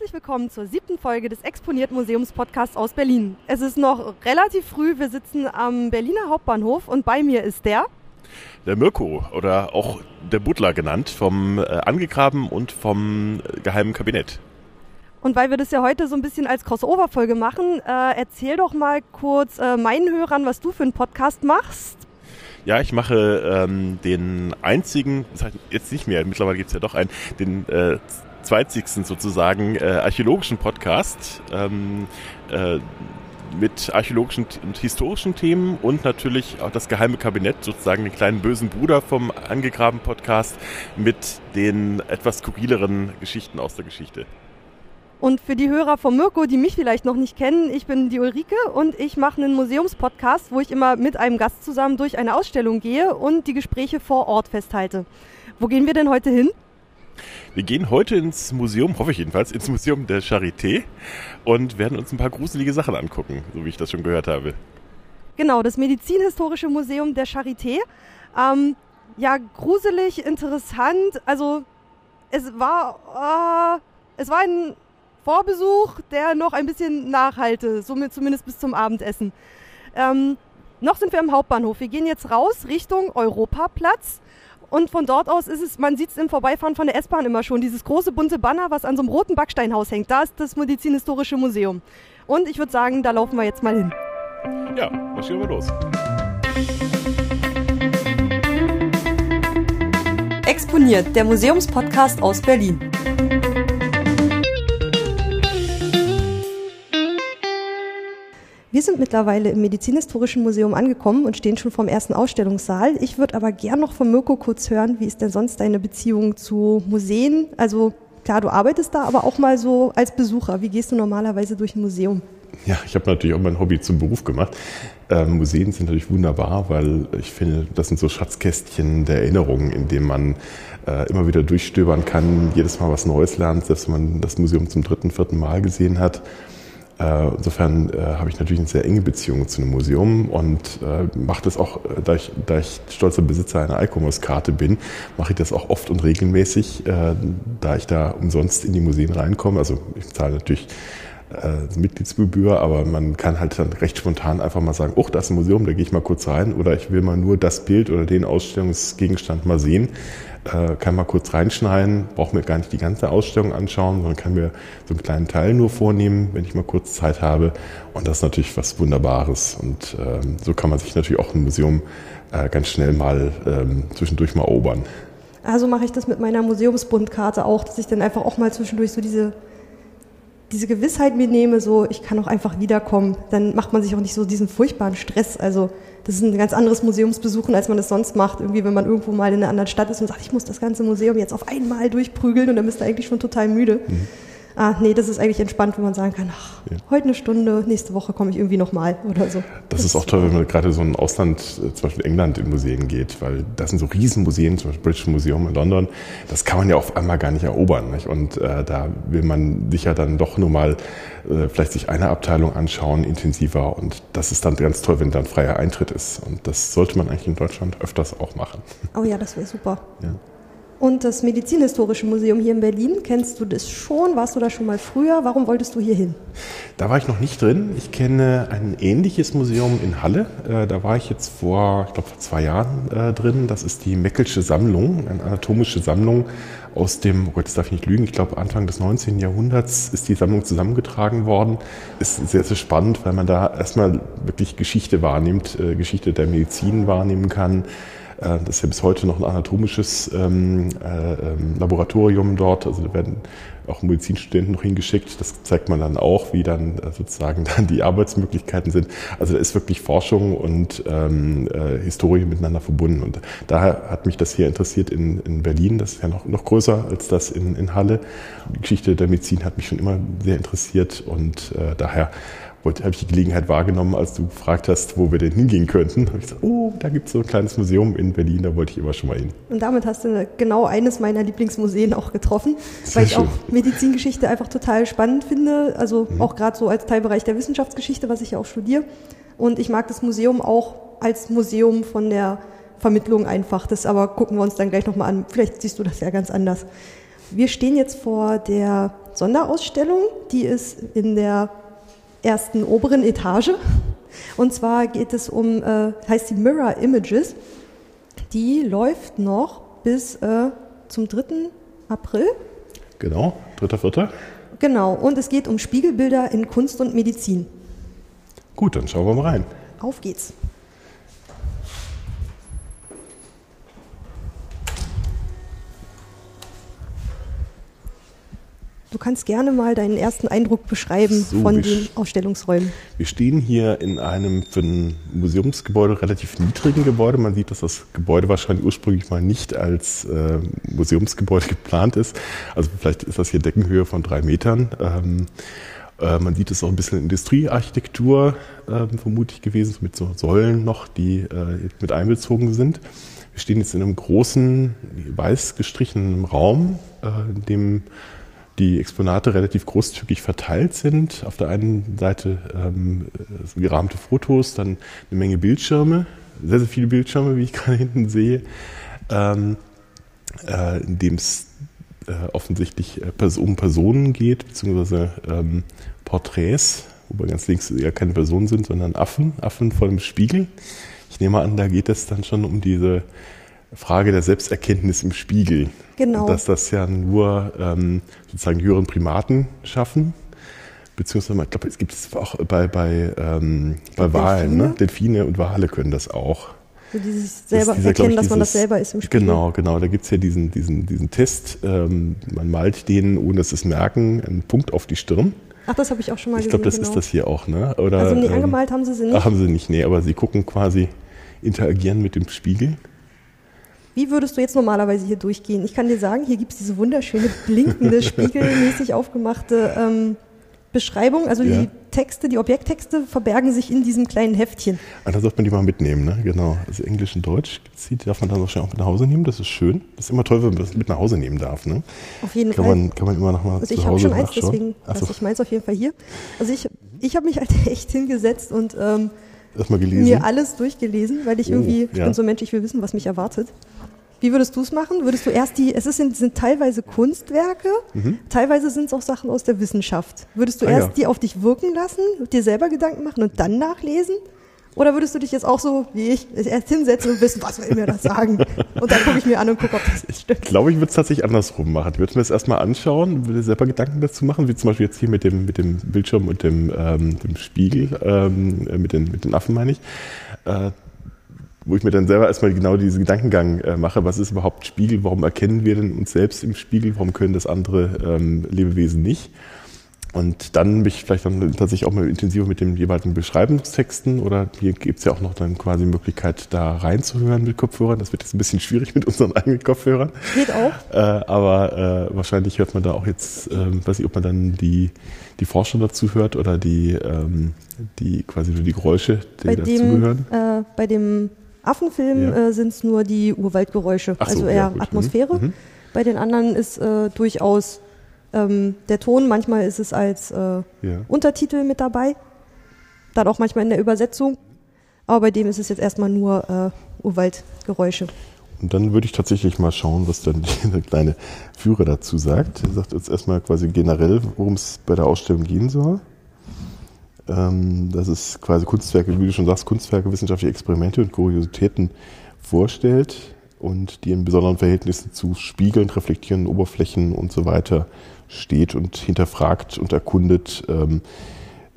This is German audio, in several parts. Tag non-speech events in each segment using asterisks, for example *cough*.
Herzlich willkommen zur siebten Folge des Exponiert Museums Podcasts aus Berlin. Es ist noch relativ früh, wir sitzen am Berliner Hauptbahnhof und bei mir ist der. Der Mirko oder auch der Butler genannt, vom äh, Angegraben und vom äh, Geheimen Kabinett. Und weil wir das ja heute so ein bisschen als Crossover-Folge machen, äh, erzähl doch mal kurz äh, meinen Hörern, was du für einen Podcast machst. Ja, ich mache ähm, den einzigen, jetzt nicht mehr, mittlerweile gibt es ja doch einen, den äh, zweitzigsten sozusagen äh, archäologischen Podcast ähm, äh, mit archäologischen und historischen Themen und natürlich auch das geheime Kabinett, sozusagen den kleinen bösen Bruder vom angegraben Podcast mit den etwas skurrileren Geschichten aus der Geschichte. Und für die Hörer von Mirko, die mich vielleicht noch nicht kennen, ich bin die Ulrike und ich mache einen Museumspodcast, wo ich immer mit einem Gast zusammen durch eine Ausstellung gehe und die Gespräche vor Ort festhalte. Wo gehen wir denn heute hin? Wir gehen heute ins Museum, hoffe ich jedenfalls, ins Museum der Charité und werden uns ein paar gruselige Sachen angucken, so wie ich das schon gehört habe. Genau, das Medizinhistorische Museum der Charité. Ähm, ja, gruselig, interessant. Also es war, äh, es war ein Vorbesuch, der noch ein bisschen nachhalte, somit zumindest bis zum Abendessen. Ähm, noch sind wir im Hauptbahnhof. Wir gehen jetzt raus Richtung Europaplatz. Und von dort aus ist es, man sieht es im Vorbeifahren von der S-Bahn immer schon, dieses große bunte Banner, was an so einem roten Backsteinhaus hängt. Da ist das Medizinhistorische Museum. Und ich würde sagen, da laufen wir jetzt mal hin. Ja, marschieren wir los. Exponiert, der Museumspodcast aus Berlin. Wir sind mittlerweile im Medizinhistorischen Museum angekommen und stehen schon vorm ersten Ausstellungssaal. Ich würde aber gern noch von Mirko kurz hören, wie ist denn sonst deine Beziehung zu Museen? Also klar, du arbeitest da, aber auch mal so als Besucher. Wie gehst du normalerweise durch ein Museum? Ja, ich habe natürlich auch mein Hobby zum Beruf gemacht. Ähm, Museen sind natürlich wunderbar, weil ich finde, das sind so Schatzkästchen der Erinnerungen, in denen man äh, immer wieder durchstöbern kann, jedes Mal was Neues lernt, selbst wenn man das Museum zum dritten, vierten Mal gesehen hat. Äh, insofern äh, habe ich natürlich eine sehr enge Beziehung zu einem Museum und äh, mache das auch, da ich, da ich stolzer Besitzer einer iCommerce-Karte bin, mache ich das auch oft und regelmäßig, da ich da umsonst in die Museen reinkomme. Also ich zahle natürlich äh, Mitgliedsgebühr, aber man kann halt dann recht spontan einfach mal sagen, oh, das ist ein Museum, da gehe ich mal kurz rein oder ich will mal nur das Bild oder den Ausstellungsgegenstand mal sehen äh, kann mal kurz reinschneiden, braucht mir gar nicht die ganze Ausstellung anschauen, sondern kann mir so einen kleinen Teil nur vornehmen, wenn ich mal kurz Zeit habe. Und das ist natürlich was Wunderbares. Und ähm, so kann man sich natürlich auch ein Museum äh, ganz schnell mal ähm, zwischendurch mal erobern. Also mache ich das mit meiner Museumsbundkarte auch, dass ich dann einfach auch mal zwischendurch so diese diese Gewissheit mir nehme, so ich kann auch einfach wiederkommen, dann macht man sich auch nicht so diesen furchtbaren Stress. Also das ist ein ganz anderes Museumsbesuchen, als man das sonst macht. Irgendwie, wenn man irgendwo mal in einer anderen Stadt ist und sagt, ich muss das ganze Museum jetzt auf einmal durchprügeln und dann bist du eigentlich schon total müde. Mhm. Ah, nee, das ist eigentlich entspannt, wenn man sagen kann, ach, ja. heute eine Stunde, nächste Woche komme ich irgendwie nochmal oder so. Das, das ist auch toll, wenn man gerade so ein Ausland, äh, zum Beispiel England, in Museen geht, weil das sind so Riesenmuseen, zum Beispiel British Museum in London, das kann man ja auf einmal gar nicht erobern. Nicht? Und äh, da will man sich ja dann doch nur mal äh, vielleicht sich eine Abteilung anschauen, intensiver. Und das ist dann ganz toll, wenn dann freier Eintritt ist. Und das sollte man eigentlich in Deutschland öfters auch machen. Oh ja, das wäre super. Ja. Und das Medizinhistorische Museum hier in Berlin, kennst du das schon? Warst du da schon mal früher? Warum wolltest du hier hin? Da war ich noch nicht drin. Ich kenne ein ähnliches Museum in Halle. Äh, da war ich jetzt vor, ich glaube, vor zwei Jahren äh, drin. Das ist die Meckelsche Sammlung, eine anatomische Sammlung aus dem, oh Gott, das darf ich nicht lügen, ich glaube Anfang des 19. Jahrhunderts ist die Sammlung zusammengetragen worden. Ist sehr, sehr spannend, weil man da erstmal wirklich Geschichte wahrnimmt, äh, Geschichte der Medizin wahrnehmen kann das ist ja bis heute noch ein anatomisches ähm, äh, ähm, Laboratorium dort. Also da werden auch Medizinstudenten noch hingeschickt. Das zeigt man dann auch, wie dann äh, sozusagen *laughs* dann die Arbeitsmöglichkeiten sind. Also da ist wirklich Forschung und ähm, äh, Historie miteinander verbunden. Und daher hat mich das hier interessiert in, in Berlin. Das ist ja noch, noch größer als das in, in Halle. Die Geschichte der Medizin hat mich schon immer sehr interessiert und äh, daher habe ich die Gelegenheit wahrgenommen, als du gefragt hast, wo wir denn hingehen könnten. Habe ich gesagt, oh, da gibt es so ein kleines Museum in Berlin, da wollte ich immer schon mal hin. Und damit hast du genau eines meiner Lieblingsmuseen auch getroffen, Sehr weil ich schön. auch Medizingeschichte einfach total spannend finde. Also mhm. auch gerade so als Teilbereich der Wissenschaftsgeschichte, was ich ja auch studiere. Und ich mag das Museum auch als Museum von der Vermittlung einfach. Das aber gucken wir uns dann gleich nochmal an. Vielleicht siehst du das ja ganz anders. wir stehen jetzt vor der Sonderausstellung, die ist in der ersten oberen Etage. Und zwar geht es um, äh, heißt die Mirror Images. Die läuft noch bis äh, zum 3. April. Genau, 3.4. Genau, und es geht um Spiegelbilder in Kunst und Medizin. Gut, dann schauen wir mal rein. Auf geht's. Du kannst gerne mal deinen ersten Eindruck beschreiben So, von den Ausstellungsräumen. Wir stehen hier in einem für ein Museumsgebäude relativ niedrigen Gebäude. Man sieht, dass das Gebäude wahrscheinlich ursprünglich mal nicht als äh, Museumsgebäude *laughs* geplant ist. Also vielleicht ist das hier Deckenhöhe von drei Metern. Ähm, äh, man sieht es auch ein bisschen Industriearchitektur ähm, vermutlich gewesen, mit so Säulen noch, die äh, mit einbezogen sind. Wir stehen jetzt in einem großen, weiß gestrichenen Raum, äh, in dem die Exponate relativ großzügig verteilt sind. Auf der einen Seite ähm, gerahmte Fotos, dann eine Menge Bildschirme, sehr, sehr viele Bildschirme, wie ich *laughs* gerade hinten sehe, ähm, äh, in dem es äh, offensichtlich äh, um Personen geht, beziehungsweise ähm, Porträts, wobei ganz links ja keine Personen sind, sondern Affen, Affen vor dem Spiegel. Ich nehme an, da geht es dann schon um diese Frage der Selbsterkenntnis im Spiegel. Genau. Dass das ja nur ähm, sozusagen höheren Primaten schaffen. Beziehungsweise, ich glaube, es gibt es auch bei, bei, ähm, bei Walen, ne? Delfine und Wale können das auch. So dieses selber Das erkennen, ich, dass man das selber ist im Spiegel. Genau, genau. Da gibt's ja diesen, diesen, diesen Test. Ähm, man malt denen, ohne dass sie es merken, einen Punkt auf die Stirn. Ach, das habe ich auch schon mal Ich gesehen. glaube, das genau. ist das hier auch, ne? Oder, Also nee, ähm, angemalt haben sie sie nicht. Ach, haben sie nicht, nee, aber sie gucken quasi, interagieren mit dem Spiegel. Wie würdest du jetzt normalerweise hier durchgehen? Ich kann dir sagen, hier gibt es diese wunderschöne, blinkende, *laughs* spiegelmäßig aufgemachte ähm, Beschreibung. Also Ja. die Texte, die Objekttexte verbergen sich in diesem kleinen Heftchen. Ah, da sollte man die mal mitnehmen, ne? Genau. Also Englisch und Deutsch die darf man dann wahrscheinlich auch mit nach Hause nehmen. Das ist schön. Das ist immer toll, wenn man das mit nach Hause nehmen darf, ne? Auf jeden Kann Fall. man, kann man immer noch mal also zu ich habe Hause schon eins, deswegen Ach lasse so, ich meins auf jeden Fall hier. Also ich, ich habe mich halt *laughs* echt hingesetzt und ähm, mir alles durchgelesen, weil ich Oh, irgendwie, ich ja. bin so ein Mensch, ich will wissen, was mich erwartet. Wie würdest du es machen? Würdest du erst die, es ist, sind, teilweise Kunstwerke, teilweise sind es auch Sachen aus der Wissenschaft. Würdest du Mhm. Ah, erst ja. die auf dich wirken lassen, dir selber Gedanken machen und dann nachlesen? Oder würdest du dich jetzt auch so wie ich erst hinsetzen und wissen, was will mir das sagen? *laughs* Und dann gucke ich mir an und gucke, ob das stimmt. Ich glaube, ich würde es tatsächlich andersrum machen. Ich würde mir das erstmal anschauen, würde selber Gedanken dazu machen, wie zum Beispiel jetzt hier mit dem, mit dem Bildschirm und dem, ähm, dem Spiegel, ähm, äh, mit, den, mit den Affen meine ich, äh, wo ich mir dann selber erstmal genau diesen Gedankengang äh, mache, was ist überhaupt Spiegel, warum erkennen wir denn uns selbst im Spiegel, warum können das andere ähm, Lebewesen nicht? Und dann mich vielleicht dann tatsächlich auch mal intensiver mit den jeweiligen Beschreibungstexten oder hier gibt's ja auch noch dann quasi die Möglichkeit, da reinzuhören mit Kopfhörern. Das wird jetzt ein bisschen schwierig mit unseren eigenen Kopfhörern. Geht auch. Äh, aber äh, wahrscheinlich hört man da auch jetzt, ähm, weiß nicht, ob man dann die, die Forscher dazu hört oder die, ähm, die quasi nur die Geräusche, die Bei dem, dazugehören. äh, bei dem Affenfilm Ja. äh, sind es nur die Urwaldgeräusche, so, also ja, eher gut. Mhm. Atmosphäre. Mhm. Bei den anderen ist äh, durchaus ähm, der Ton, manchmal ist es als äh, Ja. Untertitel mit dabei, dann auch manchmal in der Übersetzung. Aber bei dem ist es jetzt erstmal nur äh, Urwaldgeräusche. Und dann würde ich tatsächlich mal schauen, was dann *laughs* der kleine Führer dazu sagt. Er sagt jetzt erstmal quasi generell, worum es bei der Ausstellung gehen soll. Ähm, dass es quasi Kunstwerke, wie du schon sagst, Kunstwerke, wissenschaftliche Experimente und Kuriositäten vorstellt und die in besonderen Verhältnissen zu spiegelnd reflektierenden Oberflächen und so weiter steht und hinterfragt und erkundet ähm,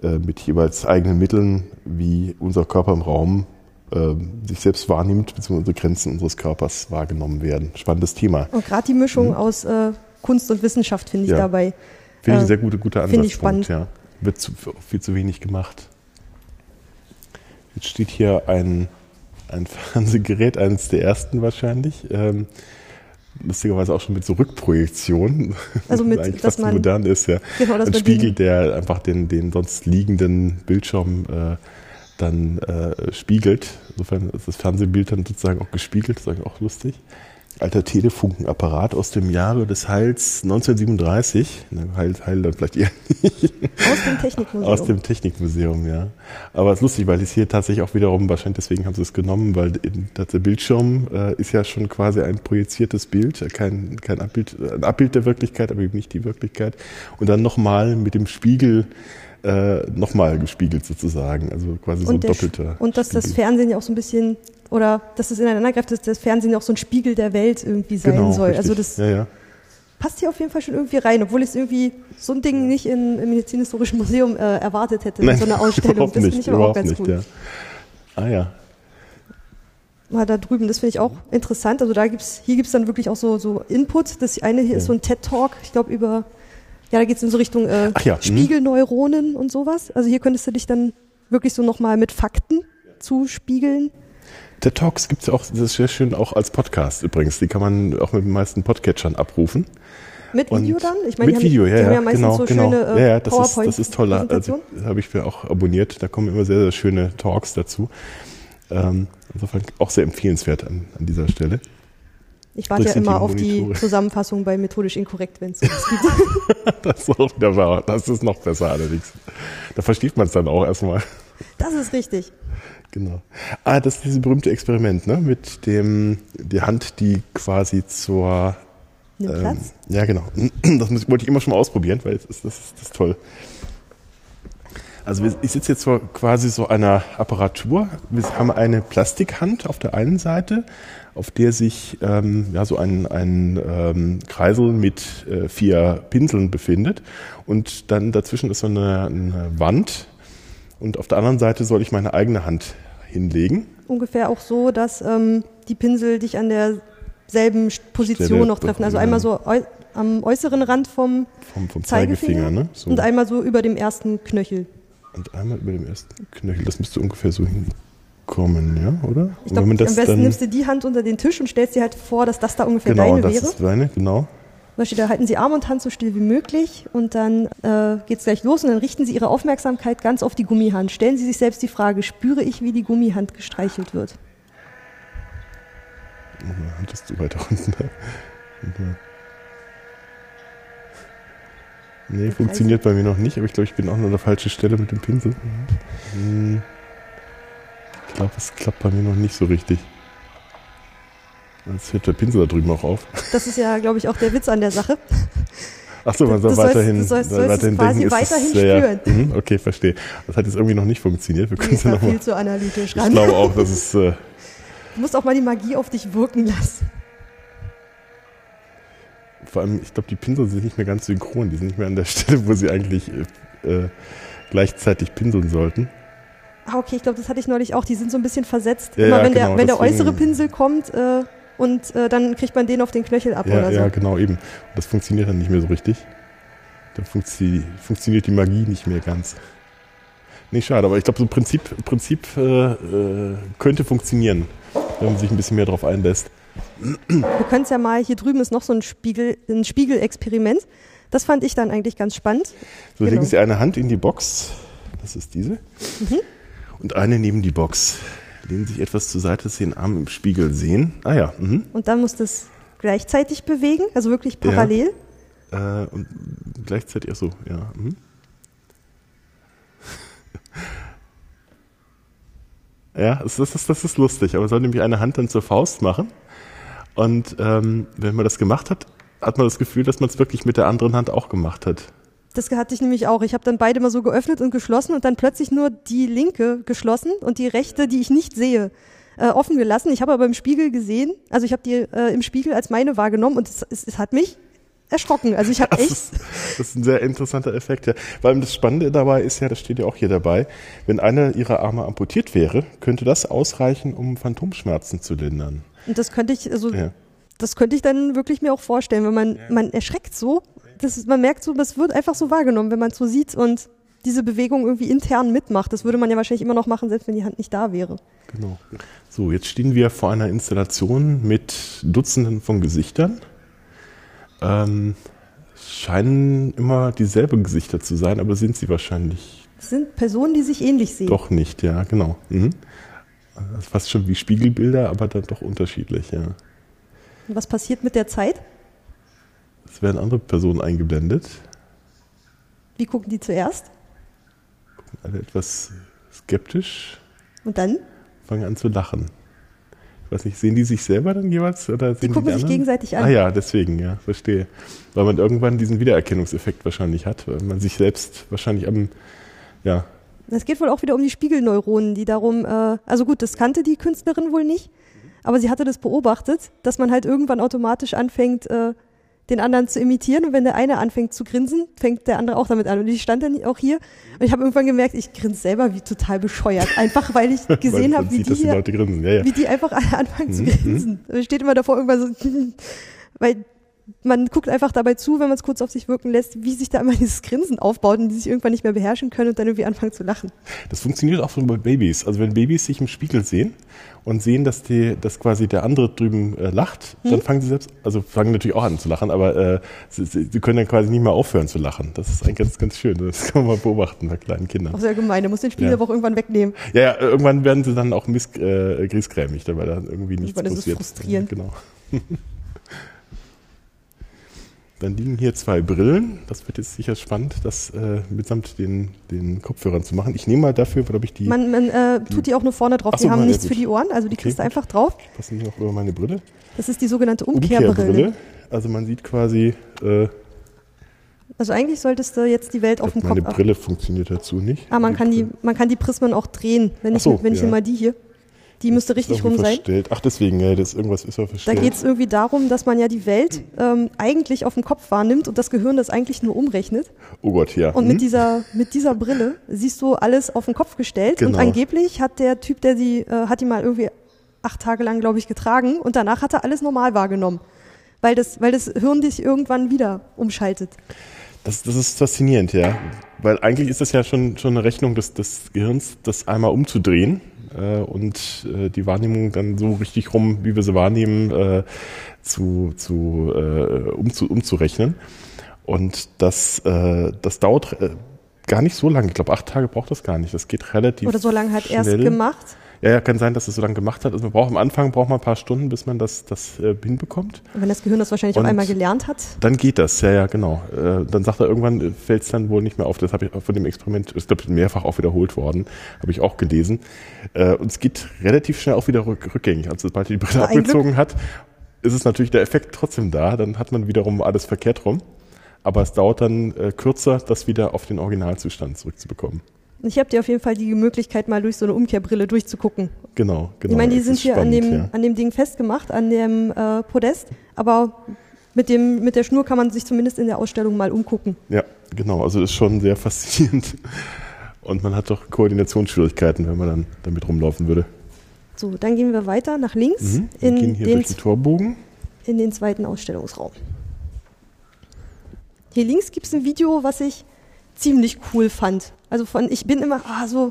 äh, mit jeweils eigenen Mitteln, wie unser Körper im Raum ähm, sich selbst wahrnimmt, beziehungsweise unsere Grenzen unseres Körpers wahrgenommen werden. Spannendes Thema. Und gerade die Mischung aus äh, Kunst und Wissenschaft finde ich Mhm. Ja. dabei. Finde ich ein Äh, sehr guter, guter finde ich Ansatzpunkt. spannend. Ja. Wird zu, viel zu wenig gemacht. Jetzt steht hier ein, ein *laughs* Fernsehgerät, eines der ersten wahrscheinlich. Ähm, lustigerweise auch schon mit so Rückprojektion. Also mit, *laughs* Eigentlich dass man- modern ist, ja. Genau, ein Spiegel, der einfach den, den sonst liegenden Bildschirm äh, dann äh, spiegelt. Insofern ist das Fernsehbild dann sozusagen auch gespiegelt, das ist eigentlich auch lustig. Alter Telefunkenapparat aus dem Jahre des Heils 1937. Ne, Heil, Heil dann vielleicht eher nicht. Aus dem Technikmuseum. Aus dem Technikmuseum, ja. Aber es ist lustig, weil es hier tatsächlich auch wiederum, wahrscheinlich deswegen haben sie es genommen, weil der Bildschirm äh, ist ja schon quasi ein projiziertes Bild, kein, kein Abbild, ein Abbild der Wirklichkeit, aber eben nicht die Wirklichkeit. Und dann nochmal mit dem Spiegel äh, nochmal gespiegelt sozusagen. Also quasi so ein doppelter. Und dass Spiegel. das Fernsehen ja auch so ein bisschen, oder dass es ineinander greift, dass das Fernsehen auch so ein Spiegel der Welt irgendwie sein genau, soll. Richtig. Also das ja, ja. passt hier auf jeden Fall schon irgendwie rein, obwohl ich es irgendwie so ein Ding nicht in, im Medizinhistorischen Museum äh, erwartet hätte, Nein, so eine *laughs* Ausstellung. Das finde ich aber auch ganz nicht, gut. Ja. Ah ja. Mal da drüben, das finde ich auch interessant. Also da gibt's, hier gibt es dann wirklich auch so, so Input. Das eine hier ja. ist so ein TED-Talk, ich glaube, über ja, da geht es in so Richtung äh, ja. Mhm. Spiegelneuronen und sowas. Also hier könntest du dich dann wirklich so nochmal mit Fakten zuspiegeln. Der Talks gibt es auch, das ist sehr schön auch als Podcast übrigens. Die kann man auch mit den meisten Podcatchern abrufen. Mit Video dann? Ich meine, mit die Video, haben, ja, ja, ja genau, so genau. Schöne, äh, ja, ja, das ist, das ist toll. Also, habe ich mir auch abonniert. Da kommen immer sehr, sehr schöne Talks dazu. Ähm, insofern auch sehr empfehlenswert an, an dieser Stelle. Ich warte ja immer auf die Zusammenfassung bei methodisch inkorrekt, wenn es sowas *laughs* gibt. das ist auch wieder wahr. Das ist noch besser allerdings. Da versteht man es dann auch erstmal. Das ist richtig. Genau. Ah, das ist dieses berühmte Experiment, ne? Mit dem, die Hand, die quasi zur. Ähm, Platz? Ja, genau. Das muss, wollte ich immer schon mal ausprobieren, weil das ist, das ist, das ist toll. Also ich sitze jetzt vor quasi so einer Apparatur. Wir haben eine Plastikhand auf der einen Seite, auf der sich ähm, ja, so ein, ein ähm, Kreisel mit äh, vier Pinseln befindet. Und dann dazwischen ist so eine, eine Wand. Und auf der anderen Seite soll ich meine eigene Hand hinlegen. Ungefähr auch so, dass ähm, die Pinsel dich an derselben Position noch treffen. Also einmal so am äußeren Rand vom, vom, vom Zeigefinger, Zeigefinger ne? so. und einmal so über dem ersten Knöchel. Und einmal über dem ersten Knöchel. Das müsste ungefähr so hinkommen, ja, oder? Ich glaube, am besten nimmst du die Hand unter den Tisch und stellst dir halt vor, dass das da ungefähr genau, deine das wäre. Ist deine, genau. Beispiel, da halten Sie Arm und Hand so still wie möglich und dann äh, geht es gleich los und dann richten Sie Ihre Aufmerksamkeit ganz auf die Gummihand. Stellen Sie sich selbst die Frage, spüre ich, wie die Gummihand gestreichelt wird? Hand ist zu weit *laughs* unten. Nee, funktioniert bei mir noch nicht, aber ich glaube, ich bin auch nur an der falschen Stelle mit dem Pinsel. Hm. Ich glaube, es klappt bei mir noch nicht so richtig. Jetzt hört der Pinsel da drüben auch auf. Das ist ja, glaube ich, auch der Witz an der Sache. Achso, man soll weiterhin, sollst, du sollst weiterhin quasi denken, weiterhin ist, spüren. Ja, mh, okay, verstehe. Das hat jetzt irgendwie noch nicht funktioniert. Wir können nee, noch viel mal, zu analytisch ran. Ich glaube auch, dass es... Äh, du musst auch mal die Magie auf dich wirken lassen. Vor allem, ich glaube, die Pinsel sind nicht mehr ganz synchron. Die sind nicht mehr an der *laughs* Stelle, wo sie eigentlich äh, gleichzeitig pinseln sollten. Ah, okay, ich glaube, das hatte ich neulich auch. Die sind so ein bisschen versetzt. Ja, Immer ja, wenn, genau, der, wenn der äußere Pinsel kommt äh, und äh, dann kriegt man den auf den Knöchel ab Ja, oder so. ja, genau, eben. Und das funktioniert dann nicht mehr so richtig. Da funktio funktioniert die Magie nicht mehr ganz. Nee, schade, aber ich glaube, so Prinzip, Prinzip äh, äh, könnte funktionieren, wenn man sich ein bisschen mehr darauf einlässt. Wir können es ja mal, hier drüben ist noch so ein Spiegel, ein Spiegelexperiment. Das fand ich dann eigentlich ganz spannend. So, Genau. legen Sie eine Hand in die Box. Das ist diese. Mhm. Und eine neben die Box. Lehnen Sie sich etwas zur Seite, dass Sie den Arm im Spiegel sehen. Ah ja. Mhm. Und dann muss das gleichzeitig bewegen, also wirklich parallel. Äh, und gleichzeitig, ach so, ja. Mhm. *laughs* ja, das ist, das ist lustig. Aber man soll nämlich eine Hand dann zur Faust machen. Und ähm, wenn man das gemacht hat, hat man das Gefühl, dass man es wirklich mit der anderen Hand auch gemacht hat. Das hatte ich nämlich auch. Ich habe dann beide mal so geöffnet und geschlossen und dann plötzlich nur die linke geschlossen und die rechte, die ich nicht sehe, äh, offen gelassen. Ich habe aber im Spiegel gesehen, also ich habe die äh, im Spiegel als meine wahrgenommen und es, es, es hat mich erschrocken. Also ich habe echt, ist, das ist ein sehr interessanter Effekt, ja. Weil das Spannende dabei ist ja, das steht ja auch hier dabei, wenn einer ihrer Arme amputiert wäre, könnte das ausreichen, um Phantomschmerzen zu lindern. Und das könnte ich, also Ja. das könnte ich dann wirklich mir auch vorstellen, wenn man, man erschreckt so, das ist, man merkt so, das wird einfach so wahrgenommen, wenn man es so sieht und diese Bewegung irgendwie intern mitmacht. Das würde man ja wahrscheinlich immer noch machen, selbst wenn die Hand nicht da wäre. Genau. So, jetzt stehen wir vor einer Installation mit Dutzenden von Gesichtern. Ähm, scheinen immer dieselbe Gesichter zu sein, aber sind sie wahrscheinlich Das sind Personen, die sich ähnlich sehen. doch nicht, ja, genau. Mhm. Das ist fast schon wie Spiegelbilder, aber dann doch unterschiedlich, ja. Und was passiert mit der Zeit? Es werden andere Personen eingeblendet. Wie gucken die zuerst? Gucken alle etwas skeptisch, Und dann? fangen an zu lachen. Ich weiß nicht, sehen die sich selber dann jeweils? Oder sehen gucken die sich gegenseitig an. Ah ja, deswegen, ja, verstehe. Weil man irgendwann diesen Wiedererkennungseffekt wahrscheinlich hat, weil man sich selbst wahrscheinlich am, ja, Es geht wohl auch wieder um die Spiegelneuronen, die darum, äh, also gut, das kannte die Künstlerin wohl nicht, aber sie hatte das beobachtet, dass man halt irgendwann automatisch anfängt, äh, den anderen zu imitieren und wenn der eine anfängt zu grinsen, fängt der andere auch damit an. Und ich stand dann auch hier und ich habe irgendwann gemerkt, ich grinse selber wie total bescheuert, einfach weil ich *laughs* gesehen habe, wie die die hier grinsen. Ja, ja. wie die einfach anfangen zu Mhm, grinsen. Man steht immer davor irgendwann so, *laughs* weil man guckt einfach dabei zu, wenn man es kurz auf sich wirken lässt, wie sich da immer *laughs* dieses Grinsen aufbaut und die sich irgendwann nicht mehr beherrschen können und dann irgendwie anfangen zu lachen. Das funktioniert auch schon bei Babys. Also wenn Babys sich im Spiegel sehen und sehen, dass die, dass quasi der andere drüben äh, lacht, Hm? dann fangen sie selbst, also fangen natürlich auch an zu lachen, aber äh, sie, sie können dann quasi nicht mehr aufhören zu lachen. Das ist eigentlich ganz, ganz schön. Das *laughs* kann man mal beobachten bei kleinen Kindern. Auch sehr gemein, der muss den Spiegel Ja. aber auch irgendwann wegnehmen. Ja, ja, irgendwann werden sie dann auch miss, äh, griesgrämig, weil da irgendwie nichts Weil das ist passiert. frustrierend. Genau. *laughs* Dann liegen hier zwei Brillen. Das wird jetzt sicher spannend, das äh, mitsamt den, den Kopfhörern zu machen. Ich nehme mal dafür, glaube ich, die Man, man äh, tut die auch nur vorne drauf, Ach die so, haben nichts für die Ohren, also die Okay, kriegst du einfach drauf. passen die noch über meine Brille. Das ist die sogenannte Umkehrbrille. Also man sieht quasi, äh, Also eigentlich solltest du jetzt die Welt auf dem meine Kopf. Brille funktioniert dazu nicht. Ah, man kann die, man kann die Prismen auch drehen. Wenn Ach ich, so, wenn ich ja. nehme mal die hier, die müsste richtig rum sein. Verstellt. Ach, deswegen, ja, das irgendwas ist ja Da verstellt. geht es irgendwie darum, dass man ja die Welt ähm, eigentlich auf dem Kopf wahrnimmt und das Gehirn das eigentlich nur umrechnet. oh Gott, ja. Und Hm? mit dieser, mit dieser Brille siehst du alles auf den Kopf gestellt. Und Genau. angeblich hat der Typ, der sie, äh, hat die mal irgendwie acht Tage lang, glaube ich, getragen und danach hat er alles normal wahrgenommen. Weil das, weil das Hirn dich irgendwann wieder umschaltet. Das, das ist faszinierend, ja. Weil eigentlich ist das ja schon, schon eine Rechnung des, des Gehirns, das einmal umzudrehen äh, und äh, die Wahrnehmung dann so richtig rum, wie wir sie wahrnehmen, äh, zu, zu, äh, umzu, umzurechnen. Und das, äh, das dauert äh, gar nicht so lange. Ich glaube, acht Tage braucht das gar nicht. Das geht relativ Oder so lange hat er es gemacht. Ja, ja, kann sein, dass es so lange gemacht hat. Also man braucht am Anfang braucht man ein paar Stunden, bis man das, das äh, hinbekommt. Und wenn das Gehirn das wahrscheinlich Und- auch einmal gelernt hat. Dann geht das, ja, ja, genau. Äh, dann sagt er irgendwann, fällt es dann wohl nicht mehr auf. Das habe ich von dem Experiment, ist glaube mehrfach auch wiederholt worden, habe ich auch gelesen. Äh, und es geht relativ schnell auch wieder rück, rückgängig. Also sobald er die Brille abgezogen hat, ist es natürlich der Effekt trotzdem da. Dann hat man wiederum alles verkehrt rum. Aber es dauert dann äh, kürzer, das wieder auf den Originalzustand zurückzubekommen. Ich habe dir auf jeden Fall die Möglichkeit, mal durch so eine Umkehrbrille durchzugucken. Genau, genau. ich meine, die Das sind hier spannend, an, dem, ja. an dem Ding festgemacht, an dem äh, Podest. Aber mit, dem, mit der Schnur kann man sich zumindest in der Ausstellung mal umgucken. Ja, genau. Also ist schon sehr *laughs* faszinierend. Und man hat doch Koordinationsschwierigkeiten, wenn man dann damit rumlaufen würde. So, dann gehen wir weiter nach links Mhm. Wir in, gehen hier den, durch den Torbogen. in den zweiten Ausstellungsraum. Hier links gibt es ein Video, was ich ziemlich cool fand. Also von, ich bin immer, ah, so,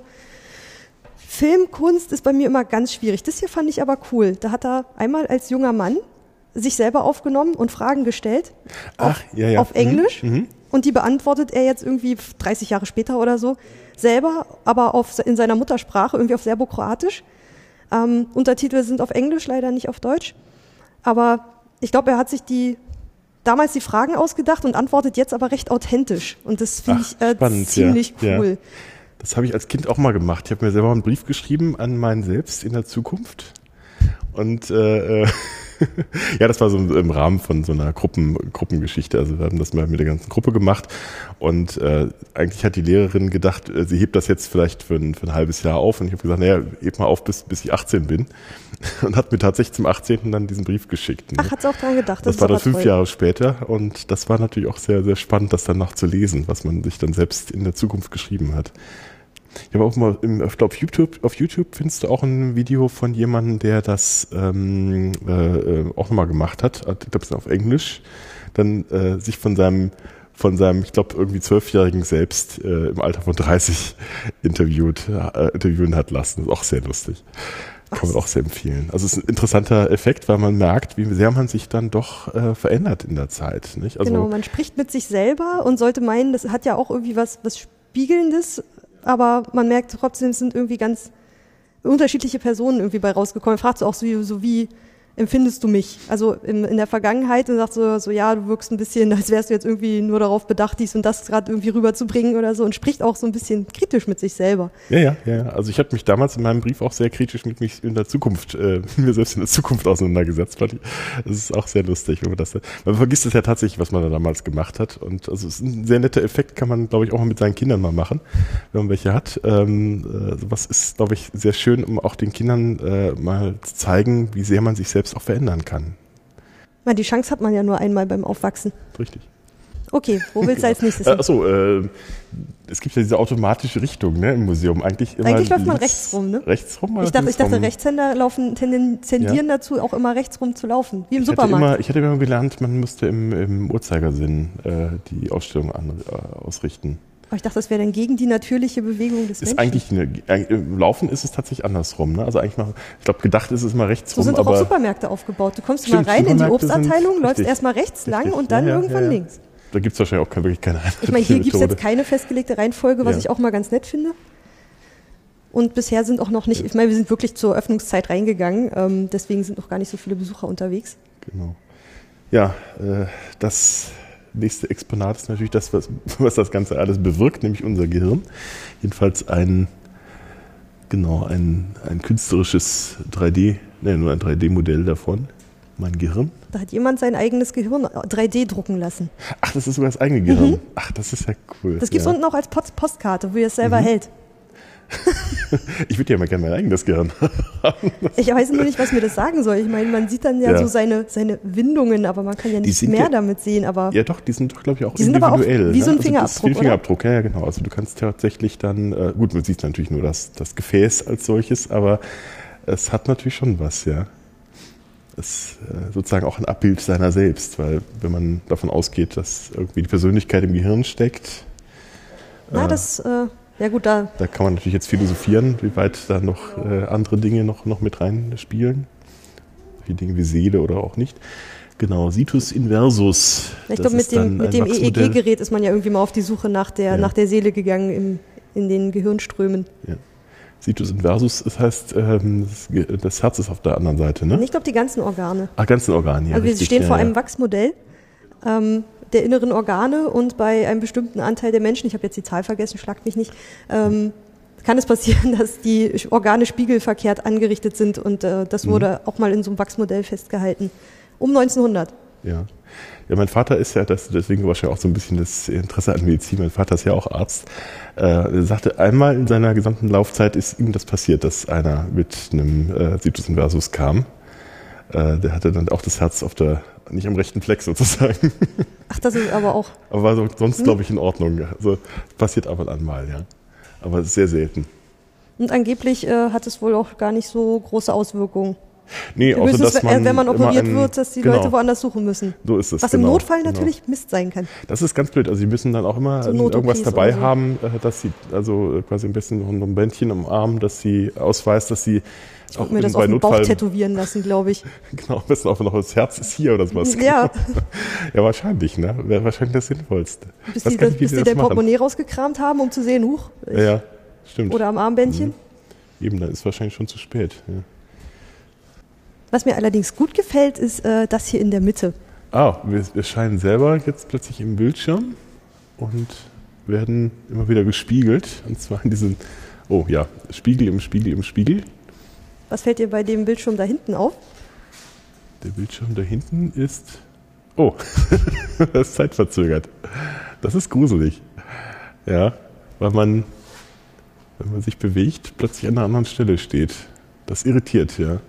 Filmkunst ist bei mir immer ganz schwierig. Das hier fand ich aber cool. Da hat er einmal als junger Mann sich selber aufgenommen und Fragen gestellt. Ach, ja, ja. auf Mhm, Englisch. mhm. Und die beantwortet er jetzt irgendwie 30 Jahre später oder so selber, aber auf, in seiner Muttersprache, irgendwie auf Serbokroatisch. Ähm, Untertitel sind auf Englisch, leider nicht auf Deutsch. Aber ich glaube, er hat sich die damals die Fragen ausgedacht und antwortet jetzt aber recht authentisch. Und das finde ich äh, spannend, ziemlich ja, cool. ja. Das habe ich als Kind auch mal gemacht. Ich habe mir selber einen Brief geschrieben an meinen Selbst in der Zukunft. Und äh, äh, *laughs* *laughs* ja, das war so im Rahmen von so einer Gruppen, Gruppengeschichte. Also wir haben das mal mit der ganzen Gruppe gemacht. Und äh, eigentlich hat die Lehrerin gedacht, äh, sie hebt das jetzt vielleicht für ein, für ein halbes Jahr auf. Und ich habe gesagt, naja, heb mal auf, bis, bis ich 18 bin. *laughs* Und hat mir tatsächlich zum 18. dann diesen Brief geschickt. ne? Ach, hat's auch dran gedacht. Das, ist war dann fünf toll. Jahre später und das war natürlich auch sehr, sehr spannend, das dann noch zu lesen, was man sich dann selbst in der Zukunft geschrieben hat. Ich habe auch mal, im, ich glaube, auf YouTube, auf YouTube findest du auch ein Video von jemandem, der das ähm, äh, äh, auch nochmal gemacht hat. Ich glaube, das ist auf Englisch. Dann äh, sich von seinem, von seinem, ich glaube, irgendwie zwölfjährigen Selbst äh, im Alter von 30 *laughs* interviewt, äh, interviewen hat lassen. Das ist auch sehr lustig. Kann man auch sehr empfehlen. Also es ist ein interessanter Effekt, weil man merkt, wie sehr man sich dann doch äh, verändert in der Zeit. Nicht? Also, genau, man spricht mit sich selber und sollte meinen, das hat ja auch irgendwie was, was Spiegelndes, aber man merkt trotzdem, es sind irgendwie ganz unterschiedliche Personen irgendwie bei rausgekommen. Fragst du auch so, so wie, empfindest du mich? Also in, in der Vergangenheit und sagst so, so, ja, du wirkst ein bisschen, *laughs* als wärst du jetzt irgendwie nur darauf bedacht, dies und das gerade irgendwie rüberzubringen oder so und spricht auch so ein bisschen kritisch mit sich selber. Ja, ja, ja. Also ich habe mich damals in meinem Brief auch sehr kritisch mit mich in der Zukunft, äh, *laughs* mir selbst in der Zukunft auseinandergesetzt. Fand ich. Das ist auch sehr lustig, wenn man das. Man vergisst es ja tatsächlich, was man da damals gemacht hat. Und also es ist ein sehr netter Effekt, kann man, glaube ich, auch mal mit seinen Kindern mal machen, wenn man welche hat. Ähm, äh, sowas ist, glaube ich, sehr schön, um auch den Kindern äh, mal zu zeigen, wie sehr man sich selbst selbst auch verändern kann. Na, die Chance hat man ja nur einmal beim Aufwachsen. Richtig. Okay, wo willst du als nächstes hin? Achso, äh, es gibt ja diese automatische Richtung ne, im Museum. Eigentlich immer Eigentlich läuft man rechts rum, ne? Rechts rum? Ich dachte, ich dachte Rechtshänder laufen, tendieren ja. dazu, auch immer rechts rum zu laufen, wie im ich Supermarkt. Hatte immer, ich hatte immer gelernt, man müsste im, im Uhrzeigersinn äh, die Ausstellung an, äh, ausrichten. Aber ich dachte, das wäre dann gegen die natürliche Bewegung des ist Menschen. Eigentlich eine, im Laufen ist es tatsächlich andersrum. Ne? Also eigentlich mal, ich glaube, gedacht ist es mal rechts so rum. So sind doch auch Supermärkte aufgebaut. Du kommst stimmt, mal rein in die Obstabteilung, läufst erstmal rechts richtig. lang und dann ja, ja, irgendwann ja, links. Da gibt es wahrscheinlich auch wirklich keine Ich meine, hier *laughs* gibt es jetzt keine festgelegte Reihenfolge, was ich auch mal ganz nett finde. Und bisher sind auch noch nicht, ich meine, wir sind wirklich zur Öffnungszeit reingegangen, ähm, deswegen sind noch gar nicht so viele Besucher unterwegs. Genau. Ja, äh, das nächste Exponat ist natürlich das, was, was das Ganze alles bewirkt, nämlich unser Gehirn. Jedenfalls ein, genau, ein, ein künstlerisches 3D, ne, nur ein 3D-Modell davon. Mein Gehirn. Da hat jemand sein eigenes Gehirn 3D drucken lassen. Ach, das ist sogar das eigene Gehirn. Mhm. Ach, das ist ja cool. Das gibt es ja. unten auch als Post Postkarte, wo ihr es selber mhm. hält. *laughs* ich würde ja mal gerne mein eigenes Gehirn haben. ich weiß nur nicht, was mir das sagen soll. Ich meine, man sieht dann ja, ja. so seine, seine Windungen, aber man kann ja nicht mehr ja, damit sehen. Aber ja, doch, die sind doch, glaube ich, auch individuell. Auch wie so ein ne? Fingerabdruck. Also wie ein Fingerabdruck, ja, ja, genau. Also du kannst tatsächlich dann, äh, gut, man sieht natürlich nur das, das Gefäß als solches, aber es hat natürlich schon was, ja. Es äh, sozusagen auch ein Abbild seiner selbst, weil wenn man davon ausgeht, dass irgendwie die Persönlichkeit im Gehirn steckt. Na, äh, das äh, ja gut, da. Da kann man natürlich jetzt philosophieren, wie weit da noch äh, andere Dinge noch, noch mit reinspielen. Wie Dinge wie Seele oder auch nicht. Genau, Situs Inversus. Ich glaube, mit dem, mit dem EEG-Gerät ist man ja irgendwie mal auf die Suche nach der, ja. nach der Seele gegangen im, in den Gehirnströmen. Ja. Situs Inversus, das heißt, ähm, das Herz ist auf der anderen Seite, ne? Ich glaube, die ganzen Organe. Ach, ganzen Organe, ja. Also wir stehen ja, vor einem Wachsmodell. Ähm, der inneren Organe und bei einem bestimmten Anteil der Menschen, ich habe jetzt die Zahl vergessen, schlagt mich nicht, ähm, kann es passieren, *laughs* dass die Organe spiegelverkehrt angerichtet sind und äh, das wurde mhm. auch mal in so einem Wachsmodell festgehalten. Um 1900. Ja. Ja, mein Vater ist ja, das, deswegen wahrscheinlich auch so ein bisschen das Interesse an Medizin. Mein Vater ist ja auch Arzt. Äh, er sagte, einmal in seiner gesamten Laufzeit ist ihm das passiert, dass einer mit einem äh, Situs Inversus kam. Äh, der hatte dann auch das Herz auf der nicht am rechten Fleck sozusagen. Ach, das ist aber auch. *laughs* Aber so, sonst, hm? glaube ich, in Ordnung. Also passiert ab und an mal, ja. Aber sehr selten. Und angeblich äh, hat es wohl auch gar nicht so große Auswirkungen. Nee, außer dass man wenn man operiert ein, wird, dass die genau, Leute woanders suchen müssen. So ist es. Was genau, im Notfall genau. natürlich Mist sein kann. Das ist ganz blöd. Also sie müssen dann auch immer so irgendwas dabei so. haben, äh, dass sie, also quasi ein bisschen noch ein Bändchen am Arm, dass sie ausweist, dass sie ich auch mir das auf den Notfall, Bauch tätowieren lassen, glaube ich. *laughs* Genau, am besten auch noch das Herz ist hier oder sowas. Ja. *laughs* ja, wahrscheinlich, ne? Wäre wahrscheinlich das Sinnvollste. Bis die, das, bis die dein Portemonnaie rausgekramt haben, um zu sehen, huch. Ja, ja, stimmt. Oder am Armbändchen. Mhm. Eben, dann ist wahrscheinlich schon zu spät. Ja. Was mir allerdings gut gefällt, ist äh, das hier in der Mitte. Ah, wir, wir scheinen selber jetzt plötzlich im Bildschirm und werden immer wieder gespiegelt. Und zwar in diesen, oh ja, Spiegel im Spiegel im Spiegel. Was fällt dir bei dem Bildschirm da hinten auf? Der Bildschirm da hinten ist. Oh, *laughs* das ist zeitverzögert. Das ist gruselig. Ja, weil man, wenn man sich bewegt, plötzlich an einer anderen Stelle steht. Das irritiert, ja.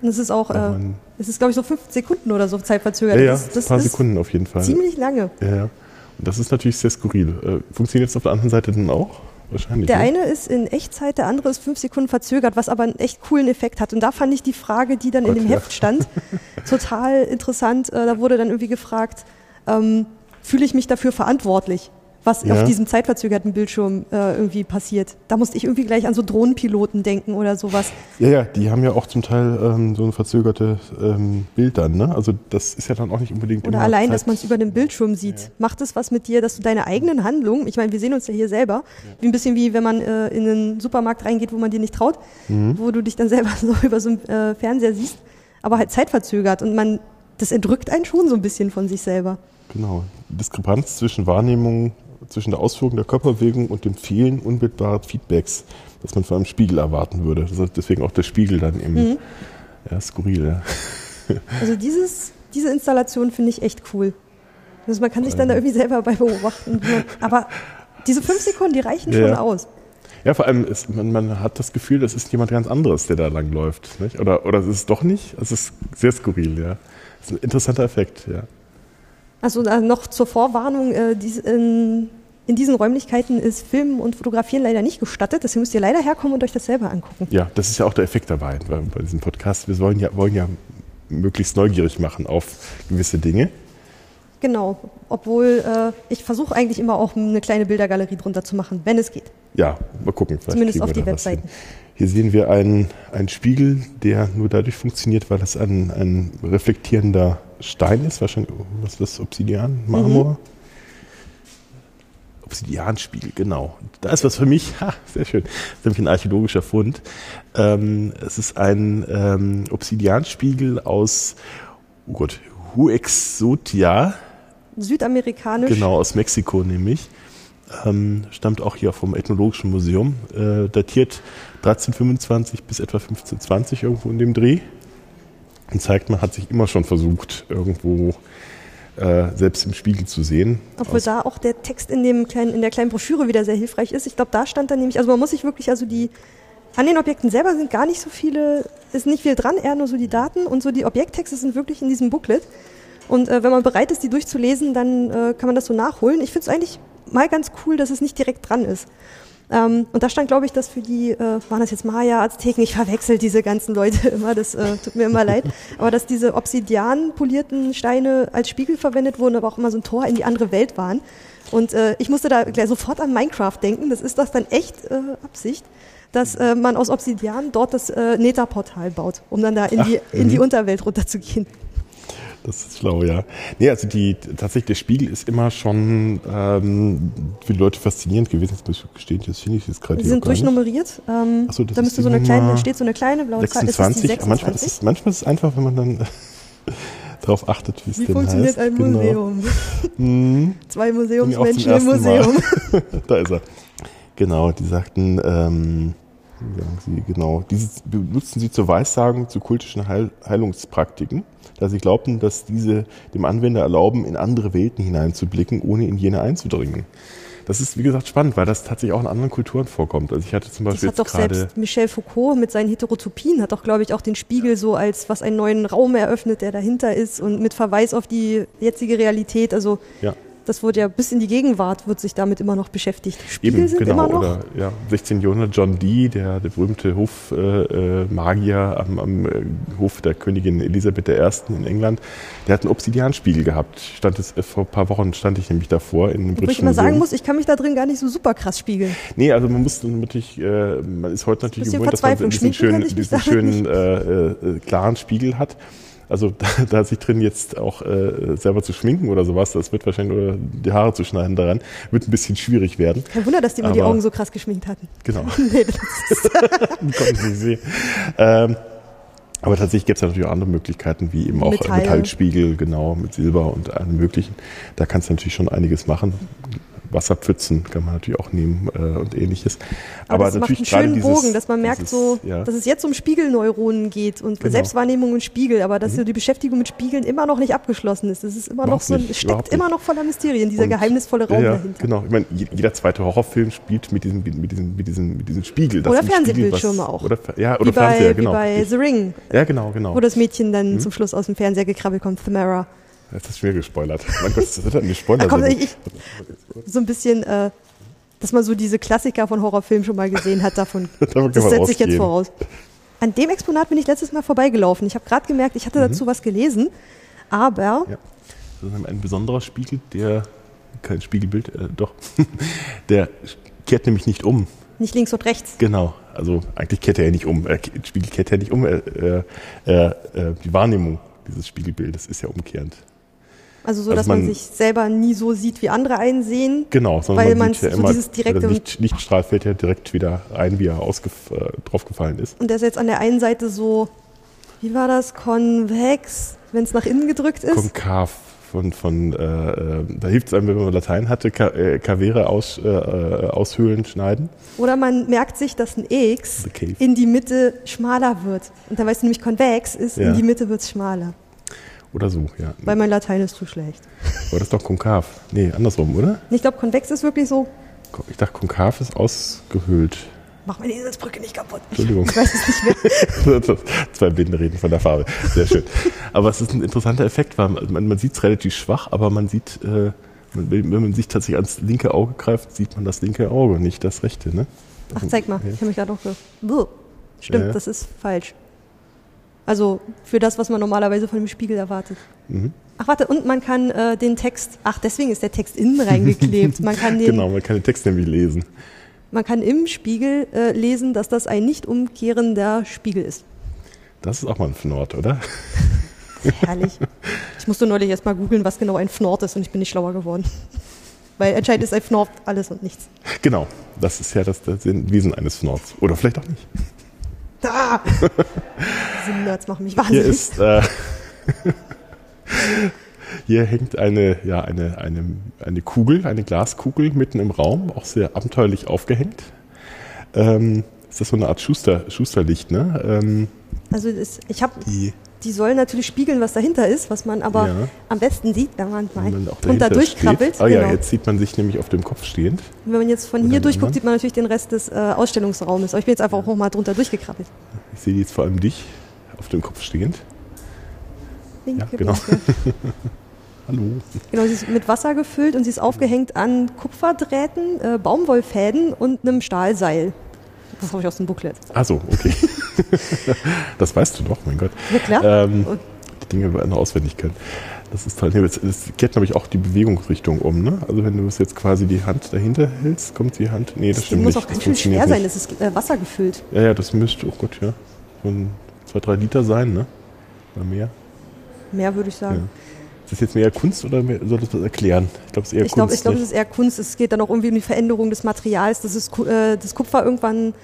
Und es ist auch, äh, es ist glaube ich so fünf Sekunden oder so zeitverzögert. Ja, ja das, das ein paar Sekunden auf jeden Fall. Ziemlich lange. Ja, ja. Und das ist natürlich sehr skurril. Äh, funktioniert es auf der anderen Seite dann auch? Wahrscheinlich. Der ne? eine ist in Echtzeit, der andere ist fünf Sekunden verzögert, was aber einen echt coolen Effekt hat. Und da fand ich die Frage, die dann Gott, in dem ja. Heft stand, *laughs* total interessant. Äh, da wurde dann irgendwie gefragt, ähm, fühle ich mich dafür verantwortlich? Was ja. auf diesem zeitverzögerten Bildschirm äh, irgendwie passiert. Da musste ich irgendwie gleich an so Drohnenpiloten denken oder sowas. Ja, ja, die haben ja auch zum Teil ähm, so ein verzögertes ähm, Bild dann, ne? Also das ist ja dann auch nicht unbedingt. Oder allein, Zeit dass man es über den Bildschirm sieht. Ja. Macht es was mit dir, dass du deine eigenen Handlungen, ich meine, wir sehen uns ja hier selber, ja. wie ein bisschen wie wenn man äh, in einen Supermarkt reingeht, wo man dir nicht traut, mhm. wo du dich dann selber *laughs* so über so einen äh, Fernseher siehst. aber halt zeitverzögert und man, das entrückt einen schon so ein bisschen von sich selber. Genau. Diskrepanz zwischen Wahrnehmung, zwischen der Ausführung der Körperbewegung und dem Fehlen unmittelbaren Feedbacks, das man von einem Spiegel erwarten würde. deswegen auch der Spiegel dann eben mhm. ja, skurril. Ja. Also dieses, diese Installation finde ich echt cool. Also man kann sich dann da irgendwie selber bei beobachten. Aber diese fünf Sekunden, die reichen ja. schon aus. Ja, vor allem ist man, man hat das Gefühl, das ist jemand ganz anderes, der da lang läuft. Nicht? Oder, oder es ist doch nicht. Es ist sehr skurril, ja. Das ist ein interessanter Effekt, ja. Also noch zur Vorwarnung, äh, dies, in, in, diesen Räumlichkeiten ist Filmen und Fotografieren leider nicht gestattet. Deswegen müsst ihr leider herkommen und euch das selber angucken. Ja, das ist ja auch der Effekt dabei bei, bei diesem Podcast. Wir wollen ja, wollen ja möglichst neugierig machen auf gewisse Dinge. Genau, obwohl äh, ich versuche eigentlich immer auch eine kleine Bildergalerie drunter zu machen, wenn es geht. Ja, mal gucken. Zumindest auf die Webseiten. Hier sehen wir einen, einen Spiegel, der nur dadurch funktioniert, weil das ein, ein reflektierender Stein ist. Wahrscheinlich, was ist das? Obsidian? Marmor? Mhm. Obsidianspiegel, genau. Da ist was für mich, *laughs* ha, sehr schön. Das ist nämlich ein archäologischer Fund. Ähm, es ist ein ähm, Obsidianspiegel aus, oh Gott, Huexotia südamerikanisch. Genau, aus Mexiko nämlich. Ähm, stammt auch hier vom Ethnologischen Museum. Äh, datiert 1325 bis etwa 1520 irgendwo in dem Dreh. Und zeigt, man hat sich immer schon versucht, irgendwo äh, selbst im Spiegel zu sehen. Obwohl da auch der Text in, dem kleinen, in der kleinen Broschüre wieder sehr hilfreich ist. Ich glaube, da stand dann nämlich, also man muss sich wirklich, also die, an den Objekten selber sind gar nicht so viele, ist nicht viel dran, eher nur so die Daten und so die Objekttexte sind wirklich in diesem Booklet. Und äh, wenn man bereit ist, die durchzulesen, dann äh, kann man das so nachholen. Ich finde es eigentlich mal ganz cool, dass es nicht direkt dran ist. Ähm, und da stand, glaube ich, dass für die, äh, waren das jetzt Maya, Azteken, ich verwechsel diese ganzen Leute *laughs* immer, das äh, tut mir immer leid, aber dass diese Obsidian polierten Steine als Spiegel verwendet wurden, aber auch immer so ein Tor in die andere Welt waren. Und äh, ich musste da gleich sofort an Minecraft denken, das ist das dann echt äh, Absicht dass äh, man aus Obsidian dort das äh, Nether-Portal baut, um dann da in die, Ach, in die mhm. Unterwelt runterzugehen. Das ist schlau, ja. Nee, also die, tatsächlich der Spiegel ist immer schon ähm, für die Leute faszinierend gewesen. Jetzt muss ich gestehen, das finde ich jetzt gerade Die sind durchnummeriert. Ähm, so, da müsste so eine kleine, steht so eine kleine blaue 26. Zahl. Ist 26. Manchmal ist, es, manchmal ist es einfach, wenn man dann *laughs* darauf achtet, wie es denn funktioniert heißt. ein genau. Museum? *laughs* Mhm. Zwei Museumsmenschen im Museum. *laughs* da ist er. Genau, die sagten, ähm, sagen sie, genau, dieses benutzen sie zur Weissagung zu kultischen Heil Heilungspraktiken da sie glaubten, dass diese dem Anwender erlauben, in andere Welten hineinzublicken, ohne in jene einzudringen. Das ist, wie gesagt, spannend, weil das tatsächlich auch in anderen Kulturen vorkommt. Also ich hatte zum Beispiel das hat doch selbst Michel Foucault mit seinen Heterotopien hat doch, glaube ich, auch den Spiegel so als was einen neuen Raum eröffnet, der dahinter ist und mit Verweis auf die jetzige Realität. Also ja das wurde ja bis in die Gegenwart wird sich damit immer noch beschäftigt. Spiegel Eben, sind genau, immer noch. Oder, ja, 16. Jahrhundert John Dee, der, der berühmte Hofmagier äh, äh am, am äh, Hof der Königin Elisabeth I. in England, der hat einen Obsidianspiegel gehabt. Stand es, äh, vor ein paar Wochen stand ich nämlich davor in einem Wo ich immer sagen muss, ich kann mich da drin gar nicht so super krass spiegeln. Nee, also man muss natürlich, äh, man ist heute natürlich gewohnt, dass man diesen schönen, diesen schönen äh, äh, klaren Spiegel hat. Also *laughs* da, da sich drin jetzt auch äh, selber zu schminken oder sowas, das wird wahrscheinlich, oder die Haare zu schneiden daran, wird ein bisschen schwierig werden. Kein Wunder, dass die mir die Augen so krass geschminkt hatten. Genau. *laughs* nee, *laughs* Konnten Sie sehen. Ähm, aber tatsächlich gibt es natürlich auch andere Möglichkeiten, wie eben auch Metall. Metallspiegel, genau, mit Silber und allem möglichen. Da kannst du natürlich schon einiges machen. Wasserpfützen kann man natürlich auch nehmen äh, und ähnliches. Aber, Aber das natürlich macht einen schönen dieses, Bogen, dass man merkt, dieses, so, ja. dass es jetzt um Spiegelneuronen geht und genau. Selbstwahrnehmung und Spiegel, aber dass mhm. so die Beschäftigung mit Spiegeln immer noch nicht abgeschlossen ist. Das ist immer überhaupt noch so, nicht, steckt immer noch voller Mysterien, dieser und, geheimnisvolle Raum ja, dahinter. Genau, ich meine, jeder zweite Horrorfilm spielt mit diesem, mit diesem, mit diesem, mit diesem Spiegel. Oder Fernsehbildschirme auch. Oder, ja, oder wie Fernseher, bei, genau. Wie bei The Ring. Ja, genau, genau. Wo das Mädchen dann mhm. zum Schluss aus dem Fernseher gekrabbelt kommt, Thamara. Jetzt hast du mir gespoilert. Mein Gott, das wird eine Spoiler. Komm, ich, so ein bisschen, äh, dass man so diese Klassiker von Horrorfilmen schon mal gesehen hat, davon. *laughs* das setze ich jetzt voraus. An dem Exponat bin ich letztes Mal vorbeigelaufen. Ich habe gerade gemerkt, ich hatte mhm. dazu was gelesen, aber. Ja. Das ist ein besonderer Spiegel, der, kein Spiegelbild, äh, doch, *laughs* der kehrt nämlich nicht um. Nicht links und rechts. Genau, also eigentlich kehrt er ja nicht um. Er, Spiegel kehrt ja nicht um. Er, er, die Wahrnehmung dieses Spiegelbildes ist ja umkehrend. Also so, also dass man, man, sich selber nie so sieht, wie andere einen sehen. Genau, sondern weil man sieht ja so immer, dieses direkte der Licht, Lichtstrahl fällt ja direkt wieder ein, wie er äh, draufgefallen ist. Und der ist jetzt an der einen Seite so Wie war das? Konvex, wenn es nach innen gedrückt ist? Konkav von, von äh, äh, da hilft es einem, wenn man Latein hatte, Ka äh, Kavere aus, äh, äh, aushöhlen, schneiden. Oder man merkt sich, dass ein X in die Mitte schmaler wird. Und dann weißt du nämlich, konvex ist, Ja. in die Mitte wird es schmaler. Oder so, ja. Weil mein Latein ist zu schlecht. Aber das ist doch konkav. Nee, andersrum, oder? Ich glaube, konvex ist wirklich so, Ich dachte, konkav ist ausgehöhlt. mach meine Eselsbrücke nicht kaputt. Entschuldigung. Ich weiß es nicht mehr. *laughs* Zwei Blinden reden von der Farbe. Sehr schön. Aber es ist ein interessanter Effekt, weil man, man sieht es relativ schwach, aber man sieht, äh, wenn man sich tatsächlich ans linke Auge greift, sieht man das linke Auge, nicht das rechte. Ne? Ach, zeig mal. Ja. Ich habe mich gerade auch so. Buh. Stimmt, Ja. das ist falsch. Also für das, was man normalerweise von dem Spiegel erwartet. Mhm. Ach warte, und man kann äh, den Text, ach deswegen ist der Text innen reingeklebt. Man kann, *laughs* den, Genau, man kann den Text nämlich lesen. man kann im Spiegel äh, lesen, dass das ein nicht umkehrender Spiegel ist. Das ist auch mal ein Fnord, oder? *laughs* Herrlich. Ich musste neulich erst mal googeln, was genau ein Fnord ist und ich bin nicht schlauer geworden. Weil anscheinend ist ein Fnord alles und nichts. Genau, das ist ja das, das Wesen eines Fnords. Oder vielleicht auch nicht. Da! *laughs* Diese Nerds machen mich Hier wahnsinnig. ist, äh, *laughs* hier hängt eine, ja, eine, eine, eine Kugel, eine Glaskugel mitten im Raum, auch sehr abenteuerlich aufgehängt. Ähm, ist das so eine Art Schuster, Schusterlicht, ne? Ähm, Also das, ich habe die, sollen natürlich spiegeln, was dahinter ist, was man aber Ja. am besten sieht, wenn man mal drunter durchkrabbelt. Ah ja, genau. jetzt sieht man sich nämlich auf dem Kopf stehend. Und Wenn man jetzt von Oder hier durchguckt, anderen. sieht man natürlich den Rest des äh, Ausstellungsraumes. Aber ich bin jetzt einfach auch mal drunter durchgekrabbelt. Ich sehe jetzt vor allem dich auf dem Kopf stehend. Linke Ja, genau. *laughs* Hallo. genau, sie ist mit Wasser gefüllt und sie ist aufgehängt an Kupferdrähten, äh, Baumwollfäden und einem Stahlseil. Das habe ich aus dem Booklet. Ah so, okay. *laughs* das weißt du doch, mein Gott. Ja klar. Ähm, die Dinge werden auswendig können. Das ist toll. Nee, Das das kehrt, glaube ich, auch die Bewegungsrichtung um. Ne? Also wenn du es jetzt quasi die Hand dahinter hältst, kommt die Hand. Nee, das, das stimmt muss nicht. auch ganz das schön schwer sein. nicht. Es ist äh, Wasser gefüllt. Ja, ja, das müsste, oh Gott, ja. So ein, zwei, drei Liter sein, ne? Oder mehr. Mehr würde ich Ja. Ist das jetzt mehr Kunst oder mehr, soll das was erklären? Ich glaube, es ist eher Ich glaube, Kunst. ich glaub, es ne? ist eher Kunst. Es geht dann auch irgendwie um die Veränderung des Materials, dass es, Ku- äh, das Kupfer irgendwann.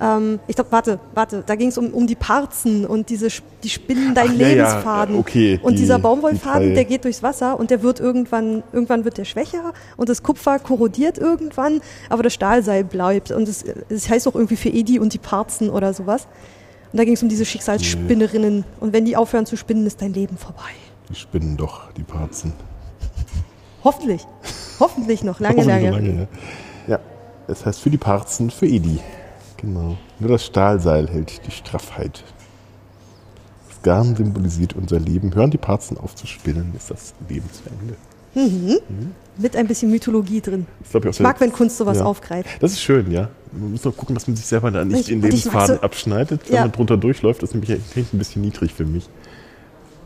Ähm, ich glaube, warte, warte, da ging es um, um die Parzen und diese die spinnen deinen Ach, ja, ja, Lebensfaden. äh, okay, und die- dieser die Baumwollfaden, drei- der geht durchs Wasser und der wird irgendwann, irgendwann wird der schwächer und das Kupfer korrodiert irgendwann, aber das Stahlseil bleibt. Und es, es heißt auch irgendwie für Edi und die Parzen oder sowas. Und da ging es um diese Schicksalsspinnerinnen. Und wenn die aufhören zu spinnen, ist dein Leben vorbei. Die spinnen doch, die Parzen. Hoffentlich. Hoffentlich noch lange, Hoffentlich lange. lange, ja. ja, das heißt für die Parzen, für Edi. Genau. Nur das Stahlseil hält die Straffheit. Das Garn symbolisiert unser Leben. Hören die Parzen auf zu spinnen, ist das Leben zu Ende. Mit ein bisschen Mythologie drin. Das, ich, auch Ich mag, wenn Kunst sowas Ja. aufgreift. das ist schön, ja. Man muss noch gucken, dass man sich selber da nicht Ich- mag Lebensfaden so- abschneidet, wenn Ja. man drunter durchläuft. Das ist nämlich ein bisschen niedrig für mich.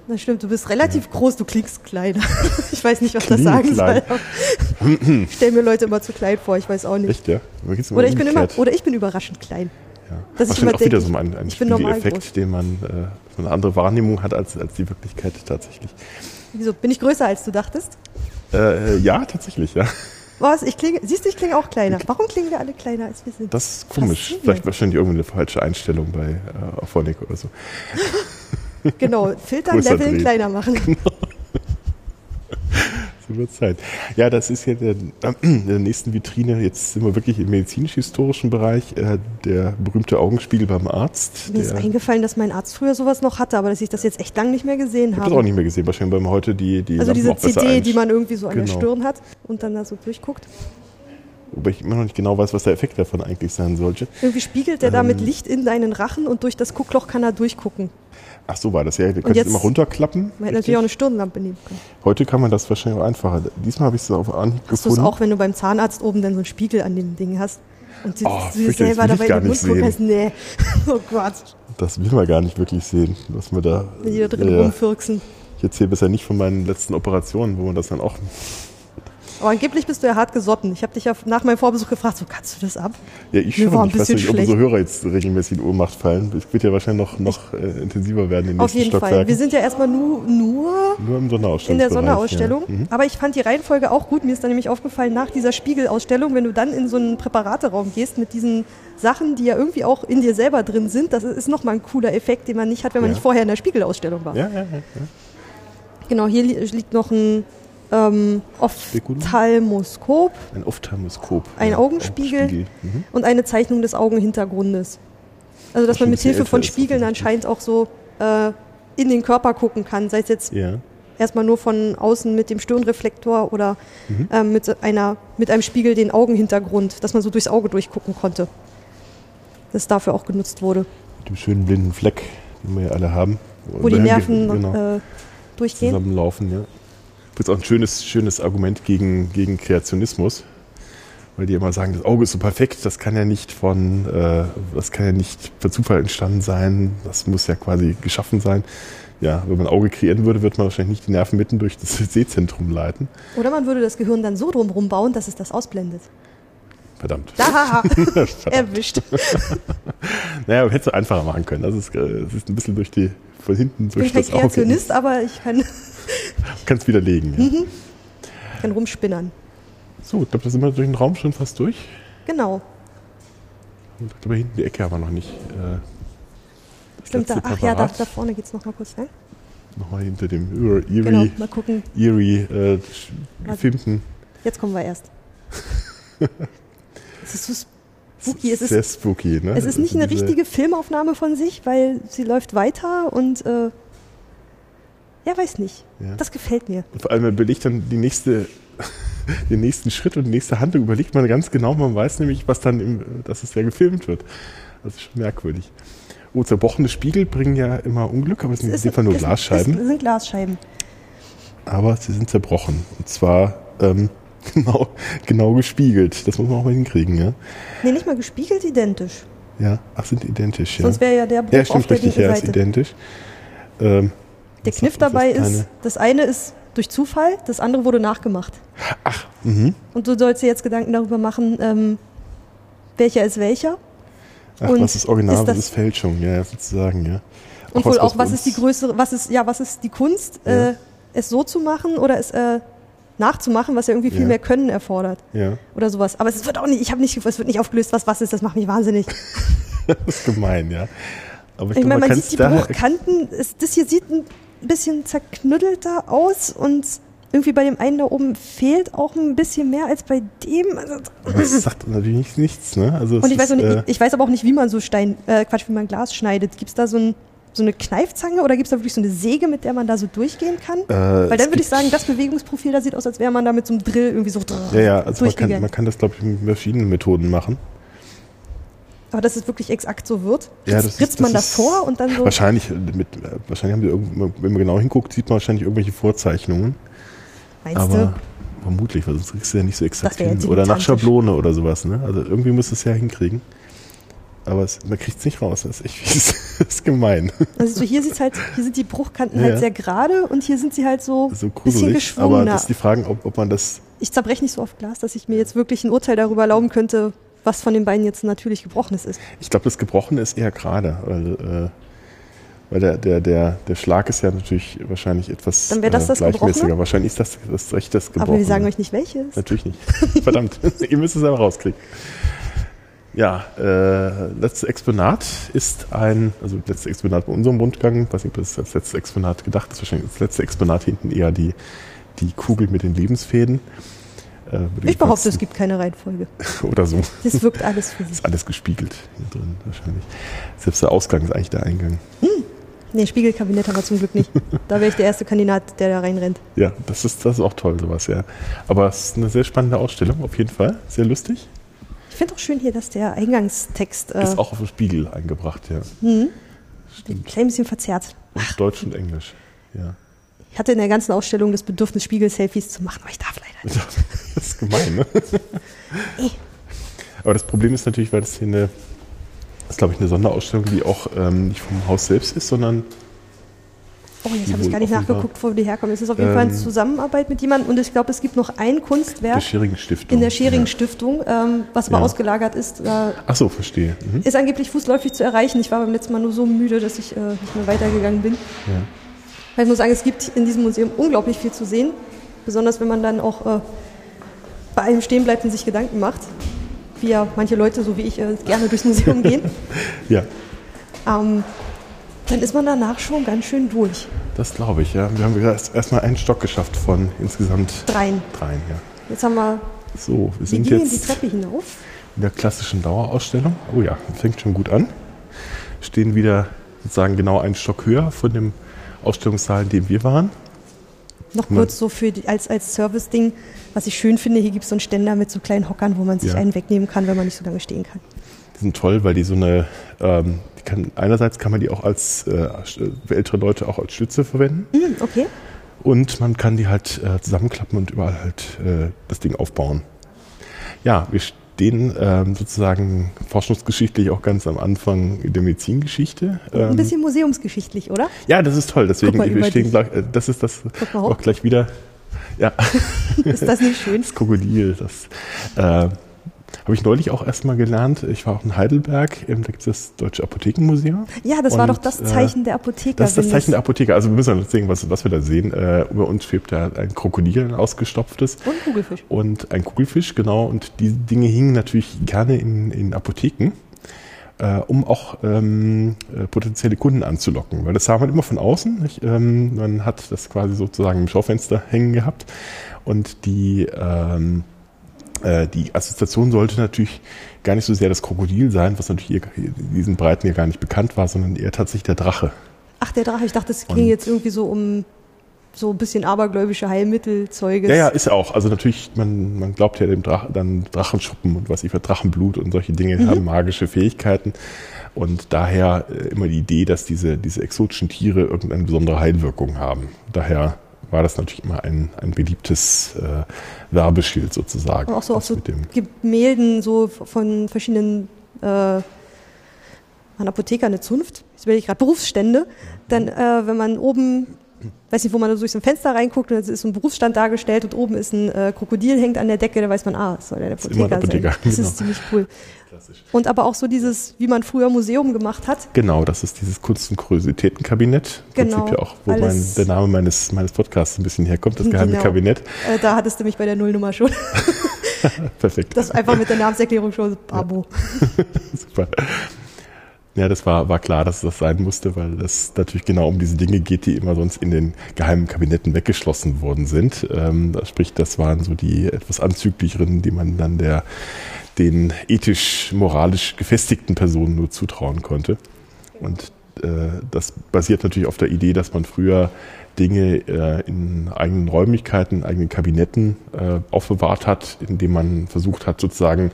Das stimmt, du bist relativ groß, du klingst kleiner. *laughs* Ich weiß nicht, was das Klinge sagen klein. soll. Ich stelle mir Leute immer zu klein vor, ich weiß auch nicht. Echt, ja? Oder ich, bin immer, oder ich bin überraschend klein. Ja. Wahrscheinlich immer auch wieder so ein, ein. Spiegeleffekt, den man äh, so eine andere Wahrnehmung hat als, als die Wirklichkeit tatsächlich. Wieso? Bin ich größer, als du dachtest? Äh, ja, tatsächlich, ja. Was? Ich klinge, siehst du, ich klinge auch kleiner. Warum klingen wir alle kleiner, als wir sind? Das ist komisch. Faszinierend. Vielleicht wahrscheinlich irgendwie eine falsche Einstellung bei äh, Auphonic oder so. *laughs* Genau, filtern, leveln, kleiner machen. *laughs* So wird Zeit. Ja, das ist ja der, äh, *clears throat* in der nächsten Vitrine. Jetzt sind wir wirklich im medizinisch-historischen Bereich. Äh, der berühmte Augenspiegel beim Arzt. Mir ist Der, ich eingefallen, dass mein Arzt früher sowas noch hatte, aber dass ich das jetzt echt lang nicht mehr gesehen habe habe. das auch nicht mehr gesehen. Wahrscheinlich, man heute die, die also Lampen diese CD, die man irgendwie so an der Genau. Stirn hat und dann da so durchguckt. Wobei ich immer noch nicht genau weiß, was der Effekt davon eigentlich sein sollte. Irgendwie spiegelt der damit Ähm. Licht in deinen Rachen und durch das Guckloch kann er durchgucken. Ach so war das ja. Du könntest jetzt- immer runterklappen. Man hätte natürlich auch eine Stirnlampe nehmen können. Heute kann man das wahrscheinlich auch einfacher. Diesmal habe ich es auf Anhieb Hast es gefunden. auch, wenn du beim Zahnarzt oben dann so einen Spiegel an dem Ding hast? Und du, Oh, du dir selber dabei in den Mund guckst, nee. *laughs* Oh Gott, Das will man gar nicht wirklich sehen, was wir da. wenn die da drin Ja, rumfirksen. Ich erzähle bisher nicht von meinen letzten Operationen, wo man das dann auch Aber angeblich bist du ja hart gesotten. Ich habe dich ja nach meinem Vorbesuch gefragt, so kannst du das ab? Ja, ich Mir schon. Ich weiß nicht, ob schlecht. unsere Hörer jetzt regelmäßig in Ohnmacht fallen. Es wird ja wahrscheinlich noch, noch äh, intensiver werden in den Auf nächsten jeden Fall. Stockwerken. Wir sind ja erstmal nur, nur Nur im Sonderausstellungsbereich. in der Sonderausstellung. Ja. Mhm. Aber ich fand die Reihenfolge auch gut. Mir ist dann nämlich aufgefallen, nach dieser Spiegelausstellung, wenn du dann in so einen Präparateraum gehst mit diesen Sachen, die ja irgendwie auch in dir selber drin sind, das ist nochmal ein cooler Effekt, den man nicht hat, wenn man Ja. nicht vorher in der Spiegelausstellung war. Ja, ja, ja. Genau, hier li liegt noch ein ähm? Ophthalmoskop Ein Ophthalmoskop. Ein ja, Augenspiegel. Mhm. und eine Zeichnung des Augenhintergrundes. Also, dass Schon man mit Hilfe von das Spiegeln anscheinend auch so äh, in den Körper gucken kann, sei es jetzt Ja. erstmal nur von außen mit dem Stirnreflektor oder Mhm. ähm, mit, einer, mit einem Spiegel den Augenhintergrund, dass man so durchs Auge durchgucken konnte. Das dafür auch genutzt wurde, Mit dem schönen blinden Fleck, den wir ja alle haben. wo die Dahin Nerven ge- genau, äh, durchgehen. zusammenlaufen. Ja. Das ist auch ein schönes, schönes Argument gegen, gegen Kreationismus. Weil die immer sagen, das Auge ist so perfekt, das kann ja nicht von, äh, das kann ja nicht per Zufall entstanden sein, das muss ja quasi geschaffen sein. Ja, wenn man ein Auge kreieren würde, würde man wahrscheinlich nicht die Nerven mitten durch das *laughs* Sehzentrum leiten. Oder man würde das Gehirn dann so drumherum bauen, dass es das ausblendet. Verdammt. Da, *laughs* *laughs* Verdammt. erwischt. Naja, hättest du einfacher machen können. Das ist, äh, das ist ein bisschen durch die, von hinten Ich bin durch kein das Auge. Kreationist, aber ich kann, *laughs* Kannst widerlegen. Ja. kann rumspinnern. So, ich glaube, da sind wir durch den Raum schon fast durch. Genau. Und ich glaube, hinten die Ecke haben wir noch nicht. Äh, Stimmt, da, ach ja, da, da vorne geht es nochmal kurz lang. Nochmal hinter dem Erie, Genau, mal gucken. Erie äh, gefilmten. Jetzt kommen wir erst. *laughs* es ist so spooky. Es sehr ist, spooky, ne? es ist nicht Also eine diese- richtige Filmaufnahme von sich, weil sie läuft weiter und äh, ja, weiß nicht. Ja. Das gefällt mir. Und vor allem, man überlegt dann die nächste, *laughs* den nächsten Schritt und die nächste Handlung, überlegt man ganz genau, man weiß nämlich, was dann, im, dass es ja gefilmt wird. Das ist schon merkwürdig. Oh, zerbrochene Spiegel bringen ja immer Unglück, aber es sind in Es dem Fall nur Glasscheiben. Es sind Glasscheiben. aber sie sind zerbrochen. Und zwar ähm, genau, genau gespiegelt. Das muss man auch mal hinkriegen, ja. Nee, nicht mal gespiegelt, identisch. Ja, ach, sind identisch, ja. Sonst wäre ja der Bruch ja, auf stimmt der richtig, ja, ist identisch. Ähm, Der was Kniff dabei ist, Kleine? das eine ist durch Zufall, das andere wurde nachgemacht. Ach, mhm. Und du sollst dir jetzt Gedanken darüber machen, ähm, welcher ist welcher. Ach, Und was ist Original, ist was das- ist Fälschung, ja, sozusagen, ja. Und was- wohl auch, bei was ist die größere, was ist, ja, was ist die Kunst, Ja. äh, es so zu machen oder es äh, nachzumachen, was ja irgendwie viel Ja. mehr Können erfordert Ja, oder sowas. Aber es wird auch nicht, ich habe nicht, es wird nicht aufgelöst, was was ist, das macht mich wahnsinnig. *laughs* das ist gemein, ja. Aber ich, Ich meine, man kann's sieht die Bruchkanten, es, das hier sieht ein bisschen zerknüttelter aus und irgendwie bei dem einen da oben fehlt auch ein bisschen mehr als bei dem. Also, Das *laughs* sagt natürlich nicht- nichts, ne? Also und ich weiß, ist, auch nicht, äh, ich weiß aber auch nicht, wie man so Stein, äh, Quatsch, wie man Glas schneidet. Gibt es da so, ein, so eine Kneifzange oder gibt es da wirklich so eine Säge, mit der man da so durchgehen kann? äh, Weil dann würde ich sagen, das Bewegungsprofil da sieht aus, als wäre man da mit so einem Drill irgendwie so Ja, ja, also man kann, man kann das, glaube ich, mit verschiedenen Methoden machen. Aber dass es wirklich exakt so wird? Ja, Ritzt- das ist- ritzt man das das ist vor und dann so. Wahrscheinlich, äh, mit, äh, wahrscheinlich haben die irgendwo, wenn man genau hinguckt, sieht man wahrscheinlich irgendwelche Vorzeichnungen. Meinst aber du? vermutlich, weil sonst kriegst du ja nicht so exakt hin. Oder nach. Schablone oder sowas, ne? Also irgendwie muss es ja hinkriegen. Aber es, man kriegt es nicht raus. Das ist echt fies. das ist gemein. Also so hier sieht's halt, hier sind die Bruchkanten Ja. halt sehr gerade und hier sind sie halt so, So bisschen gruselig. Aber geschwungener. das ist die Frage, ob, ob man das. ich zerbreche nicht so oft Glas, dass ich mir jetzt wirklich ein Urteil darüber erlauben könnte, was von den beiden jetzt natürlich gebrochenes ist. Ich glaube, das Gebrochene ist eher gerade. Weil, äh, weil der, der, der, der Schlag ist ja natürlich wahrscheinlich etwas Dann das äh, das gleichmäßiger. Gebrochene? Wahrscheinlich ist das, das recht das Gebrochene. Aber wir sagen euch nicht welches. Natürlich nicht. *laughs* Verdammt, *laughs* ihr müsst es aber rauskriegen. Ja, äh, letztes Exponat ist ein, also letztes Exponat bei unserem Rundgang, weiß nicht, ob das als letztes Exponat gedacht ist, wahrscheinlich das letzte Exponat hinten eher die, die Kugel mit den Lebensfäden. Äh, Ich behaupte, es gibt keine Reihenfolge. *laughs* Oder so. Das wirkt alles für *laughs* sich. Ist alles gespiegelt hier drin, wahrscheinlich. Selbst der Ausgang ist eigentlich der Eingang. Nee, Spiegelkabinett haben wir zum Glück nicht. Da wäre ich der erste Kandidat, der da reinrennt. Ja, das ist, das ist auch toll, sowas, ja. Aber es ist eine sehr spannende Ausstellung, auf jeden Fall. Sehr lustig. Ich finde auch schön hier, dass der Eingangstext äh, Ist auch auf dem Spiegel eingebracht, ja. ein Stimmt. klein bisschen verzerrt. Und Deutsch und Englisch. Ja. Ich hatte in der ganzen Ausstellung das Bedürfnis, Spiegel-Selfies zu machen, aber ich darf leider nicht. *laughs* Das ist gemein, ne? *laughs* Eh. Aber das Problem ist natürlich, weil das hier eine, das ist glaube ich eine Sonderausstellung, die auch ähm, nicht vom Haus selbst ist, sondern Oh, jetzt habe ich gar nicht nachgeguckt, wo die herkommen. Es ist auf jeden Fall eine Ähm, Zusammenarbeit mit jemandem und ich glaube, es gibt noch ein Der Kunstwerk Schering-Stiftung. in der Schering-Stiftung, ähm, was aber Ja. ausgelagert ist. Äh. Ach so, verstehe. Mhm. ist angeblich fußläufig zu erreichen. Ich war beim letzten Mal nur so müde, dass ich äh, nicht mehr weitergegangen bin. Ja. Weil ich muss sagen, es gibt in diesem Museum unglaublich viel zu sehen. Besonders wenn man dann auch äh, bei allem stehen bleibt und sich Gedanken macht. Wie ja manche Leute, so wie ich, äh, gerne durchs Museum gehen. *laughs* ja, Ähm, dann ist man danach schon ganz schön durch. das glaube ich. Ja. Wir haben erst erstmal einen Stock geschafft von insgesamt Dreien. dreien. Ja. Jetzt haben wir, So, wir wir sind die jetzt Treppe hinauf. in der klassischen Dauerausstellung. Oh ja, fängt schon gut an. Stehen wieder sozusagen genau einen Stock höher von dem Ausstellungssaal, in dem wir waren. Noch kurz so für die, als, als Service-Ding, was ich schön finde, hier gibt es so einen Ständer mit so kleinen Hockern, wo man sich Ja. einen wegnehmen kann, wenn man nicht so lange stehen kann. Die sind toll, weil die so eine, ähm, die kann, einerseits kann man die auch als, äh, ältere Leute auch als Stütze verwenden Hm, okay. und man kann die halt äh, zusammenklappen und überall halt äh, das Ding aufbauen. Ja, wir stehen ähm, sozusagen forschungsgeschichtlich auch ganz am Anfang in der Medizingeschichte. Ein Ähm, bisschen museumsgeschichtlich, oder? ja, das ist toll, deswegen wir stehen gleich, äh, das ist das auch gleich wieder. Ja, *laughs* Ist das nicht schön? das Krokodil, das äh, habe ich neulich auch erstmal gelernt. Ich war auch in Heidelberg, da gibt es das Deutsche Apothekenmuseum. Ja, das war Und, doch das äh, Zeichen der Apotheker. Das ist das Zeichen der Apotheker. Also wir müssen jetzt sehen, was, was wir da sehen. Äh, über uns schwebt da ein Krokodil, ein ausgestopftes. Und Kugelfisch. Und ein Kugelfisch, genau. Und diese Dinge hingen natürlich gerne in, in Apotheken, äh, um auch ähm, äh, potenzielle Kunden anzulocken. Weil das sah man immer von außen. Nicht? Ähm, man hat das quasi sozusagen im Schaufenster hängen gehabt. Und die, ähm, äh, die Assoziation sollte natürlich gar nicht so sehr das Krokodil sein, was natürlich in diesen Breiten ja gar nicht bekannt war, sondern eher tatsächlich der Drache. Ach, der Drache. Ich dachte, es ging jetzt irgendwie so um so ein bisschen abergläubische Heilmittelzeuges. Ja, ja, ist auch. Also natürlich, man, man glaubt ja dem Drachen, dann Drachenschuppen und was ich für Drachenblut und solche Dinge haben magische Fähigkeiten. Und daher äh, immer die Idee, dass diese, diese exotischen Tiere irgendeine besondere Heilwirkung haben. Daher war das natürlich immer ein, ein beliebtes äh, Werbeschild sozusagen. Und auch so Was so Gemälden so von verschiedenen äh, an Apotheker eine Zunft, jetzt will ich gerade Berufsstände, dann äh, wenn man oben, weiß nicht, wo man durch so ein Fenster reinguckt und es ist so ein Berufsstand dargestellt und oben ist ein äh, Krokodil hängt an der Decke, da weiß man, ah, das soll der Apotheker, ein Apotheker, sein. Das genau. ist ziemlich cool. Und aber auch so dieses, wie man früher Museum gemacht hat, genau, das ist dieses Kunst- und Kuriositätenkabinett. Genau, Prinzip ja auch, wo mein, der Name meines, meines Podcasts ein bisschen herkommt, das geheime Genau. Kabinett. äh, da hattest du mich bei der Nullnummer schon. *laughs* Perfekt. Das einfach mit der Namenserklärung schon Abo. *laughs* Super. Ja, das war, war klar, dass das sein musste, weil es natürlich genau um diese Dinge geht, die immer sonst in den geheimen Kabinetten weggeschlossen worden sind. Ähm, sprich, das waren so die etwas anzüglicheren, die man dann der, den ethisch-moralisch gefestigten Personen nur zutrauen konnte. Und äh, das basiert natürlich auf der Idee, dass man früher Dinge äh, in eigenen Räumlichkeiten, in eigenen Kabinetten äh, aufbewahrt hat, indem man versucht hat, sozusagen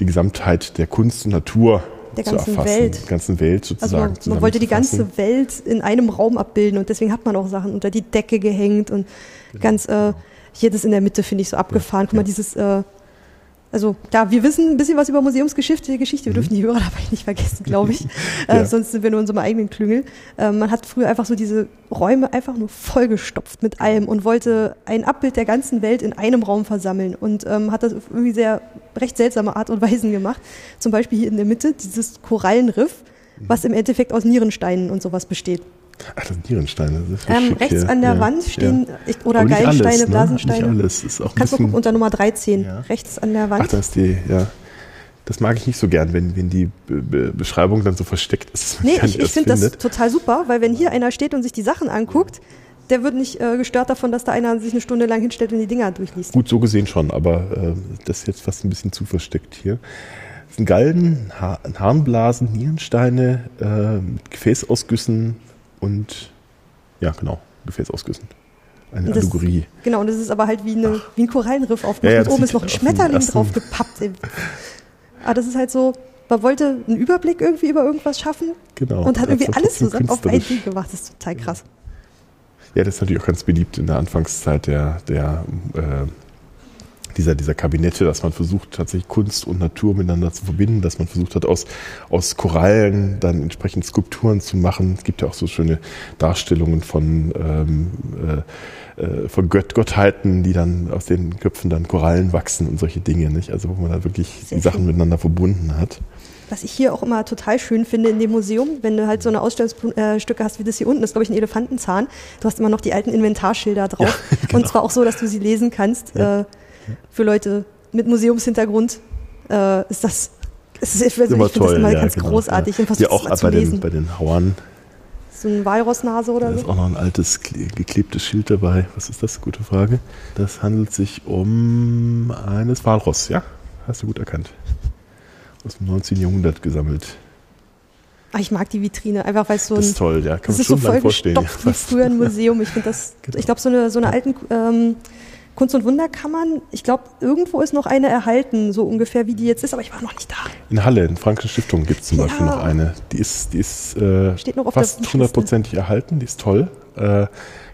die Gesamtheit der Kunst und Natur Der zu ganzen erfassen. Welt. Der ganzen Welt Also sozusagen. man, man wollte die ganze Welt in einem Raum abbilden und deswegen hat man auch Sachen unter die Decke gehängt und ganz äh, hier das in der Mitte finde ich so abgefahren. Guck mal, ja. dieses äh, also ja, wir wissen ein bisschen was über Museumsgeschichte, Geschichte. Wir Mhm. dürfen die Hörer *laughs* dabei nicht vergessen, glaube ich. *laughs* äh, Ja. sonst sind wir nur in unserem eigenen Klüngel. Äh, man hat früher einfach so diese Räume einfach nur vollgestopft mit allem und wollte ein Abbild der ganzen Welt in einem Raum versammeln und ähm, hat das auf irgendwie sehr recht seltsame Art und Weisen gemacht. Zum Beispiel hier in der Mitte dieses Korallenriff, was im Endeffekt aus Nierensteinen und sowas besteht. Ach, das sind Nierensteine. Das ist Ähm, rechts hier. an der Ja, Wand stehen Ja. ich, oder Aber Gallensteine, alles, ne? Blasensteine. Nicht alles. Ist auch Kannst du gucken, unter Nummer 13, Ja. rechts an der Wand. Ach, das ist die, ja. Das mag ich nicht so gern, wenn, wenn die Be Be Beschreibung dann so versteckt ist. Nee, ich, ich finde das total super, weil wenn hier einer steht und sich die Sachen anguckt, der wird nicht äh, gestört davon, dass da einer sich eine Stunde lang hinstellt und die Dinger durchliest. Gut, so gesehen schon, aber äh, das ist jetzt fast ein bisschen zu versteckt hier. Das sind Galgen, ha Harnblasen, Nierensteine, äh, Gefäßausgüssen und ja, genau, Gefäßausgüssen. Eine Und das- Allegorie. Genau, und das ist aber halt wie, eine, wie ein Korallenriff aufgemacht. Ja, ja, oben ist noch ein auf Schmetterling drauf gepappt. ey. Aber das ist halt so, man wollte einen Überblick irgendwie über irgendwas schaffen Genau. und hat irgendwie alles zusammen auf ein. Ding gemacht. Das ist total krass. Ja, das ist natürlich auch ganz beliebt in der Anfangszeit der, der äh, dieser, dieser Kabinette, dass man versucht, tatsächlich Kunst und Natur miteinander zu verbinden, dass man versucht hat, aus, aus Korallen dann entsprechend Skulpturen zu machen. Es gibt ja auch so schöne Darstellungen von, ähm, äh, äh von Gött Gottheiten, die dann aus den Köpfen dann Korallen wachsen und solche Dinge, nicht? Also wo man da wirklich Sehr die Sachen miteinander verbunden hat was ich hier auch immer total schön finde in dem Museum, wenn du halt so eine Ausstellungsstücke hast wie das hier unten, das ist glaube ich ein Elefantenzahn, du hast immer noch die alten Inventarschilder drauf. Ja, *laughs* genau. Und zwar auch so, dass du sie lesen kannst. Ja. Für Leute mit Museumshintergrund äh, ist das, ist, ich, also ich finde das immer ja, ganz genau, großartig. Ja. Hier auch bei den, bei den Hauern. So eine Walrossnase oder so? Da ist auch noch ein altes geklebtes Schild dabei. Was ist das? Gute Frage. Das handelt sich um eines Walross, ja? Hast du gut erkannt aus dem 19. Jahrhundert gesammelt. Ach, ich mag die Vitrine, einfach weil es so ein. Das ist toll, ja, kann man schon so lang vorstellen. wie früher ein *laughs* Museum. Ich finde das, genau. ich glaube, so eine, so eine alten ähm, Kunst- und Wunderkammern, ich glaube, irgendwo ist noch eine erhalten, so ungefähr wie die jetzt ist, aber ich war noch nicht da. In Halle, in Frankische Stiftung gibt es zum ja. Beispiel noch eine. Die ist, die ist äh, fast hundertprozentig erhalten, die ist toll. Äh,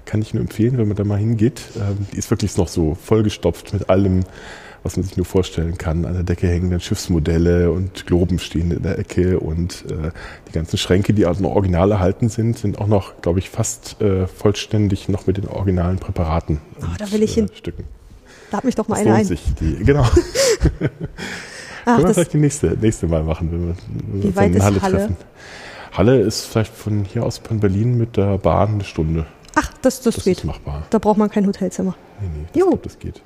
kann ich nur empfehlen, wenn man da mal hingeht. Ähm, die ist wirklich noch so vollgestopft mit allem was man sich nur vorstellen kann. An der Decke hängen dann Schiffsmodelle und Globen stehen in der Ecke und äh, die ganzen Schränke, die also noch original erhalten sind, sind auch noch, glaube ich, fast äh, vollständig noch mit den originalen Präparaten. Oh, und, da will ich hin. Äh, Stücken. Da hat mich doch mal das eine ein. Sich die, genau. Ach, *laughs* Können wir vielleicht die nächste, nächste Mal machen, wenn wir, wenn wir uns in Halle, Halle treffen. Halle ist vielleicht von hier aus von Berlin mit der Bahn eine Stunde. Ach, das, das, das geht. Ist machbar. Da braucht man kein Hotelzimmer. Nee, nee, das, glaub, das geht.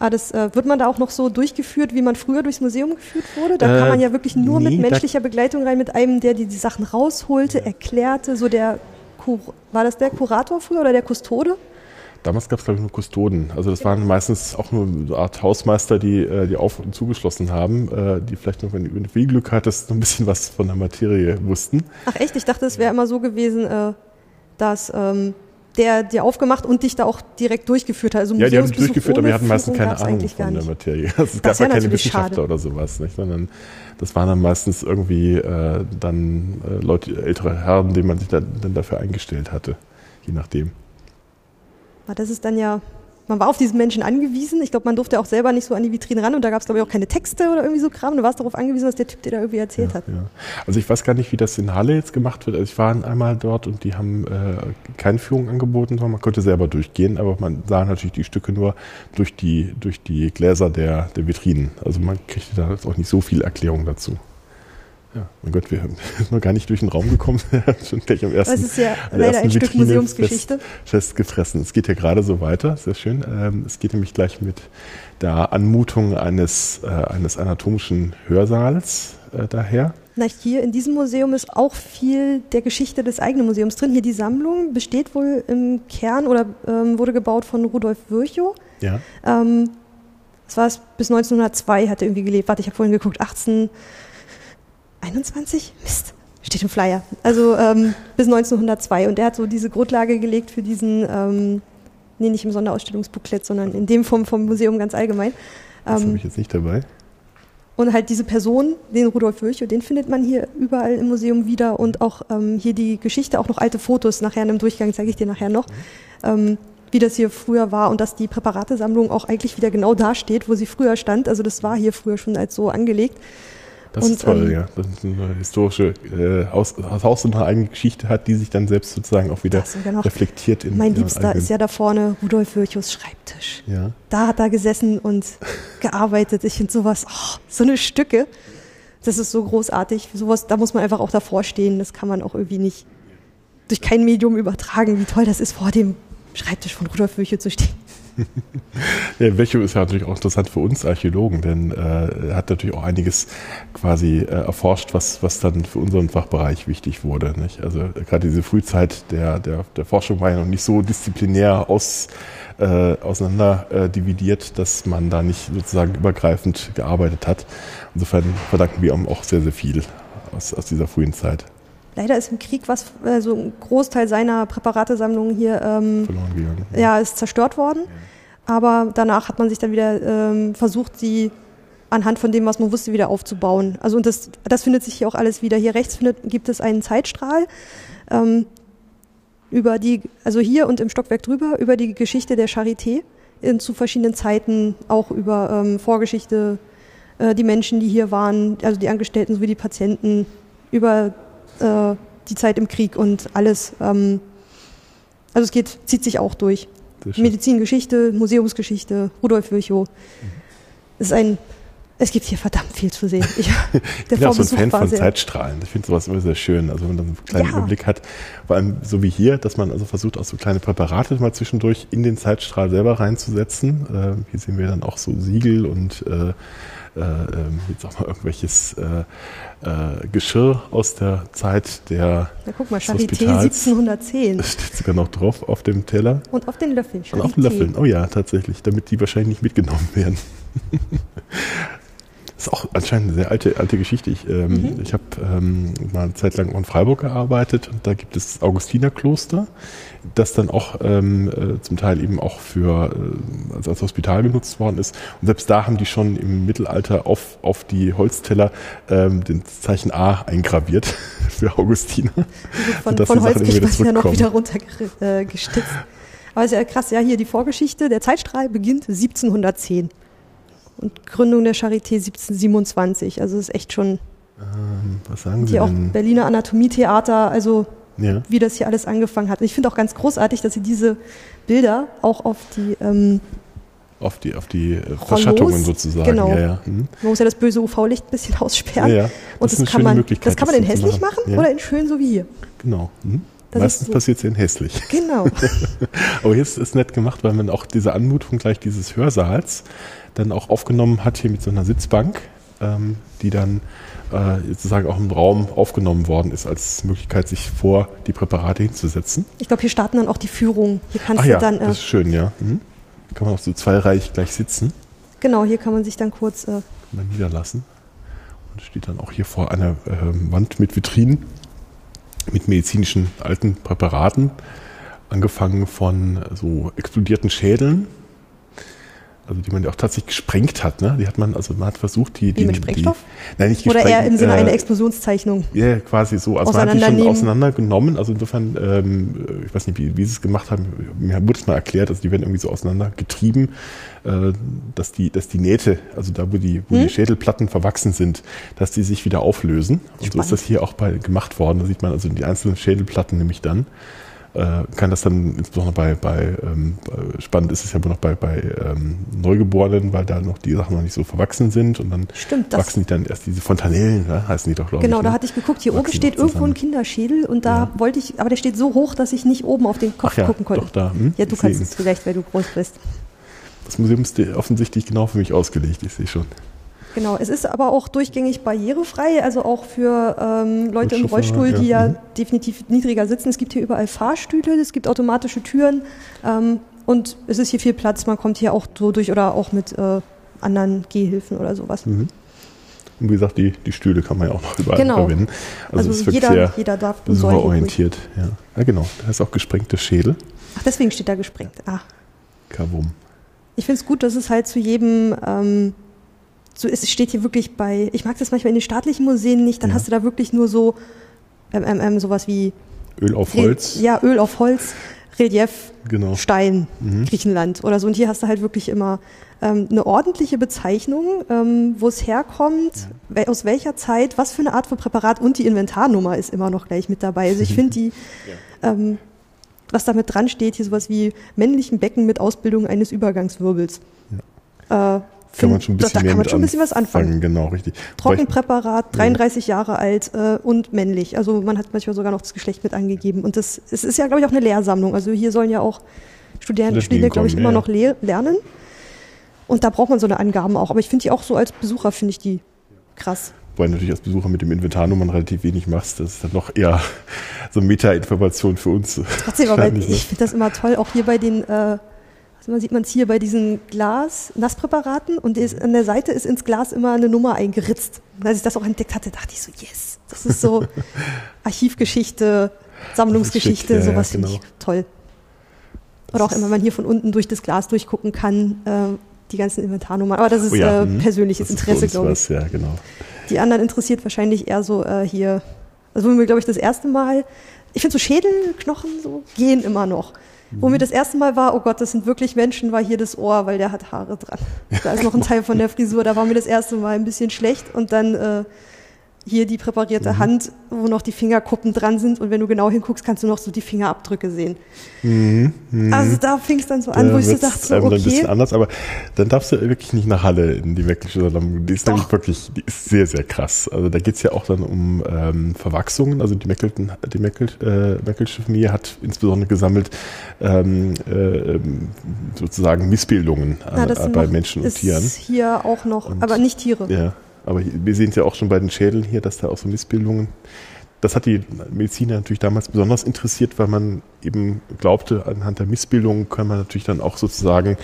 Ah, das, äh, wird man da auch noch so durchgeführt, wie man früher durchs Museum geführt wurde? Da äh, kann man ja wirklich nur nee, mit menschlicher Begleitung rein, mit einem, der die, die Sachen rausholte, erklärte, so der, Kur war das der Kurator früher oder der Kustode? Damals gab es, glaube ich, nur Kustoden. Also das waren meistens auch nur eine Art Hausmeister, die äh, die auf- und zugeschlossen haben, äh, die vielleicht noch, wenn du viel Glück hattest, noch ein bisschen was von der Materie wussten. Ach echt? Ich dachte, es wäre immer so gewesen, äh, dass ähm, der dir aufgemacht und dich da auch direkt durchgeführt hat. Also ja, die haben dich durchgeführt, aber wir hatten meistens keine Ahnung von der Materie. Also *laughs* es gab ja keine Wissenschaftler schade. oder sowas, nicht? sondern das waren dann meistens irgendwie äh, dann äh, Leute, ältere Herren, die man sich dann, dann dafür eingestellt hatte, je nachdem. Aber das ist dann ja man war auf diesen Menschen angewiesen. Ich glaube, man durfte auch selber nicht so an die Vitrine ran und da gab es, glaube ich, auch keine Texte oder irgendwie so Kram. Du warst darauf angewiesen, was der Typ dir da irgendwie erzählt ja, hat. Ja. Also ich weiß gar nicht, wie das in Halle jetzt gemacht wird. Also ich war einmal dort und die haben äh, keine Führung angeboten, sondern man konnte selber durchgehen, aber man sah natürlich die Stücke nur durch die, durch die Gläser der, der Vitrinen. Also man kriegte da auch nicht so viel Erklärung dazu. Ja, mein Gott, wir sind *laughs* noch gar nicht durch den Raum gekommen. *laughs* Schon gleich am ersten. Das ist ja *laughs* leider ein Stück Museumsgeschichte. Fest, festgefressen. Es geht ja gerade so weiter, sehr schön. Ähm, es geht nämlich gleich mit der Anmutung eines, äh, eines anatomischen Hörsaals äh, daher. Na, hier in diesem Museum ist auch viel der Geschichte des eigenen Museums drin. Hier die Sammlung besteht wohl im Kern oder ähm, wurde gebaut von Rudolf Virchow. Ja. Ähm, das war es bis 1902, hat er irgendwie gelebt. Warte, ich habe vorhin geguckt, 18 21? Mist, steht im Flyer. Also ähm, bis 1902. Und er hat so diese Grundlage gelegt für diesen, ähm, nee, nicht im Sonderausstellungsbooklet, sondern in dem vom, vom Museum ganz allgemein. Das habe ich jetzt nicht dabei. Und halt diese Person, den Rudolf Virchow, den findet man hier überall im Museum wieder und auch ähm, hier die Geschichte, auch noch alte Fotos. Nachher in einem Durchgang zeige ich dir nachher noch, ähm, wie das hier früher war und dass die Präparatesammlung auch eigentlich wieder genau da steht, wo sie früher stand. Also das war hier früher schon als so angelegt. Das und, ist toll, ähm, ja. Das ist eine historische äh, Haus, Haus eine eigene Geschichte hat, die sich dann selbst sozusagen auch wieder reflektiert in Mein Liebster ist ja da vorne Rudolf Virchows Schreibtisch. Ja. Da hat er gesessen und *laughs* gearbeitet. Ich finde sowas, oh, so eine Stücke. Das ist so großartig. Sowas, da muss man einfach auch davor stehen. Das kann man auch irgendwie nicht durch kein Medium übertragen, wie toll das ist, vor dem Schreibtisch von Rudolf Virchow zu stehen ja, Vecho ist ja natürlich auch interessant für uns Archäologen, denn äh, er hat natürlich auch einiges quasi äh, erforscht, was, was dann für unseren Fachbereich wichtig wurde. Nicht? Also äh, gerade diese Frühzeit der, der, der Forschung war ja noch nicht so disziplinär aus, äh, auseinander äh, dividiert, dass man da nicht sozusagen übergreifend gearbeitet hat. Insofern verdanken wir ihm auch sehr, sehr viel aus, aus dieser frühen Zeit. Leider ist im Krieg was, also ein Großteil seiner Präparatesammlung hier ähm, verloren gegangen. Ja, ist zerstört worden. Ja. Aber danach hat man sich dann wieder ähm, versucht, sie anhand von dem, was man wusste, wieder aufzubauen. Also und das, das findet sich hier auch alles wieder. Hier rechts findet, gibt es einen Zeitstrahl ähm, über die, also hier und im Stockwerk drüber über die Geschichte der Charité in, zu verschiedenen Zeiten, auch über ähm, Vorgeschichte, äh, die Menschen, die hier waren, also die Angestellten sowie die Patienten, über äh, die Zeit im Krieg und alles. Ähm, also es geht, zieht sich auch durch. Medizingeschichte, Museumsgeschichte, Rudolf Virchow. Mhm. Es ist ein es gibt hier verdammt viel zu sehen. Ich, *laughs* ich bin auch so ein Fan von Zeitstrahlen. Ich finde sowas immer sehr schön. Also wenn man dann einen kleinen ja. Überblick hat, vor allem so wie hier, dass man also versucht, auch so kleine Präparate mal zwischendurch in den Zeitstrahl selber reinzusetzen. Äh, hier sehen wir dann auch so Siegel und äh, äh, ähm, jetzt auch mal irgendwelches äh, äh, Geschirr aus der Zeit der Na guck mal, Charité 1710. Das steht sogar noch drauf auf dem Teller. Und auf den Löffeln. Charité. Und auf den Löffeln, oh ja, tatsächlich, damit die wahrscheinlich nicht mitgenommen werden. *laughs* Das ist auch anscheinend eine sehr alte, alte Geschichte. Ich, ähm, mhm. ich habe ähm, mal eine Zeit lang in Freiburg gearbeitet und da gibt es das Augustinerkloster, das dann auch ähm, äh, zum Teil eben auch für äh, als, als Hospital genutzt worden ist. Und selbst da haben die schon im Mittelalter auf, auf die Holzteller ähm, den Zeichen A eingraviert *laughs* für Augustiner. Von, von Holz kriegt man ja noch wieder runtergestitzt. Äh, Aber ist ja krass, ja, hier die Vorgeschichte. Der Zeitstrahl beginnt 1710 und Gründung der Charité 1727. Also es ist echt schon. Ähm, was sagen Sie? Hier auch Berliner Anatomietheater, also ja. wie das hier alles angefangen hat. Und ich finde auch ganz großartig, dass Sie diese Bilder auch auf die ähm, auf die, auf die äh, Verschattungen sozusagen. Genau. Ja, ja. Hm. Man muss ja das böse UV-Licht ein bisschen *laughs* aussperren. Ja, Und das, das kann, man, das kann man in hässlich machen, machen oder in schön so wie hier. Genau. Hm. Meistens so. passiert es in hässlich. Genau. *laughs* Aber hier ist es nett gemacht, weil man auch diese Anmutung gleich dieses Hörsaals dann auch aufgenommen hat, hier mit so einer Sitzbank, ähm, die dann äh, sozusagen auch im Raum aufgenommen worden ist, als Möglichkeit, sich vor die Präparate hinzusetzen. Ich glaube, hier starten dann auch die Führungen. Hier kannst Ach du ja, dann. Äh, das ist schön, ja. Mhm. Kann man auch so zweireich gleich sitzen. Genau, hier kann man sich dann kurz äh, mal niederlassen. Und steht dann auch hier vor einer äh, Wand mit Vitrinen mit medizinischen alten Präparaten, angefangen von so explodierten Schädeln also die man ja auch tatsächlich gesprengt hat. Ne? Die hat man, also man hat versucht, die, die mit Sprengstoff? Die, nein, nicht gesprengt. Oder eher im Sinne äh, einer Explosionszeichnung. Ja, quasi so. Also man hat die schon auseinandergenommen. Also insofern, ähm, ich weiß nicht, wie, wie sie es gemacht haben. Mir wurde es mal erklärt. Also die werden irgendwie so auseinandergetrieben, äh, dass die, dass die Nähte, also da wo die, wo hm? die Schädelplatten verwachsen sind, dass die sich wieder auflösen. Und Spannend. so ist das hier auch bei gemacht worden. Da sieht man also die einzelnen Schädelplatten nämlich dann äh, kann das dann insbesondere bei, bei ähm, spannend ist es ja aber noch bei, bei ähm, Neugeborenen, weil da noch die Sachen noch nicht so verwachsen sind und dann Stimmt, wachsen die dann erst diese Fontanellen, ne? heißen die doch, glaube genau, ich. Genau, da ne? hatte ich geguckt, hier oben steht irgendwo ein Kinderschädel und da ja. wollte ich, aber der steht so hoch, dass ich nicht oben auf den Kopf ja, gucken konnte. Doch, da, hm? Ja, du kannst es vielleicht, weil du groß bist. Das Museum ist offensichtlich genau für mich ausgelegt, ich sehe schon. Genau, es ist aber auch durchgängig barrierefrei, also auch für ähm, Leute im Rollstuhl, die ja, mhm. definitiv niedriger sitzen. Es gibt hier überall Fahrstühle, es gibt automatische Türen ähm, und es ist hier viel Platz. Man kommt hier auch so durch oder auch mit äh, anderen Gehhilfen oder sowas. Mhm. Und wie gesagt, die, die Stühle kann man ja auch noch überall genau. verwenden. Also, also jeder, jeder darf super orientiert. Ja. ja, genau. Da ist auch gesprengte Schädel. Ach, deswegen steht da gesprengt. Ah. Kavum. Ich finde es gut, dass es halt zu jedem ähm, so es steht hier wirklich bei, ich mag das manchmal in den staatlichen Museen nicht, dann ja. hast du da wirklich nur so ähm, ähm, ähm sowas wie Öl auf Holz. Re ja, Öl auf Holz, Relief, genau. Stein, mhm. Griechenland oder so. Und hier hast du halt wirklich immer ähm, eine ordentliche Bezeichnung, ähm, wo es herkommt, ja. aus welcher Zeit, was für eine Art von Präparat und die Inventarnummer ist immer noch gleich mit dabei. Also ich finde die, *laughs* ja. ähm, was da mit dran steht, hier sowas wie männlichen Becken mit Ausbildung eines Übergangswirbels. Ja. Äh, kann man schon ein bisschen da, da kann man schon ein bisschen was anfangen. Genau, richtig. Trockenpräparat, 33 ja. Jahre alt äh, und männlich. Also man hat manchmal sogar noch das Geschlecht mit angegeben. Und das es ist ja, glaube ich, auch eine Lehrsammlung. Also hier sollen ja auch Studierende, Studierende glaube ich, immer ja. noch le lernen. Und da braucht man so eine Angaben auch. Aber ich finde die auch so als Besucher, finde ich die krass. Wobei natürlich als Besucher mit dem Inventarnummern relativ wenig machst. Das ist dann noch eher *laughs* so Meta-Information für uns. Trotzdem, aber ich finde das immer toll, auch hier bei den äh, also man sieht man es hier bei diesen Glas-Nasspräparaten und an der Seite ist ins Glas immer eine Nummer eingeritzt. Und als ich das auch entdeckt hatte, dachte ich so, yes, das ist so *laughs* Archivgeschichte, Sammlungsgeschichte, ja, sowas ja, genau. finde ich toll. Oder auch immer man hier von unten durch das Glas durchgucken kann, äh, die ganzen Inventarnummern. Aber das ist oh ja, äh, mhm. persönliches das Interesse, glaube ich. Ja, genau. Die anderen interessiert wahrscheinlich eher so äh, hier, also wir, glaube ich, das erste Mal, ich finde so Schädelknochen so gehen immer noch Wo mir das erste Mal war, oh Gott, das sind wirklich Menschen, war hier das Ohr, weil der hat Haare dran. Da ist noch ein Teil von der Frisur, da war mir das erste Mal ein bisschen schlecht und dann äh, hier die präparierte mhm. Hand, wo noch die Fingerkuppen dran sind und wenn du genau hinguckst, kannst du noch so die Fingerabdrücke sehen. Mhm. Mhm. Also da fing es dann so an, da wo ich so dachte, so, okay. ein bisschen anders, aber dann darfst du wirklich nicht nach Halle in die Mecklische Sammlung. Die ist Doch. nämlich wirklich, die ist sehr, sehr krass. Also da geht es ja auch dann um ähm, Verwachsungen. Also die Meckelten, die Meckel, äh, Meckelsche Familie hat insbesondere gesammelt ähm, äh, sozusagen Missbildungen ja, äh, bei Menschen und Tieren. Hier auch noch, und, aber nicht Tiere. Ja. Aber wir sehen es ja auch schon bei den Schädeln hier, dass da auch so Missbildungen. Das hat die Mediziner natürlich damals besonders interessiert, weil man eben glaubte, anhand der Missbildungen kann man natürlich dann auch sozusagen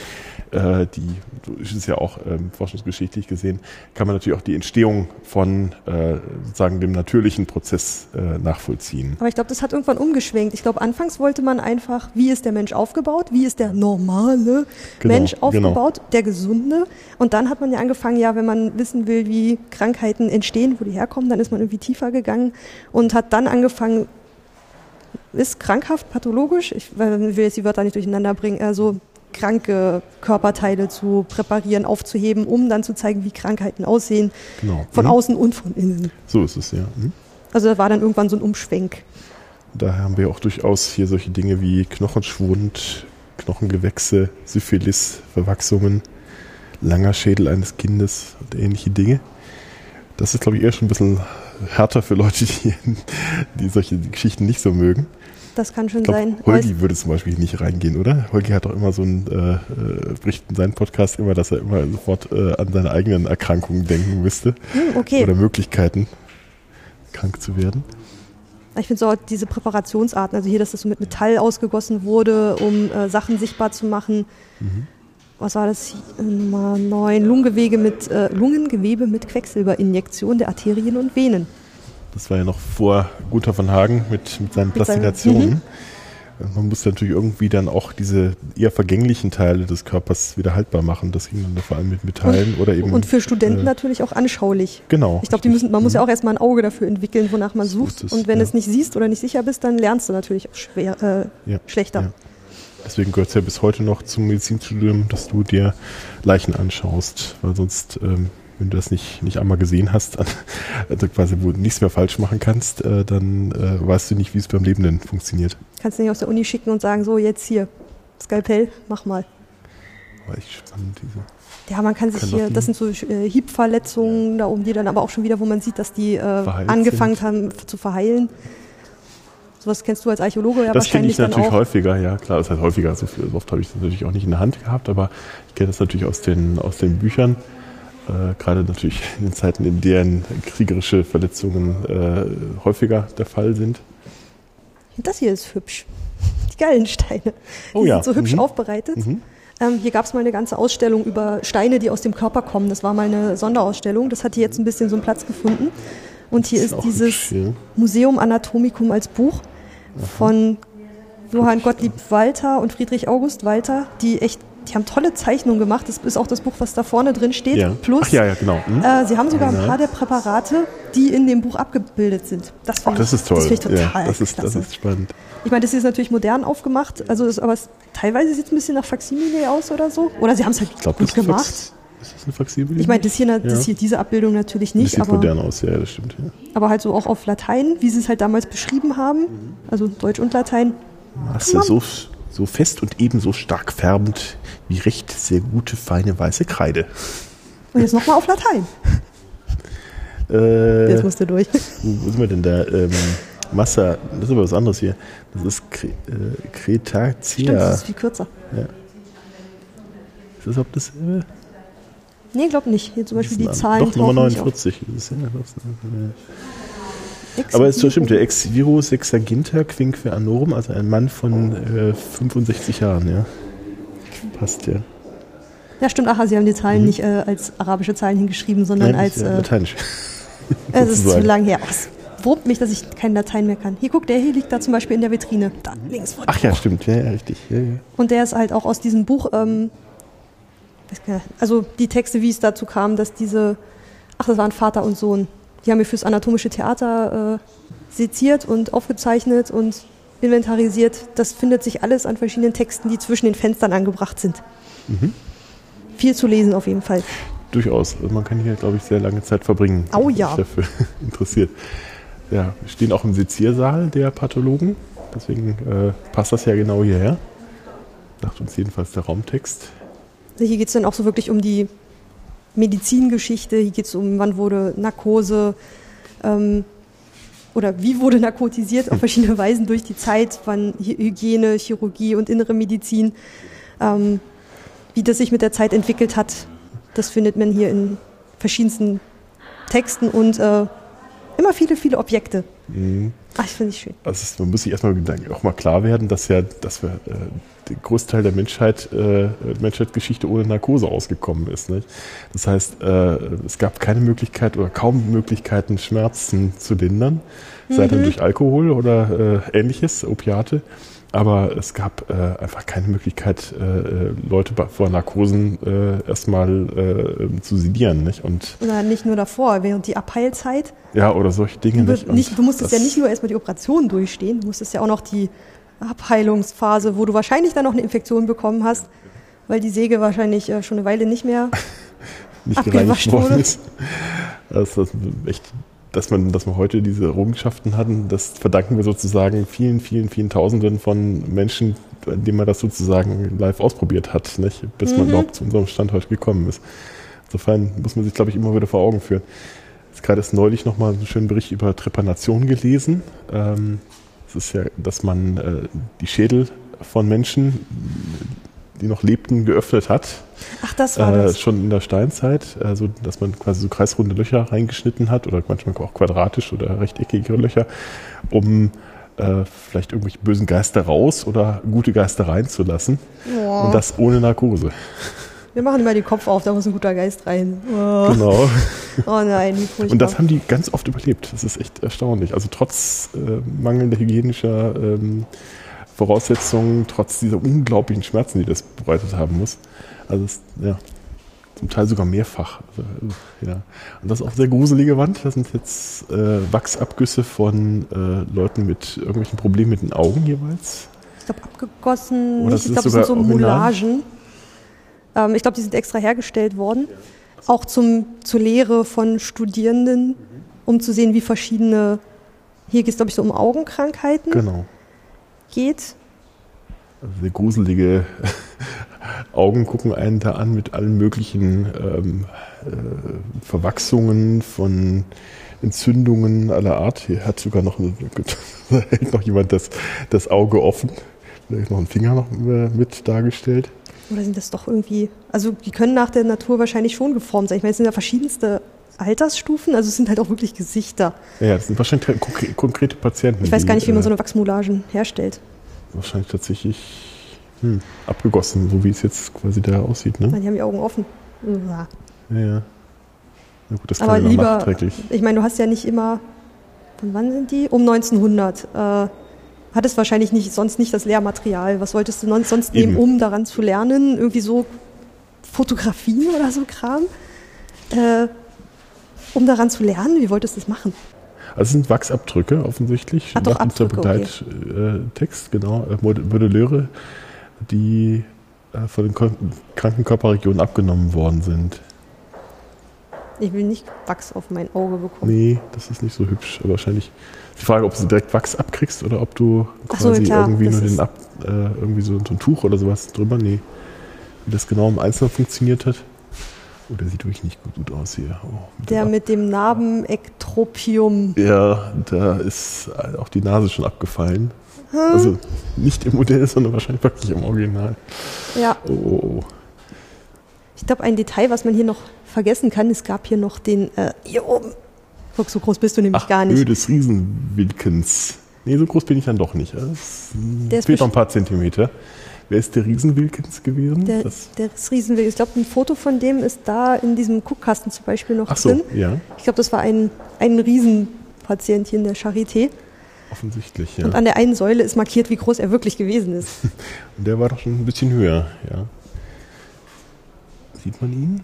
äh, die, das ist ja auch ähm, forschungsgeschichtlich gesehen, kann man natürlich auch die Entstehung von äh, sozusagen dem natürlichen Prozess äh, nachvollziehen. Aber ich glaube, das hat irgendwann umgeschwenkt. Ich glaube, anfangs wollte man einfach, wie ist der Mensch aufgebaut, wie ist der normale genau, Mensch genau. aufgebaut, genau. der gesunde. Und dann hat man ja angefangen, ja, wenn man wissen will, wie Krankheiten entstehen, wo die herkommen, dann ist man irgendwie tiefer gegangen und hat dann angefangen, ist krankhaft, pathologisch, ich will jetzt die Wörter nicht durcheinander bringen, also kranke Körperteile zu präparieren, aufzuheben, um dann zu zeigen, wie Krankheiten aussehen. Genau. Von mhm. außen und von innen. So ist es, ja. Mhm. Also da war dann irgendwann so ein Umschwenk. Daher haben wir auch durchaus hier solche Dinge wie Knochenschwund, Knochengewächse, Syphilis, Verwachsungen, langer Schädel eines Kindes und ähnliche Dinge. Das ist, glaube ich, eher schon ein bisschen härter für Leute, die, die solche Geschichten nicht so mögen. Das kann schon glaub, sein. Holgi würde zum Beispiel nicht reingehen, oder? Holgi hat doch immer so ein, äh, äh, bricht in seinem Podcast immer, dass er immer sofort äh, an seine eigenen Erkrankungen denken müsste. Hm, okay. Oder Möglichkeiten, krank zu werden. Ich finde so diese Präparationsarten, also hier, dass das so mit Metall ausgegossen wurde, um äh, Sachen sichtbar zu machen. Mhm. Was war das? Nummer 9. Lungengewebe mit, äh, Lungengewebe mit Quecksilberinjektion der Arterien und Venen. Das war ja noch vor Gunther von Hagen mit, mit seinen Plastinationen. Mhm. Man musste natürlich irgendwie dann auch diese eher vergänglichen Teile des Körpers wieder haltbar machen. Das ging dann vor allem mit Metallen und, oder eben. Und für Studenten äh, natürlich auch anschaulich. Genau. Ich glaube, man muss ja mhm. auch erstmal ein Auge dafür entwickeln, wonach man sucht. Es, und wenn ja. es nicht siehst oder nicht sicher bist, dann lernst du natürlich auch schwer, äh, ja. schlechter. Ja. Deswegen gehört es ja bis heute noch zum Medizinstudium, dass du dir Leichen anschaust, weil sonst ähm, wenn du das nicht, nicht einmal gesehen hast, *laughs* also quasi wo du nichts mehr falsch machen kannst, äh, dann äh, weißt du nicht, wie es beim Lebenden funktioniert. Kannst du nicht aus der Uni schicken und sagen, so jetzt hier, Skalpell, mach mal. War echt spannend, diese. Ja, man kann sich hier, das sind so äh, Hiebverletzungen da oben, die dann aber auch schon wieder, wo man sieht, dass die äh, angefangen sind. haben zu verheilen. Sowas kennst du als Archäologe ja das wahrscheinlich. Das kenne ich natürlich häufiger, ja klar, das heißt häufiger, so, viel, oft habe ich das natürlich auch nicht in der Hand gehabt, aber ich kenne das natürlich aus den, aus den Büchern. Äh, gerade natürlich in den Zeiten, in denen kriegerische Verletzungen äh, häufiger der Fall sind. Das hier ist hübsch. *laughs* Die Gallensteine. Die oh, ja. sind so hübsch mhm. aufbereitet. Mhm. Ähm, hier gab es mal eine ganze Ausstellung über Steine, die aus dem Körper kommen. Das war mal eine Sonderausstellung. Das hat hier jetzt ein bisschen so einen Platz gefunden. Und hier ist, ist dieses hübsch, ja. Museum Anatomicum als Buch. Von Johann Gottlieb Walter und Friedrich August Walter, die echt die haben tolle Zeichnungen gemacht. Das ist auch das Buch, was da vorne drin steht. Ja. Plus, Ach, ja, ja, genau. Hm? Äh, sie haben sogar ein paar der Präparate, die in dem Buch abgebildet sind. Das, Ach, das ist toll. Das finde ich total ja, das, ist, das ist spannend. Ich meine, das ist natürlich modern aufgemacht, also das, aber es, teilweise sieht es ein bisschen nach Faximile aus oder so. Oder sie haben es halt glaub, gut gemacht. Fax, ist das eine Faximile? Ich meine, das hier, das hier, diese Abbildung natürlich nicht. Das sieht aber, modern aus, ja, das stimmt. Ja. Aber halt so auch auf Latein, wie sie es halt damals beschrieben haben, mhm. also Deutsch und Latein. Masse, so, so fest und ebenso stark färbend wie recht sehr gute, feine weiße Kreide. Und jetzt nochmal auf Latein. *laughs* Äh, jetzt musst du durch. Wo sind wir denn da? Ähm, Massa, das ist aber was anderes hier. Das ist Kre äh, Kretacia. Stimmt, das ist viel kürzer. Ja. Ist das ob das dasselbe? Nee, glaube nicht. Hier zum Beispiel die Zahlen. Doch, Nummer 49. Das ist ja, das, aber es stimmt, der Ex-Virus Sexaginta quinque anorum, also ein Mann von äh, 65 Jahren, ja. Passt ja. Ja, stimmt. Aha, Sie haben die Zahlen mhm. nicht äh, als arabische Zahlen hingeschrieben, sondern Nein, als. Äh, lateinisch. *laughs* es ist zu lang her. Es wurmt mich, dass ich kein Latein mehr kann. Hier, guck, der hier liegt da zum Beispiel in der Vitrine. Da links vor Ach ja, stimmt. Ja, ja richtig. Ja, ja. Und der ist halt auch aus diesem Buch. Ähm, also die Texte, wie es dazu kam, dass diese. Ach, das waren Vater und Sohn die haben wir fürs anatomische Theater äh, seziert und aufgezeichnet und inventarisiert. Das findet sich alles an verschiedenen Texten, die zwischen den Fenstern angebracht sind. Mhm. Viel zu lesen auf jeden Fall. Durchaus. Also man kann hier, glaube ich, sehr lange Zeit verbringen. Oh ja. Sich dafür *laughs* interessiert. Ja, wir stehen auch im Seziersaal der Pathologen. Deswegen äh, passt das ja genau hierher. Sagt uns jedenfalls der Raumtext. Hier geht es dann auch so wirklich um die Medizingeschichte. Hier geht es um, wann wurde Narkose ähm, oder wie wurde narkotisiert auf *laughs* verschiedene Weisen durch die Zeit, wann Hygiene, Chirurgie und innere Medizin, ähm, wie das sich mit der Zeit entwickelt hat. Das findet man hier in verschiedensten Texten und äh, immer viele, viele Objekte. Mhm. Ach, ich finde ich schön. Also man muss sich erstmal auch mal klar werden, dass ja, dass wir äh, der Großteil der Menschheit, äh, Menschheitsgeschichte ohne Narkose ausgekommen ist. Nicht? Das heißt, äh, es gab keine Möglichkeit oder kaum Möglichkeiten, Schmerzen zu lindern, mhm. sei dann durch Alkohol oder äh, ähnliches, Opiate. Aber es gab äh, einfach keine Möglichkeit, äh, äh Leute vor Narkosen äh, erstmal äh, zu sedieren. Nicht? Und oder nicht nur davor, während die Abheilzeit. Ja, oder solche Dinge. Du, nicht? nicht, du musstest ja nicht nur erstmal die Operation durchstehen, du musstest ja auch noch die Abheilungsphase, wo du wahrscheinlich dann noch eine Infektion bekommen hast, weil die Säge wahrscheinlich äh, schon eine Weile nicht mehr *laughs* nicht gereinigt worden ist. Das ist echt, dass man, dass wir heute diese Errungenschaften hatten, das verdanken wir sozusagen vielen, vielen, vielen Tausenden von Menschen, denen man das sozusagen live ausprobiert hat, nicht? bis mhm. man überhaupt zu unserem Stand heute gekommen ist. Insofern muss man sich, glaube ich, immer wieder vor Augen führen. Ich habe gerade erst neulich nochmal einen schönen Bericht über Trepanation gelesen. Ähm, ist ja, dass man äh, die Schädel von Menschen, die noch lebten, geöffnet hat. Ach, das war äh, das. Schon in der Steinzeit, also dass man quasi so kreisrunde Löcher reingeschnitten hat oder manchmal auch quadratisch oder rechteckige Löcher, um äh, vielleicht irgendwelche bösen Geister raus oder gute Geister reinzulassen. Ja. Und das ohne Narkose. Wir machen immer den Kopf auf, da muss ein guter Geist rein. Oh. Genau. *laughs* Oh nein, wie furchtbar. Und das haben die ganz oft überlebt. Das ist echt erstaunlich. Also trotz äh, mangelnder hygienischer ähm, Voraussetzungen, trotz dieser unglaublichen Schmerzen, die das bereitet haben muss. Also es, ja, zum Teil sogar mehrfach. Also, ja. Und das ist auch sehr gruselige Wand. Das sind jetzt äh, Wachsabgüsse von äh, Leuten mit irgendwelchen Problemen mit den Augen jeweils. Ich glaube abgegossen. Oder ich glaube, das sind so Moulagen. Ähm, ich glaube, die sind extra hergestellt worden, auch zum, zur Lehre von Studierenden, um zu sehen, wie verschiedene, hier geht es, glaube ich, so um Augenkrankheiten. Genau. Geht. Also sehr gruselige *laughs* Augen gucken einen da an mit allen möglichen ähm, äh, Verwachsungen von Entzündungen aller Art. Hier hat sogar noch, *laughs* hält noch jemand das, das Auge offen. Da ist noch ein Finger noch äh, mit dargestellt. Oder sind das doch irgendwie, also die können nach der Natur wahrscheinlich schon geformt sein. Ich meine, es sind ja verschiedenste Altersstufen, also es sind halt auch wirklich Gesichter. Ja, das sind wahrscheinlich konkrete Patienten. Ich weiß gar nicht, wie man so eine Wachsmoulagen herstellt. Wahrscheinlich tatsächlich hm, abgegossen, so wie es jetzt quasi da aussieht. Ne? Nein, die haben die Augen offen. Ja, ja. Na gut, das Aber lieber, ich meine, du hast ja nicht immer, von wann sind die? Um 1900. Äh, hattest wahrscheinlich nicht, sonst nicht das Lehrmaterial. Was wolltest du sonst nehmen, um daran zu lernen? Irgendwie so Fotografien *laughs* oder so Kram? Äh, um daran zu lernen? Wie wolltest du das machen? Also es sind Wachsabdrücke offensichtlich. Ach, doch, Abdrücke, Begleittext, okay. genau, äh, Modelleure, die äh, von den kranken Körperregionen abgenommen worden sind. Ich will nicht Wachs auf mein Auge bekommen. Nee, das ist nicht so hübsch. Aber wahrscheinlich die Frage, ob du direkt Wachs abkriegst oder ob du quasi so, irgendwie nur den Ab, äh, irgendwie so, so, ein Tuch oder sowas drüber. Nee. Wie das genau im Einzelnen funktioniert hat. Oh, der sieht wirklich nicht gut aus hier. Oh, mit der mit dem Narbenektropium. Ja, da ist auch die Nase schon abgefallen. Hm. Also nicht im Modell, sondern wahrscheinlich wirklich im Original. Ja. Oh, oh, oh. Ich glaube, ein Detail, was man hier noch vergessen kann, es gab hier noch den, äh, hier oben, Guck, so groß bist du nämlich Ach, gar nicht. Höhe des Riesenwilkens. Nee, so groß bin ich dann doch nicht. Es fehlt noch ein paar Zentimeter. Wer ist der Riesenwilkins gewesen? Der, das der ist Riesenwilkins. Ich glaube, ein Foto von dem ist da in diesem Guckkasten zum Beispiel noch Ach so, drin. Ja. Ich glaube, das war ein, ein Riesenpatient hier in der Charité. Offensichtlich, ja. Und an der einen Säule ist markiert, wie groß er wirklich gewesen ist. *laughs* Und der war doch schon ein bisschen höher, ja. Sieht man ihn?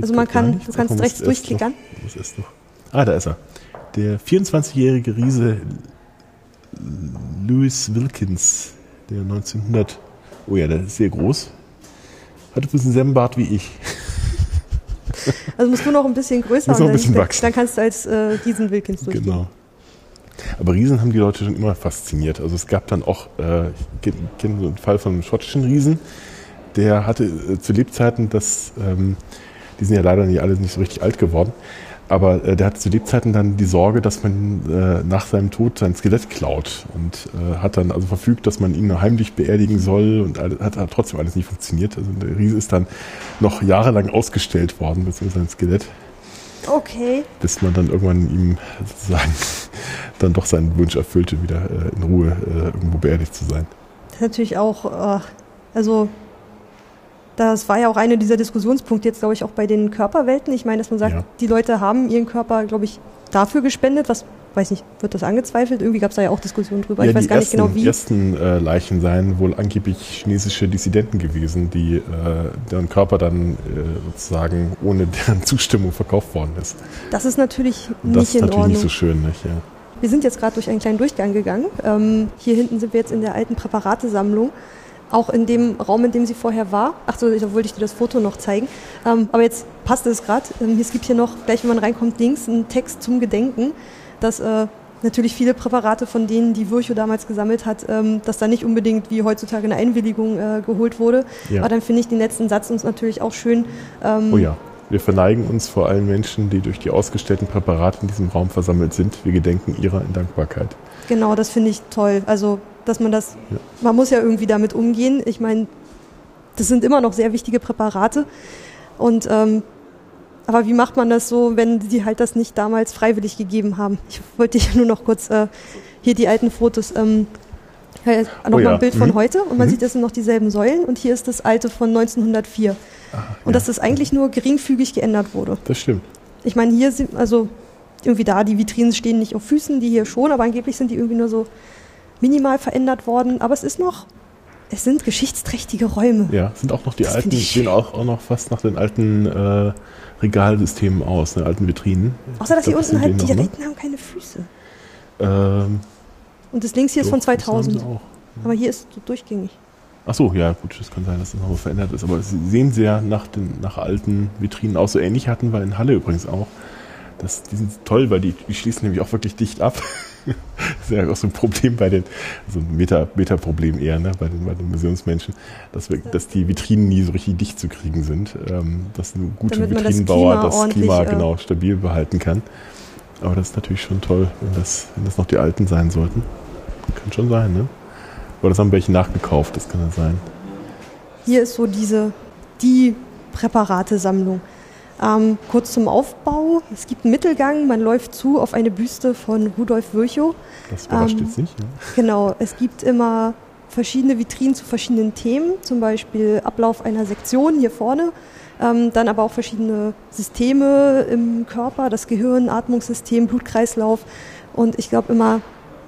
Also man kann, du kannst rechts durchklickern. Noch, Ah, da ist er. Der 24-jährige Riese Louis Wilkins, der 1900, oh ja, der ist sehr groß, hat übrigens einen selben Bart wie ich. *laughs* Also musst du noch ein bisschen größer noch ein und bisschen dann, wachsen. dann kannst du als äh, diesen Wilkins durchgehen. Genau. Aber Riesen haben die Leute schon immer fasziniert. Also es gab dann auch, äh, ich kenne kenn so einen Fall von einem schottischen Riesen, der hatte äh, zu Lebzeiten, das, ähm, die sind ja leider nicht alle nicht so richtig alt geworden, aber äh, der hatte zu Lebzeiten dann die Sorge, dass man äh, nach seinem Tod sein Skelett klaut und äh, hat dann also verfügt, dass man ihn heimlich beerdigen soll und alles, hat, hat trotzdem alles nicht funktioniert. Also der Riese ist dann noch jahrelang ausgestellt worden, beziehungsweise sein Skelett Okay. bis man dann irgendwann ihm sozusagen dann doch seinen Wunsch erfüllte, wieder äh, in Ruhe äh, irgendwo beerdigt zu sein. Das ist natürlich auch, äh, also das war ja auch einer dieser Diskussionspunkte jetzt, glaube ich, auch bei den Körperwelten. Ich meine, dass man sagt, Ja. die Leute haben ihren Körper, glaube ich, dafür gespendet. Was, weiß nicht, wird das angezweifelt? Irgendwie gab es da ja auch Diskussionen drüber. ich weiß die gar ersten, nicht genau wie. Die ersten äh, Leichen seien wohl angeblich chinesische Dissidenten gewesen, die äh, deren Körper dann äh, sozusagen ohne deren *laughs* Zustimmung verkauft worden ist. Das ist natürlich Und das nicht ist in natürlich Ordnung. nicht so schön, nicht? Ja. Wir sind jetzt gerade durch einen kleinen Durchgang gegangen. Ähm, hier hinten sind wir jetzt in der alten Präparatesammlung. Auch in dem Raum, in dem sie vorher war. Ach so, da wollte ich dir das Foto noch zeigen. Ähm, aber jetzt passt es gerade. Ähm, es gibt hier noch, gleich wenn man reinkommt, links einen Text zum Gedenken, dass äh, natürlich viele Präparate, von denen die Virchow damals gesammelt hat, ähm, dass da nicht unbedingt wie heutzutage eine Einwilligung äh, geholt wurde. Ja. Aber dann finde ich den letzten Satz uns natürlich auch schön. Ähm, Oh ja. Wir verneigen uns vor allen Menschen, die durch die ausgestellten Präparate in diesem Raum versammelt sind. Wir gedenken ihrer in Dankbarkeit. Genau, das finde ich toll. Also, dass man das, Ja. man muss ja irgendwie damit umgehen. Ich meine, das sind immer noch sehr wichtige Präparate. Und, ähm, aber wie macht man das so, wenn sie halt das nicht damals freiwillig gegeben haben? Ich wollte hier *laughs* nur noch kurz äh, hier die alten Fotos. Ähm, ja, noch Oh ja. mal ein Bild von Mhm. heute und man Mhm. sieht, das sind noch dieselben Säulen und hier ist das alte von 1904. und ja. dass das eigentlich nur geringfügig geändert wurde. Das stimmt. Ich meine, hier sind, also irgendwie da, die Vitrinen stehen nicht auf Füßen, die hier schon, aber angeblich sind die irgendwie nur so minimal verändert worden. Aber es ist noch, es sind geschichtsträchtige Räume. Ja, sind auch noch die Das alten, sehen auch, auch noch fast nach den alten äh, Regalsystemen aus, den alten Vitrinen. Außer, dass hier das unten halt, die noch, ne? Rechten haben keine Füße. Ähm, Und das links hier ist von doch, das haben 2000. sie auch. Aber hier ist so durchgängig. Ach so, ja, gut, das kann sein, dass das nochmal verändert ist. Aber sie sehen sehr nach den nach alten Vitrinen aus. So ähnlich hatten wir in Halle übrigens auch. Das, die sind toll, weil die, die schließen nämlich auch wirklich dicht ab. Das ist ja auch so ein Problem bei den, so ein Meta, Meta-Problem eher, ne, bei den, bei den Museumsmenschen, dass, wir, dass die Vitrinen nie so richtig dicht zu kriegen sind. Ähm, dass ein guter man das Vitrinenbauer Klima das Klima äh, genau stabil behalten kann. Aber das ist natürlich schon toll, wenn das, wenn das noch die alten sein sollten. Kann schon sein, ne? Oder das haben welche nachgekauft, das kann ja sein. Hier ist so diese, die Präparatesammlung. Ähm, kurz zum Aufbau. Es gibt einen Mittelgang, man läuft zu auf eine Büste von Rudolf Virchow. Das überrascht Ähm, jetzt nicht. Ne? Genau, es gibt immer verschiedene Vitrinen zu verschiedenen Themen, zum Beispiel Ablauf einer Sektion hier vorne, ähm, dann aber auch verschiedene Systeme im Körper, das Gehirn, Atmungssystem, Blutkreislauf. Und ich glaube immer,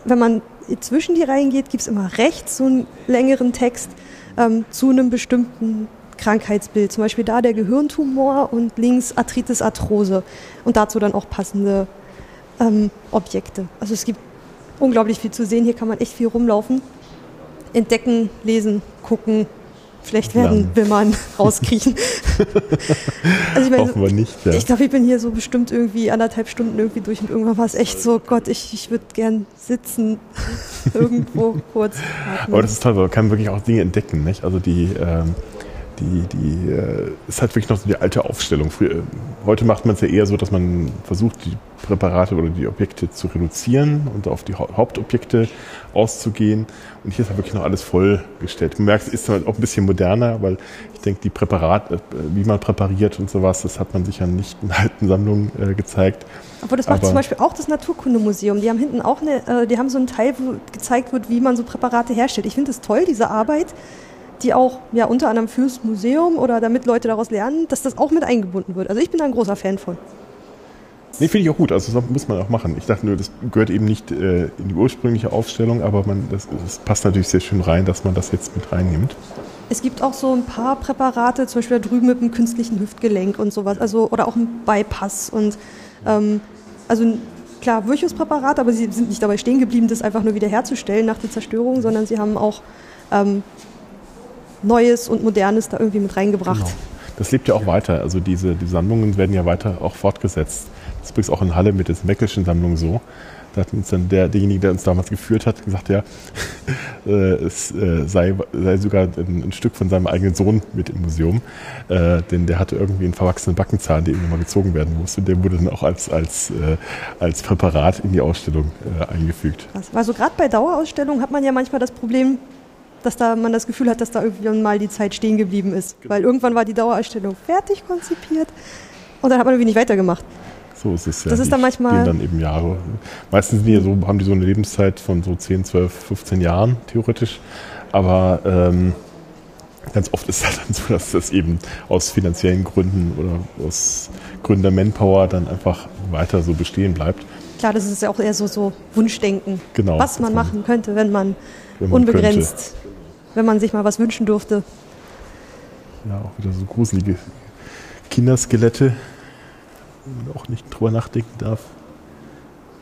wenn man zwischen die Reihen geht, gibt es immer rechts so einen längeren Text ähm, zu einem bestimmten Krankheitsbild. Zum Beispiel da der Gehirntumor und links Arthritis, Arthrose. Und dazu dann auch passende ähm, Objekte. Also es gibt unglaublich viel zu sehen. Hier kann man echt viel rumlaufen, entdecken, lesen, gucken, schlecht werden, Lernen. wimmern, *laughs* rauskriechen. also ich meine, Hoffen wir nicht. Ja. ich glaube, ich bin hier so bestimmt irgendwie anderthalb Stunden irgendwie durch und irgendwann war es echt so, Gott, ich, ich würde gern sitzen, *laughs* irgendwo kurz. atmen. Aber das ist toll, weil man kann wirklich auch Dinge entdecken. Nicht? Also die, ähm, die, die äh, ist halt wirklich noch so die alte Aufstellung. Früher, heute macht man es ja eher so, dass man versucht, die Präparate oder die Objekte zu reduzieren und auf die Hau- Hauptobjekte auszugehen. Und hier ist halt wirklich noch alles vollgestellt. Man merkt, es ist halt auch ein bisschen moderner, weil ich denke, die Präparate, äh, wie man präpariert und sowas, das hat man sich ja nicht in alten Sammlungen äh, gezeigt. Aber das macht aber- zum Beispiel auch das Naturkundemuseum. Die haben hinten auch eine, äh, die haben so einen Teil, wo gezeigt wird, wie man so Präparate herstellt. Ich finde es toll, diese Arbeit, die auch ja unter anderem fürs Museum oder damit Leute daraus lernen, dass das auch mit eingebunden wird. Also ich bin da ein großer Fan von. Nee, finde ich auch gut. Also das muss man auch machen. Ich dachte nur, das gehört eben nicht äh, in die ursprüngliche Aufstellung, aber man, das, das passt natürlich sehr schön rein, dass man das jetzt mit reinnimmt. Es gibt auch so ein paar Präparate, zum Beispiel da drüben mit einem künstlichen Hüftgelenk und sowas, also oder auch ein Bypass und ähm, also klar Virchuspräparate, aber sie sind nicht dabei stehen geblieben, das einfach nur wiederherzustellen nach der Zerstörung, sondern sie haben auch ähm, Neues und Modernes da irgendwie mit reingebracht. Genau. Das lebt ja auch weiter. Also diese die Sammlungen werden ja weiter auch fortgesetzt. Das ist übrigens auch in Halle mit der Meckelschen Sammlung so. Da hat uns dann der, derjenige, der uns damals geführt hat, gesagt, ja, *laughs* äh, es äh, sei, sei sogar ein, ein, Stück von seinem eigenen Sohn mit im Museum, äh, denn der hatte irgendwie einen verwachsenen Backenzahn, der irgendwann mal gezogen werden musste. Der wurde dann auch als, als, äh, als Präparat in die Ausstellung äh, eingefügt. Also gerade bei Dauerausstellungen hat man ja manchmal das Problem, dass da man das Gefühl hat, dass da irgendwann mal die Zeit stehen geblieben ist. Genau. Weil irgendwann war die Dauerausstellung fertig konzipiert und dann hat man irgendwie nicht weitergemacht. So ist es ja. Das ist dann manchmal. dann eben Jahre. Meistens die so, haben die so eine Lebenszeit von so 10, 12, 15 Jahren, theoretisch. Aber ähm, ganz oft ist *laughs* es halt dann so, dass das eben aus finanziellen Gründen oder aus Gründen der Manpower dann einfach weiter so bestehen bleibt. Klar, das ist ja auch eher so, so Wunschdenken. Genau. Was man, man machen könnte, wenn man, wenn man unbegrenzt, könnte. Wenn man sich mal was wünschen durfte. Ja, auch wieder so gruselige Kinderskelette man auch nicht drüber nachdenken darf.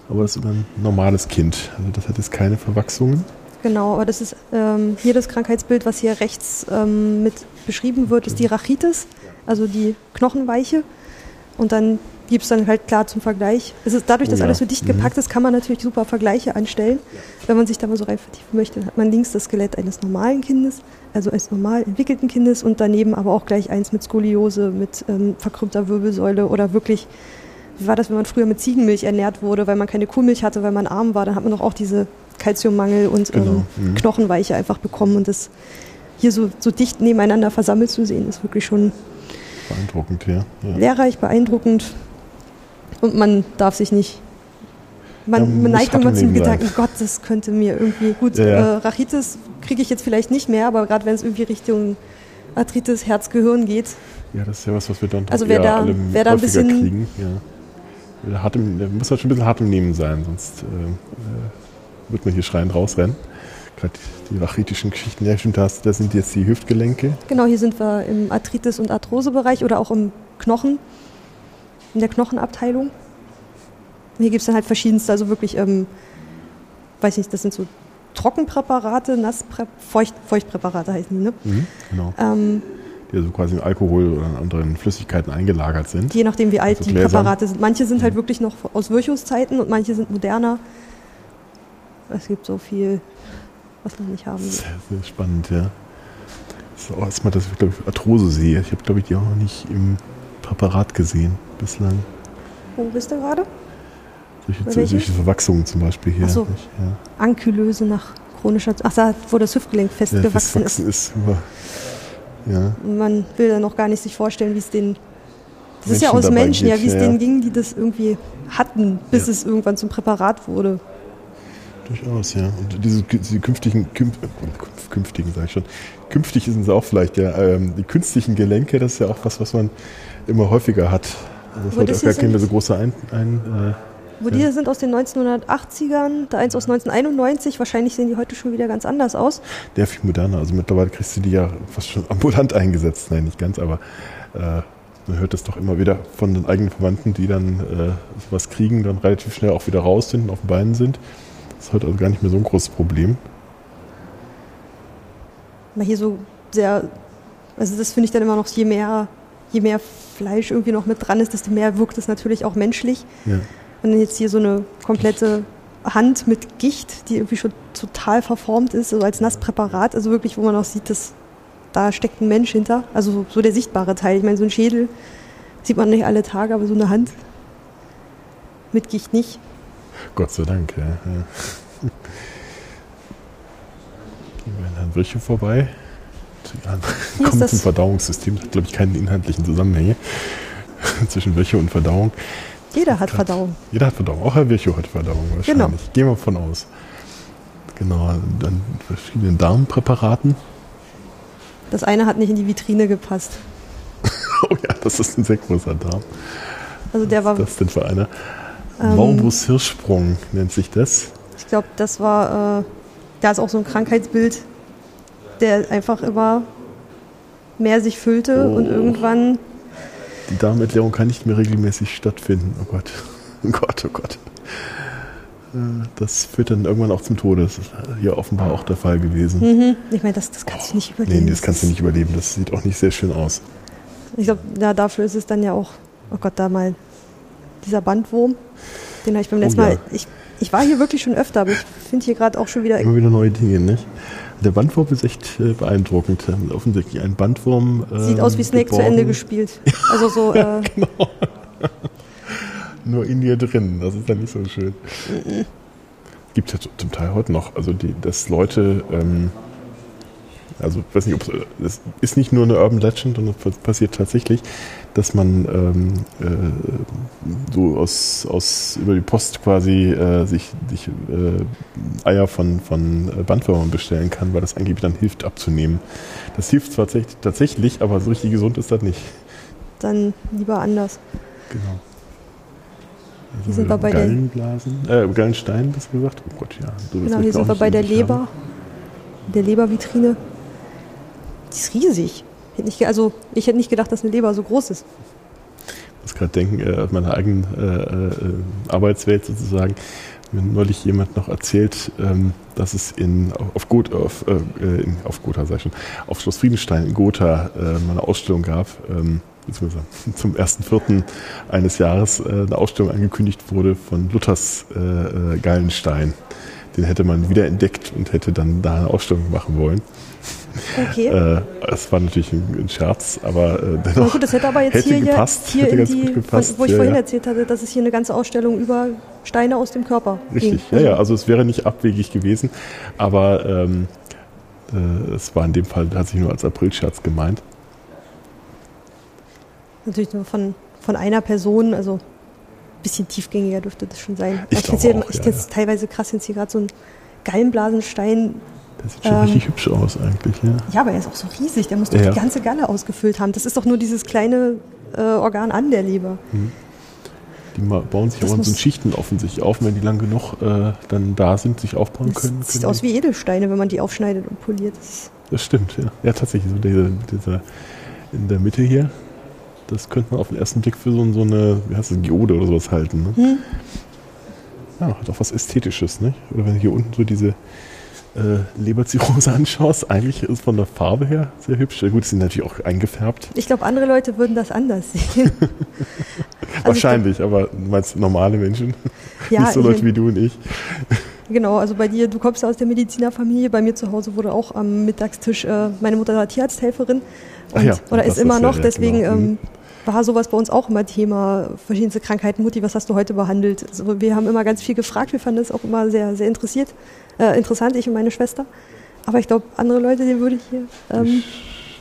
Aber das ist immer ein normales Kind. Also das hat jetzt keine Verwachsungen. Genau, aber das ist ähm, hier das Krankheitsbild, was hier rechts ähm, mit beschrieben wird, ist die Rachitis, also die Knochenweiche. Und dann gibt es dann halt klar zum Vergleich. Es ist dadurch, dass oh ja. alles so dicht gepackt mhm. ist, kann man natürlich super Vergleiche anstellen. Wenn man sich da mal so rein vertiefen möchte, hat man links das Skelett eines normalen Kindes, also eines normal entwickelten Kindes und daneben aber auch gleich eins mit Skoliose, mit ähm, verkrümmter Wirbelsäule oder wirklich, wie war das, wenn man früher mit Ziegenmilch ernährt wurde, weil man keine Kuhmilch hatte, weil man arm war, dann hat man doch auch diese Kalziummangel und ähm, genau. mhm. Knochenweiche einfach bekommen und das hier so, so dicht nebeneinander versammelt zu sehen, ist wirklich schon beeindruckend, ja. ja. Lehrreich, beeindruckend und man darf sich nicht man, man neigt immer zum Gedanken, sein. Gott, das könnte mir irgendwie gut. Ja, ja. Äh, Rachitis kriege ich jetzt vielleicht nicht mehr, aber gerade wenn es irgendwie Richtung Arthritis, Herz, Gehirn geht. Ja, das ist ja was, was wir dann also wer da, wer da ein bisschen kriegen. Ja. Hart im, muss halt schon ein bisschen hart im Nehmen sein, sonst äh, äh wird man hier schreiend rausrennen. Gerade die rachitischen Geschichten, ja stimmt, das, das sind jetzt die Hüftgelenke. Genau, hier sind wir im Arthritis- und Arthrosebereich oder auch im Knochen, in der Knochenabteilung hier gibt es dann halt verschiedenste, also wirklich, ähm, weiß nicht, das sind so Trockenpräparate, Nasspräparate, Feucht, Feuchtpräparate heißen die, ne? Mhm, genau. Ähm, die also quasi in Alkohol oder in anderen Flüssigkeiten eingelagert sind. Je nachdem, wie alt also die Gläsern. Präparate sind. Manche sind halt mhm. wirklich noch aus Virchow-Zeiten und manche sind moderner. Es gibt so viel, was man nicht haben will. Sehr, sehr spannend, ja. Das ist auch erstmal, dass ich, glaube ich, Arthrose sehe. Ich habe, glaube ich, die auch noch nicht im Präparat gesehen bislang. Wo bist du gerade? Solche, solche Verwachsungen zum Beispiel hier. Ach so. ja. Ankylöse nach chronischer. Ach, da, wo das Hüftgelenk festgewachsen ja, ist. ist ja. Man will dann noch gar nicht sich vorstellen, wie es den. Das Menschen ist ja aus Menschen, geht, ja, wie es denen ging, die das irgendwie hatten, bis es irgendwann zum Präparat wurde. Durchaus, ja. Und diese, diese künftigen, künf, künftigen sage ich schon, künftig sind sie auch vielleicht, ja. Ähm, die künstlichen Gelenke, das ist ja auch was, was man immer häufiger hat. Also das wird auch gar keine so große ein, ein äh, wo ja. die sind aus den 1980ern, da eins aus 1991. Wahrscheinlich sehen die heute schon wieder ganz anders aus. Der viel moderner. Also mittlerweile kriegst du die ja fast schon *laughs* ambulant eingesetzt. Nein, nicht ganz, aber äh, man hört das doch immer wieder von den eigenen Verwandten, die dann äh, was kriegen, dann relativ schnell auch wieder raus sind und auf den Beinen sind. Das ist heute also gar nicht mehr so ein großes Problem. Mal hier so sehr, also das finde ich dann immer noch, je mehr, je mehr Fleisch irgendwie noch mit dran ist, desto mehr wirkt es natürlich auch menschlich. Ja. Und jetzt hier so eine komplette Hand mit Gicht, die irgendwie schon total verformt ist, so als Nasspräparat, also wirklich, wo man auch sieht, dass da steckt ein Mensch hinter. Also so der sichtbare Teil. Ich meine, so ein Schädel sieht man nicht alle Tage, aber so eine Hand mit Gicht nicht. Gott sei Dank, ja. ja. Gehen wir an Brüche vorbei. Ja, *laughs* kommt zum Verdauungssystem. Das hat, glaube ich, keinen inhaltlichen Zusammenhänge *laughs* zwischen Wäsche und Verdauung. Jeder hat Verdauung. Jeder hat Verdauung. Auch Herr Virchow hat Verdauung wahrscheinlich. Genau. Gehen wir von aus. Genau, dann verschiedenen Darmpräparaten. Das eine hat nicht in die Vitrine gepasst. *laughs* oh ja, das ist ein sehr großer Darm. Also der war. Was ist das denn für einer? Ähm, Morbus Hirschsprung nennt sich das. Ich glaube, das war, äh, da ist auch so ein Krankheitsbild, der einfach immer mehr sich füllte oh. und irgendwann die Darmentleerung kann nicht mehr regelmäßig stattfinden. Oh Gott. *laughs* Oh Gott, oh Gott. äh, das führt dann irgendwann auch zum Tode. Das ist hier offenbar auch der Fall gewesen. Mhm. Ich meine, das, das kannst du nicht überleben. Nee, das kannst du nicht überleben. Das sieht auch nicht sehr schön aus. Ich glaube, ja, dafür ist es dann ja auch, oh Gott, da mal dieser Bandwurm. Den habe ich beim letzten Oh ja. Mal. Ich, ich war hier wirklich schon öfter, aber ich finde hier gerade auch schon wieder. Immer wieder neue Dinge, nicht? Der Bandwurm ist echt äh, beeindruckend. Ähm, Offensichtlich ein Bandwurm. ähm, Sieht aus wie Snake zu geborgen, Ende gespielt. *laughs* Also so, äh, *laughs* Nur in dir drin. Das ist dann nicht so schön. Gibt ja zum Teil heute noch. Also, die, dass Leute. Ähm, also, ich weiß nicht, ob es ist nicht nur eine Urban Legend, sondern es passiert tatsächlich, dass man ähm, äh, so aus, aus über die Post quasi äh, sich, sich äh, Eier von, von äh, Bandwürmern bestellen kann, weil das angeblich dann hilft abzunehmen. Das hilft zwar tatsächlich, aber so richtig gesund ist das nicht. dann lieber anders. Genau. Hier sind wir bei der- Gallenblasen, äh, Gallenstein, hast du gesagt? Oh Gott, ja. So, Genau, hier sind wir bei der Leber. haben. Der Lebervitrine. Die ist riesig. Ge- also ich hätte nicht gedacht, dass eine Leber so groß ist. Ich muss gerade denken, äh, aus meiner eigenen äh, äh, Arbeitswelt sozusagen, mir neulich jemand noch erzählt, ähm, dass es in, auf, Got, auf, äh, in, auf Gotha, sag ich schon, auf Schloss Friedenstein in Gotha äh, eine Ausstellung gab, ähm, beziehungsweise *laughs* zum 1.4. eines Jahres äh, eine Ausstellung angekündigt wurde von Luthers äh, äh, Gallenstein. Den hätte man wiederentdeckt und hätte dann da eine Ausstellung machen wollen. Okay. Äh, Es war natürlich ein, ein Scherz, aber äh, dennoch gut, das hätte aber jetzt hätte hier, ja- gepasst, hier hätte ganz die, gut gepasst. Wo ich ja, vorhin ja. erzählt hatte, dass es hier eine ganze Ausstellung über Steine aus dem Körper Richtig, ging. ja, ja, also es wäre nicht abwegig gewesen, aber ähm, äh, es war in dem Fall tatsächlich nur als Aprilscherz gemeint. Natürlich nur von, von einer Person, also ein bisschen tiefgängiger dürfte das schon sein. Ich Aber glaube find's auch, ich ja, finde es teilweise krass, wenn hier gerade so ein Gallenblasenstein. Das sieht schon Ähm. richtig hübsch aus eigentlich, ja. Ja, aber er ist auch so riesig, der muss doch Ja. die ganze Galle ausgefüllt haben. Das ist doch nur dieses kleine äh, Organ an der Leber. Die ma- bauen sich Das aber in so Schichten offensichtlich auf, wenn die lang genug äh, dann da sind, sich aufbauen Das können. sieht können aus wie Edelsteine, wenn man die aufschneidet und poliert. Das Das stimmt, ja. Ja, tatsächlich, so dieser, dieser in der Mitte hier, das könnte man auf den ersten Blick für so, so eine, wie heißt das, Geode oder sowas halten. Ne? Hm. Ja, hat auch was Ästhetisches, nicht? Oder wenn hier unten so diese äh, Leberzirrhose anschaust, eigentlich ist von der Farbe her sehr hübsch. Gut, sie sind natürlich auch eingefärbt. ich glaube, andere Leute würden das anders sehen. *laughs* Also ich *laughs* Wahrscheinlich, aber du meinst normale Menschen, glaub, ja, *laughs* nicht so Leute wie du und ich. Genau, also bei dir, du kommst ja aus der Medizinerfamilie. Bei mir zu Hause wurde auch am Mittagstisch, äh, meine Mutter war Tierarzthelferin Ach und, ja, oder ist immer noch. ja, deswegen genau. ähm, war sowas bei uns auch immer Thema. Verschiedenste Krankheiten. Mutti, was hast du heute behandelt? Also wir haben immer ganz viel gefragt. Wir fanden das auch immer sehr, sehr interessiert, äh, interessant, ich und meine Schwester. Aber ich glaube, andere Leute, die würde ich hier. Ähm,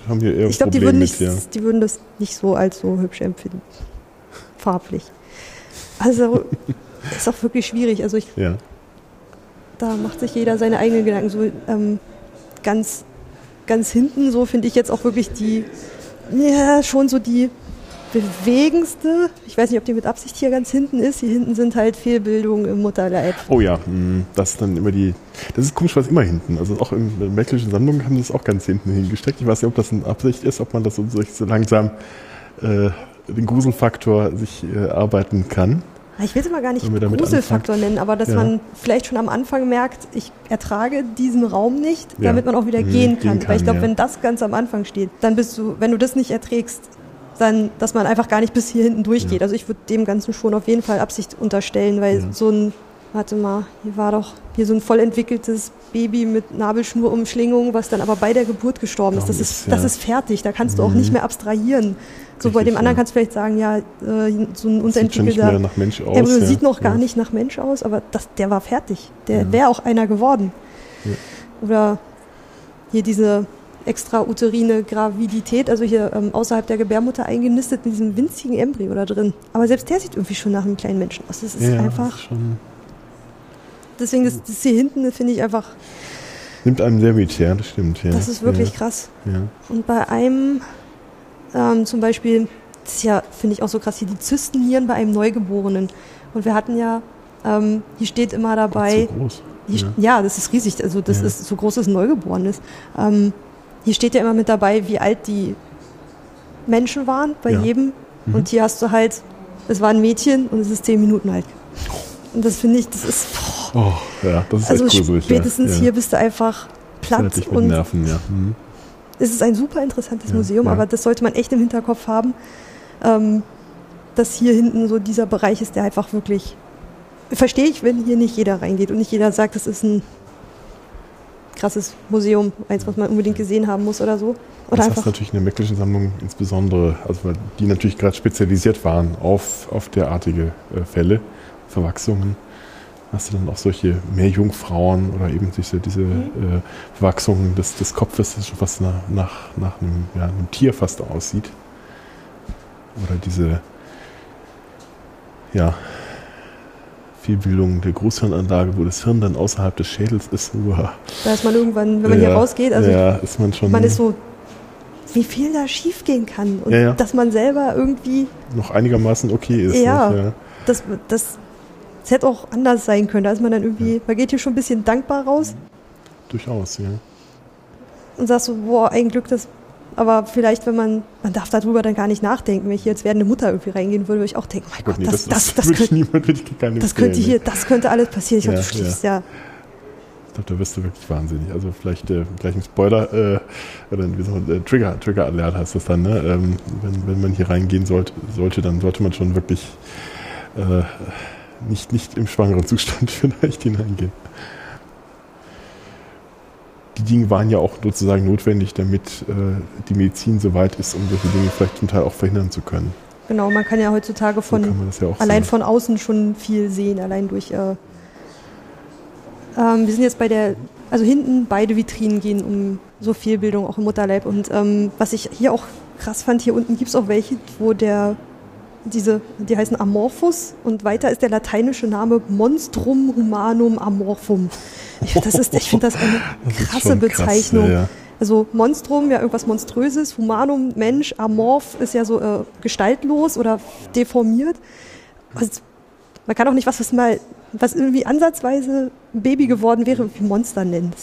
Haben hier eher ich glaube, die, würden mit, nicht- ja. die würden das nicht so als so hübsch empfinden. Farblich. Also *laughs* ist auch wirklich schwierig. Also ich ja. da macht sich jeder seine eigenen Gedanken. So ähm, ganz, ganz hinten, so finde ich jetzt auch wirklich die, ja, schon so die bewegendste. Ich weiß nicht, ob die mit Absicht hier ganz hinten ist. Hier hinten sind halt Fehlbildungen im Mutterleib. Oh ja, mh, das ist dann immer die. Das ist komisch, was immer hinten. Also auch in der Märkischen Sammlung haben sie das auch ganz hinten hingesteckt. Ich weiß nicht, ob das eine Absicht ist, ob man das so, langsam äh, den Gruselfaktor sich äh, arbeiten kann. Ich will es mal gar nicht Gruselfaktor nennen, aber dass Ja. man vielleicht schon am Anfang merkt, ich ertrage diesen Raum nicht, Ja. damit man auch wieder Mhm, gehen gehen kann. kann, Weil ich glaube, ja. wenn das ganz am Anfang steht, dann bist du, wenn du das nicht erträgst, dann, dass man einfach gar nicht bis hier hinten durchgeht. Ja. Also ich würde dem Ganzen schon auf jeden Fall Absicht unterstellen, weil Ja. so ein, warte mal, hier war doch hier so ein voll entwickeltes Baby mit Nabelschnurumschlingung, was dann aber bei der Geburt gestorben ist. Das ist, das ist fertig, da kannst du auch Mhm. nicht mehr abstrahieren. So bei dem anderen kannst du vielleicht sagen, ja, äh, so ein sieht unterentwickelter Mensch aus. Embryo ja. sieht noch gar ja. nicht nach Mensch aus, aber das, der war fertig. Der Ja. wäre auch einer geworden. Oder hier diese extrauterine Gravidität, also hier ähm, außerhalb der Gebärmutter eingenistet in diesem winzigen Embryo da drin. Aber selbst der sieht irgendwie schon nach einem kleinen Menschen aus. Das ist Ja, einfach, Das ist schon, deswegen das, das hier hinten finde ich einfach, nimmt einem sehr mit, ja, das stimmt. Ja. das ist wirklich Ja, krass. ja. Und bei einem ähm, zum Beispiel, das ist ja, finde ich auch so krass, hier die Zystennieren bei einem Neugeborenen. Und wir hatten ja, ähm, hier steht immer dabei, So groß. Hier, Ja. das ist riesig. Also das ist so groß, dass ein Neugeboren ist. Ähm, hier steht ja immer mit dabei, wie alt die Menschen waren bei Ja. jedem. Mhm. Und hier hast du halt, es war ein Mädchen und es ist zehn Minuten alt. Und das finde ich, das ist, boah, Oh, ja, das ist also echt gruselig. spätestens ja. hier bist du einfach platt mit und Nerven, ja. Mhm. es ist ein super interessantes Ja, Museum, aber das sollte man echt im Hinterkopf haben, ähm, dass hier hinten so dieser Bereich ist, der einfach wirklich verstehe ich, wenn hier nicht jeder reingeht und nicht jeder sagt, das ist ein krasses Museum, eins, was man unbedingt gesehen haben muss oder so. Oder Das du natürlich in der Mecklischen Sammlung insbesondere, also weil die natürlich gerade spezialisiert waren auf, auf derartige äh, Fälle, Verwachsungen. Hast du dann auch solche Meerjungfrauen oder eben diese, diese Mhm. äh, Verwachsungen des, des Kopfes, das schon fast nach, nach, nach einem, ja, einem Tier fast aussieht. Oder diese ja, Fehlbildung der Großhirnanlage, wo das Hirn dann außerhalb des Schädels ist. Uah. da ist man irgendwann, wenn man hier Ja, rausgeht, also ja, ist man schon man ist so, wie viel da schief gehen kann und Ja, dass man selber irgendwie, noch einigermaßen okay ist. Ja. Nicht? das, das, das hätte auch anders sein können. Da ist man dann irgendwie, man geht hier schon ein bisschen dankbar raus Durchaus, ja. und sagt so, boah, ein Glück, das. Aber vielleicht, wenn man, man darf darüber dann gar nicht nachdenken. Wenn ich hier jetzt werdende Mutter irgendwie reingehen würde, würde ich auch denken, mein Gott, nee, das, das, das, ich könnte, das könnte hier, das könnte alles passieren. Ich Ja, glaube, du schließt ja. Ich glaube, da wirst du wirklich wahnsinnig. Also vielleicht äh, gleich ein Spoiler, äh, oder wie soll man, äh, Trigger, Trigger Alert heißt das dann, ne? Ähm, wenn, wenn man hier reingehen sollte, sollte, dann sollte man schon wirklich äh, nicht, nicht im schwangeren Zustand *laughs* vielleicht hineingehen. Die Dinge waren ja auch sozusagen notwendig, damit äh, die Medizin so weit ist, um solche Dinge vielleicht zum Teil auch verhindern zu können. Genau, man kann ja heutzutage So von das ja allein sehen. von außen schon viel sehen, allein durch. Äh, ähm, wir sind jetzt bei der, also hinten beide Vitrinen gehen um so viel Bildung auch im Mutterleib. Und ähm, was ich hier auch krass fand, hier unten gibt es auch welche, wo der diese, die heißen Amorphus und weiter ist der lateinische Name Monstrum Humanum Amorphum. Ich finde, das, ist, ich find das eine *laughs* Das krasse krass, Bezeichnung. ja, ja. Also Monstrum, ja irgendwas Monströses, Humanum, Mensch, Amorph ist ja so äh, gestaltlos oder deformiert. Also, man kann auch nicht was, was mal, was irgendwie ansatzweise Baby geworden wäre, wie Monster nennt.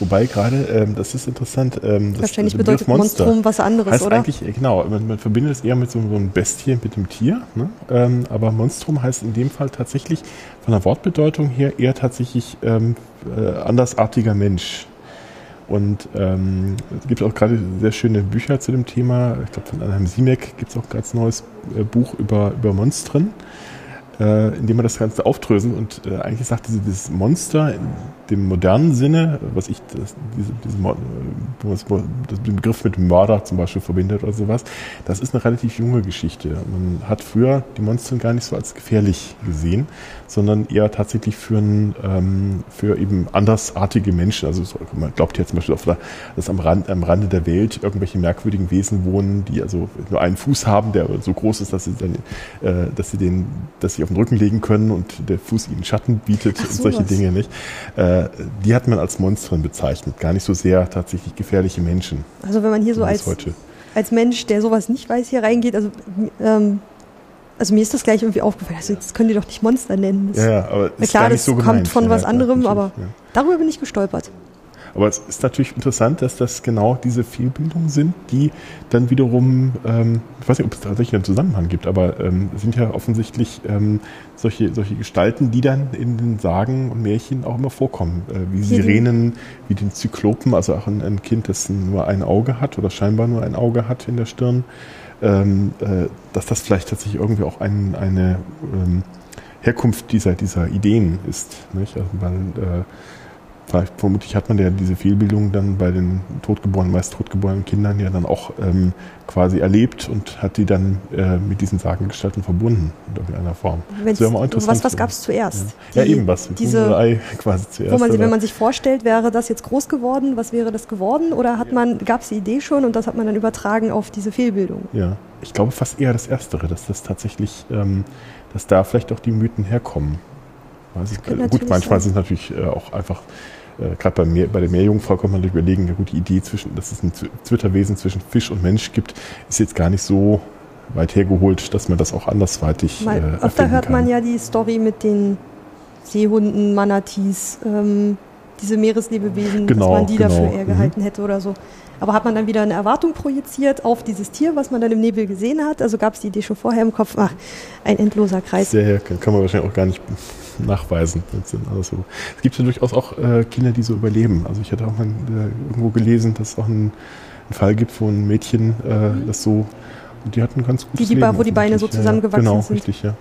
Wobei gerade, ähm, das ist interessant, ähm, das, Wahrscheinlich bedeutet Monstrum was anderes, heißt oder? eigentlich, äh, genau, man, man verbindet es eher mit so, so einem Bestien, mit dem Tier, ne? ähm, aber Monstrum heißt in dem Fall tatsächlich von der Wortbedeutung her eher tatsächlich ähm, äh, andersartiger Mensch. Und ähm, es gibt auch gerade sehr schöne Bücher zu dem Thema. Ich glaube, von Anheim Siemek gibt es auch ein ganz neues äh, Buch über, über Monstren, äh, in dem man das Ganze aufdröselt. Und äh, eigentlich sagt diese, dieses Monster in dem modernen Sinne, was ich das, diese, diese, das den Begriff mit Mörder zum Beispiel verbindet oder sowas, das ist eine relativ junge Geschichte. Man hat früher die Monster gar nicht so als gefährlich gesehen, sondern eher tatsächlich für, ein, ähm, für eben andersartige Menschen. Also so, man glaubt ja zum Beispiel, der, dass am, Rand, am Rande der Welt irgendwelche merkwürdigen Wesen wohnen, die also nur einen Fuß haben, der so groß ist, dass sie, dann, äh, dass sie den, dass sie auf den Rücken legen können und der Fuß ihnen Schatten bietet Ach, und solche. Dinge nicht. Äh, die hat man als Monstren bezeichnet, gar nicht so sehr tatsächlich gefährliche Menschen. Also wenn man hier so als, heute. als Mensch, der sowas nicht weiß, hier reingeht, also, ähm, also mir ist das gleich irgendwie aufgefallen. Also jetzt können die doch nicht Monster nennen. Das, Ja, aber ist klar, das so kommt von ja, was anderem, aber- ja. Darüber bin ich gestolpert. Aber es ist natürlich interessant, dass das genau diese Fehlbildungen sind, die dann wiederum, ähm, ich weiß nicht, ob es tatsächlich einen Zusammenhang gibt, aber ähm, es sind ja offensichtlich ähm, solche, solche Gestalten, die dann in den Sagen und Märchen auch immer vorkommen. Äh, wie Sirenen, wie den Zyklopen, also auch ein, ein Kind, das nur ein Auge hat oder scheinbar nur ein Auge hat in der Stirn. Ähm, äh, dass das vielleicht tatsächlich irgendwie auch ein, eine ähm, Herkunft dieser, dieser Ideen ist. Nicht? Also, weil, äh, vermutlich hat man ja diese Fehlbildung dann bei den totgeborenen, meist totgeborenen Kindern ja dann auch ähm, quasi erlebt und hat die dann äh, mit diesen Sagengestalten verbunden in irgendeiner Form. Wenn's, Das mal interessant was was gab es zuerst? Ja, Die- eben was. diese- Ei *laughs* quasi zuerst. Wo man, sich- wenn man sich vorstellt, wäre das jetzt groß geworden, was wäre das geworden? Oder hat man, gab es die Idee schon und das hat man dann übertragen auf diese Fehlbildung? ja, ich glaube fast eher das Erstere, dass das tatsächlich, ähm, dass da vielleicht auch die Mythen herkommen. Gut, manchmal sein. sind natürlich äh, auch einfach, äh, gerade bei, bei der Meerjungfrau kann man sich überlegen, ja gut, die Idee, zwischen, dass es ein Zw- Zwitterwesen zwischen Fisch und Mensch gibt, ist jetzt gar nicht so weit hergeholt, dass man das auch andersweitig Mal, äh, öfter hört man kann. ja die Story mit den Seehunden, Manatees, ähm, diese Meereslebewesen, Genau, dass man die genau, dafür eher mhm. gehalten hätte oder so. Aber hat man dann wieder eine Erwartung projiziert auf dieses Tier, was man dann im Nebel gesehen hat? Also gab es die Idee schon vorher im Kopf? Ach, ein endloser Kreis. Sehr, kann kann man wahrscheinlich auch gar nicht nachweisen. Das so. Es gibt ja durchaus auch äh, Kinder, die so überleben. Also ich hatte auch mal äh, irgendwo gelesen, dass es auch einen, einen, Fall gibt, wo ein Mädchen äh, das so, die hatten ganz gutes die, die Leben. Wo die Beine so zusammengewachsen ja, genau, sind. Genau, richtig, ja.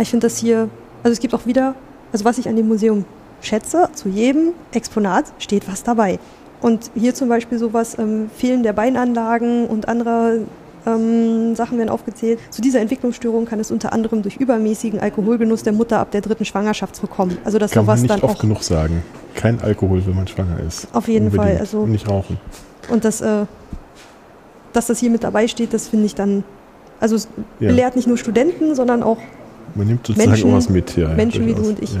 Ich finde das hier, also es gibt auch wieder, also was ich an dem Museum schätze, zu jedem Exponat steht was dabei. Und hier zum Beispiel sowas, ähm, Fehlen der Beinanlagen und andere ähm, Sachen werden aufgezählt. Zu dieser Entwicklungsstörung kann es unter anderem durch übermäßigen Alkoholgenuss der Mutter ab der dritten Schwangerschaft kommen. Also dass kann sowas man nicht dann oft genug sagen. Kein Alkohol, wenn man schwanger ist. Auf jeden Unbedingt. Fall. Also und nicht rauchen. Und das, äh, dass das hier mit dabei steht, das finde ich dann, also es Ja. belehrt nicht nur Studenten, sondern auch Man nimmt sozusagen Menschen- auch was mit. Ja, ja, Menschen wie du und ich. Ja.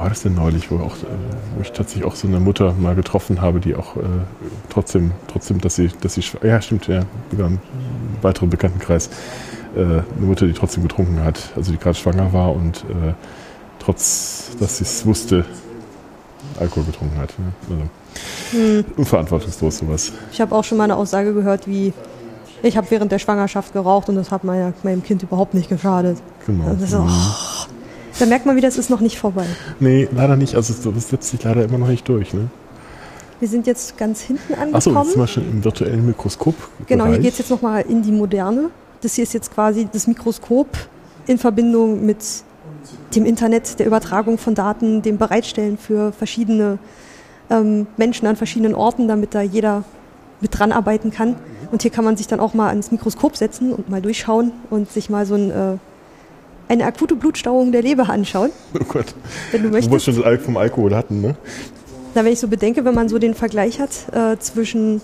War das denn neulich, wo, auch, wo ich tatsächlich auch so eine Mutter mal getroffen habe, die auch äh, trotzdem, trotzdem, dass sie, dass sie, ja stimmt, ja, über einen weiteren Bekanntenkreis, äh, eine Mutter, die trotzdem getrunken hat, also die gerade schwanger war und äh, trotz, dass sie es wusste, Alkohol getrunken hat. Ne? Also, Hm. unverantwortungslos sowas. Ich habe auch schon mal eine Aussage gehört, wie ich habe während der Schwangerschaft geraucht und das hat meiner, meinem Kind überhaupt nicht geschadet. Genau. Also das ist, Mhm. oh, da merkt man wieder, es ist noch nicht vorbei. Nee, leider nicht. Also das setzt sich leider immer noch nicht durch. Ne? Wir sind jetzt ganz hinten Achso, angekommen. jetzt sind wir schon im virtuellen Mikroskop. genau, hier geht es jetzt nochmal in die Moderne. Das hier ist jetzt quasi das Mikroskop in Verbindung mit dem Internet, der Übertragung von Daten, dem Bereitstellen für verschiedene ähm, Menschen an verschiedenen Orten, damit da jeder mit dran arbeiten kann. Und hier kann man sich dann auch mal ans Mikroskop setzen und mal durchschauen und sich mal so ein, äh, eine akute Blutstauung der Leber anschauen, Oh Gott. wenn du Wo wir möchtest. schon Al vom Alkohol hatten, ne? Na, wenn ich so bedenke, wenn man so den Vergleich hat äh, zwischen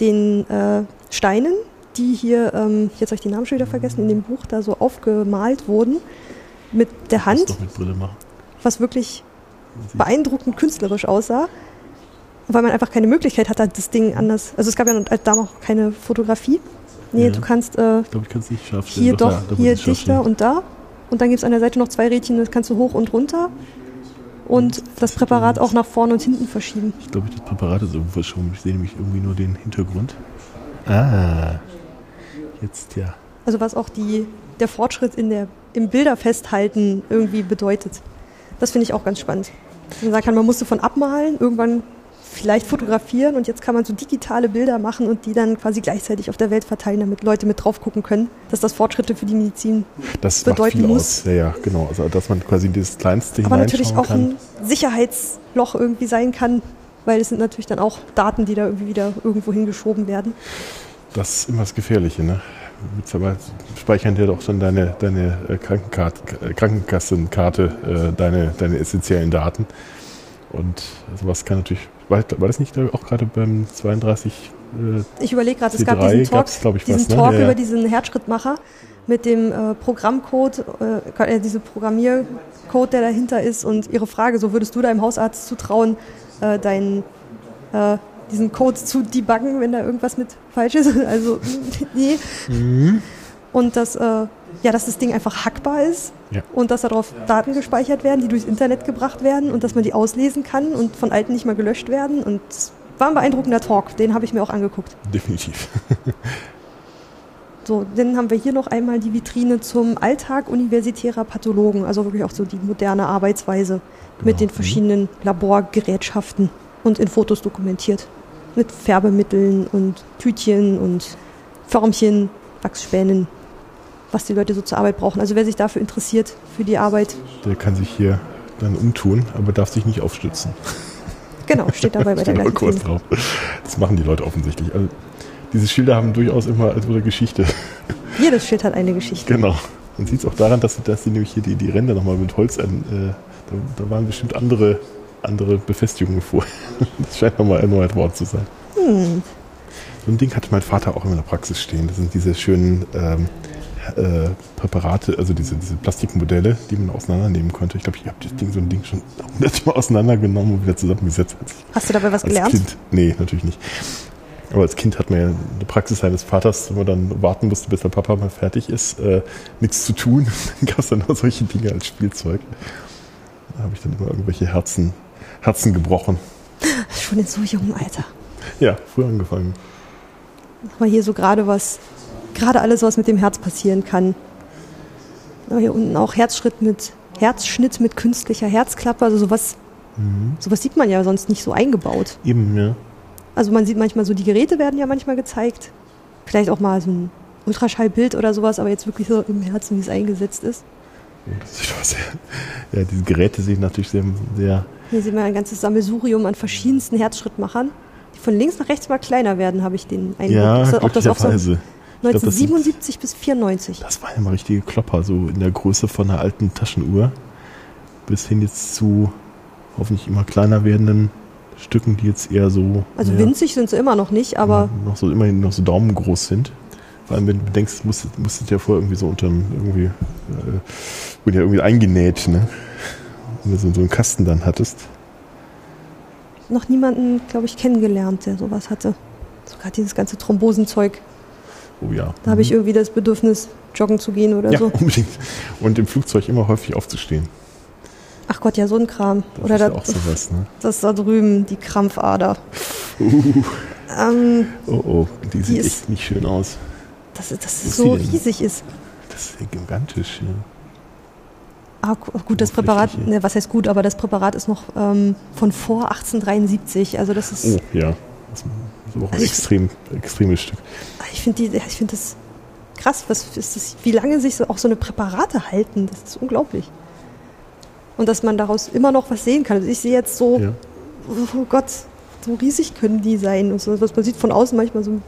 den äh, Steinen, die hier, ähm, jetzt habe ich den Namen schon wieder vergessen, in dem Buch da so aufgemalt wurden, mit der Hand, doch mit Brille machen. was wirklich beeindruckend künstlerisch aussah, weil man einfach keine Möglichkeit hatte, das Ding anders. Also es gab ja noch- da noch keine Fotografie. Nee, Ja. du kannst äh, Ich glaube, ich kann es nicht scharf stellen. hier doch, da muss hier dichter und da. Und dann gibt es an der Seite noch zwei Rädchen, das kannst du hoch und runter. Und das Präparat auch nach vorne und hinten verschieben. Ich glaube, das Präparat ist irgendwo verschoben. Ich sehe nämlich irgendwie nur den Hintergrund. Ah. Jetzt ja. Also was auch die, der Fortschritt in der, im Bilderfesthalten irgendwie bedeutet. Das finde ich auch ganz spannend. Man sagen kann, man musste von abmalen, irgendwann vielleicht fotografieren und jetzt kann man so digitale Bilder machen und die dann quasi gleichzeitig auf der Welt verteilen, damit Leute mit drauf gucken können, dass das Fortschritte für die Medizin, Das macht Bedeuten viel muss. aus. Ja, ja, genau. Also, dass man quasi das kleinste aber natürlich auch kann. ein Sicherheitsloch irgendwie sein kann, weil es sind natürlich dann auch Daten, die da irgendwie wieder irgendwo hingeschoben werden. Das ist immer das Gefährliche, ne? Speichern dir doch dann deine, deine äh, Krankenkarte, äh, Krankenkassenkarte, äh, deine, deine essentiellen Daten. Und sowas kann natürlich, war, war das nicht auch gerade beim 32 äh, Ich überlege gerade, es gab C3 diesen Talk, diesen was, ne? Talk Ja, ja. über diesen Herzschrittmacher mit dem äh, Programmcode, äh, äh, diese Programmiercode, der dahinter ist und ihre Frage, so würdest du deinem Hausarzt zutrauen, äh, deinen äh, diesen Code zu debuggen, wenn da irgendwas mit falsch ist? *laughs* Also *laughs* nee. Mhm. Und dass, äh, ja, dass das Ding einfach hackbar ist Ja. und dass darauf Daten gespeichert werden, die durchs Internet gebracht werden und dass man die auslesen kann und von alten nicht mehr gelöscht werden. Und war ein beeindruckender Talk, den habe ich mir auch angeguckt. definitiv. So, dann haben wir hier noch einmal die Vitrine zum Alltag universitärer Pathologen, also wirklich auch so die moderne Arbeitsweise mit Genau. den verschiedenen Laborgerätschaften und in Fotos dokumentiert. Mit Färbemitteln und Tütchen und Förmchen, Wachsspänen, was die Leute so zur Arbeit brauchen. Also wer sich dafür interessiert, für die Arbeit, Der kann sich hier dann umtun, aber darf sich nicht aufstützen. genau, steht dabei *laughs* bei der gleichen kurz drauf. Das machen die Leute offensichtlich. Also, diese Schilder haben durchaus immer also eine Geschichte. *laughs* Jedes Schild hat eine Geschichte. Genau. Man sieht es auch daran, dass sie, dass sie nämlich hier die, die Ränder nochmal mit Holz an. Äh, da, da waren bestimmt andere, andere Befestigungen vor. *laughs* Das scheint nochmal erneuert worden zu sein. Hm. So ein Ding hatte mein Vater auch immer in der Praxis stehen. Das sind diese schönen ähm, äh, Präparate, also diese, diese Plastikmodelle, die man auseinandernehmen konnte. Ich glaube, ich habe das Ding, so ein Ding schon hundertmal *laughs* auseinandergenommen und wieder zusammengesetzt. Hast du dabei was als gelernt? Kind. Nee, natürlich nicht. Aber als Kind hat man ja in der Praxis seines Vaters, wenn man dann warten musste, bis der Papa mal fertig ist, äh, nichts zu tun. *laughs* Dann gab es dann auch solche Dinge als Spielzeug. Da habe ich dann immer irgendwelche Herzen, Herzen gebrochen. Schon in so jungem Alter. Ja, früh angefangen. mal hier so gerade was, gerade alles, was mit dem Herz passieren kann. Hier unten auch Herzschritt mit Herzschnitt mit künstlicher Herzklappe, also sowas, Mhm. sowas sieht man ja sonst nicht so eingebaut. Eben, ja. Also man sieht manchmal so, die Geräte werden ja manchmal gezeigt. Vielleicht auch mal so ein Ultraschallbild oder sowas, aber jetzt wirklich so im Herzen, wie es eingesetzt ist. *laughs* Ja, diese Geräte sehen natürlich sehr, sehr Hier sieht man ein ganzes Sammelsurium an verschiedensten Herzschrittmachern, die von links nach rechts mal kleiner werden, habe ich den Eindruck. ja, das- ob das auch so glücklicherweise. Ich glaub, das sind- 1977 bis 94. Das waren immer richtige Klopper, so in der Größe von einer alten Taschenuhr. Bis hin jetzt zu hoffentlich immer kleiner werdenden Stücken, die jetzt eher so. Also ja, winzig sind sie immer noch nicht, aber Noch so, immerhin noch so daumengroß sind. Vor allem, wenn du bedenkst, musstet, musstet ja vorher irgendwie so unterm, irgendwie, äh, wurden ja irgendwie eingenäht, ne? Wenn du so, so einen Kasten dann hattest. noch niemanden, glaube ich, kennengelernt, der sowas hatte. Sogar dieses ganze Thrombosenzeug. Oh ja. Da habe ich irgendwie das Bedürfnis, joggen zu gehen oder ja, so. *laughs* unbedingt. Und im Flugzeug immer häufig aufzustehen. Ach Gott, ja, so ein Kram. Das oder ist ja da, auch sowas, ne? das da drüben, die Krampfader. Uh, Ähm, oh oh, die sieht ist- echt nicht schön aus. dass, es ist so die riesig ist. Das ist ja gigantisch, ja. Ah, gu- gut, das Präparat, ne, was heißt gut, aber das Präparat ist noch ähm, von vor 1873. Also das ist, Oh, ja. Das ist auch ein Also ich- extrem, extremes Stück. ich finde die, ich finde das krass, was ist das, wie lange sich so, auch so eine Präparate halten. Das ist unglaublich. Und dass man daraus immer noch was sehen kann. Also ich sehe jetzt so, Ja. oh Gott, so riesig können die sein. Und so, was man sieht von außen manchmal so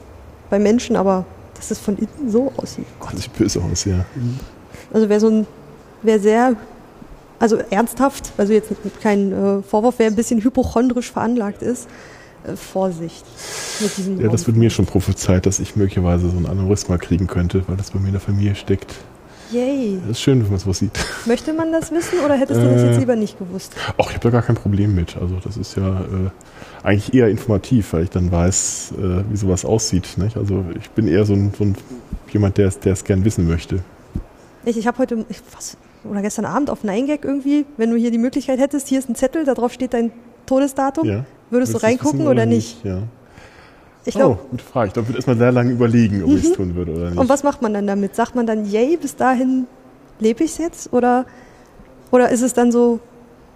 bei Menschen, aber dass es von innen so aussieht. Gott. Sieht böse aus, ja. Also wer so ein, wer sehr, also ernsthaft, also jetzt kein äh, Vorwurf, wer ein bisschen hypochondrisch veranlagt ist, äh, Vorsicht mit diesem Ja, das wird mir schon prophezeit, dass ich möglicherweise so ein Aneurysma kriegen könnte, weil das bei mir in der Familie steckt. Yay. Das ist schön, wenn man sowas sieht. Möchte man das wissen oder hättest du das Äh. jetzt lieber nicht gewusst? Ach, ich habe da gar kein Problem mit. Also das ist ja äh, eigentlich eher informativ, weil ich dann weiß, äh, wie sowas aussieht. Nicht? Also ich bin eher so ein, so ein jemand, der es der es gern wissen möchte. Ich, ich habe heute, ich, was, oder gestern Abend auf 9gag irgendwie, wenn du hier die Möglichkeit hättest, hier ist ein Zettel, da drauf steht dein Todesdatum. Ja. Würdest du reingucken wissen oder nicht? Ja. Ich glaube, oh, gute Frage. Ich glaube, ich würde erstmal sehr lange überlegen, ob ich es tun würde oder nicht. Und was macht man dann damit? Sagt man dann, yay, bis dahin lebe ich jetzt? Oder, oder ist es dann so,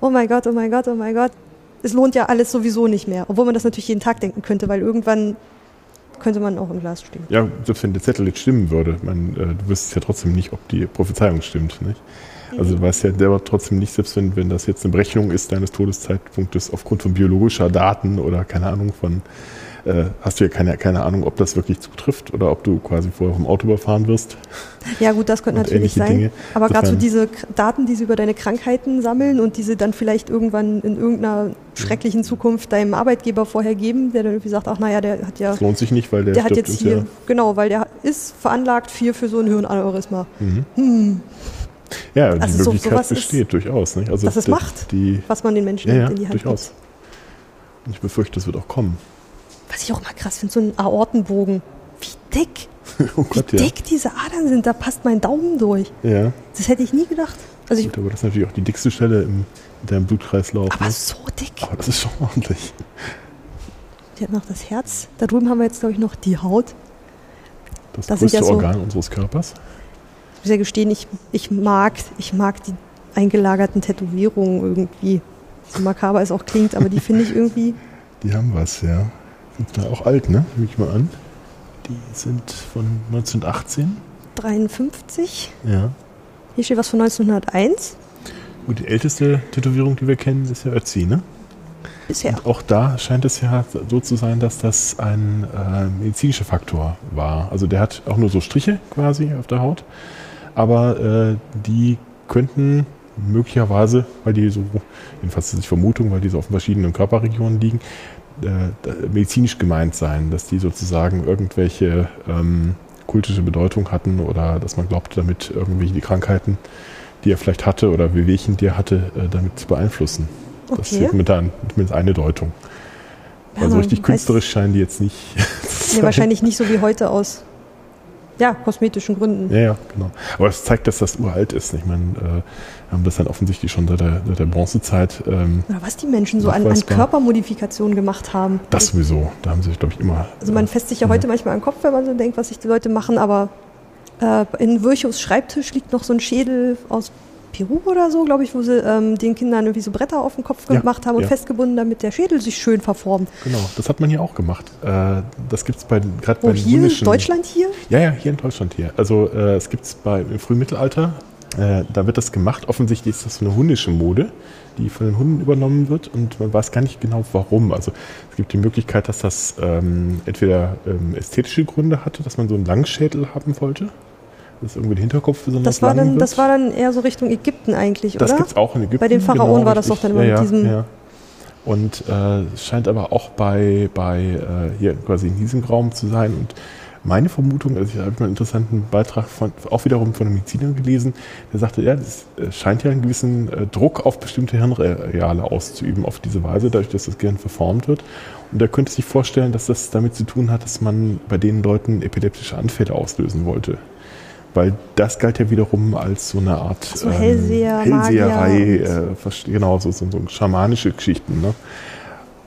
oh mein Gott, oh mein Gott, oh mein Gott, es lohnt ja alles sowieso nicht mehr. Obwohl man das natürlich jeden Tag denken könnte, weil irgendwann könnte man auch im Glas stehen. Ja, selbst wenn der Zettel jetzt stimmen würde, man, äh, du wüsstest ja trotzdem nicht, ob die Prophezeiung stimmt. Nicht? Also du weißt ja selber trotzdem nicht, selbst wenn, wenn das jetzt eine Berechnung ist deines Todeszeitpunktes aufgrund von biologischer Daten oder keine Ahnung von, äh, hast du ja keine, keine Ahnung, ob das wirklich zutrifft oder ob du quasi vorher vom Auto überfahren wirst. Ja gut, das könnte natürlich sein. Dinge. Aber gerade so diese Daten, die sie über deine Krankheiten sammeln und diese dann vielleicht irgendwann in irgendeiner schrecklichen Zukunft deinem Arbeitgeber vorher geben, der dann irgendwie sagt, ach naja, der hat ja, Das lohnt sich nicht, weil der, der hat jetzt hier, ja. genau, weil der ist veranlagt für, für so ein Hirnaneurysma. Mhm. Hm, Ja, die Also so- Möglichkeit sowas ist- besteht durchaus. Nicht? Also dass es die- macht. Die, was man den Menschen ja, in die Hand durchaus. Und ich befürchte, das wird auch kommen. gibt. Was ich auch mal krass finde, so ein Aortenbogen. Wie dick, *laughs* oh wie Gott, ja. dick diese Adern sind, da passt mein Daumen durch. Ja, Das hätte ich nie gedacht. Also ich, gut, aber das ist natürlich auch die dickste Stelle im, in deinem Blutkreislauf. aber ne? so dick. aber das ist schon ordentlich. Die hat noch das Herz. Da drüben haben wir jetzt, glaube ich, noch die Haut. Das, Das größte ja so- Organ unseres Körpers. Ich muss ja gestehen, ich, ich mag, ich mag die eingelagerten Tätowierungen irgendwie. So makaber es auch klingt, aber die *laughs* finde ich irgendwie. Die haben was, ja. Sind da auch alt, ne? Nehme ich mal an. Die sind von 1918. 53. Ja. Hier steht was von 1901. Und die älteste Tätowierung, die wir kennen, ist ja Ötzi, ne? Bisher. Und auch da scheint es ja so zu sein, dass das ein äh, medizinischer Faktor war. Also der hat auch nur so Striche quasi auf der Haut. Aber äh, die könnten möglicherweise, weil die so, jedenfalls ist die Vermutung, weil die so auf verschiedenen Körperregionen liegen, äh, medizinisch gemeint sein, dass die sozusagen irgendwelche ähm, kultische Bedeutung hatten oder dass man glaubte, damit irgendwelche die Krankheiten, die er vielleicht hatte oder Wehwehchen, die er hatte, äh, damit zu beeinflussen. Das Okay. ist momentan zumindest eine Deutung. Ja, also richtig künstlerisch scheinen die jetzt nicht. *laughs* sein. wahrscheinlich nicht so wie heute aus ja, kosmetischen Gründen. Ja, ja, genau. Aber es zeigt, dass das uralt ist. Ich meine, äh, wir haben das dann offensichtlich schon seit der, seit der Bronzezeit. Ähm, Oder was die Menschen so an, an. Körpermodifikationen gemacht haben. das sowieso. Da haben sie sich, glaube ich, immer. Also man fässt sich ja heute manchmal an den Kopf, wenn man so denkt, was sich die Leute machen, aber äh, in Virchows Schreibtisch liegt noch so ein Schädel aus Peru oder so, glaube ich, wo sie ähm, den Kindern irgendwie so Bretter auf den Kopf Ja, gemacht haben und ja. festgebunden, damit der Schädel sich schön verformt. Genau, das hat man hier auch gemacht. Äh, das gibt es bei gerade bei den hier? hunnischen- Deutschland hier? Ja, ja, hier in Deutschland hier. Also äh, es gibt es im Frühmittelalter, äh, da wird das gemacht. Offensichtlich ist das so eine hundische Mode, die von den Hunden übernommen wird und man weiß gar nicht genau warum. Also es gibt die Möglichkeit, dass das ähm, entweder ähm, ästhetische Gründe hatte, dass man so einen Langschädel haben wollte, dass irgendwie der Hinterkopf besonders Das war, dann, wird. das war dann eher so Richtung Ägypten eigentlich, Das oder? gibt es auch in Ägypten. Bei den Pharaonen genau, war das doch dann immer ja, mit diesem- Ja. Und äh, es scheint aber auch bei, bei äh, hier quasi in diesem Raum zu sein. Und meine Vermutung, also ich habe mal einen interessanten Beitrag von, auch wiederum von einem Mediziner gelesen, der sagte, ja, das äh, scheint ja einen gewissen äh, Druck auf bestimmte Hirnareale auszuüben auf diese Weise, dadurch, dass das Gehirn verformt wird. Und er könnte sich vorstellen, dass das damit zu tun hat, dass man bei den Leuten epileptische Anfälle auslösen wollte. Weil das galt ja wiederum als so eine Art So Hellseher, Hellseherei, äh, verste- genau, so, so, so schamanische Geschichten. Ne?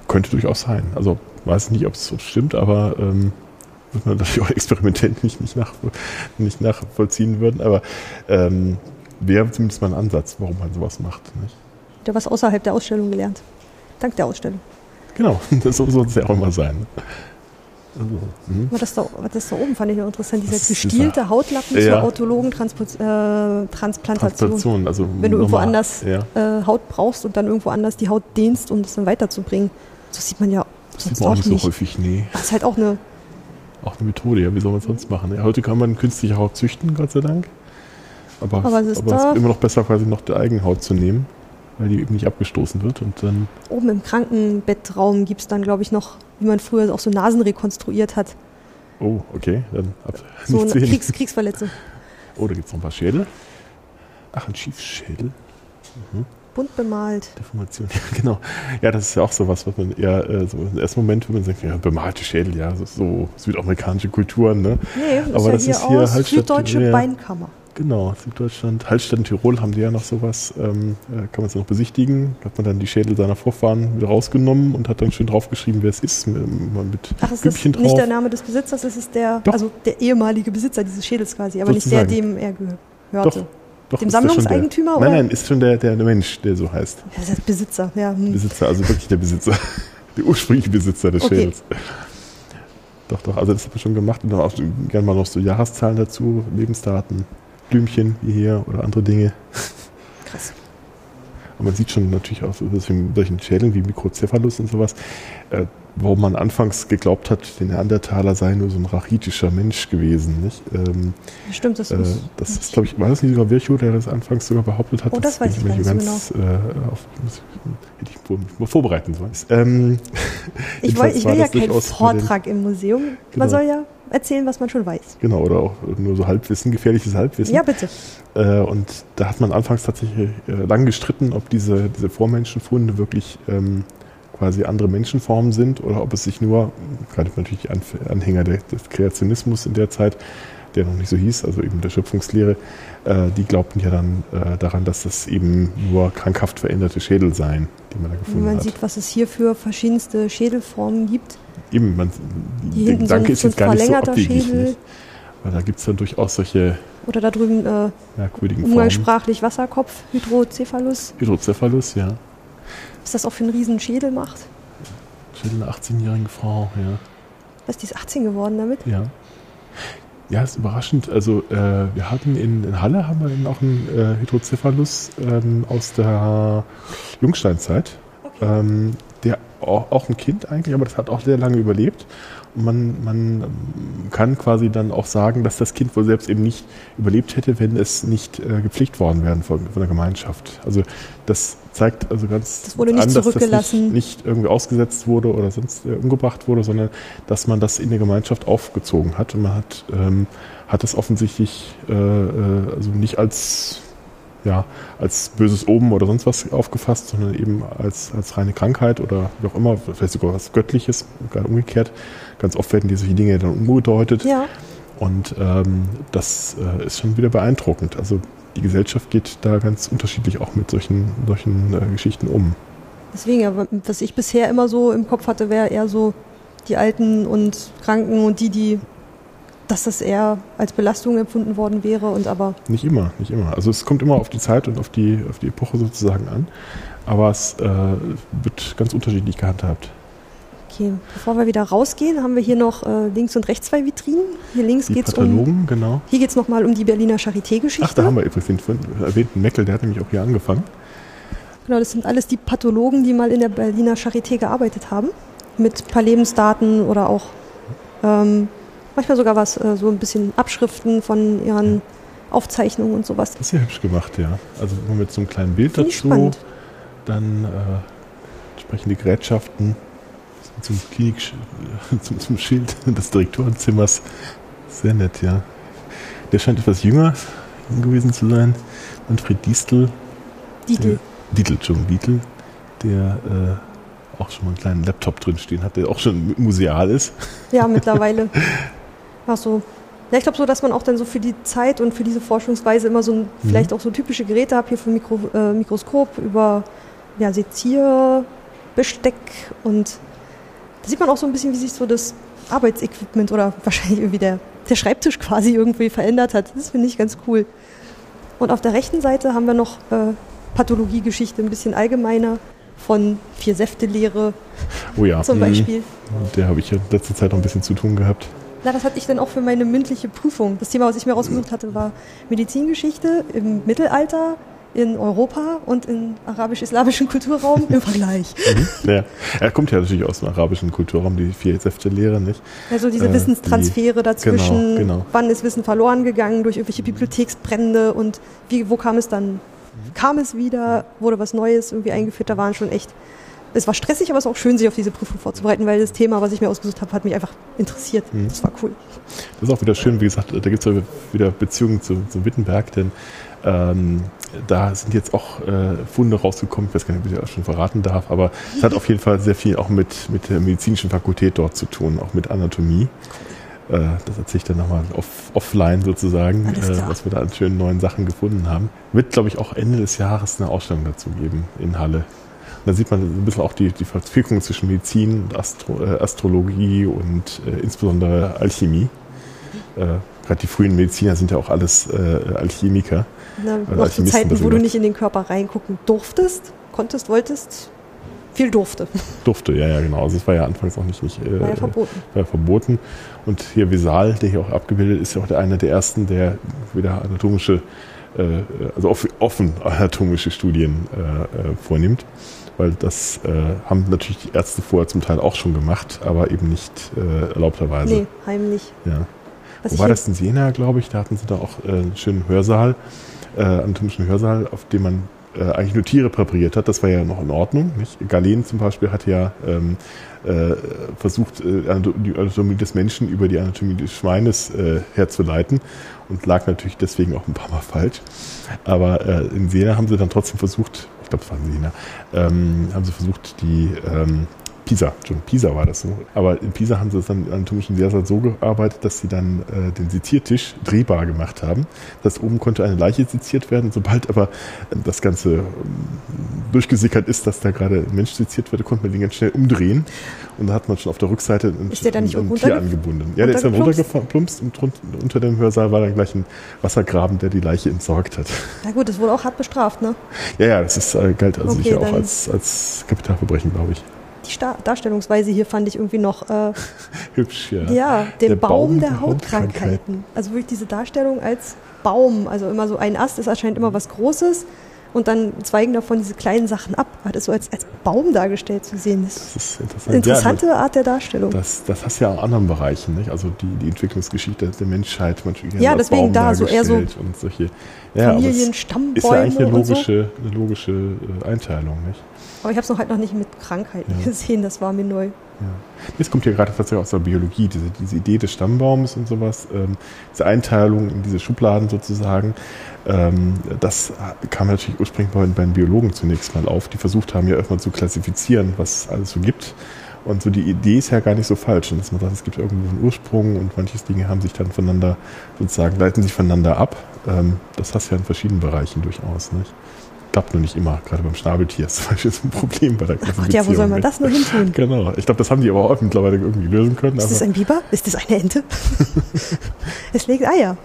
Könnte durchaus sein. Also weiß nicht, ob es so stimmt, aber ähm, wird man natürlich auch *laughs* experimentell nicht, nicht, nach, nicht nachvollziehen würden. Aber ähm, wäre zumindest mal ein Ansatz, warum man sowas macht. Nicht? Der was außerhalb der Ausstellung gelernt. Dank der Ausstellung. Genau, *laughs* das so soll es ja auch immer sein. Mhm. Das da, das da oben fand ich interessant, dieser Das gestielte dieser- Hautlappen Ja. zur autologen Transpo äh, Transplantation. Transplantation, also Wenn du irgendwo anders Ja, äh, Haut brauchst und dann irgendwo anders die Haut dehnst, um das dann weiterzubringen. Das sieht man ja das sonst sieht man auch nicht so nicht. häufig, nee. Das ist halt auch eine, Auch eine Methode, ja, wie soll man es sonst machen? Ja, heute kann man künstliche Haut züchten, Gott sei Dank. Aber, Aber es ist aber es ist immer noch besser, quasi noch die Eigenhaut zu nehmen, weil die eben nicht abgestoßen wird. Und dann, oben im Krankenbettraum gibt es dann, glaube ich, noch, wie man früher auch so Nasen rekonstruiert hat. oh, okay, dann ab, So eine. Kriegs Kriegsverletzung. Oh, da gibt es noch ein paar Schädel. Ach, ein Schiefschädel. Bunt bemalt. Deformation, *laughs* ja, genau. Ja, das ist ja auch sowas, was man eher äh, so im ersten Moment, wenn man sagt, ja, bemalte Schädel, ja, so, so südamerikanische Kulturen, ne? Nee, das Aber ist ja das hier ist hier aus halt Süddeutsche ja. Beinkammer. Genau, Süddeutschland, Hallstatt und Tirol haben die ja noch sowas, ähm, äh, kann man es noch besichtigen. Da hat man dann die Schädel seiner Vorfahren wieder rausgenommen und hat dann schön draufgeschrieben, wer es ist, mit, mit Ach, es ist Kübchen nicht drauf. der Name des Besitzers, es ist der, Doch. also der ehemalige Besitzer dieses Schädels quasi, aber nicht der, Sozusagen. dem er gehörte. Doch, dem das schon Sammlungseigentümer, der, oder? Nein, nein, ist schon der, der Mensch, der so heißt. Ja, das ist Besitzer, ja. Hm. Besitzer, also wirklich der Besitzer. *laughs* Der ursprüngliche Besitzer des Okay. Schädels. Doch, doch, also das hat man schon gemacht und dann auch gerne mal noch so Jahreszahlen dazu, Lebensdaten, Blümchen wie hier oder andere Dinge. Krass. Und man sieht schon natürlich auch so solchen, solchen Schädeln wie Mikrocephalus und sowas, äh, warum man anfangs geglaubt hat, der Neandertaler sei nur so ein rachitischer Mensch gewesen. Nicht? Ähm, Stimmt, das äh, ist. das ist, glaube ich, war das nicht sogar Virchow, der das anfangs sogar behauptet hat? Oh, das weiß ich nicht ganz, äh, auf, muss, hätte ich mich mal vorbereiten sollen. Ähm, *laughs* Ich, ich will ja das keinen Vortrag im Museum. Genau. Man soll ja erzählen, was man schon weiß. Genau, oder auch nur so Halbwissen, gefährliches Halbwissen. Ja, bitte. Äh, und da hat man anfangs tatsächlich äh, lang gestritten, ob diese, diese Vormenschenfunde wirklich ähm, quasi andere Menschenformen sind oder ob es sich nur, gerade natürlich die Anf- Anhänger des Kreationismus in der Zeit, der noch nicht so hieß, also eben der Schöpfungslehre, äh, die glaubten ja dann äh, daran, dass das eben nur krankhaft veränderte Schädel seien, die man da Wenn gefunden man hat. sieht, was es hier für verschiedenste Schädelformen gibt. Eben, man, der so Gedanke ist so ein jetzt gar nicht so abwegig, nicht? weil da gibt es dann durchaus solche Oder da drüben äh, merkwürdigen Formen. umgangssprachlich Wasserkopf, Hydrocephalus. Hydrocephalus, ja. Was das auch für einen riesen Schädel macht. Schädel einer 18-jährigen Frau, ja. Was, die ist 18 geworden damit? Ja. Ja, ist überraschend. Also äh, wir hatten in, in Halle haben wir eben auch einen äh, Hydrocephalus ähm, aus der Jungsteinzeit. Ähm, der auch, ein Kind eigentlich, aber das hat auch sehr lange überlebt. Und man, man ähm, kann quasi dann auch sagen, dass das Kind wohl selbst eben nicht überlebt hätte, wenn es nicht äh, gepflegt worden wäre von, von der Gemeinschaft. Also das zeigt also ganz Das wurde nicht an, dass das zurückgelassen. nicht, nicht irgendwie ausgesetzt wurde oder sonst äh, umgebracht wurde, sondern dass man das in der Gemeinschaft aufgezogen hat. Und man hat, ähm, hat das offensichtlich äh, äh, also nicht als ja, als böses Oben oder sonst was aufgefasst, sondern eben als, als reine Krankheit oder wie auch immer, vielleicht sogar was Göttliches, gerade umgekehrt. Ganz oft werden diese Dinge dann umgedeutet. Ja. Und ähm, das äh, ist schon wieder beeindruckend. Also die Gesellschaft geht da ganz unterschiedlich auch mit solchen, solchen äh, Geschichten um. Deswegen, aber was ich bisher immer so im Kopf hatte, wäre eher so die Alten und Kranken und die, die dass das eher als Belastung empfunden worden wäre und aber. Nicht immer, nicht immer. Also es kommt immer auf die Zeit und auf die, auf die Epoche sozusagen an. Aber es äh, wird ganz unterschiedlich gehandhabt. Okay, bevor wir wieder rausgehen, haben wir hier noch äh, links und rechts zwei Vitrinen. Hier links geht es um. genau. Hier geht es nochmal um die Berliner Charité-Geschichte. Ach, da haben wir übrigens den erwähnten Meckel, der hat nämlich auch hier angefangen. Genau, das sind alles die Pathologen, die mal in der Berliner Charité gearbeitet haben. Mit ein paar Lebensdaten oder auch ähm, manchmal sogar was, äh, so ein bisschen Abschriften von ihren Aufzeichnungen und sowas. Das ist ja hübsch gemacht, ja. Also mit so einem kleinen Bild Find dazu, dann äh, entsprechende Gerätschaften zum, Klinik, *laughs* zum, zum Schild des Direktorenzimmers. Sehr nett, ja. Der scheint etwas jünger gewesen zu sein. Manfred Distel. Dietl. Dietl, Entschuldigung, Dietl, der äh, auch schon mal einen kleinen Laptop drin stehen hat, der auch schon museal ist. Ja, mittlerweile. *laughs* Ach so. Ja, ich glaube so, dass man auch dann so für die Zeit und für diese Forschungsweise immer so ein, mhm. vielleicht auch so typische Geräte hat, hier vom Mikro, äh, Mikroskop über ja, Sezier, Besteck und da sieht man auch so ein bisschen, wie sich so das Arbeitsequipment oder *laughs* wahrscheinlich irgendwie der, der Schreibtisch quasi irgendwie verändert hat. Das finde ich ganz cool. Und auf der rechten Seite haben wir noch äh, Pathologiegeschichte, ein bisschen allgemeiner von Vier-Säfte-Lehre oh ja. *laughs* zum Beispiel. Mhm. Der habe ich ja letzte Zeit noch ein bisschen zu tun gehabt. Na, das hatte ich dann auch für meine mündliche Prüfung. Das Thema, was ich mir rausgesucht hatte, war Medizingeschichte im Mittelalter in Europa und im arabisch-islamischen Kulturraum im Vergleich. *laughs* Mhm, ja. Er kommt ja natürlich aus dem arabischen Kulturraum, die vier Säfte-Lehre, nicht? Also diese äh, Wissenstransfere die, dazwischen. Genau, genau. Wann ist Wissen verloren gegangen durch irgendwelche Bibliotheksbrände und wie, wo kam es dann? Kam es wieder? Wurde was Neues irgendwie eingeführt? Da waren schon echt es war stressig, aber es war auch schön, sich auf diese Prüfung vorzubereiten, weil das Thema, was ich mir ausgesucht habe, hat mich einfach interessiert. Mhm. Das war cool. Das ist auch wieder schön, wie gesagt, da gibt es wieder Beziehungen zu, zu Wittenberg, denn ähm, da sind jetzt auch äh, Funde rausgekommen, ich weiß gar nicht, ob ich das schon verraten darf, aber es hat auf jeden Fall sehr viel auch mit, mit der medizinischen Fakultät dort zu tun, auch mit Anatomie. Äh, das erzähle ich dann nochmal off, offline sozusagen, äh, was wir da an schönen neuen Sachen gefunden haben. Wird, glaube ich, auch Ende des Jahres eine Ausstellung dazu geben in Halle. Da sieht man ein bisschen auch die, die Verquickung zwischen Medizin und Astro, äh, Astrologie und äh, insbesondere Alchemie. Äh, Gerade die frühen Mediziner sind ja auch alles äh, Alchemiker. Na, also noch zu Zeiten, wo du nicht in den Körper reingucken durftest, konntest, wolltest, viel durfte. Durfte, ja, ja, genau. Also es war ja anfangs auch nicht, nicht äh, war ja verboten. War ja verboten. Und hier Visal, der hier auch abgebildet ist, ja auch der einer der ersten, der wieder anatomische, äh, also offen anatomische Studien äh, äh, vornimmt. Weil das äh, haben natürlich die Ärzte vorher zum Teil auch schon gemacht, aber eben nicht äh, erlaubterweise. Nee, heimlich. Ja. Was Wo war das in Siena, glaube ich? Da hatten sie da auch äh, einen schönen Hörsaal äh, anatomischen Hörsaal, auf dem man äh, eigentlich nur Tiere präpariert hat. Das war ja noch in Ordnung. Nicht? Galen zum Beispiel hat ja ähm, äh, versucht, äh, die Anatomie des Menschen über die Anatomie des Schweines herzuleiten und lag natürlich deswegen auch ein paar Mal falsch. Aber in Siena haben sie dann trotzdem versucht, ich glaube, es in Siena, ähm, haben sie versucht, die ähm, Pisa, schon Pisa war das so. Aber in Pisa haben sie es dann anatomischen Lehrsaal so gearbeitet, dass sie dann äh, den Seziertisch drehbar gemacht haben. Das oben konnte eine Leiche seziert werden. Sobald aber äh, das Ganze äh, durchgesickert ist, dass da gerade ein Mensch seziert wird, konnte man den ganz schnell umdrehen. Und da hat man schon auf der Rückseite ein, ist der dann nicht ein Tier angebunden. Ja, der ist dann runtergeplumpst und unter dem Hörsaal war dann gleich ein Wassergraben, der die Leiche entsorgt hat. Na gut, das wurde auch hart bestraft, ne? Ja, ja, das ist, äh, galt also okay, sicher auch als, als Kapitalverbrechen, glaube ich die Star Darstellungsweise hier fand ich irgendwie noch äh, *laughs* hübsch, ja. Ja, den der Baum, Baum der, Hautkrankheiten. Hautkrankheiten. Also wirklich diese Darstellung als Baum, also immer so ein Ast ist anscheinend immer was Großes und dann zweigen davon diese kleinen Sachen ab. Hat es so als, als Baum dargestellt zu sehen. Das, das ist interessant. Interessante ja, Art der Darstellung. Das, das hast du ja auch in anderen Bereichen, nicht? Also die, die Entwicklungsgeschichte der Menschheit, manchmal ja, deswegen Baum da so eher so und solche ja, Familien, Stammbäume ist ja eigentlich eine logische, so. eine logische äh, Einteilung, nicht? Aber ich habe es noch halt noch nicht mit Krankheiten ja. gesehen, das war mir neu. Ja. Jetzt kommt ja gerade tatsächlich aus der Biologie, diese, diese Idee des Stammbaums und sowas, ähm, diese Einteilung in diese Schubladen sozusagen. Ähm, das kam natürlich ursprünglich bei, bei den Biologen zunächst mal auf, die versucht haben ja erstmal zu klassifizieren, was es alles so gibt. Und so die Idee ist ja gar nicht so falsch, dass man sagt, es gibt irgendwo einen Ursprung und manche Dinge haben sich dann voneinander sozusagen, leiten sich voneinander ab. Ähm, das hast du ja in verschiedenen Bereichen durchaus, nicht? Klappt nur nicht immer. Gerade beim Schnabeltier ist zum Beispiel so ein Problem bei der Ach Gott, ja, wo soll man das nur hin tun? Genau. Ich glaube, das haben die aber auch mittlerweile irgendwie lösen können. Ist das ein Biber? Ist das eine Ente? *laughs* es legt Eier.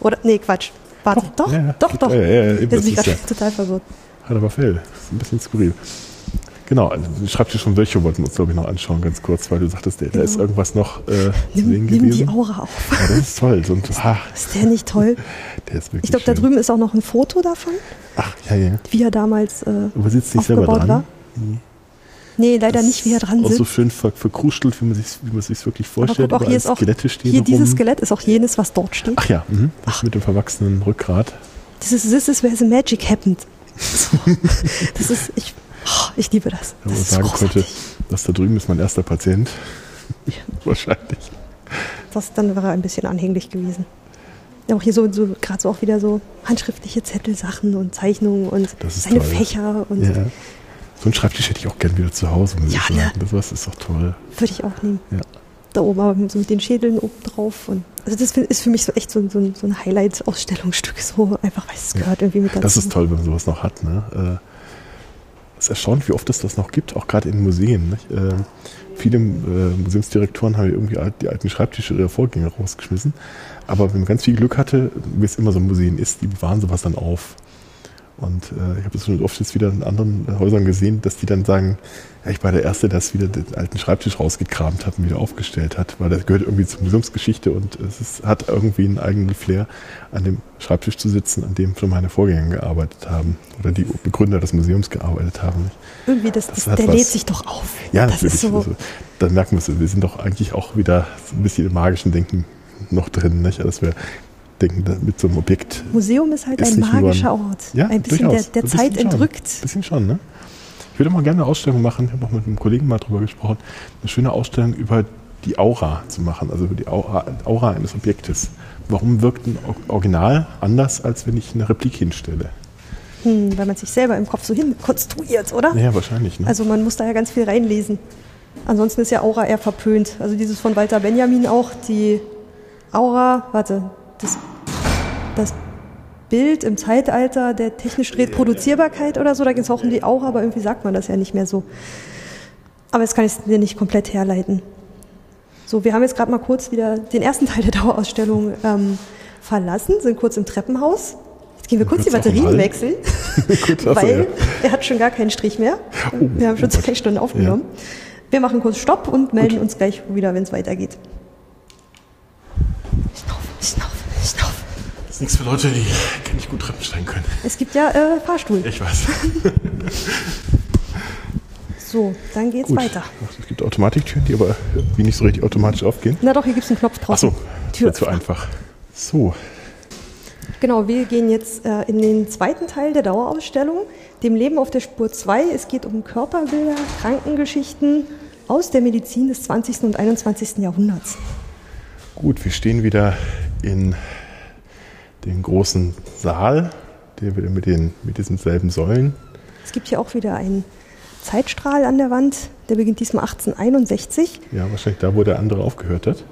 Oder, nee, Quatsch. Warte, doch, doch, doch. doch. Ja, ja, ja, das ist ja. *laughs* total verwirrt. Hat aber Fell. Das ist ein bisschen skurril. Genau, also Schreibtisch von Virchow wollten wir uns, glaube ich, noch anschauen, ganz kurz, weil du sagtest, da genau. ist irgendwas noch äh, nimm, zu sehen nimm gewesen. die Aura auf. Ja, das ist toll. Ein, ach, ist der nicht toll? *laughs* der ist wirklich Ich glaube, da drüben ist auch noch ein Foto davon. Ach, ja, ja. Wie er damals äh, Aber sitzt nicht selber dran? War. Nee. Nee, leider das nicht, wie er dran sitzt. Auch so schön ver verkrustelt, wie man sich wie man sich wirklich vorstellt. Aber guck, auch hier ist auch, Skelette stehen hier dieses Skelett ist auch jenes, was dort steht. Ach ja, mh. Ach. mit dem verwachsenen Rückgrat. Das ist, this is where the magic happened. So. *laughs* das ist, ich, Oh, ich liebe das. Wenn man sagen könnte, das da drüben ist mein erster Patient. Ja. *laughs* Wahrscheinlich. Das dann wäre ein bisschen anhänglich gewesen. Ja, auch hier so, so gerade so auch wieder so handschriftliche Zettelsachen und Zeichnungen und seine toll. Fächer und ja. so einen Schreibtisch hätte ich auch gern wieder zu Hause, muss ja, ich sagen. Ne? Das ist doch toll. Würde ich auch nehmen. Ja. Da oben aber so mit den Schädeln oben drauf. Und also das ist für mich so echt so, so, so ein Highlight-Ausstellungsstück, so einfach, weil es gehört irgendwie mit dazu. Das ist toll, wenn man sowas noch hat. Ne? Äh, es ist erstaunlich, wie oft es das noch gibt, auch gerade in Museen. Äh, viele äh, Museumsdirektoren haben irgendwie die alten Schreibtische ihrer Vorgänger rausgeschmissen. Aber wenn man ganz viel Glück hatte, wie es immer so ein Museum ist, die bewahren sowas dann auf. Und äh, ich habe das schon oft jetzt wieder in anderen Häusern gesehen, dass die dann sagen, ja, ich war der Erste, der wieder den alten Schreibtisch rausgekramt hat und wieder aufgestellt hat, weil das gehört irgendwie zur Museumsgeschichte und es ist, hat irgendwie einen eigenen Flair, an dem Schreibtisch zu sitzen, an dem schon meine Vorgänger gearbeitet haben oder die Begründer des Museums gearbeitet haben. Irgendwie, das, das, das der was, lädt sich doch auf. Ja, das natürlich. So also, dann merken wir es, wir sind doch eigentlich auch wieder ein bisschen im magischen Denken noch drin, nicht? dass wir denken, mit so einem Objekt. Museum ist halt ist ein magischer ein, Ort. Ja, ein bisschen durchaus. der, der Zeit bisschen entrückt. Ein bisschen schon, ne? Ich würde mal gerne eine Ausstellung machen, ich habe auch mit einem Kollegen mal drüber gesprochen, eine schöne Ausstellung über die Aura zu machen, also über die Aura, Aura eines Objektes. Warum wirkt ein Original anders, als wenn ich eine Replik hinstelle? Hm, weil man sich selber im Kopf so hin konstruiert, oder? Ja, wahrscheinlich. Ne? Also man muss da ja ganz viel reinlesen. Ansonsten ist ja Aura eher verpönt. Also dieses von Walter Benjamin auch, die Aura, warte, das, das Bild im Zeitalter der technischen Reproduzierbarkeit oder so, da geht es auch um die Aura, aber irgendwie sagt man das ja nicht mehr so. Aber jetzt kann ich es dir nicht komplett herleiten. So, wir haben jetzt gerade mal kurz wieder den ersten Teil der Dauerausstellung ähm, verlassen, sind kurz im Treppenhaus. Jetzt gehen wir kurz, die Batterien wechseln, *laughs* weil er hat schon gar keinen Strich mehr. Oh, wir haben schon oh zwei Stunden aufgenommen. Ja. Wir machen kurz Stopp und melden Gut. uns gleich wieder, wenn es weitergeht. Schnaufen, schnaufen. Nichts für Leute, die nicht gut Treppen steigen können. Es gibt ja äh, Fahrstuhl. Ich weiß. *laughs* so, dann geht's gut. weiter. Es gibt Automatiktüren, die aber irgendwie nicht so richtig automatisch aufgehen. Na doch, hier gibt es einen Knopf drauf. Achso, Tür zu einfach. So. Genau, wir gehen jetzt äh, in den zweiten Teil der Dauerausstellung, dem Leben auf der Spur 2. Es geht um Körperbilder, Krankengeschichten aus der Medizin des 20. und 21. Jahrhunderts. Gut, wir stehen wieder in dem großen Saal, der wieder mit, den, mit diesen selben Säulen. Es gibt hier auch wieder einen Zeitstrahl an der Wand, der beginnt diesmal 1861. Ja, wahrscheinlich da, wo der andere aufgehört hat.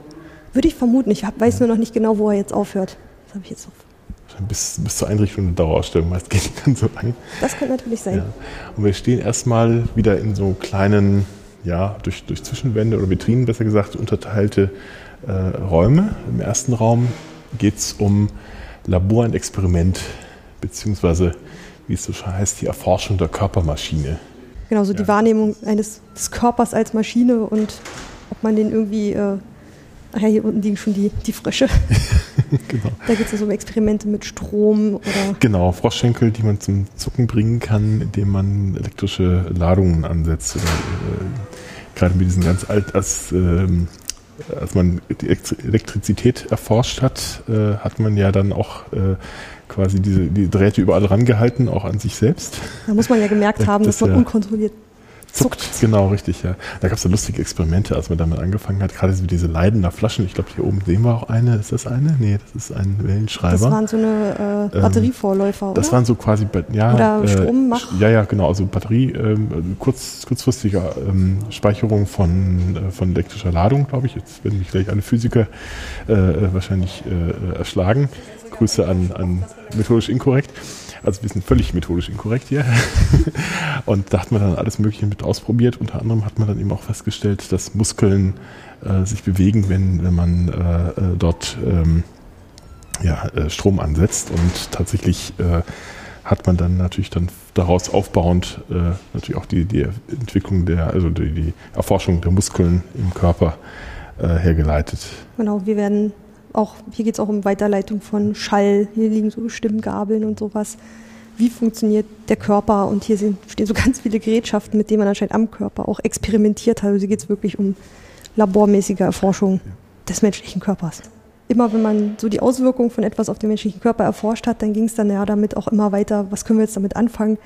Würde ich vermuten. Ich weiß ja. nur noch nicht genau, wo er jetzt aufhört. Das habe ich jetzt noch. Bis, bis zur Einrichtung der Dauerausstellung meist geht dann so lang. Das könnte natürlich sein. Ja. Und wir stehen erstmal wieder in so kleinen, ja, durch, durch Zwischenwände oder Vitrinen besser gesagt, unterteilte äh, Räume. Im ersten Raum geht es um Labor und Experiment, beziehungsweise, wie es so schon heißt, die Erforschung der Körpermaschine. Genau, so ja. die Wahrnehmung eines des Körpers als Maschine und ob man den irgendwie, äh, ach ja, hier unten liegen schon die, die Frösche. *laughs* genau. Da geht es um Experimente mit Strom oder. Genau, Froschschenkel, die man zum Zucken bringen kann, indem man elektrische Ladungen ansetzt. Oder, äh, gerade mit diesen ganz alt, als ähm, als man die Elektrizität erforscht hat, äh, hat man ja dann auch äh, quasi diese die Drähte überall rangehalten, auch an sich selbst. Da muss man ja gemerkt haben, das dass man ja unkontrolliert zuckt. zuckt. Genau, richtig, ja. Da gab es ja lustige Experimente, als man damit angefangen hat. Gerade so diese Leidender Flaschen. Ich glaube, hier oben sehen wir auch eine. Ist das eine? Nee, das ist ein Wellenschreiber. Das waren so eine äh, Batterievorläufer, ähm, oder? Das waren so quasi, ja. Oder äh, Strommach. Ja, ja, genau. Also Batterie, ähm, kurz, kurzfristige ähm, Speicherung von, äh, von elektrischer Ladung, glaube ich. Jetzt werden mich gleich alle Physiker äh, wahrscheinlich äh, erschlagen. Grüße an, an methodisch inkorrekt. Also wir sind völlig methodisch inkorrekt hier. *laughs* und da hat man dann alles Mögliche mit ausprobiert. Unter anderem hat man dann eben auch festgestellt, dass Muskeln äh, sich bewegen, wenn, wenn man äh, äh dort ähm, ja, äh, Strom ansetzt. Und tatsächlich äh, hat man dann natürlich dann daraus aufbauend äh, natürlich auch die, die Entwicklung der, also die, die Erforschung der Muskeln im Körper hergeleitet. Genau, wir werden auch, hier geht es auch um Weiterleitung von Schall, hier liegen so Stimmgabeln und sowas. Wie funktioniert der Körper? Und hier sind, stehen so *laughs* ganz viele Gerätschaften, mit denen man anscheinend am Körper auch experimentiert hat. Also hier geht es wirklich um labormäßige Erforschung des menschlichen Körpers immer wenn man so die Auswirkungen von etwas auf den menschlichen Körper erforscht hat, dann ging es dann ja damit auch immer weiter, was können wir jetzt damit anfangen.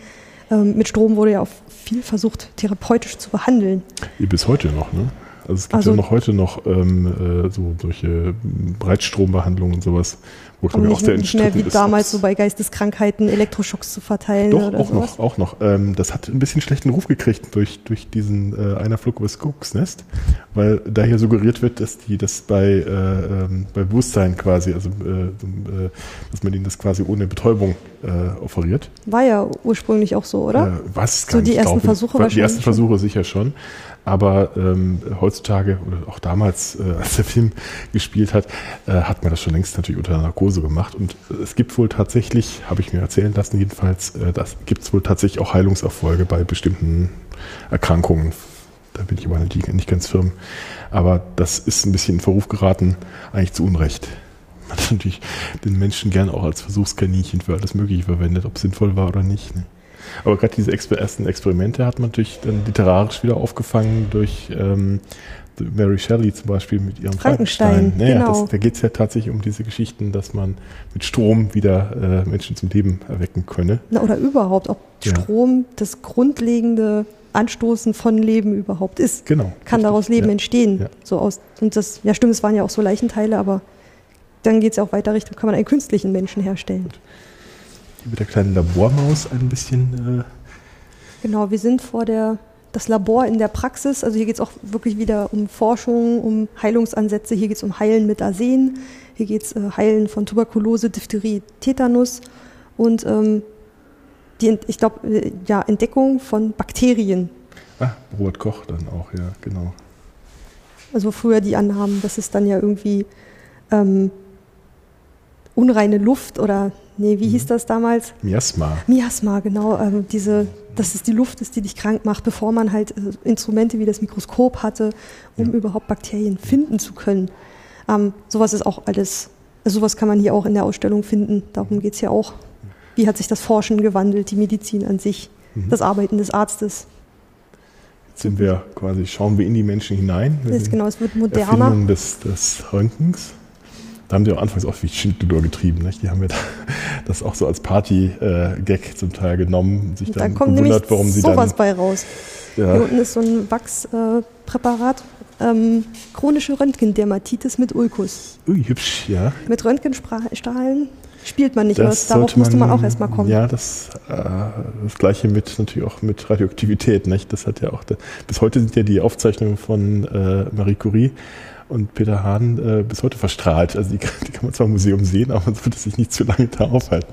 Ähm, mit Strom wurde ja auch viel versucht, therapeutisch zu behandeln. Bis heute noch, ne? Also es gibt also, ja noch heute noch ähm, äh, so solche Breitstrombehandlungen und sowas, wo aber nicht, auch sehr nicht mehr wie ist, damals so bei Geisteskrankheiten Elektroschocks zu verteilen doch, oder auch sowas. noch, auch noch. Ähm, das hat ein bisschen schlechten Ruf gekriegt durch, durch diesen äh, einer Flug übers Kuckucksnest, weil da hier suggeriert wird, dass die das bei, äh, ähm, bei Bewusstsein quasi, also äh, äh, dass man ihnen das quasi ohne Betäubung äh, offeriert. War ja ursprünglich auch so, oder? Äh, was? So die ersten Versuche wahrscheinlich. Die ersten Versuche sicher schon. Aber ähm, heutzutage oder auch damals, äh, *laughs* als der Film gespielt hat, äh, hat man das schon längst natürlich unter Narkose gemacht. Und es gibt wohl tatsächlich, habe ich mir erzählen lassen jedenfalls, äh, das gibt es wohl tatsächlich auch Heilungserfolge bei bestimmten Erkrankungen. Da bin ich aber nicht, nicht ganz firm. Aber das ist ein bisschen in Verruf geraten, eigentlich zu Unrecht. Man hat natürlich den Menschen gern auch als Versuchskaninchen für alles Mögliche verwendet, ob es sinnvoll war oder nicht. Ne? Aber gerade diese ersten Experimente hat man natürlich dann literarisch wieder aufgefangen durch ähm, Mary Shelley zum Beispiel mit ihrem Frankenstein. Frankenstein. Naja, genau. Das, da geht es ja tatsächlich um diese Geschichten, dass man mit Strom wieder äh, Menschen zum Leben erwecken könne. Na, oder überhaupt, ob ja. Strom das grundlegende Anstoßen von Leben überhaupt ist. Genau. Kann richtig. daraus Leben ja. entstehen. Ja. So aus, und das, ja stimmt, es waren ja auch so Leichenteile, aber dann geht es ja auch weiter Richtung, kann man einen künstlichen Menschen herstellen. Gut mit der kleinen Labormaus ein bisschen. Äh genau, wir sind vor der das Labor in der Praxis. Also hier geht es auch wirklich wieder um Forschung, um Heilungsansätze. Hier geht es um Heilen mit Arsen. Hier geht es äh, Heilen von Tuberkulose, Diphtherie, Tetanus und ähm, die, ich glaube, äh, ja, Entdeckung von Bakterien. Ah, Robert Koch dann auch, ja, genau. Also früher die Annahmen, dass es dann ja irgendwie ähm, unreine Luft oder nee, wie mhm. hieß das damals? Miasma. Miasma, genau. Ähm, diese, dass es die Luft ist, die dich krank macht, bevor man halt äh, Instrumente wie das Mikroskop hatte, um ja. überhaupt Bakterien finden zu können. Ähm, sowas ist auch alles, also sowas kann man hier auch in der Ausstellung finden. Darum geht es ja auch. Wie hat sich das Forschen gewandelt, die Medizin an sich, mhm. das Arbeiten des Arztes? Jetzt sind wir quasi, schauen wir in die Menschen hinein. Das ist genau, es wird moderner. Erfindung des, des Röntgens. Da haben die auch anfangs auch wie Schindluder getrieben. Nicht? Die haben ja *laughs* das auch so als Party-Gag zum Teil genommen. Sich dann da kommt gewundert, warum sie sowas dann, bei raus. Ja. Hier unten ist so ein Wachspräparat. Ähm, chronische Röntgendermatitis mit Ulkus. Ui, hübsch, ja. Mit Röntgenstrahlen spielt man nicht, das darauf musste man auch erstmal kommen. Ja, das, äh, das gleiche mit natürlich auch mit Radioaktivität, nicht? Das hat ja auch bis heute sind ja die Aufzeichnungen von äh, Marie Curie und Peter Hahn äh, bis heute verstrahlt. Also die, *laughs* die, kann man zwar im Museum sehen, aber man sollte sich nicht zu lange da aufhalten.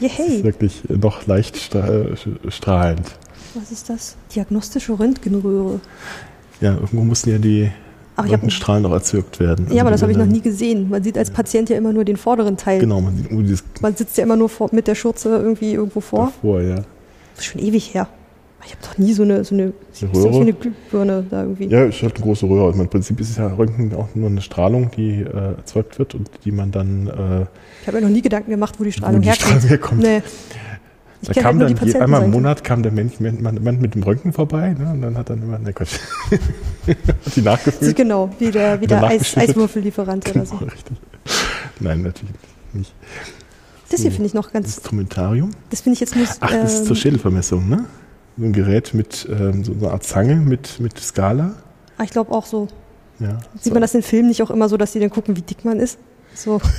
Yay. Das ist wirklich noch leicht strahlend. Was ist das? Diagnostische Röntgenröhre. Ja, irgendwo mussten ja die Ach, Röntgenstrahlen noch erzeugt werden. Also ja, aber das habe ich noch nie gesehen. Man sieht als Patient ja immer nur den vorderen Teil. Genau, man sieht nur dieses. Man sitzt ja immer nur vor, mit der Schürze irgendwie irgendwo vor. Davor, ja. Das ist schon ewig her. Ich habe doch nie so eine, so eine, eine Röhre. So eine Glühbirne da irgendwie. Ja, ist halt eine große Röhre. Also Im Prinzip ist es ja Röntgen auch nur eine Strahlung, die äh, erzeugt wird und die man dann. Äh, ich habe mir noch nie Gedanken gemacht, wo die Strahlung wo die herkommt. Strahlung herkommt. Nee. Ich da kam halt dann je, einmal im Monat kam der Mensch, Mann, mit dem Röntgen vorbei ne, und dann hat dann immer, ne Gott, *laughs* hat die nachgefüllt. Genau, wie der, wie der Eis, Eiswürfellieferant genau, oder so. Richtig. Nein, natürlich nicht. Das hier finde ich noch ganz. Instrumentarium? Das finde ich jetzt nur. Ach, das ähm, ist zur ähm, Schädelvermessung, ne? So ein Gerät mit ähm, so einer Art Zange mit, mit Skala. Ah, ich glaube auch so. Ja, Sieht so. man das in Filmen nicht auch immer so, dass die dann gucken, wie dick man ist? So. *laughs*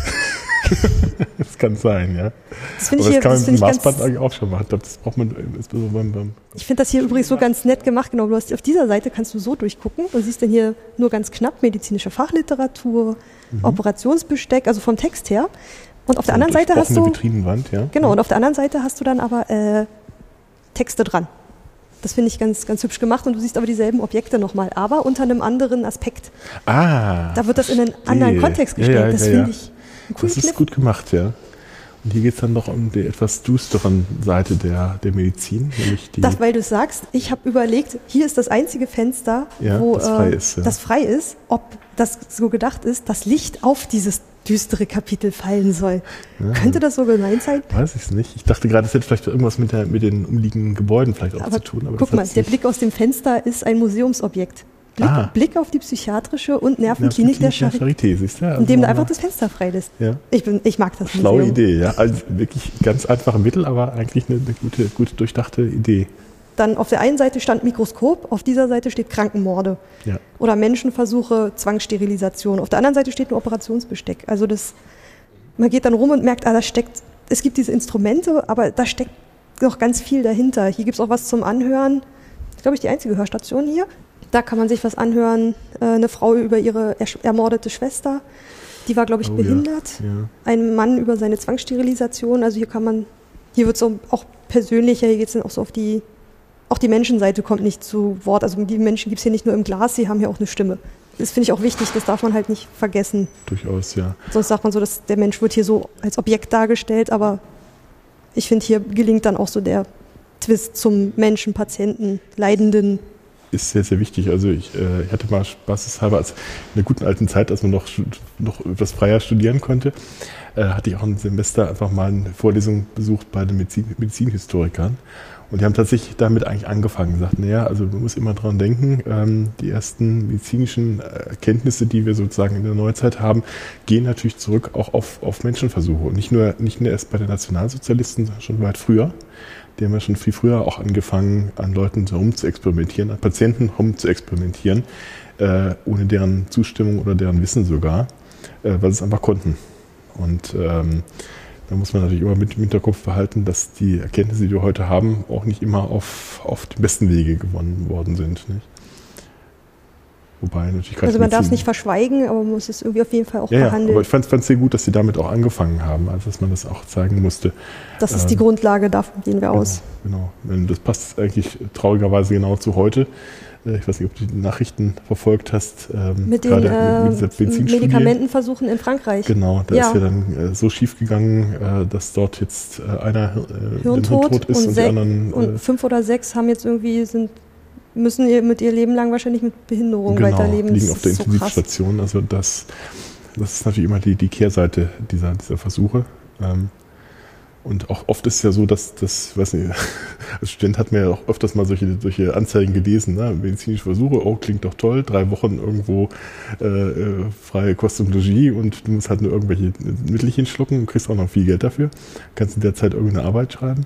*laughs* das kann sein, ja. Das finde ich hier, das kann man mit dem Maßband eigentlich auch schon machen. Ich glaube, das braucht man so beim, beim Ich finde das hier übrigens so ganz nett gemacht. Genau, du hast auf dieser Seite kannst du so durchgucken und siehst dann hier nur ganz knapp medizinische Fachliteratur, mhm. Operationsbesteck, also vom Text her. Und auf der anderen Seite hast du. Vitrinenwand, ja. Genau, und auf der anderen Seite hast du dann aber äh, Texte dran. Das finde ich ganz, ganz hübsch gemacht und du siehst aber dieselben Objekte nochmal, aber unter einem anderen Aspekt. Ah. Da wird das in einen anderen Kontext gestellt. Ja, ja, das ja, finde ich einen coolen Das ist Kniff. gut gemacht, ja. Und hier geht es dann noch um die etwas düsteren Seite der, der Medizin, nämlich die. Das, weil du sagst, ich habe überlegt, hier ist das einzige Fenster, Ja, wo das frei äh, ist, ja. das frei ist, ob das so gedacht ist, dass Licht auf dieses düstere Kapitel fallen soll. Ja. Könnte das so gemeint sein? Weiß ich es nicht. Ich dachte gerade, es hätte vielleicht irgendwas mit, der, mit den umliegenden Gebäuden vielleicht auch Aber zu tun. Aber guck das mal, der. Blick aus dem Fenster ist ein Museumsobjekt. Blick, Ah. Blick auf die psychiatrische und Nervenklinik der Charité, Charité, siehst du? indem du Also einfach das Fenster freilässt. Ja. Ich, bin, ich mag das Schlaue Museum. Idee, ja. Also wirklich ganz einfache Mittel, aber eigentlich eine, eine gute, gut durchdachte Idee. Dann auf der einen Seite stand Mikroskop, auf dieser Seite steht Krankenmorde. Ja. Oder Menschenversuche, Zwangssterilisation. Auf der anderen Seite steht ein Operationsbesteck. Also das, man geht dann rum und merkt, ah, da steckt, es gibt diese Instrumente, aber da steckt noch ganz viel dahinter. Hier gibt es auch was zum Anhören. Das ist, glaube ich, die einzige Hörstation hier. Da kann man sich was anhören. Äh, eine Frau über ihre ermordete Schwester. Die war, glaube ich, Oh ja, behindert. Ja. Ein Mann über seine Zwangssterilisation. Also hier kann man, hier wird es so auch persönlicher, hier geht es dann auch so auf die, auch die Menschenseite kommt nicht zu Wort. Also die Menschen gibt es hier nicht nur im Glas, sie haben hier auch eine Stimme. Das finde ich auch wichtig, das darf man halt nicht vergessen. Durchaus, ja. Sonst sagt man so, dass der Mensch wird hier so als Objekt dargestellt, aber ich finde, hier gelingt dann auch so der Twist zum Menschen, Patienten, Leidenden. Ist sehr, sehr wichtig. Also ich, äh, hatte mal spaßeshalber, als in der guten alten Zeit, als man noch, noch etwas freier studieren konnte, äh, hatte ich auch ein Semester einfach mal eine Vorlesung besucht bei den Medizin, Medizinhistorikern. Und die haben tatsächlich damit eigentlich angefangen, gesagt, naja, also man muss immer dran denken, ähm, die ersten medizinischen äh, Erkenntnisse, die wir sozusagen in der Neuzeit haben, gehen natürlich zurück auch auf, auf Menschenversuche. Und nicht nur, nicht nur erst bei den Nationalsozialisten, sondern schon weit früher. Die haben ja schon viel früher auch angefangen, an Leuten herum zu experimentieren, an Patienten herum zu experimentieren, äh, ohne deren Zustimmung oder deren Wissen sogar, äh, weil sie es einfach konnten. Und ähm, da muss man natürlich immer mit im Hinterkopf behalten, dass die Erkenntnisse, die wir heute haben, auch nicht immer auf, auf den besten Wege gewonnen worden sind. Nicht? Wobei natürlich Also man darf es nicht verschweigen, aber man muss es irgendwie auf jeden Fall auch ja, ja, behandeln. aber ich fand es sehr gut, dass sie damit auch angefangen haben, also dass man das auch zeigen musste. das ist die ähm, Grundlage, davon gehen wir aus. Genau, genau. Das passt eigentlich traurigerweise genau zu heute. Äh, Ich weiß nicht, ob du die Nachrichten verfolgt hast. ähm, Mit den äh, mit Benzinstudie. Medikamentenversuchen in Frankreich. Genau, da Ja. ist ja dann äh, so schief gegangen, äh, dass dort jetzt äh, einer äh, Hirntod, Hirntod ist und, und, die anderen und fünf oder sechs haben jetzt irgendwie sind müssen ihr mit ihr Leben lang wahrscheinlich mit Behinderung genau, weiterleben. Das liegen auf der so krass. Intensivstation. Also das, das ist natürlich immer die, die Kehrseite dieser, dieser Versuche. Ähm, und auch oft ist es ja so, dass das, weiß nicht, *laughs* als Student hat man ja auch öfters mal solche, solche Anzeigen gelesen, ne? medizinische Versuche, oh, klingt doch toll, drei Wochen irgendwo äh, äh, freie Kost und Logis und du musst halt nur irgendwelche Mittelchen schlucken und kriegst auch noch viel Geld dafür, kannst in der Zeit irgendeine Arbeit schreiben.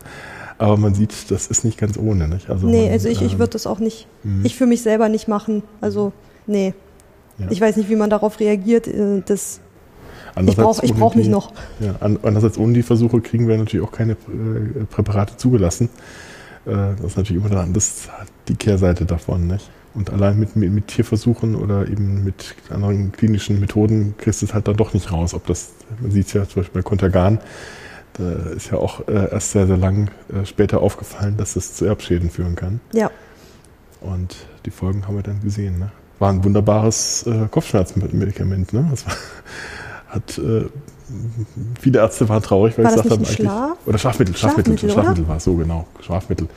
Aber man sieht, das ist nicht ganz ohne. Nicht? Also Nee, man, also ich, ich ähm, würde das auch nicht, mhm. ich für mich selber nicht machen. Also, nee. Ja. Ich weiß nicht, wie man darauf reagiert. äh, Das, ich brauche ich brauch mich noch. Ja, an, andererseits ohne die Versuche kriegen wir natürlich auch keine äh, Präparate zugelassen. Äh, das ist natürlich immer dann das, die Kehrseite davon. Nicht? Und allein mit, mit, mit Tierversuchen oder eben mit anderen klinischen Methoden kriegst du es halt dann doch nicht raus. Ob das, man sieht es ja zum Beispiel bei Contergan, da ist ja auch äh, erst sehr, sehr lang äh, später aufgefallen, dass das zu Erbschäden führen kann. Ja, Und die Folgen haben wir dann gesehen. Ne? War ein wunderbares äh, Kopfschmerzmedikament. Ne? Das war, *laughs* hat äh, viele Ärzte waren traurig, weil War sie gesagt haben, eigentlich Schlaf? oder Schlafmittel, Schlafmittel, Schlafmittel, Schlafmittel, war so genau, Schlafmittel.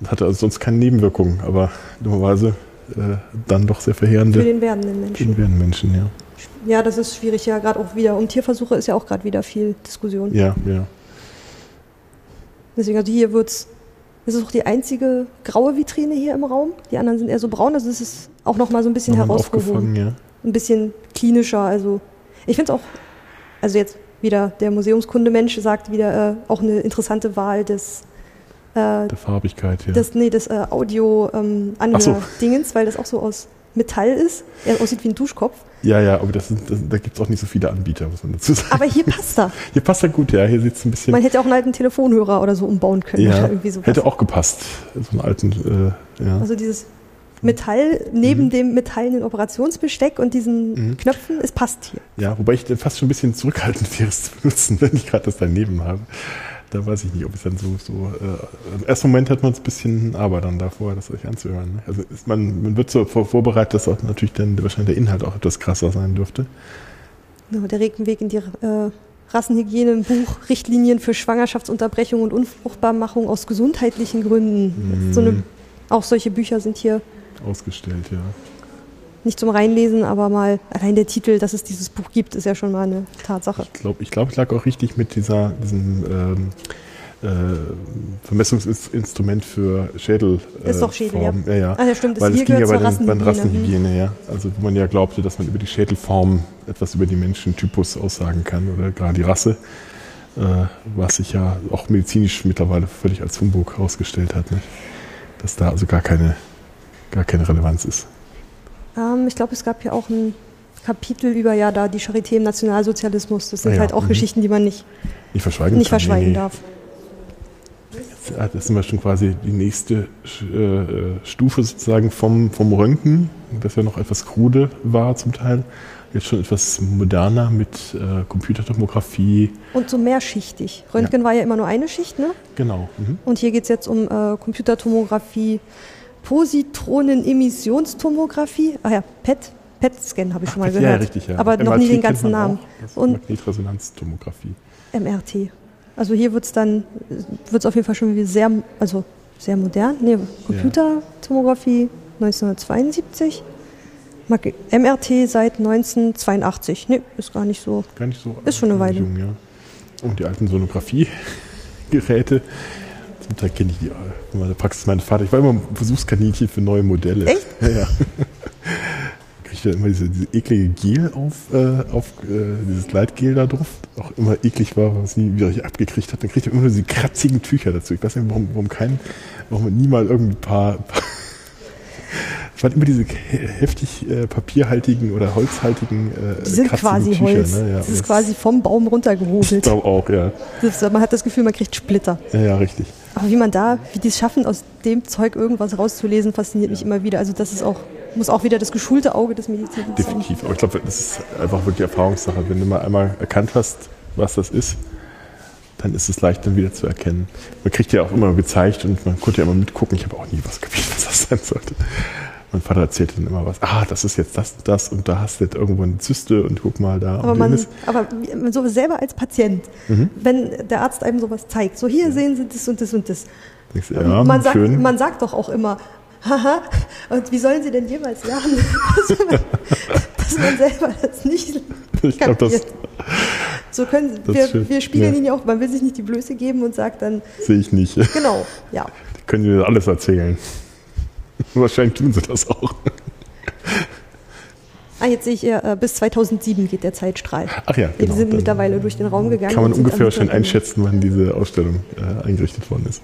Und hatte also sonst keine Nebenwirkungen, aber dummerweise äh, dann doch sehr für verheerende den werdenden Menschen. in werden Menschen, ja. Ja, das ist schwierig, ja, gerade auch wieder. Um Tierversuche ist ja auch gerade wieder viel Diskussion. Ja, ja. Deswegen, also hier wird's. Das ist auch die einzige graue Vitrine hier im Raum. Die anderen sind eher so braun. Also es ist auch noch mal so ein bisschen Nochmal herausgehoben. ja. Ein bisschen klinischer. Also ich finde es auch, also jetzt wieder der Museumskundemensch sagt wieder äh, auch eine interessante Wahl des, äh, Der Farbigkeit, ja. des, nee, des äh, audio ähm, so. Weil das auch so aus Metall ist. Er aussieht wie ein Duschkopf. ja, ja, aber das sind, das, da gibt es auch nicht so viele Anbieter, muss man dazu sagen. Aber hier passt er. *laughs* Hier passt er gut, ja. Hier sieht es ein bisschen. Man hätte auch einen alten Telefonhörer oder so umbauen können. ja, hätte auch gepasst. So einen alten, äh, ja. Also dieses Metall neben dem metallenen Operationsbesteck und diesen Knöpfen, es passt hier. Ja, wobei ich fast schon ein bisschen zurückhaltend *laughs* wäre, es zu benutzen, wenn ich gerade das daneben habe. Da weiß ich nicht, ob es dann so, so äh, im ersten Moment hat man es ein bisschen aber dann davor, das euch anzuhören. Ne? Also ist man, man wird so vor, vorbereitet, dass auch natürlich dann wahrscheinlich der Inhalt auch etwas krasser sein dürfte. Ja, der Regenweg in die äh, Rassenhygiene im Buch Richtlinien für Schwangerschaftsunterbrechung und Unfruchtbarmachung aus gesundheitlichen Gründen. So eine, auch solche Bücher sind hier Ausgestellt, ja. Nicht zum Reinlesen, aber mal allein der Titel, dass es dieses Buch gibt, ist ja schon mal eine Tatsache. Ich glaube, ich, glaub, ich lag auch richtig mit dieser, diesem ähm, äh, Vermessungsinstrument für Schädel. Äh, Ist doch Schädel, ja. Form. ja. ja. Ah, ja, stimmt, das Weil es hier ging ja bei, den, bei den Rassenhygiene. Rassenhygiene, ja. Also wo man ja glaubte, dass man über die Schädelform etwas über die Menschentypus aussagen kann oder gerade die Rasse, äh, was sich ja auch medizinisch mittlerweile völlig als Humbug herausgestellt hat, ne? dass da also gar keine, gar keine Relevanz ist. Ähm, ich glaube, es gab ja auch ein Kapitel über ja da die Charité im Nationalsozialismus. Das sind Ah ja, halt auch mhm. Geschichten, die man nicht, Nicht verschweigen, nicht verschweigen nee. darf. Ja, Das sind wir schon quasi die nächste äh, Stufe sozusagen vom, vom Röntgen, das ja noch etwas krude war zum Teil. Jetzt schon etwas moderner mit äh, Computertomographie. Und so mehrschichtig. Röntgen war ja immer nur eine Schicht, ne? Genau. Mhm. Und hier geht es jetzt um äh, Computertomographie, Positronen-Emissionstomographie. Ah ja, PET. PET-Scan habe ich schon mal ja, gehört. richtig, ja. Aber noch MRT nie den ganzen Namen. Und Magnetresonanztomographie. MRT. Also hier wird es dann, wird es auf jeden Fall schon wieder sehr, also sehr modern. Nee, Computertomographie 1972. Mag- MRT seit 1982. Nee, ist gar nicht so. Gar nicht so Ist schon eine Weile. Jung, ja. Und die alten Sonographie-Geräte. Teil kenne ich die von meiner Praxis. Mein Vater, ich war immer ein Versuchskaninchen für neue Modelle. Echt? Ja, ja. *laughs* Kriegte immer diese, diese eklige Gel auf, äh, auf äh, dieses Gleitgel da drauf. Auch immer eklig war, was nie wieder richtig abgekriegt hat. Dann kriegte man immer nur diese kratzigen Tücher dazu. Ich weiß nicht, warum, warum kein, warum man nie mal irgendwie ein paar, es waren immer diese he- heftig äh, papierhaltigen oder holzhaltigen äh, Die sind kratzigen quasi Tücher, Holz. Ne? Ja, das ist das- quasi vom Baum Ich runtergehobelt. glaube auch, ja. Das, man hat das Gefühl, man kriegt Splitter. Ja, ja, richtig. Aber wie man da, wie die es schaffen, aus dem Zeug irgendwas rauszulesen, fasziniert mich immer wieder. Also das ist auch, muss auch wieder das geschulte Auge des Mediziners sein. Definitiv. Aber ich glaube, das ist einfach wirklich Erfahrungssache. Wenn du mal einmal erkannt hast, was das ist, dann ist es leicht, dann wieder zu erkennen. Man kriegt ja auch immer gezeigt und man konnte ja immer mitgucken. Ich habe auch nie was kapiert, *laughs* was das sein sollte. Mein Vater erzählte dann immer was. Ah, das ist jetzt das und das und da hast du jetzt irgendwo eine Zyste und guck mal da. Aber man, aber so selber als Patient, Mhm. wenn der Arzt einem sowas zeigt, so hier sehen Sie das und das und das. Ja, man, sagt, schön. man sagt doch auch immer, *laughs* haha, und wie sollen Sie denn jemals lernen, *laughs* dass man, selber das nicht ich glaube, das. So können das wir, wir spiegeln Ja. ihn ja auch, man will sich nicht die Blöße geben und sagt dann, sehe ich nicht. Die genau, ja. können dir alles erzählen. *laughs* Wahrscheinlich tun sie das auch. Ah, jetzt sehe ich, äh, bis 2007 geht der Zeitstrahl. Ach ja, Wir genau. sind Dann- mittlerweile durch den Raum gegangen. Kann man sind ungefähr schon einschätzen, wann diese Ausstellung äh, eingerichtet worden ist.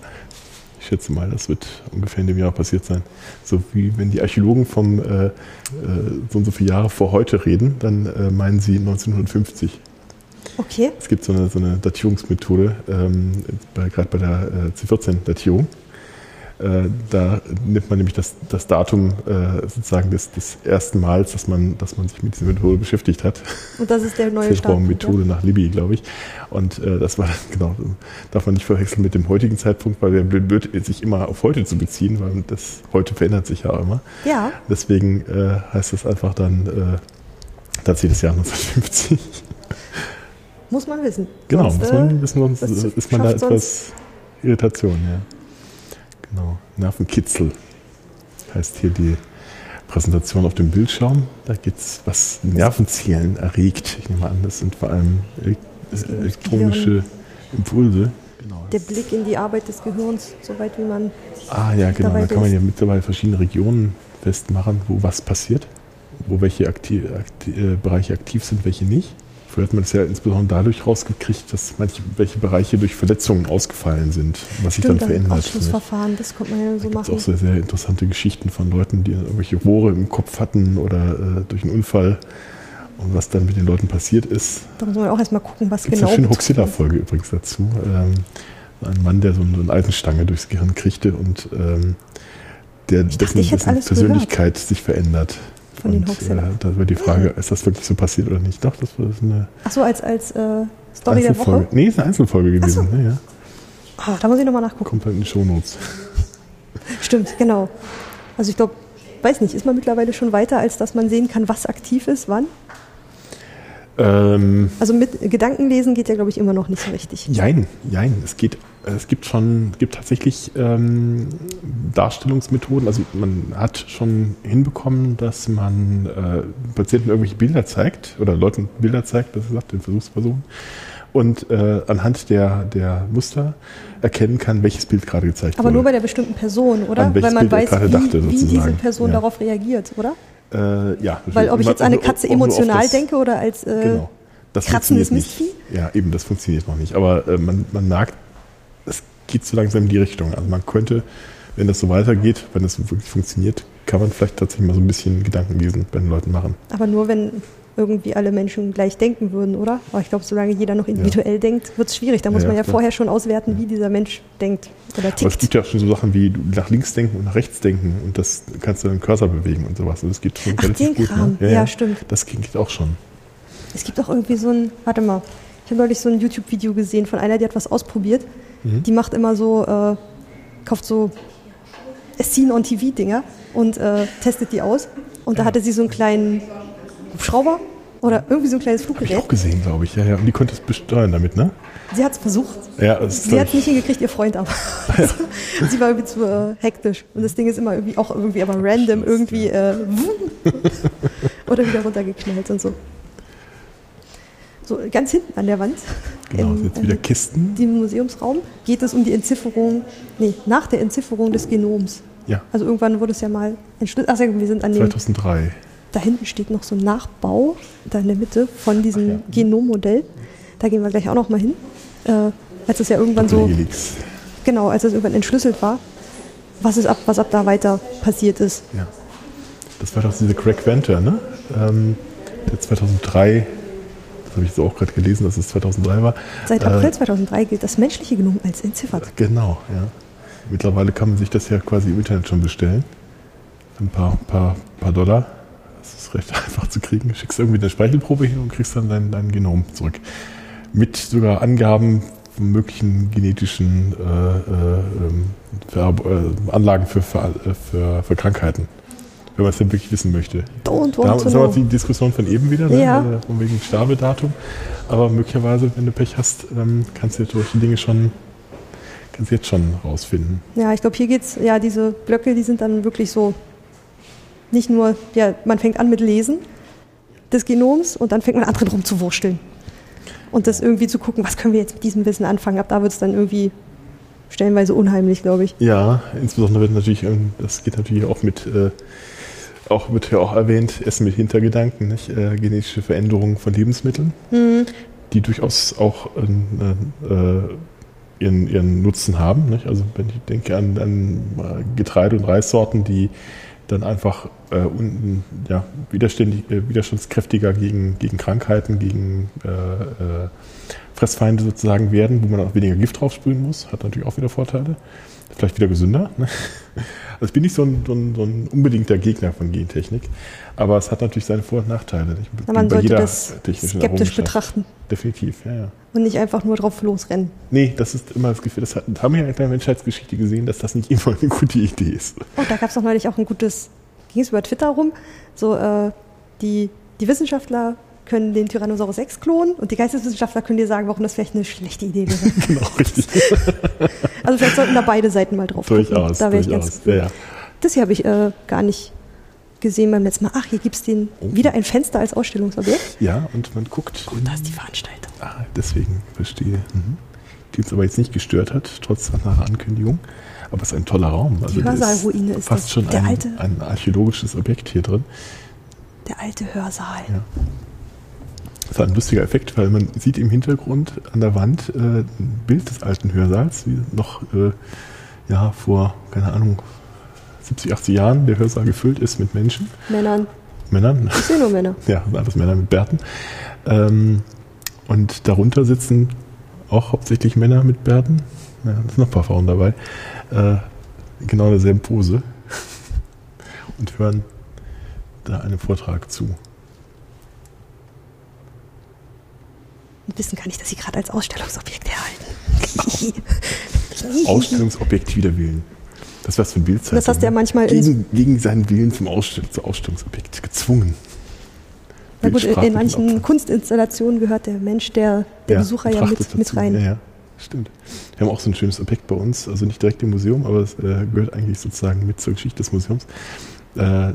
Schätze mal, das wird ungefähr in dem Jahr passiert sein. So wie wenn die Archäologen vom äh, äh, so und so viele Jahre vor heute reden, dann äh, meinen sie 1950. Okay, Es gibt so eine, so eine Datierungsmethode, ähm, gerade bei der äh, C14-Datierung. Äh, da nimmt man nämlich das, das Datum äh, sozusagen des, des ersten Mals, dass man, dass man sich mit dieser Methode beschäftigt hat. und das ist der *laughs* neue Start. Methode nach Libby, glaube ich. Und äh, das war *laughs* genau, darf man nicht verwechseln mit dem heutigen Zeitpunkt, weil der blöd sich immer auf heute zu beziehen, weil das heute verändert sich ja auch immer. Ja, Deswegen äh, heißt es einfach dann äh, tatsächlich das Jahr 1950. muss man wissen. Genau, Sonst, muss äh, man wissen, sonst das äh, ist man da etwas Irritation, ja. Genau. Nervenkitzel heißt hier die Präsentation auf dem Bildschirm. Da geht's, was Nervenzielen erregt. Ich nehme an, das sind vor allem geht elektronische Impulse. Genau. der Blick in die Arbeit des Gehirns, soweit wie man. Ah ja, genau. Da kann man ja mittlerweile verschiedene Regionen festmachen, wo was passiert, wo welche akti akti äh, Bereiche aktiv sind, welche nicht. Früher hat man es ja insbesondere dadurch rausgekriegt, dass manche welche Bereiche durch Verletzungen ausgefallen sind, was sich dann Stimmt, verändert. ne? Ausschlussverfahren, das kommt man ja so Da gibt es machen. auch sehr, sehr interessante Geschichten von Leuten, die irgendwelche Rohre im Kopf hatten oder äh, durch einen Unfall und was dann mit den Leuten passiert ist. Da muss man auch erstmal gucken, was Gibt es genau. eine schöne. Huxilla-Folge übrigens dazu. Ähm, ein Mann, der so eine, so eine Eisenstange durchs Gehirn kriegte und ähm, der, dachte, dessen, ich hätte dessen Persönlichkeit sich verändert. Von den Und, Hoaxillern. äh, da war die Frage, ist das wirklich so passiert oder nicht? Doch, das war das eine Ach so, als, als äh, Story der. Woche. Nee, ist eine Einzelfolge gewesen. so. Ja, ja. Ah, da muss ich nochmal nachgucken. Kommt halt in die Shownotes. *laughs* Stimmt, genau. Also ich glaube, weiß nicht, ist man mittlerweile schon weiter, als dass man sehen kann, was aktiv ist, wann? Ähm, Also mit Gedankenlesen geht ja, glaube ich, immer noch nicht so richtig. Jein, jein. Es geht, es gibt schon, es gibt tatsächlich ähm, Darstellungsmethoden. Also man hat schon hinbekommen, dass man äh, Patienten irgendwelche Bilder zeigt oder Leuten Bilder zeigt, das gesagt, den Versuchspersonen, und äh, anhand der, der Muster erkennen kann, welches Bild gerade gezeigt Aber wurde. nur bei der bestimmten Person, oder? Weil man Bild weiß, wie, dachte, wie diese. Person Ja. darauf reagiert, oder? Äh, ja, Weil ob ich jetzt an eine Katze emotional das- denke oder als äh, Genau. Das kratzendes nicht. Ja, eben, das funktioniert noch nicht. Aber äh, man, man merkt, es geht so langsam in die Richtung. Also man könnte, wenn das so weitergeht, wenn das wirklich funktioniert, kann man vielleicht tatsächlich mal so ein bisschen Gedankenlesen bei den Leuten machen. aber nur wenn irgendwie alle Menschen gleich denken würden, oder? Aber ich glaube, solange jeder noch individuell denkt, wird es schwierig. Da muss Ja, man ja klar. vorher schon auswerten, wie dieser Mensch denkt oder Aber es tickt. gibt ja auch schon so Sachen wie nach links denken und nach rechts denken und das kannst du dann Cursor bewegen und sowas. Und das geht schon Ach, relativ den gut. Kram. Ne? Ja, stimmt. Das geht auch schon. Es gibt auch irgendwie so ein, warte mal, ich habe neulich so ein YouTube-Video gesehen von einer, die hat was ausprobiert. Mhm. Die macht immer so, äh, kauft so Scene on TV-Dinger und äh, testet die aus. Und da hatte sie so einen kleinen Hubschrauber oder irgendwie so ein kleines Habe ich Fluggerät. auch gesehen, glaube ich. Ja, ja. Und die konnte es besteuern damit, ne? Sie hat es versucht. Ja, Sie hat es ich, nicht hingekriegt, ihr Freund aber. *laughs* *laughs* sie war irgendwie zu äh, hektisch. Und das Ding ist immer irgendwie auch irgendwie aber random irgendwie äh, *laughs* oder wieder runtergeknallt und so. So, ganz hinten an der Wand, genau, im- jetzt wieder in Kisten. dem Museumsraum, geht es um die Entzifferung, nee, nach der Entzifferung des Genoms. Ja, Also irgendwann wurde es ja mal entschlüsselt. Ach ja, wir sind an dem, 2003. da hinten steht noch so ein Nachbau, da in der Mitte von diesem ja. Genommodell. Da gehen wir gleich auch noch mal hin. Äh, als es ja irgendwann so, Helix. genau, als es irgendwann entschlüsselt war, was ist ab, was ab da weiter passiert ist. Ja. Das war doch diese Craig Venter, ne? Ähm, der 2003, das habe ich so auch gerade gelesen, dass es 2003 war. Seit Äh, April 2003 gilt das menschliche Genom als entziffert. Genau, ja. Mittlerweile kann man sich das ja quasi im Internet schon bestellen. Ein paar, paar, paar Dollar. Das ist recht einfach zu kriegen. Du schickst irgendwie eine Speichelprobe hin und kriegst dann dein, dein Genom zurück. Mit sogar Angaben von möglichen genetischen äh, äh, ähm, Vererb- äh, Anlagen für, für, äh, für, für Krankheiten. Wenn man es denn wirklich wissen möchte. Don't Da want das haben wir die Diskussion von eben wieder, ne? Ja. äh, von wegen Sterbedatum. Aber möglicherweise, wenn du Pech hast, ähm, kannst du solche Dinge schon, kannst jetzt schon rausfinden. Ja, ich glaube, hier geht's, ja, diese Blöcke, die sind dann wirklich so, nicht nur, ja, man fängt an mit Lesen des Genoms und dann fängt man an drin rumzuwurschteln. Und das irgendwie zu gucken, was können wir jetzt mit diesem Wissen anfangen. Ab da wird es dann irgendwie stellenweise unheimlich, glaube ich. Ja, insbesondere wird natürlich, ähm, das geht natürlich auch mit, äh, auch wird ja auch erwähnt, Essen mit Hintergedanken, nicht? Äh, genetische Veränderungen von Lebensmitteln, die durchaus auch äh, äh, ihren, ihren Nutzen haben. Nicht? Also wenn ich denke an, an äh, Getreide- und Reissorten, die dann einfach äh, un, ja, widerständig, äh, widerstandskräftiger gegen, gegen Krankheiten, gegen äh, äh, Fressfeinde sozusagen werden, wo man auch weniger Gift drauf sprühen muss, hat natürlich auch wieder Vorteile. Vielleicht wieder gesünder. Ne? Also ich bin nicht so ein, so, ein, so ein unbedingter Gegner von Gentechnik, aber es hat natürlich seine Vor- und Nachteile. Ja, man sollte jeder das skeptisch betrachten Definitiv, ja, ja. und nicht einfach nur drauf losrennen. Nee, das ist immer das Gefühl, das hat- das haben wir ja in der Menschheitsgeschichte gesehen, dass das nicht immer *laughs* eine gute Idee ist. Oh, da gab es doch neulich auch ein gutes, ging es über Twitter rum, so äh, die, die Wissenschaftler können den Tyrannosaurus Rex klonen und die Geisteswissenschaftler können dir sagen, warum das vielleicht eine schlechte Idee wäre. *laughs* genau, richtig. *laughs* Also vielleicht sollten da beide Seiten mal drauf gucken. durchaus, Da wäre ich ganz Ja, ja. Das hier habe ich äh, gar nicht gesehen beim letzten Mal. Ach, hier gibt es den Oh. wieder ein Fenster als Ausstellungsobjekt. ja, und man guckt. in- Da ist die Veranstaltung. Ah, deswegen, verstehe. Mhm. Die uns aber jetzt nicht gestört hat, trotz nach Ankündigung. Aber es ist ein toller Raum. Also da Hörsaalruine ist fast das. schon Der ein, alte- ein archäologisches Objekt hier drin. Der alte Hörsaal. Ja. Das war ein lustiger Effekt, weil man sieht im Hintergrund an der Wand äh, ein Bild des alten Hörsaals, wie noch äh, ja, vor, keine Ahnung, 70, 80 Jahren der Hörsaal gefüllt ist mit Menschen, Männern. Männern, Ich sehe nur Männer. *laughs* ja, sind alles Männer mit Bärten. Ähm, und darunter sitzen auch hauptsächlich Männer mit Bärten. Ja, es sind noch ein paar Frauen dabei. Äh, genau in derselben Pose. und hören da einem Vortrag zu. Wissen gar nicht, dass sie gerade als Ausstellungsobjekt erhalten. *laughs* Ausstellungsobjekt wider Willen. Das war's für Bildzeitung. Das hast du ja manchmal in- gegen, gegen seinen Willen zum Ausstell zu Ausstellungsobjekt gezwungen. Na gut, in, manchen. Kunstinstallationen gehört der Mensch, der, der Besucher ja mit, mit rein. Ja, ja, stimmt. Wir haben auch so ein schönes Objekt bei uns, also nicht direkt im Museum, aber es äh, gehört eigentlich sozusagen mit zur Geschichte des Museums. Äh, äh,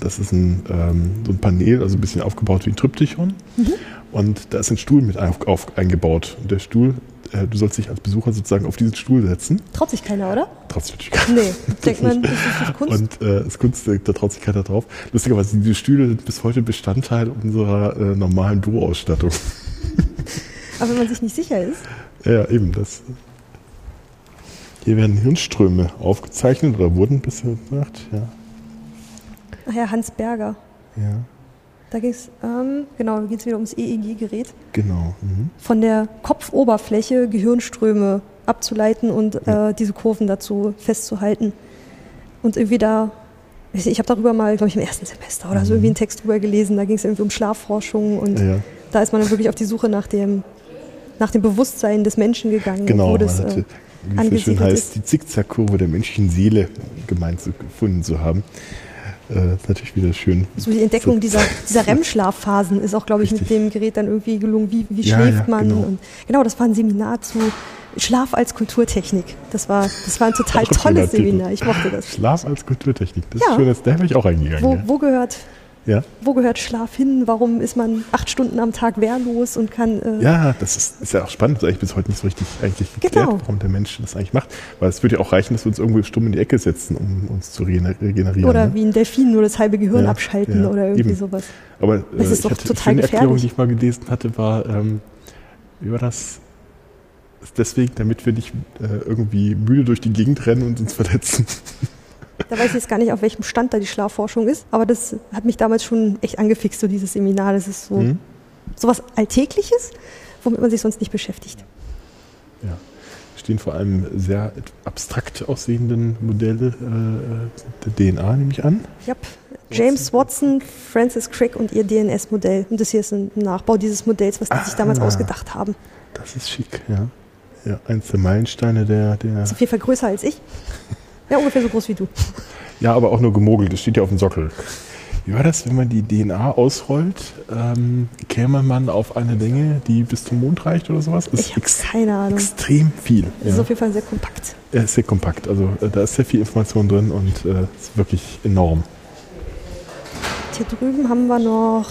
das ist ein, ähm, so ein Panel, also ein bisschen aufgebaut wie ein Tryptychon. Mhm. Und da ist ein Stuhl mit auf, auf, eingebaut. Und der Stuhl, äh, du sollst dich als Besucher sozusagen auf diesen Stuhl setzen. Traut sich keiner, oder? Trotzdem natürlich gar Nee. Denkt man, das ist nicht Kunst. und äh, das Kunst, da traut sich keiner drauf. Lustigerweise, diese Stühle sind bis heute Bestandteil unserer äh, normalen Büroausstattung. *laughs* Aber wenn man sich nicht sicher ist, Ja, eben das. Hier werden Hirnströme aufgezeichnet oder wurden bisher gemacht. Ja, ach ja, Hans Berger. ja Da ging es, ähm, genau, da geht es wieder ums EEG-Gerät. genau. Mhm. Von der Kopfoberfläche Gehirnströme abzuleiten und Ja. äh, diese Kurven dazu festzuhalten. Und irgendwie da, nicht, ich habe darüber mal, glaube ich, im ersten Semester oder so irgendwie einen Text drüber gelesen. Da ging es irgendwie um Schlafforschung und Mhm. Ja, ja, da ist man dann wirklich auf die Suche nach dem, nach dem Bewusstsein des Menschen gegangen. genau. Wo das, hatte, äh, wie es so schön heißt, ist. die Zickzackkurve der menschlichen Seele gemeint zu, gefunden zu haben. Äh, ist natürlich wieder schön. so die Entdeckung dieser, dieser *laughs* REM-Schlafphasen ist auch, glaube ich, mit Richtig. dem Gerät dann irgendwie gelungen. Wie, wie Ja, schläft ja, man? genau. Und genau, das war ein Seminar zu Schlaf als Kulturtechnik. Das war, das war ein total tolles. Seminar. Ich mochte das. Schlaf als Kulturtechnik. Das Ja. ist schön, dass da wäre ich auch eingegangen. Wo, wo, gehört, Ja. wo gehört Schlaf hin? Warum ist man acht Stunden am Tag wehrlos und kann. Äh, Ja, das ist, ist ja auch spannend. Das ist eigentlich bis heute nicht so richtig eigentlich geklärt, Genau. warum der Mensch das eigentlich macht. Weil es würde ja auch reichen, dass wir uns irgendwo stumm in die Ecke setzen, um uns zu regener- regenerieren. Oder ne? wie ein Delfin nur das halbe Gehirn Ja, abschalten ja, oder irgendwie eben. sowas. Aber äh, Das ist ich doch total eine Erklärung, die ich mal gelesen hatte, war, ähm, wie war das? Deswegen, damit wir nicht äh, irgendwie müde durch die Gegend rennen und uns verletzen. *laughs* Da weiß ich jetzt gar nicht, auf welchem Stand da die Schlafforschung ist, aber das hat mich damals schon echt angefixt, so dieses Seminar. Das ist so Hm? sowas Alltägliches, womit man sich sonst nicht beschäftigt. Ja. Stehen vor allem sehr abstrakt aussehenden Modelle äh, der DNA, nehme ich an. Yep. James Watson, Francis Crick und ihr DNS-Modell. Und das hier ist ein Nachbau dieses Modells, was die sich damals Ah. ausgedacht haben. Das ist schick, ja. Ja, eins der Meilensteine der, der Ist auf jeden Fall größer als ich. *laughs* Ja, ungefähr so groß wie du. Ja, aber auch nur gemogelt. Das steht ja auf dem Sockel. Wie war das, wenn man die DNA ausrollt? Ähm, käme man auf eine Länge, die bis zum Mond reicht oder sowas? Das Ich ist keine Ahnung. extrem viel. Das ist Ja. auf jeden Fall sehr kompakt. Er ist sehr kompakt. Also äh, da ist sehr viel Information drin und äh, ist wirklich enorm. Hier drüben haben wir noch.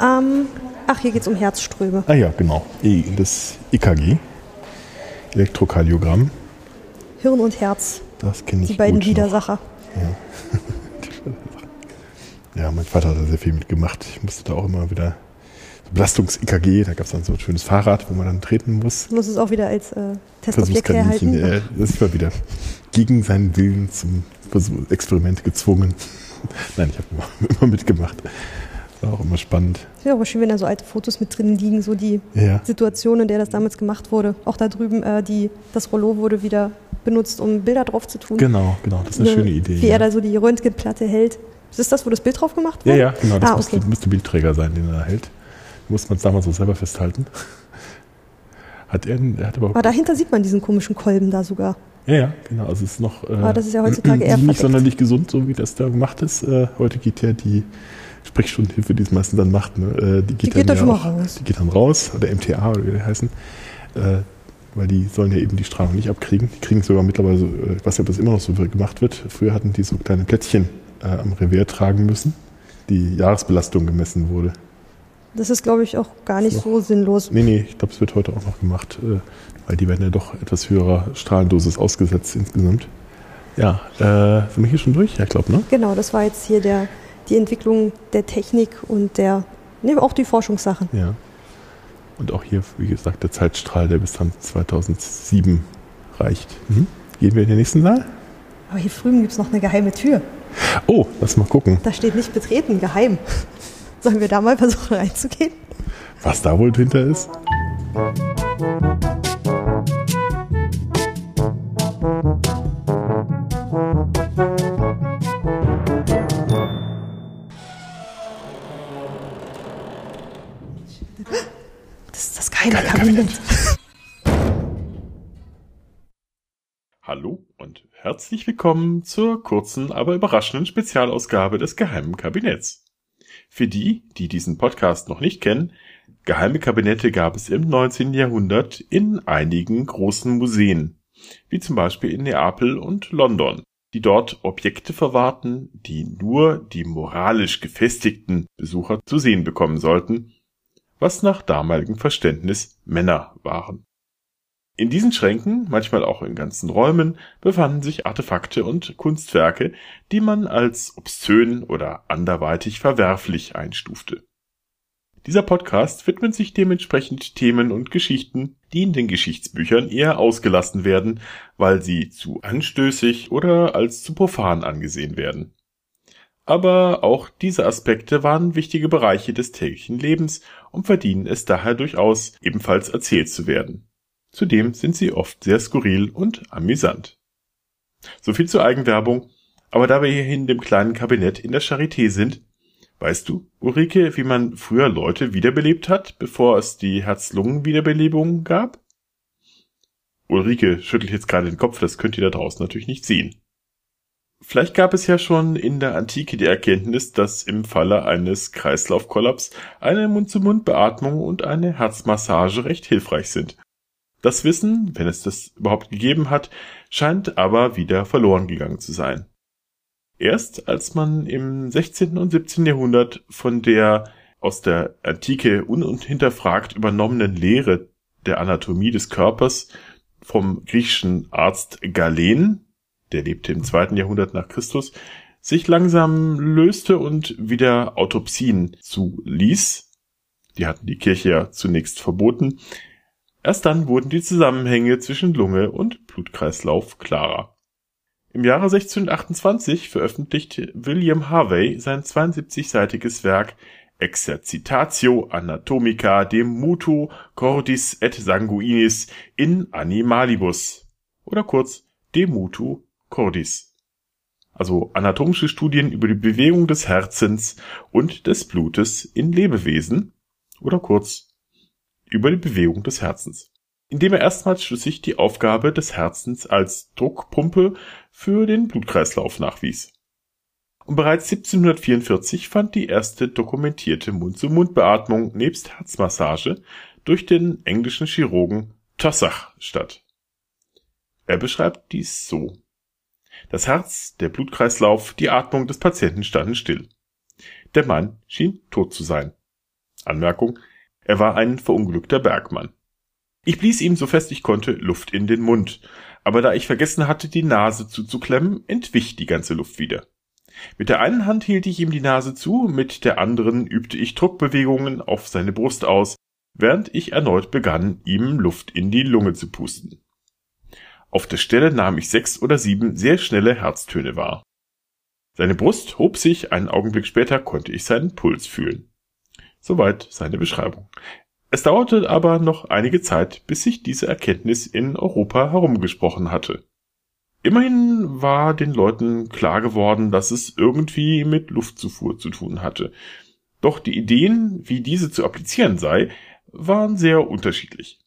Ähm, ach, hier geht es um Herzströme. Ah ja, genau. E, das EKG. Elektrokardiogramm. Hirn und Herz, Das kenne ich die beiden. Widersacher. *laughs* Ja, mein Vater hat da sehr viel mitgemacht. Ich musste da auch immer wieder so Belastungs-EKG, da gab es dann so ein schönes Fahrrad, wo man dann treten muss. Muss es auch wieder als äh, Testobjekt Versuchskaninchen. herhalten. Äh, das ist mal wieder gegen seinen Willen zum Experiment gezwungen. *laughs* Nein, ich habe immer, *laughs* immer mitgemacht. War auch immer spannend. Ja, aber schön, wenn da so alte Fotos mit drin liegen, so die Ja, Situation, in der das damals gemacht wurde. Auch da drüben, äh, die, das Rollo wurde wieder benutzt, um Bilder drauf zu tun. genau, genau. Das ist eine Ne, schöne Idee. Wie ja. er da so die Röntgenplatte hält. Ist das, wo das Bild drauf gemacht ja, wurde? ja, genau. Das Ah, müsste, okay. müsste Bildträger sein, den er da hält. Muss man es damals so selber festhalten. Hat er, er hat aber Aber dahinter sieht man diesen komischen Kolben da sogar. Ja, ja, genau. Also es ist noch äh, Aber das ist ja heutzutage eher nicht verdeckt. sonderlich gesund, so wie das da gemacht ist. Äh, heute geht ja die Sprechstundenhilfe, die es meistens dann macht, ne? äh, die geht, Die geht dann ja auch, raus. Die geht dann raus, oder MTA oder wie die heißen. Äh, weil die sollen ja eben die Strahlung nicht abkriegen. Die kriegen sogar mittlerweile, so, äh, ich weiß nicht, ob das immer noch so gemacht wird. Früher hatten die so kleine Plättchen äh, am Revier tragen müssen, die Jahresbelastung gemessen wurde. Das ist, glaube ich, auch gar nicht so sinnlos. Nee, nee, ich glaube, es wird heute auch noch gemacht, äh, weil die werden ja doch etwas höherer Strahlendosis ausgesetzt insgesamt. Ja, äh, sind wir hier schon durch? Ja, ich glaube, ne? Genau, das war jetzt hier der, die Entwicklung der Technik und der, ne, auch die Forschungssachen. Ja. Und auch hier, wie gesagt, der Zeitstrahl, der bis dann 2007 reicht. Mhm. Gehen wir in den nächsten Saal? Aber hier drüben gibt es noch eine geheime Tür. Oh, lass mal gucken, Da steht nicht betreten, geheim. *laughs* Sollen wir da mal versuchen reinzugehen? was da wohl hinter ist. Geheimkabinett. *laughs* Hallo und herzlich willkommen zur kurzen, aber überraschenden Spezialausgabe des Geheimen Kabinetts. Für die, die diesen Podcast noch nicht kennen, geheime Kabinette gab es im 19. Jahrhundert in einigen großen Museen, wie zum Beispiel in Neapel und London, die dort Objekte verwahrten, die nur die moralisch gefestigten Besucher zu sehen bekommen sollten, was nach damaligem Verständnis Männer waren. In diesen Schränken, manchmal auch in ganzen Räumen, befanden sich Artefakte und Kunstwerke, die man als obszön oder anderweitig verwerflich einstufte. Dieser Podcast widmet sich dementsprechend Themen und Geschichten, die in den Geschichtsbüchern eher ausgelassen werden, weil sie zu anstößig oder als zu profan angesehen werden. Aber auch diese Aspekte waren wichtige Bereiche des täglichen Lebens und verdienen es daher durchaus, ebenfalls erzählt zu werden. Zudem sind sie oft sehr skurril und amüsant. So viel zur Eigenwerbung, aber da wir hier in dem kleinen Kabinett in der Charité sind, weißt du, Ulrike, wie man früher Leute wiederbelebt hat, bevor es die Herz-Lungen-Wiederbelebung gab? Ulrike schüttelt jetzt gerade den Kopf, das könnt ihr da draußen natürlich nicht sehen. Vielleicht gab es ja schon in der Antike die Erkenntnis, dass im Falle eines Kreislaufkollaps eine Mund-zu-Mund-Beatmung und eine Herzmassage recht hilfreich sind. Das Wissen, wenn es das überhaupt gegeben hat, scheint aber wieder verloren gegangen zu sein. Erst als man im 16. und 17. Jahrhundert von der aus der Antike unhinterfragt übernommenen Lehre der Anatomie des Körpers vom griechischen Arzt Galen der lebte im zweiten Jahrhundert nach Christus, sich langsam löste und wieder Autopsien zuließ. Die hatten die Kirche ja zunächst verboten. Erst dann wurden die Zusammenhänge zwischen Lunge und Blutkreislauf klarer. Im Jahre 1628 veröffentlichte William Harvey sein 72-seitiges Werk Exercitatio Anatomica dem Mutu Cordis et Sanguinis in Animalibus oder kurz de Mutu Cordis, also anatomische Studien über die Bewegung des Herzens und des Blutes in Lebewesen oder kurz über die Bewegung des Herzens, indem er erstmals schlüssig die Aufgabe des Herzens als Druckpumpe für den Blutkreislauf nachwies. Und bereits 1744 fand die erste dokumentierte Mund-zu-Mund-Beatmung nebst Herzmassage durch den englischen Chirurgen Tossach statt. Er beschreibt dies so. Das Herz, der Blutkreislauf, die Atmung des Patienten standen still. Der Mann schien tot zu sein. Anmerkung, er war ein verunglückter Bergmann. Ich blies ihm so fest ich konnte Luft in den Mund, aber da ich vergessen hatte, die Nase zuzuklemmen, entwich die ganze Luft wieder. Mit der einen Hand hielt ich ihm die Nase zu, mit der anderen übte ich Druckbewegungen auf seine Brust aus, während ich erneut begann, ihm Luft in die Lunge zu pusten. Auf der Stelle nahm ich sechs oder sieben sehr schnelle Herztöne wahr. Seine Brust hob sich, einen Augenblick später konnte ich seinen Puls fühlen. Soweit seine Beschreibung. Es dauerte aber noch einige Zeit, bis sich diese Erkenntnis in Europa herumgesprochen hatte. Immerhin war den Leuten klar geworden, dass es irgendwie mit Luftzufuhr zu tun hatte. Doch die Ideen, wie diese zu applizieren sei, waren sehr unterschiedlich.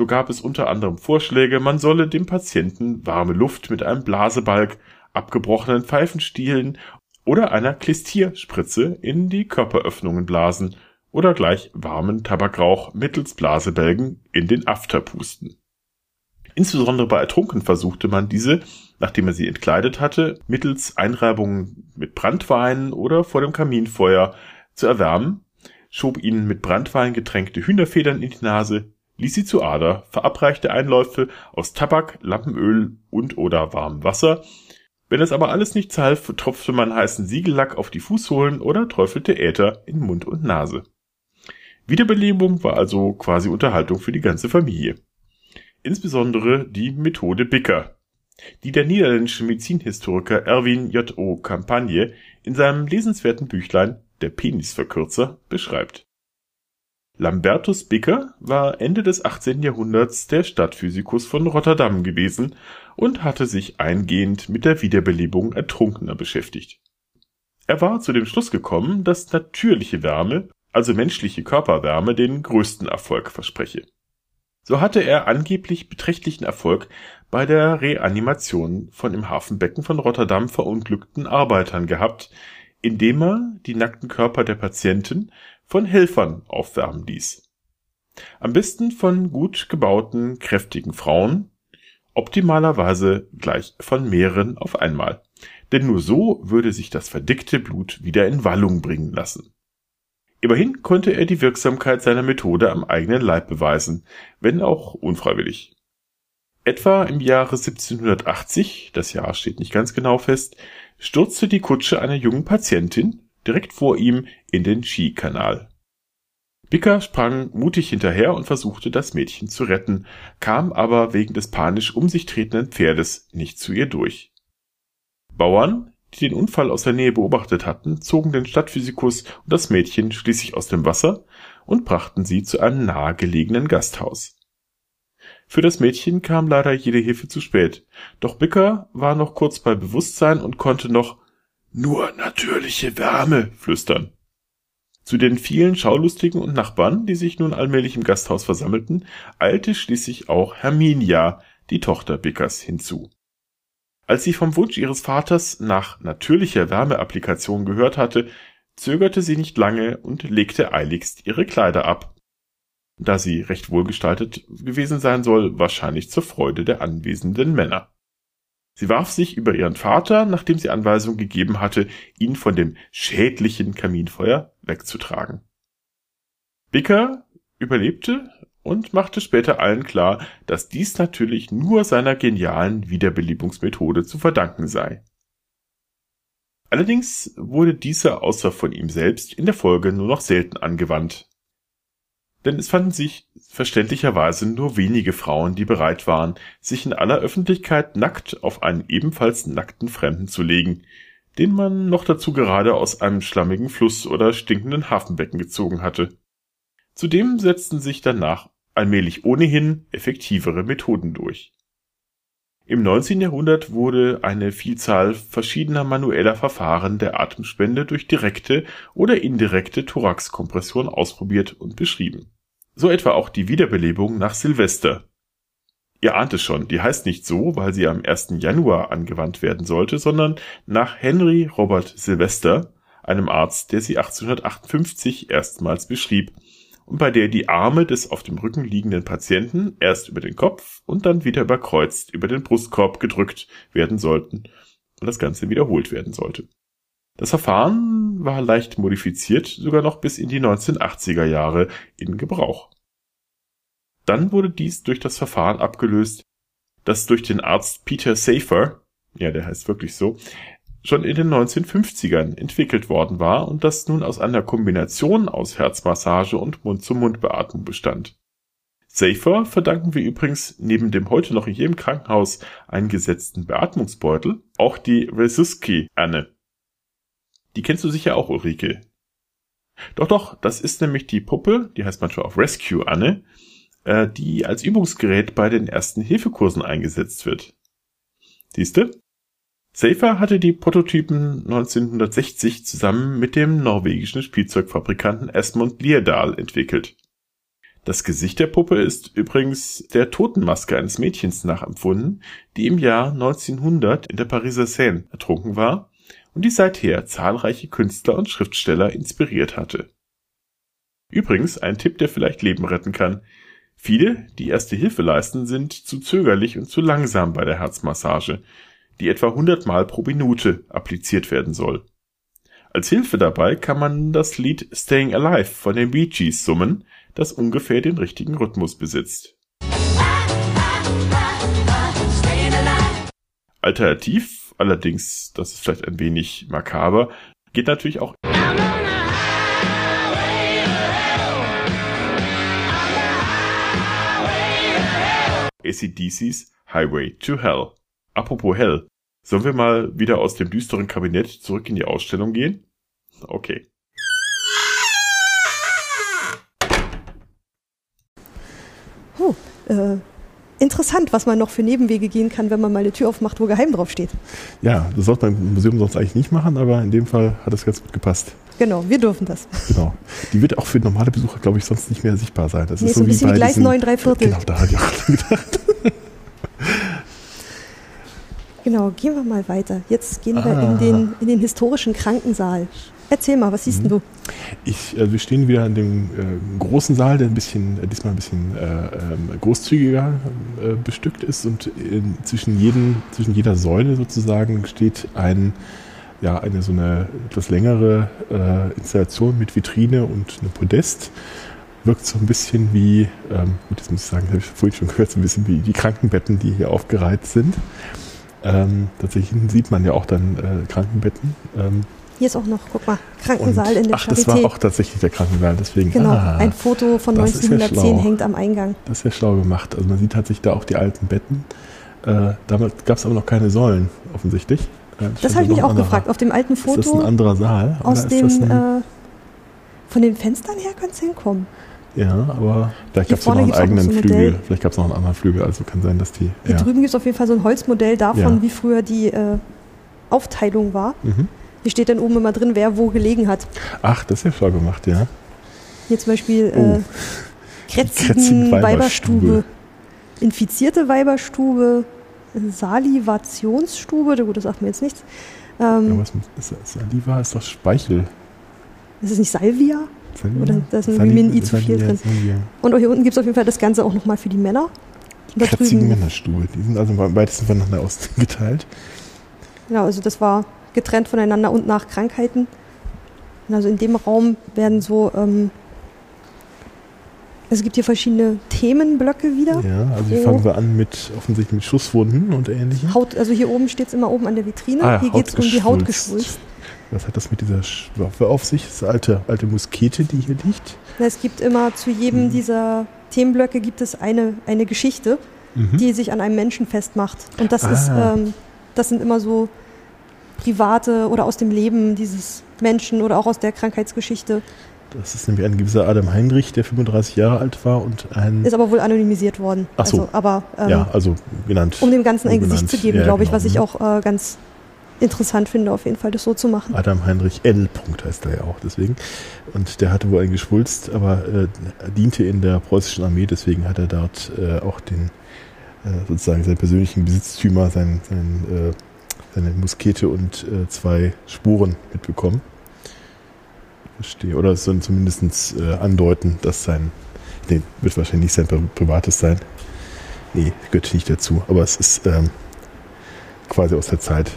So gab es unter anderem Vorschläge, man solle dem Patienten warme Luft mit einem Blasebalg, abgebrochenen Pfeifenstielen oder einer Klistierspritze in die Körperöffnungen blasen oder gleich warmen Tabakrauch mittels Blasebälgen in den After pusten. Insbesondere bei Ertrunken versuchte man diese, nachdem er sie entkleidet hatte, mittels Einreibungen mit Brandwein oder vor dem Kaminfeuer zu erwärmen, schob ihnen mit Brandwein getränkte Hühnerfedern in die Nase, ließ sie zu Ader, verabreichte Einläufe aus Tabak, Lampenöl und oder warmem Wasser. Wenn es aber alles nichts half, tropfte man heißen Siegellack auf die Fußsohlen oder träufelte Äther in Mund und Nase. Wiederbelebung war also quasi Unterhaltung für die ganze Familie. Insbesondere die Methode Bicker, die der niederländische Medizinhistoriker Erwin J. O. Campagne in seinem lesenswerten Büchlein Der Penisverkürzer beschreibt. Lambertus Bicker war Ende des 18. Jahrhunderts der Stadtphysikus von Rotterdam gewesen und hatte sich eingehend mit der Wiederbelebung Ertrunkener beschäftigt. Er war zu dem Schluss gekommen, dass natürliche Wärme, also menschliche Körperwärme, den größten Erfolg verspreche. So hatte er angeblich beträchtlichen Erfolg bei der Reanimation von im Hafenbecken von Rotterdam verunglückten Arbeitern gehabt, indem er die nackten Körper der Patienten von Helfern aufwärmen ließ. Am besten von gut gebauten, kräftigen Frauen, optimalerweise gleich von mehreren auf einmal. Denn nur so würde sich das verdickte Blut wieder in Wallung bringen lassen. Immerhin konnte er die Wirksamkeit seiner Methode am eigenen Leib beweisen, wenn auch unfreiwillig. Etwa im Jahre 1780, das Jahr steht nicht ganz genau fest, stürzte die Kutsche einer jungen Patientin direkt vor ihm in den Skikanal. Bicker sprang mutig hinterher und versuchte, das Mädchen zu retten, kam aber wegen des panisch um sich tretenden Pferdes nicht zu ihr durch. Bauern, die den Unfall aus der Nähe beobachtet hatten, zogen den Stadtphysikus und das Mädchen schließlich aus dem Wasser und brachten sie zu einem nahegelegenen Gasthaus. Für das Mädchen kam leider jede Hilfe zu spät, doch Bicker war noch kurz bei Bewusstsein und konnte noch nur natürliche Wärme flüstern. Zu den vielen Schaulustigen und Nachbarn, die sich nun allmählich im Gasthaus versammelten, eilte schließlich auch Herminia, die Tochter Bickers, hinzu. Als sie vom Wunsch ihres Vaters nach natürlicher Wärmeapplikation gehört hatte, zögerte sie nicht lange und legte eiligst ihre Kleider ab. Da sie recht wohlgestaltet gewesen sein soll, wahrscheinlich zur Freude der anwesenden Männer. Sie warf sich über ihren Vater, nachdem sie Anweisung gegeben hatte, ihn von dem schädlichen Kaminfeuer wegzutragen. Bicker überlebte und machte später allen klar, dass dies natürlich nur seiner genialen Wiederbelebungsmethode zu verdanken sei. Allerdings wurde diese außer von ihm selbst in der Folge nur noch selten angewandt. Denn es fanden sich verständlicherweise nur wenige Frauen, die bereit waren, sich in aller Öffentlichkeit nackt auf einen ebenfalls nackten Fremden zu legen, den man noch dazu gerade aus einem schlammigen Fluss oder stinkenden Hafenbecken gezogen hatte. Zudem setzten sich danach allmählich ohnehin effektivere Methoden durch. Im 19. Jahrhundert wurde eine Vielzahl verschiedener manueller Verfahren der Atemspende durch direkte oder indirekte Thoraxkompression ausprobiert und beschrieben. So etwa auch die Wiederbelebung nach Silvester. Ihr ahnt es schon, die heißt nicht so, weil sie am 1. Januar angewandt werden sollte, sondern nach Henry Robert Sylvester, einem Arzt, der sie 1858 erstmals beschrieb und bei der die Arme des auf dem Rücken liegenden Patienten erst über den Kopf und dann wieder überkreuzt über den Brustkorb gedrückt werden sollten und das Ganze wiederholt werden sollte. Das Verfahren war leicht modifiziert, sogar noch bis in die 1980er Jahre in Gebrauch. Dann wurde dies durch das Verfahren abgelöst, das durch den Arzt Peter Safer, ja, der heißt wirklich so, schon in den 1950ern entwickelt worden war und das nun aus einer Kombination aus Herzmassage und Mund-zu-Mund-Beatmung bestand. Safer verdanken wir übrigens neben dem heute noch in jedem Krankenhaus eingesetzten Beatmungsbeutel auch die Resuski-Anne. Die kennst du sicher auch, Ulrike. Doch, doch, das ist nämlich die Puppe, die heißt manchmal auch Rescue Anne, äh, die als Übungsgerät bei den ersten Hilfekursen eingesetzt wird. Siehste? Safer hatte die Prototypen 1960 zusammen mit dem norwegischen Spielzeugfabrikanten Esmond Lierdal entwickelt. Das Gesicht der Puppe ist übrigens der Totenmaske eines Mädchens nachempfunden, die im Jahr 1900 in der Pariser Seine ertrunken war und die seither zahlreiche Künstler und Schriftsteller inspiriert hatte. Übrigens ein Tipp, der vielleicht Leben retten kann. Viele, die erste Hilfe leisten, sind zu zögerlich und zu langsam bei der Herzmassage die etwa 100 Mal pro Minute appliziert werden soll. Als Hilfe dabei kann man das Lied Staying Alive von den Bee Gees summen, das ungefähr den richtigen Rhythmus besitzt. Alternativ, allerdings, das ist vielleicht ein wenig makaber, geht natürlich auch ACDC's Highway to Hell. Apropos Hell. Sollen wir mal wieder aus dem düsteren Kabinett zurück in die Ausstellung gehen? Okay. Oh, äh, interessant, was man noch für Nebenwege gehen kann, wenn man mal eine Tür aufmacht, wo geheim drauf steht. Ja, das sollte man im Museum sonst eigentlich nicht machen, aber in dem Fall hat es ganz gut gepasst. Genau, wir dürfen das. Genau. Die wird auch für normale Besucher, glaube ich, sonst nicht mehr sichtbar sein. Das Nee, ist so ein bisschen wie bei Gleis diesen- 9 3 Viertel. Genau, da hatte ich auch *laughs* gedacht. Genau, gehen wir mal weiter. Jetzt gehen wir Ah. in den, in den historischen Krankensaal. Erzähl mal, was Mhm. siehst denn du? Ich, äh, wir stehen wieder in dem äh, großen Saal, der ein bisschen, äh, diesmal ein bisschen äh, ähm, großzügiger äh, bestückt ist und in, zwischen, jeden, zwischen jeder Säule sozusagen steht ein, ja, eine so eine etwas längere äh, Installation mit Vitrine und einem Podest. Wirkt so ein bisschen wie, ähm, gut, das muss ich sagen, habe ich vorhin schon gehört, so ein bisschen wie die Krankenbetten, die hier aufgereiht sind. Ähm, tatsächlich hinten sieht man ja auch dann äh, Krankenbetten. Ähm, Hier ist auch noch, guck mal, Krankensaal in der ach, das war Charité. auch tatsächlich der Krankensaal, deswegen. Genau, ah, ein Foto von das ist ja 1910 schlau. hängt am Eingang. Das ist ja schlau gemacht. Also man sieht tatsächlich da auch die alten Betten. Äh, damals gab es aber noch keine Säulen, offensichtlich. Äh, Das habe ich mich auch anderer. gefragt. Auf dem alten Ist das ein Foto anderer Saal? aus dem, ein, äh, von den Fenstern her könnte es hinkommen. Ja, aber vielleicht gab es ja noch einen eigenen so ein Flügel. Modell. Vielleicht gab es noch einen anderen Flügel. Also kann sein, dass die. Hier ja. drüben gibt es auf jeden Fall so ein Holzmodell davon, Ja. wie früher die äh, Aufteilung war. Mhm. Hier steht dann oben immer drin, wer wo gelegen hat. Ach, das ist ja schlau gemacht, ja. Hier zum Beispiel Oh. äh, Kretzigen Kretzigen Weiberstube, Weiberstube. infizierte Weiberstube, Salivationsstube, gut, das sagt mir jetzt nichts. ja Ähm, was mit, ist, ist Saliva ist doch Speichel. ist es nicht Salvia? Saliva? Oder da ist ein Vitamin I zu viel drin. Und auch hier unten gibt es auf jeden Fall das Ganze auch nochmal für die Männer. Drüben, Männerstube. Die sind also am weitesten voneinander ausgeteilt. *laughs* ja, also das war getrennt voneinander und nach Krankheiten. Also in dem Raum werden so, ähm, es gibt hier verschiedene Themenblöcke wieder. Ja, also hier fangen wir an mit offensichtlich mit Schusswunden und ähnlichem. Haut, also hier oben steht es immer oben an der Vitrine. Ah ja, hier geht es um die. Hautgeschwulst. Was hat das mit dieser Waffe auf sich? Das ist eine alte, alte Muskete, die hier liegt. Na, Es gibt immer zu jedem Mhm. dieser Themenblöcke gibt es eine, eine Geschichte, Mhm. die sich an einem Menschen festmacht. Und das ist, Ah. ähm, das sind immer so private oder aus dem Leben dieses Menschen oder auch aus der Krankheitsgeschichte. Das ist nämlich ein gewisser Adam Heinrich, der 35 Jahre alt war und ein. Ist aber wohl anonymisiert worden. Ach so. Also, aber ähm, ja, also genannt. um dem Ganzen ein. Gesicht zu geben, Ja, glaube ich, genau. was ich auch äh, ganz interessant finde, auf jeden Fall das so zu machen. Adam Heinrich L. Punkt heißt er ja auch deswegen. Und der hatte wohl ein Geschwulst, aber äh, diente in der preußischen Armee, deswegen hat er dort äh, auch den äh, sozusagen seinen persönlichen Besitztümer, sein, sein, äh, seine Muskete und äh, zwei Spuren mitbekommen. Verstehe. Oder es sollen zumindest äh, andeuten, dass sein, nee, wird wahrscheinlich nicht sein Pri- privates sein. Nee, gehört nicht dazu. Aber es ist ähm, quasi aus der Zeit.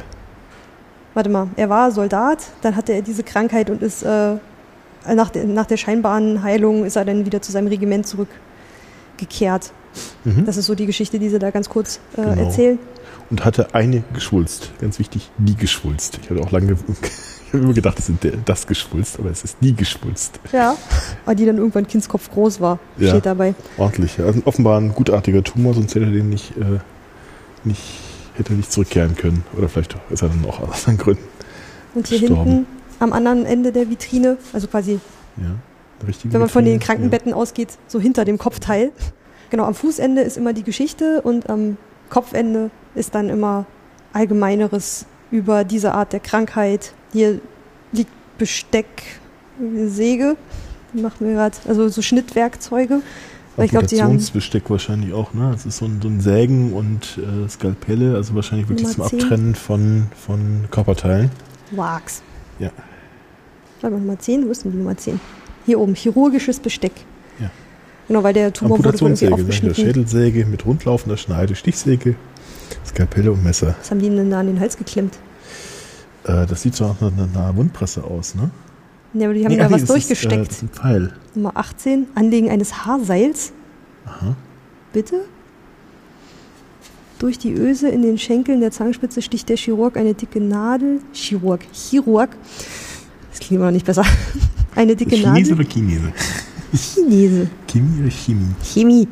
Warte mal, er war Soldat, dann hatte er diese Krankheit und ist äh, nach, der, nach der scheinbaren Heilung ist er dann wieder zu seinem Regiment zurückgekehrt. Mhm. Das ist so die Geschichte, die sie da ganz kurz äh, Genau. erzählen. und hatte eine geschwulst. Ganz wichtig, die geschwulst. Ich hatte auch lange, *laughs* ich habe immer gedacht, es ist das geschwulst, aber es ist die geschwulst. Ja. Aber die dann irgendwann Kindskopf groß war, Ja. steht dabei. Ordentlich. Also offenbar ein gutartiger Tumor, sonst hätte er den nicht, äh, nicht, hätte er nicht zurückkehren können. Oder vielleicht ist er dann auch aus anderen Gründen. Und hier Gestorben. hinten am anderen Ende der Vitrine, also quasi, Ja. wenn man von den Vitrine, Krankenbetten ausgeht, so hinter dem Kopfteil. Genau, am Fußende ist immer die Geschichte und am Kopfende ist dann immer Allgemeineres über diese Art der Krankheit. Hier liegt Besteck, Säge, die machen wir gerade, also so Schnittwerkzeuge. Weil ich glaube, die haben wahrscheinlich auch, ne? Das ist so ein, so ein Sägen und äh, Skalpelle, also wahrscheinlich wirklich Nummer zum 10. Abtrennen von, von Körperteilen. Wax. Ja. Sag mal Nummer 10, wo ist denn die Nummer 10? Hier oben, chirurgisches Besteck. Ja. Genau, weil der Tumor wurde irgendwie der aufgeschnitten. Schädelsäge mit rundlaufender Schneide, Stichsäge, Skalpelle und Messer. Was haben die denn da an den Hals geklemmt? Äh, das sieht so nach einer, einer Wundpresse aus, ne? Ja, aber die haben Nee, da was das Ist, äh, durchgesteckt. ein Pfeil. Nummer 18, Anlegen eines Haarseils. Aha. Bitte? Durch die Öse in den Schenkeln der Zangenspitze sticht der Chirurg eine dicke Nadel. Chirurg. Chirurg. Das klingt immer noch nicht besser. *laughs* Eine dicke Chinese Nadel. oder Chinese? Chinese. Chemie oder Chemie? Chemie.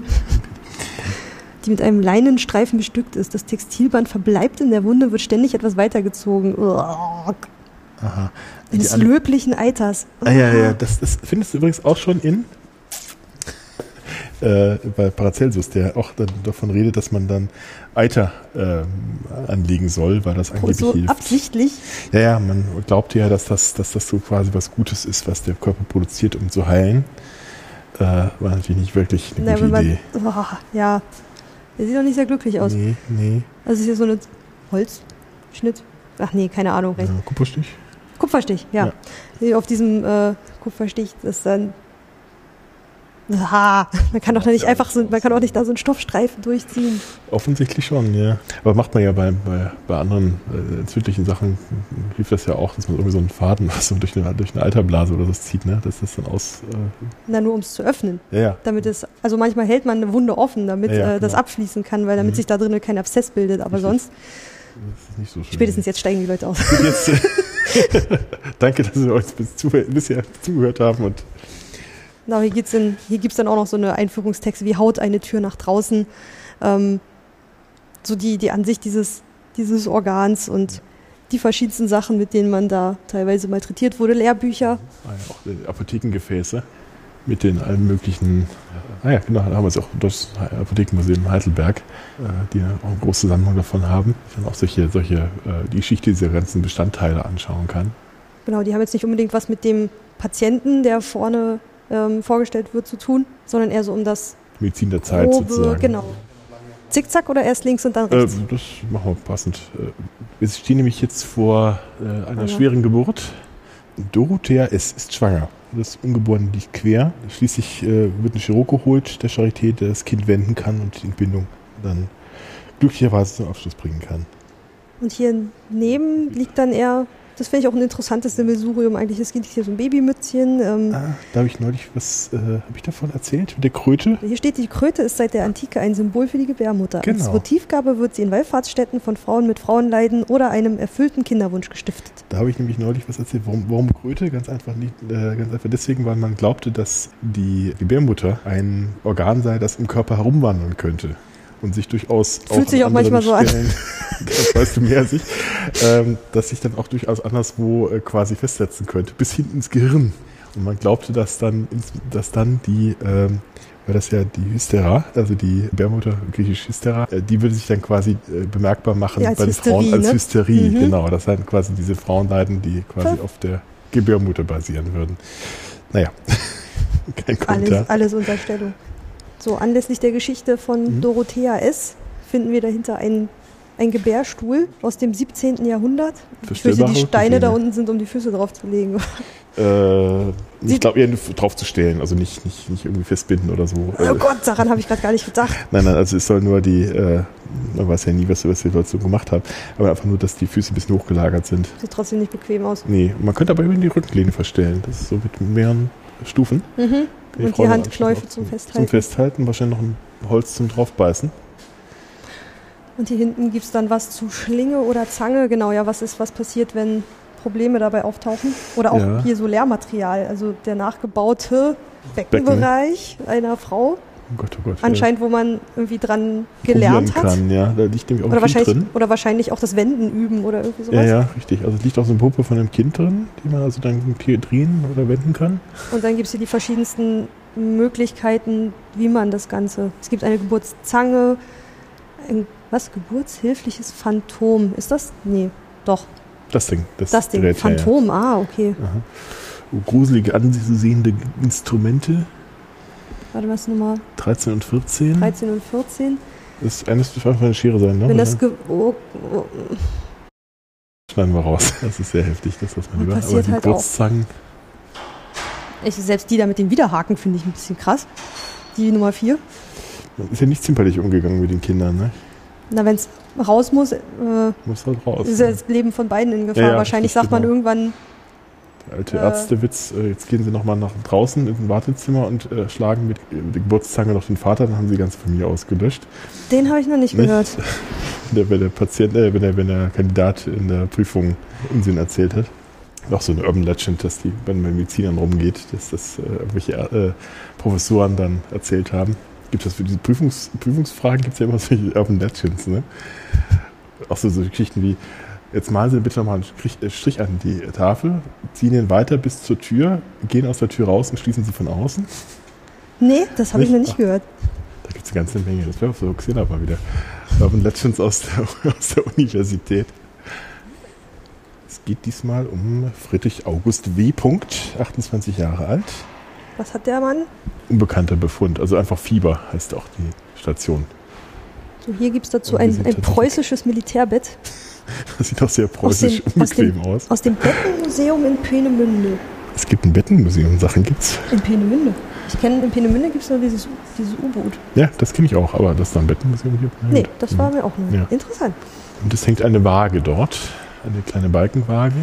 Die mit einem Leinenstreifen bestückt ist. Das Textilband verbleibt in der Wunde, wird ständig etwas weitergezogen. Uah. Aha. Alle- löblichen Eiters. Ah, ja, ja, das, das findest du übrigens auch schon in äh, bei Paracelsus, der auch dann davon redet, dass man dann Eiter äh, anlegen soll, weil das angeblich so hilft. absichtlich. Ja, ja, man glaubt ja, dass das, dass das so quasi was Gutes ist, was der Körper produziert, um zu heilen. Äh, war natürlich nicht wirklich eine Na, gute man, Idee. oh, ja, der sieht doch nicht sehr glücklich aus. Nee, nee. Also ist hier so ein Holzschnitt. Ach nee, keine Ahnung. Ja, Kupferstich? Kupferstich, ja. Hier Auf diesem äh, Kupferstich ist dann. Ah, man kann doch nicht einfach so, man kann auch nicht da so einen Stoffstreifen durchziehen. Offensichtlich schon, ja. Aber macht man ja bei, bei, bei anderen äh, entzündlichen Sachen, hilft das ja auch, dass man irgendwie so einen Faden was *laughs* so durch eine, durch eine Alterblase oder so zieht, ne? Dass das dann aus. Äh, Na, nur um es zu öffnen. ja, ja. Damit es, also manchmal hält man eine Wunde offen, damit Ja, ja, äh, das genau. abfließen kann, weil damit Mhm. sich da drin kein Abszess bildet. Aber Richtig. sonst, Das ist nicht so schön. spätestens jetzt steigen die Leute aus. Jetzt, äh, *laughs* *laughs* Danke, dass Sie uns bis zu, bisher zugehört haben und Na, hier, geht's in, hier gibt es dann auch noch so eine Einführungstexte wie Haut eine Tür nach draußen. Ähm, so die, die Ansicht dieses, dieses Organs und die verschiedensten Sachen, mit denen man da teilweise malträtiert wurde. Lehrbücher. ah ja, auch die Apothekengefäße mit den allen möglichen. Ah ja, genau, da haben wir es auch das Apothekenmuseum in Heidelberg, äh, die auch eine große Sammlung davon haben. Dann auch solche, solche äh, die Geschichte dieser ganzen Bestandteile anschauen kann. Genau, die haben jetzt nicht unbedingt was mit dem Patienten, der vorne ähm, vorgestellt wird, zu tun, sondern eher so um das Medizin der Zeit grobe, sozusagen. genau. Zickzack oder erst links und dann Äh, rechts? das machen wir passend. Äh, Wir stehen nämlich jetzt vor äh, einer Ja. schweren Geburt. Dorothea S. ist schwanger. Das Ungeborene liegt quer. Schließlich äh, wird ein Chirurg geholt, der Charité, der das Kind wenden kann und die Entbindung dann glücklicherweise zum Abschluss bringen kann. Und hier neben liegt dann eher, das finde ich auch ein interessantes Sammelsurium eigentlich. Es gibt hier so ein Babymützchen. Ähm, Ah, da habe ich neulich was, äh, habe ich davon erzählt? Mit der Kröte? Hier steht, die Kröte ist seit der Antike ein Symbol für die Gebärmutter. Als Genau. Votivgabe wird sie in Wallfahrtsstätten von Frauen mit Frauenleiden oder einem erfüllten Kinderwunsch gestiftet. Da habe ich nämlich neulich was erzählt. Warum, warum Kröte? Ganz einfach, nicht, äh, ganz einfach deswegen, weil man glaubte, dass die Gebärmutter ein Organ sei, das im Körper herumwandern könnte. Und sich durchaus Fühlt sich an auch manchmal anderen so an. Stellen, *laughs* das weißt du mehr als ich, ähm, dass sich dann auch durchaus anderswo äh, quasi festsetzen könnte, bis hinten ins Gehirn. Und man glaubte, dass dann, ins- dass dann die, ähm, weil das ja die Hystera, also die Gebärmutter, griechisch Hystera, äh, die würde sich dann quasi äh, bemerkbar machen Ja, als bei den Frauen Hysterie, als ne? Hysterie. Mhm. Genau, das sind quasi diese Frauenleiden, die quasi Hm. auf der Gebärmutter basieren würden. Naja, *laughs* kein Kommentar. Alles, alles Unterstellung. So, anlässlich der Geschichte von Mhm. Dorothea S. finden wir dahinter einen, einen Gebärstuhl aus dem 17. Jahrhundert. Ich fürchte, die Steine da unten sind, um die Füße drauf zu legen. *laughs* Äh, ich glaube eher drauf zu stellen, also nicht, nicht, nicht irgendwie festbinden oder so. Oh Äh, Gott, daran habe ich gerade gar nicht gedacht. Nein, nein, also es soll nur die, äh, man weiß ja nie, was, was Leute so gemacht haben, aber einfach nur, dass die Füße ein bisschen hochgelagert sind. Sieht trotzdem nicht bequem aus. Nee, man könnte aber eben die Rückenlehne verstellen. Das ist so mit mehreren Stufen. Mhm. Kann Und die anschließend zum Festhalten. Zum Festhalten, wahrscheinlich noch ein Holz zum draufbeißen. Und hier hinten gibt es dann was zu Schlinge oder Zange. Genau, ja, was ist, was passiert, wenn Probleme dabei auftauchen? Oder auch Ja. hier so Lehrmaterial, also der nachgebaute Beckenbereich einer Frau. Oh Gott, oh Gott. Anscheinend, wo man irgendwie dran gelernt probieren hat. Kann, ja, da liegt nämlich auch Oder wahrscheinlich, drin. oder wahrscheinlich auch das Wenden üben oder irgendwie sowas. Ja, ja, richtig. Also es liegt auch so eine Puppe von einem Kind drin, die man also dann hier drehen oder wenden kann. Und dann gibt es hier die verschiedensten Möglichkeiten, wie man das Ganze. Es gibt eine Geburtszange, ein was? Geburtshilfliches Phantom. Ist das? Nee, doch. Das Ding. Das, Das Ding. Gerät, ja, ja. Phantom, ah, okay. Aha. Gruselige anzusehende Instrumente, Warte, was Nummer 13 und 14. 13 und 14? Das eines dürfte einfach eine Schere sein, ne? Wenn das ge oh, oh, schneiden wir raus. Das ist sehr heftig, das lassen wir Ja, lieber. Aber die halt auch. Geburtszangen, ich, selbst die da mit den Widerhaken finde ich ein bisschen krass. Die Nummer 4. man ist ja nicht zimperlich umgegangen mit den Kindern, ne? Na, wenn es raus muss, äh, Muss halt raus. ist ja das Leben von beiden in Gefahr. Ja, Wahrscheinlich das sagt man genau. irgendwann, Der alte äh, Ärztewitz, äh, jetzt gehen sie nochmal nach draußen in ein Wartezimmer und äh, schlagen mit äh, der Geburtszange noch den Vater, dann haben sie die ganze Familie ausgelöscht. den habe ich noch nicht Nicht? gehört. *laughs* Der, wenn der Patient, äh, wenn der, wenn der Kandidat in der Prüfung Unsinn erzählt hat. Auch so eine Urban Legend, dass die, wenn man Medizinern rumgeht, dass das äh, irgendwelche äh, Professoren dann erzählt haben. Gibt es für diese Prüfungs, Prüfungsfragen gibt es ja immer solche Urban Legends, ne? Auch so, so Geschichten wie, jetzt malen Sie bitte nochmal einen Strich, äh, Strich an die Tafel, ziehen ihn weiter bis zur Tür, gehen aus der Tür raus und schließen sie von außen. Nee, das habe ich noch nicht Ach. gehört. Da gibt es eine ganze Menge. Das wäre auf so Xena mal wieder. Wir haben Legends aus der, *laughs* aus der Universität. Es geht diesmal um Friedrich August W. Punkt, 28 Jahre alt. Was hat der Mann? Unbekannter Befund. Also einfach Fieber heißt auch die Station. So, hier gibt es dazu ein, ein preußisches Militärbett *laughs* Das sieht auch sehr preußisch dem- aus dem- unbequem aus. aus dem Bettenmuseum in Peenemünde. Es gibt ein Bettenmuseum, Sachen gibt's. In Peenemünde. Ich kenne, in Peenemünde gibt es nur dieses, dieses U-Boot. Ja, das kenne ich auch, aber dass da ein Bettenmuseum gibt? na Nee, das war mir auch neu. Ja. Interessant. Und es hängt eine Waage dort, eine kleine Balkenwaage.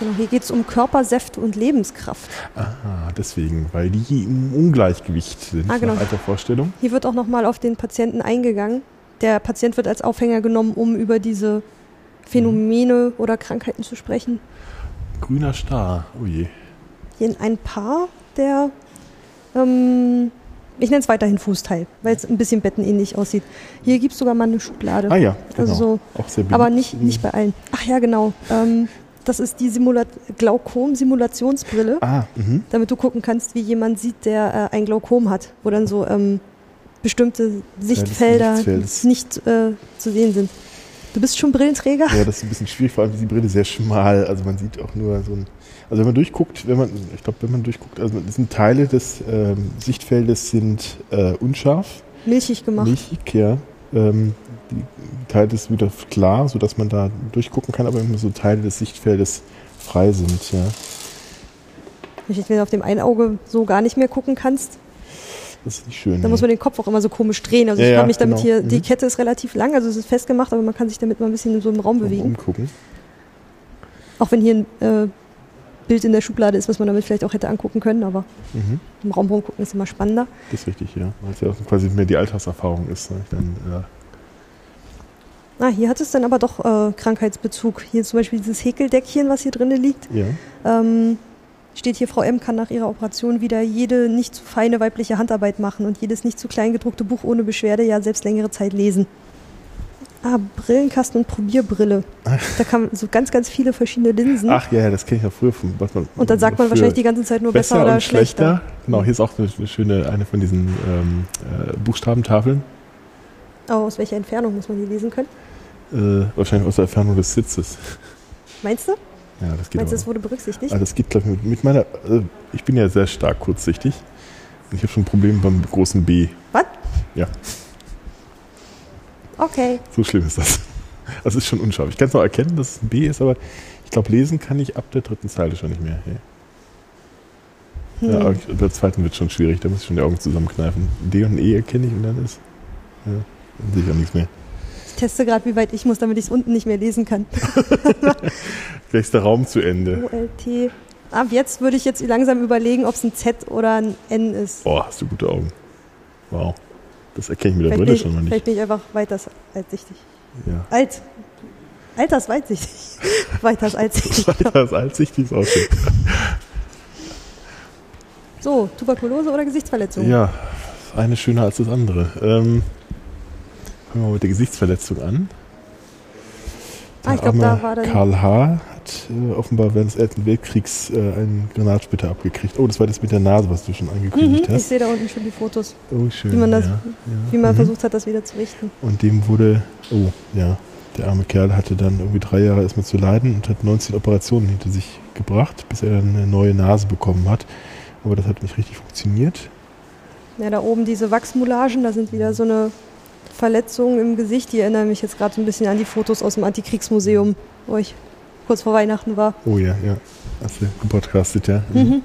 Genau, hier geht es um Körpersäfte und Lebenskraft. Ah, deswegen, weil die im Ungleichgewicht sind, Ah, genau. nach alter Vorstellung. Hier wird auch nochmal auf den Patienten eingegangen. Der Patient wird als Aufhänger genommen, um über diese Phänomene oder Krankheiten zu sprechen. Grüner Star, oh je. Hier ein Paar der, ähm, ich nenne es weiterhin Fußteil, weil es ein bisschen bettenähnlich aussieht. Hier gibt es sogar mal eine Schublade. Ah ja, genau. Also so, auch sehr beliebt. aber nicht, nicht bei allen. Ach ja, genau. Ähm, das ist die Simula Glaukom-Simulationsbrille, Ah, mhm. damit du gucken kannst, wie jemand sieht, der äh, ein Glaukom hat, wo dann so ähm, bestimmte Sichtfelder Lichtfelds. nicht äh, zu sehen sind. Du bist schon Brillenträger? Ja, das ist ein bisschen schwierig, vor allem ist die Brille sehr schmal. Also man sieht auch nur so ein. Also wenn man durchguckt, wenn man, ich glaube, wenn man durchguckt, also es sind Teile des ähm, Sichtfeldes sind äh, unscharf, Milchig gemacht. milchig, ja. Ähm, die Teile ist wieder klar, sodass man da durchgucken kann, aber immer so Teile des Sichtfeldes frei sind, ja. Wenn du auf dem einen Auge so gar nicht mehr gucken kannst, Das ist nicht schön. dann muss man den Kopf auch immer so komisch drehen. Also Ja, ich kann mich damit genau. hier, die Mhm. Kette ist relativ lang, also es ist festgemacht, aber man kann sich damit mal ein bisschen so im Raum bewegen. umgucken. Auch wenn hier ein äh, Bild in der Schublade ist, was man damit vielleicht auch hätte angucken können, aber Mhm. im Raum rumgucken ist immer spannender. Das ist richtig, ja. Weil es ja auch quasi mehr die Alltagserfahrung ist. Ne? Dann, ja. Ah, hier hat es dann aber doch äh, Krankheitsbezug. Hier zum Beispiel dieses Häkeldeckchen, was hier drin liegt. ja. Ähm, steht hier, Frau M. kann nach ihrer Operation wieder jede nicht zu feine weibliche Handarbeit machen und jedes nicht zu klein gedruckte Buch ohne Beschwerde ja selbst längere Zeit lesen. Ah, Brillenkasten und Probierbrille. Da kann man so ganz, ganz viele verschiedene Linsen. Ach ja, das kenne ich ja früher von was man. und dann sagt man wahrscheinlich die ganze Zeit nur besser, besser oder und schlechter. schlechter. Genau, hier ist auch eine, eine schöne, eine von diesen ähm, äh, Buchstabentafeln. Oh, aus welcher Entfernung muss man die lesen können? Äh, wahrscheinlich aus der Entfernung des Sitzes. Meinst du? Ja, das geht Meinst du, das wurde berücksichtigt? Ah, das geht, glaube ich, mit, meiner. Äh, ich bin ja sehr stark kurzsichtig. Und ich habe schon Probleme beim großen B. Was? Ja. Okay. So schlimm ist das. *laughs* Also es ist schon unscharf. Ich kann es noch erkennen, dass es ein B ist, aber ich glaube, lesen kann ich ab der dritten Zeile schon nicht mehr. Ja. Hm. Ja, bei der zweiten wird schon schwierig. Da muss ich schon die Augen zusammenkneifen. D und E erkenne ich und dann ist. Ja, dann sehe ich auch nichts mehr. Ich teste gerade, wie weit ich muss, damit ich es unten nicht mehr lesen kann. *laughs* Gleich ist der Raum zu Ende. OLT. Ab jetzt würde ich jetzt langsam überlegen, ob es ein Z oder ein N ist. Oh, hast du gute Augen. Wow. Das erkenne ich mit der vielleicht, Brille schon mal ich, vielleicht nicht. bin ich einfach weiter altsichtig. Ja. Alt. Altersweitsichtig. *laughs* Weiters altsichtig. Das ist allsichtig ist auch schön. So, Tuberkulose oder Gesichtsverletzung? Ja, das eine schöner als das andere. Ähm, fangen wir mal mit der Gesichtsverletzung an. Ah, ich Der glaube, da war dann. Karl H. hat äh, offenbar während des Ersten Weltkriegs äh, einen Granatsplitter abgekriegt. Oh, das war das mit der Nase, was du schon Mhm, angekündigt ich hast. sehe da unten schon die Fotos, Oh, schön. wie man das- ja, ja. wie man Mhm. versucht hat, das wieder zu richten. Und dem wurde, oh ja, der arme Kerl hatte dann irgendwie drei Jahre erstmal zu leiden und hat 19 Operationen hinter sich gebracht, bis er dann eine neue Nase bekommen hat. Aber das hat nicht richtig funktioniert. Ja, da oben diese Wachsmoulagen, da sind wieder so eine Verletzungen im Gesicht. Die erinnern mich jetzt gerade so ein bisschen an die Fotos aus dem Antikriegsmuseum, wo ich kurz vor Weihnachten war. Oh ja, ja. Hast du gepodcastet, ja? Mhm.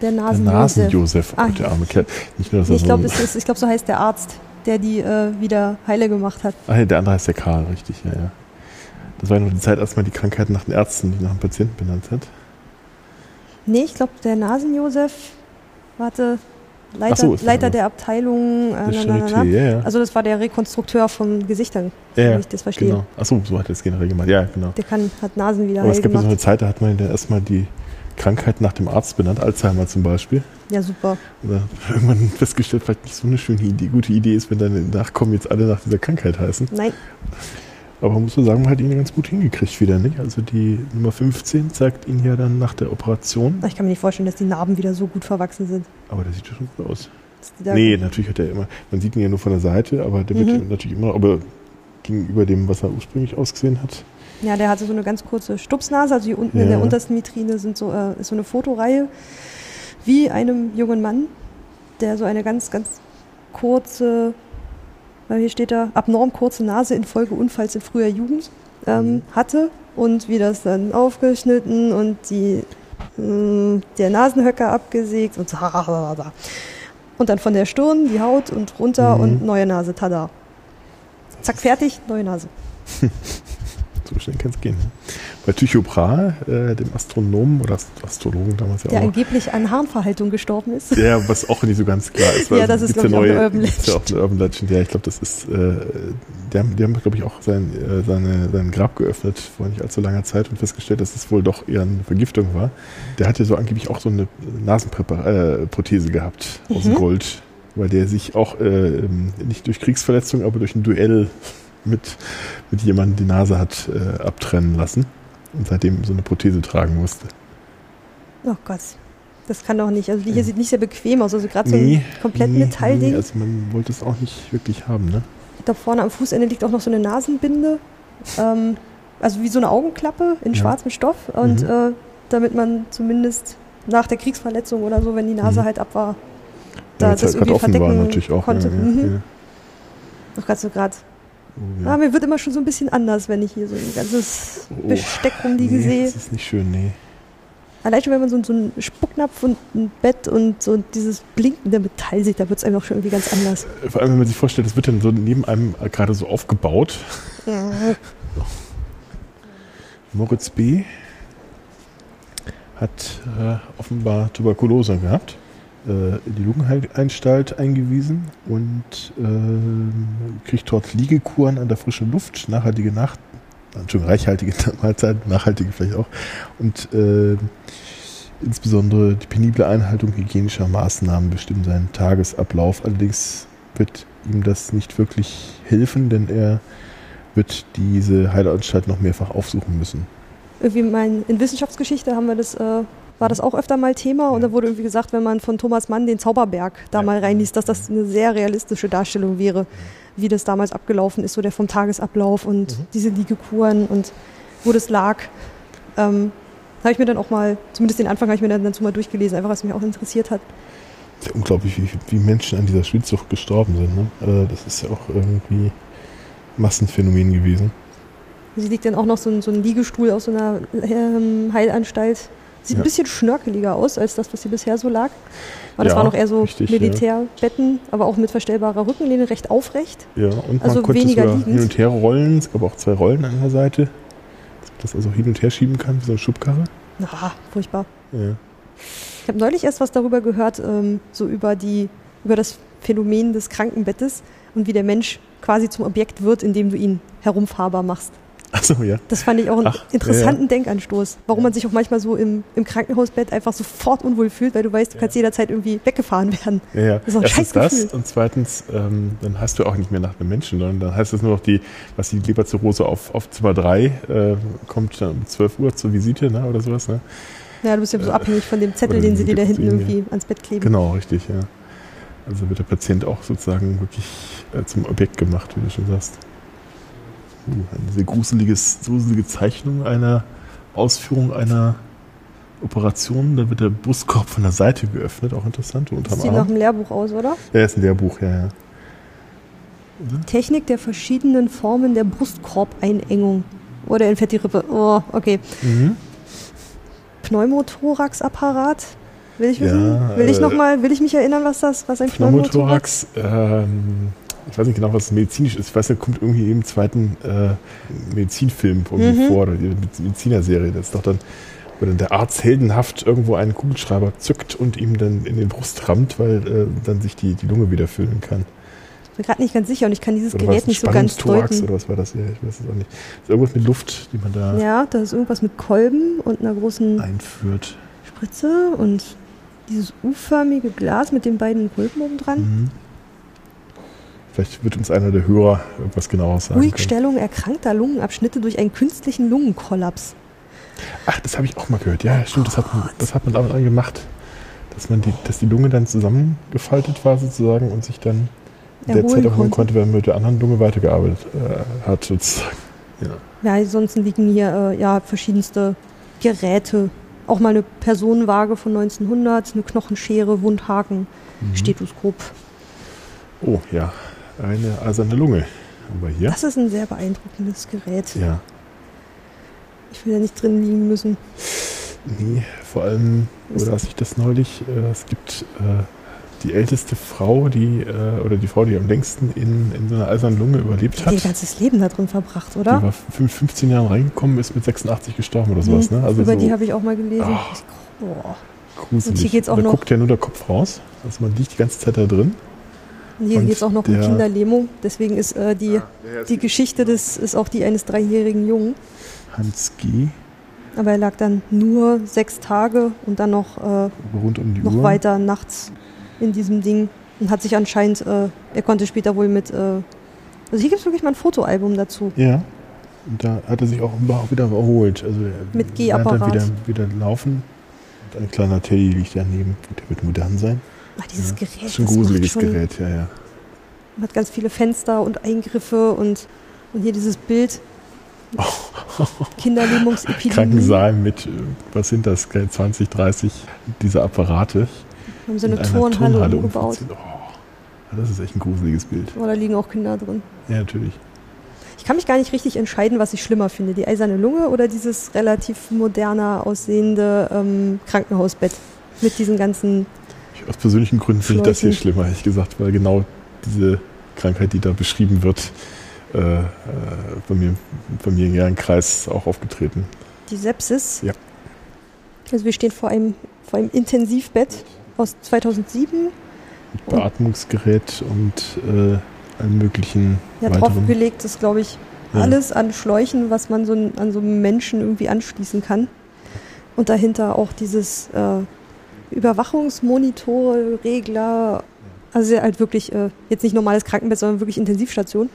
Der Der Nasen. Nasen-Josef, oh, Ah, der arme Kerl. Nicht nur, dass ich so glaube, ich glaub, so heißt der Arzt, der die äh, wieder heile gemacht hat. Ah, ja, der andere heißt der Karl, richtig, ja, ja. Das war ja noch die Zeit, als man die Krankheit nach den Ärzten, die nach dem Patienten benannt hat. Nee, ich glaube, der Nasen-Josef, warte, Leiter, so, Leiter der Abteilung. Äh, na, na, na, ja, ja. Also das war der Rekonstrukteur von Gesichtern, ja, wenn ich das verstehe. genau. Achso, so hat er es generell gemacht. Ja, genau. Der kann, hat Nasen wieder Aber es gab ja so gemacht. eine Zeit, da hat man ja erstmal die Krankheit nach dem Arzt benannt, Alzheimer zum Beispiel. Ja, super. Oder *laughs* irgendwann festgestellt, vielleicht nicht so eine schöne Idee, gute Idee ist, wenn deine Nachkommen jetzt alle nach dieser Krankheit heißen. Nein, Aber man muss so sagen, man hat ihn ganz gut hingekriegt wieder, nicht? Also die Nummer 15 zeigt ihn ja dann nach der Operation. Ich kann mir nicht vorstellen, dass die Narben wieder so gut verwachsen sind. Aber der sieht ja schon gut aus. Nee, natürlich hat er immer, man sieht ihn ja nur von der Seite, aber der mhm. wird natürlich immer, aber gegenüber dem, was er ursprünglich ausgesehen hat. Ja, der hatte so eine ganz kurze Stupsnase, also hier unten ja. in der untersten Vitrine sind so, äh, ist so eine Fotoreihe wie einem jungen Mann, der so eine ganz, ganz kurze weil hier steht da, abnorm kurze Nase infolge Unfalls in früher Jugend ähm, mhm. hatte und wie das dann aufgeschnitten und die, mm, der Nasenhöcker abgesägt und so. Und dann von der Stirn die Haut und runter mhm. und neue Nase, tada. Zack, fertig, neue Nase. *laughs* so schnell kann es gehen. Bei Tycho Brahe, äh, dem Astronomen oder Astrologen damals ja Der auch. angeblich an Harnverhaltung gestorben ist. Ja, was auch nicht so ganz klar ist. *laughs* ja, das ist, glaube ich, neue, auch eine Urban Legend. Ja, auch eine Urban Legend. Ja, ich glaube, das ist, äh, die haben, die haben glaube ich, auch sein, äh, seine, sein Grab geöffnet vor nicht allzu langer Zeit und festgestellt, dass es wohl doch eher eine Vergiftung war. Der hatte so angeblich auch so eine Nasenprothese äh, gehabt aus mhm. Gold, weil der sich auch äh, nicht durch Kriegsverletzung, aber durch ein Duell mit, mit jemandem die Nase hat äh, abtrennen lassen und seitdem so eine Prothese tragen musste. Oh Gott, das kann doch nicht. Also die hier sieht nicht sehr bequem aus, also gerade so ein komplett nee, Metallding. Nee, also man wollte es auch nicht wirklich haben, ne? Da vorne am Fußende liegt auch noch so eine Nasenbinde, ähm, also wie so eine Augenklappe in ja. schwarzem Stoff und mhm. äh, damit man zumindest nach der Kriegsverletzung oder so, wenn die Nase mhm. halt ab war, da ja, das halt irgendwie verdecken auch, konnte. Ja, mhm. Auch gerade so gerade ja. Ah, mir wird immer schon so ein bisschen anders, wenn ich hier so ein ganzes oh, Besteck rumliegen nee, sehe. Das ist nicht schön, nee. Allein schon, wenn man so, so einen Spucknapf und ein Bett und so dieses blinkende Metall sieht, da wird es einem auch schon irgendwie ganz anders. Vor allem, wenn man sich vorstellt, das wird dann so neben einem gerade so aufgebaut. Ja. Moritz B. hat äh, offenbar Tuberkulose gehabt äh, in die Lungenanstalt eingewiesen und äh, kriegt dort Liegekuren an der frischen Luft, nachhaltige Nacht, schon reichhaltige *laughs* Mahlzeiten, nachhaltige vielleicht auch und äh, insbesondere die penible Einhaltung hygienischer Maßnahmen bestimmen seinen Tagesablauf. Allerdings wird ihm das nicht wirklich helfen, denn er wird diese Heilanstalt noch mehrfach aufsuchen müssen. Irgendwie mein, in Wissenschaftsgeschichte haben wir das äh, war das auch öfter mal Thema. Und da wurde irgendwie gesagt, wenn man von Thomas Mann den Zauberberg da mal reinliest, dass das eine sehr realistische Darstellung wäre, wie das damals abgelaufen ist, so der vom Tagesablauf und mhm. diese Liegekuren und wo das lag. Ähm, habe ich mir dann auch mal, zumindest den Anfang habe ich mir dann dazu mal durchgelesen, einfach was mich auch interessiert hat. Ja, unglaublich, wie, wie Menschen an dieser Schwindsucht gestorben sind. Ne? Äh, das ist ja auch irgendwie Massenphänomen gewesen. Sie liegt dann auch noch so ein, so ein Liegestuhl aus so einer ähm, Heilanstalt Sieht ja. ein bisschen schnörkeliger aus als das, was hier bisher so lag. Aber das ja, waren noch eher so richtig, Militärbetten, aber auch mit verstellbarer Rückenlehne, recht aufrecht. Ja, und also man konnte weniger sogar hin und her rollen. Es gab auch zwei Rollen an der Seite, dass man das also hin und her schieben kann, wie so eine Schubkarre. Na, furchtbar. Ja. Ich habe neulich erst was darüber gehört, ähm, so über, die, über das Phänomen des Krankenbettes und wie der Mensch quasi zum Objekt wird, indem du ihn herumfahrbar machst. Achso, ja. Das fand ich auch einen Ach, interessanten ja, ja. Denkanstoß. Warum man sich auch manchmal so im, im Krankenhausbett einfach sofort unwohl fühlt, weil du weißt, du kannst jederzeit irgendwie weggefahren werden. Ja, ja. Das ist auch ein Erstens das und zweitens, ähm, dann hast du auch nicht mehr nach einem Menschen, sondern dann heißt es nur noch die, was die Leberzirrhose auf, auf Zimmer 3 äh, kommt dann um 12 Uhr zur Visite ne, oder sowas. Ne? Ja, du bist ja so äh, abhängig von dem Zettel, den sie dir da hinten irgendwie ans Bett kleben. Genau, richtig, ja. Also wird der Patient auch sozusagen wirklich äh, zum Objekt gemacht, wie du schon sagst eine sehr gruseliges, gruselige Zeichnung einer Ausführung einer Operation. Da wird der Brustkorb von der Seite geöffnet, auch interessant. Das sieht nach einem Lehrbuch aus, oder? Ja, ist ein Lehrbuch, ja, ja. Technik der verschiedenen Formen der Brustkorbeinengung. Oder entfährt die Rippe. Oh, okay. Mhm. Pneumothorax-Apparat. Will ich wissen? Ja, will ich noch äh, mal, will ich mich erinnern, was das, was ein Pneumothorax? Pneumothorax ähm, ich weiß nicht genau, was medizinisch ist. Ich weiß, da kommt irgendwie im zweiten äh, Medizinfilm irgendwie mhm. vor, oder die Medizinerserie. Das ist doch dann, wo dann der Arzt heldenhaft irgendwo einen Kugelschreiber zückt und ihm dann in den Brust rammt, weil äh, dann sich die, die Lunge wieder füllen kann. Ich bin gerade nicht ganz sicher und ich kann dieses oder Gerät nicht so ganz deuten. oder was war das? Ja, ich weiß es auch nicht. Das ist irgendwas mit Luft, die man da. Ja, da ist irgendwas mit Kolben und einer großen einführt. Spritze und dieses U-förmige Glas mit den beiden Kolben oben dran. Mhm. Vielleicht wird uns einer der Hörer etwas genaueres sagen. Ruhigstellung erkrankter Lungenabschnitte durch einen künstlichen Lungenkollaps. Ach, das habe ich auch mal gehört. Ja, stimmt, das hat man, das hat man aber gemacht. Dass, man die, dass die Lunge dann zusammengefaltet war sozusagen und sich dann Erholen derzeit erholen konnte. konnte, wenn man mit der anderen Lunge weitergearbeitet äh, hat sozusagen. Ja. Ja, ansonsten liegen hier äh, ja verschiedenste Geräte. Auch mal eine Personenwaage von 1900, eine Knochenschere, Wundhaken, Mhm. Stethoskop. Oh ja, eine eiserne Lunge haben wir hier. Das ist ein sehr beeindruckendes Gerät. Ja, Ich will ja nicht drin liegen müssen. nee, vor allem, oder dass ich das neulich, äh, es gibt äh, die älteste Frau, die, äh, oder die Frau, die am längsten in, in so einer eisernen Lunge überlebt Die hat. hat ihr ganzes Leben da drin verbracht, Die oder? war fünf- 15 Jahren reingekommen, ist mit 86 gestorben oder sowas. Mhm. Ne? Also Über so die habe ich auch mal gelesen. Ich- Boah. gruselig. Und hier geht's auch da noch- guckt ja nur der Kopf raus. Also man liegt die ganze Zeit da drin. Hier geht es auch noch um der- Kinderlähmung. Deswegen ist äh, die, die Geschichte des, ist auch die eines dreijährigen Jungen. Hans G. Aber er lag dann nur sechs Tage und dann noch, äh, rund um die noch Uhr. weiter nachts in diesem Ding. Und hat sich anscheinend, äh, er konnte später wohl mit, äh, also hier gibt es wirklich mal ein Fotoalbum dazu. Ja. Und da hat er sich auch auch wieder erholt. Also er Mit lernt dann Gehapparat. wieder, wieder laufen. Und ein kleiner Teddy liegt daneben. Der wird modern sein. Ach, dieses ja. Gerät, Das ist ein gruseliges schon, Gerät, ja, ja. hat ganz viele Fenster und Eingriffe und, und hier dieses Bild. *laughs* Kinderlähmungsepidemie. Krankensaal mit, äh, was sind das, 20, 30 dieser Apparate. Haben sie eine in einer Turnhalle, umgebaut. Oh, das ist echt ein gruseliges Bild. Oh, da liegen auch Kinder drin. Ja, natürlich. Ich kann mich gar nicht richtig entscheiden, was ich schlimmer finde. Die eiserne Lunge oder dieses relativ moderner aussehende ähm, Krankenhausbett mit diesen ganzen... Aus persönlichen Gründen finde ich das hier schlimmer, ehrlich gesagt, weil genau diese Krankheit, die da beschrieben wird, äh, äh, bei mir im Kreis auch aufgetreten. Die Sepsis. Ja. Also wir stehen vor einem, vor einem Intensivbett aus 2007. Mit Beatmungsgerät und äh, allen möglichen Ja, weiteren. draufgelegt ist, glaube ich, Ja. alles an Schläuchen, was man so an so einen Menschen irgendwie anschließen kann. Und dahinter auch dieses äh, Überwachungsmonitore, Regler. Also halt wirklich jetzt jetzt nicht normales Krankenbett, sondern wirklich Intensivstation.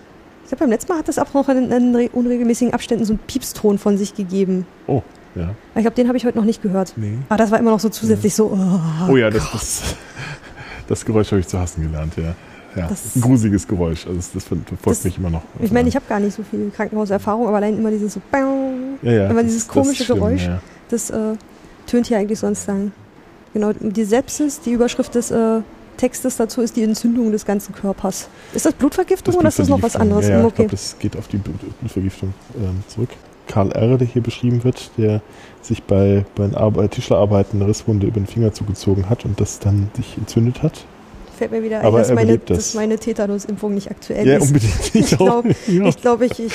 Ich glaube, beim letzten Mal hat das auch noch in, in re- unregelmäßigen Abständen so einen Piepston von sich gegeben. Ja. Aber ich glaube, den habe ich heute noch nicht gehört. Nee. Aber das war immer noch so zusätzlich so. Oh, Oh ja, das, das, das Geräusch habe ich zu hassen gelernt, ja. Ja, Das- ein gruseliges Geräusch. Also das, verfolgt mich immer noch. Ich meine, ich habe gar nicht so viel Krankenhauserfahrung, aber allein immer dieses so. Bang, ja, ja, immer dieses komische schlimm, Geräusch. Ja. Das äh, tönt hier eigentlich sonst lang. Genau, die Sepsis, die Überschrift des äh, Textes dazu ist die Entzündung des ganzen Körpers. Ist das Blutvergiftung oder ist das noch was anderes? Ja, ja, Hm, ich glaube, das geht auf die Blut- Blutvergiftung ähm, zurück. Karl R., der hier beschrieben wird, der sich bei, bei den Tischlerarbeiten eine Risswunde über den Finger zugezogen hat und das dann sich entzündet hat. Fällt mir wieder ein, Aber dass meine, das. dass meine Tetanusimpfung nicht aktuell ja, ist. unbedingt. Ich glaube, ja. ich, *laughs* glaub, ich, ich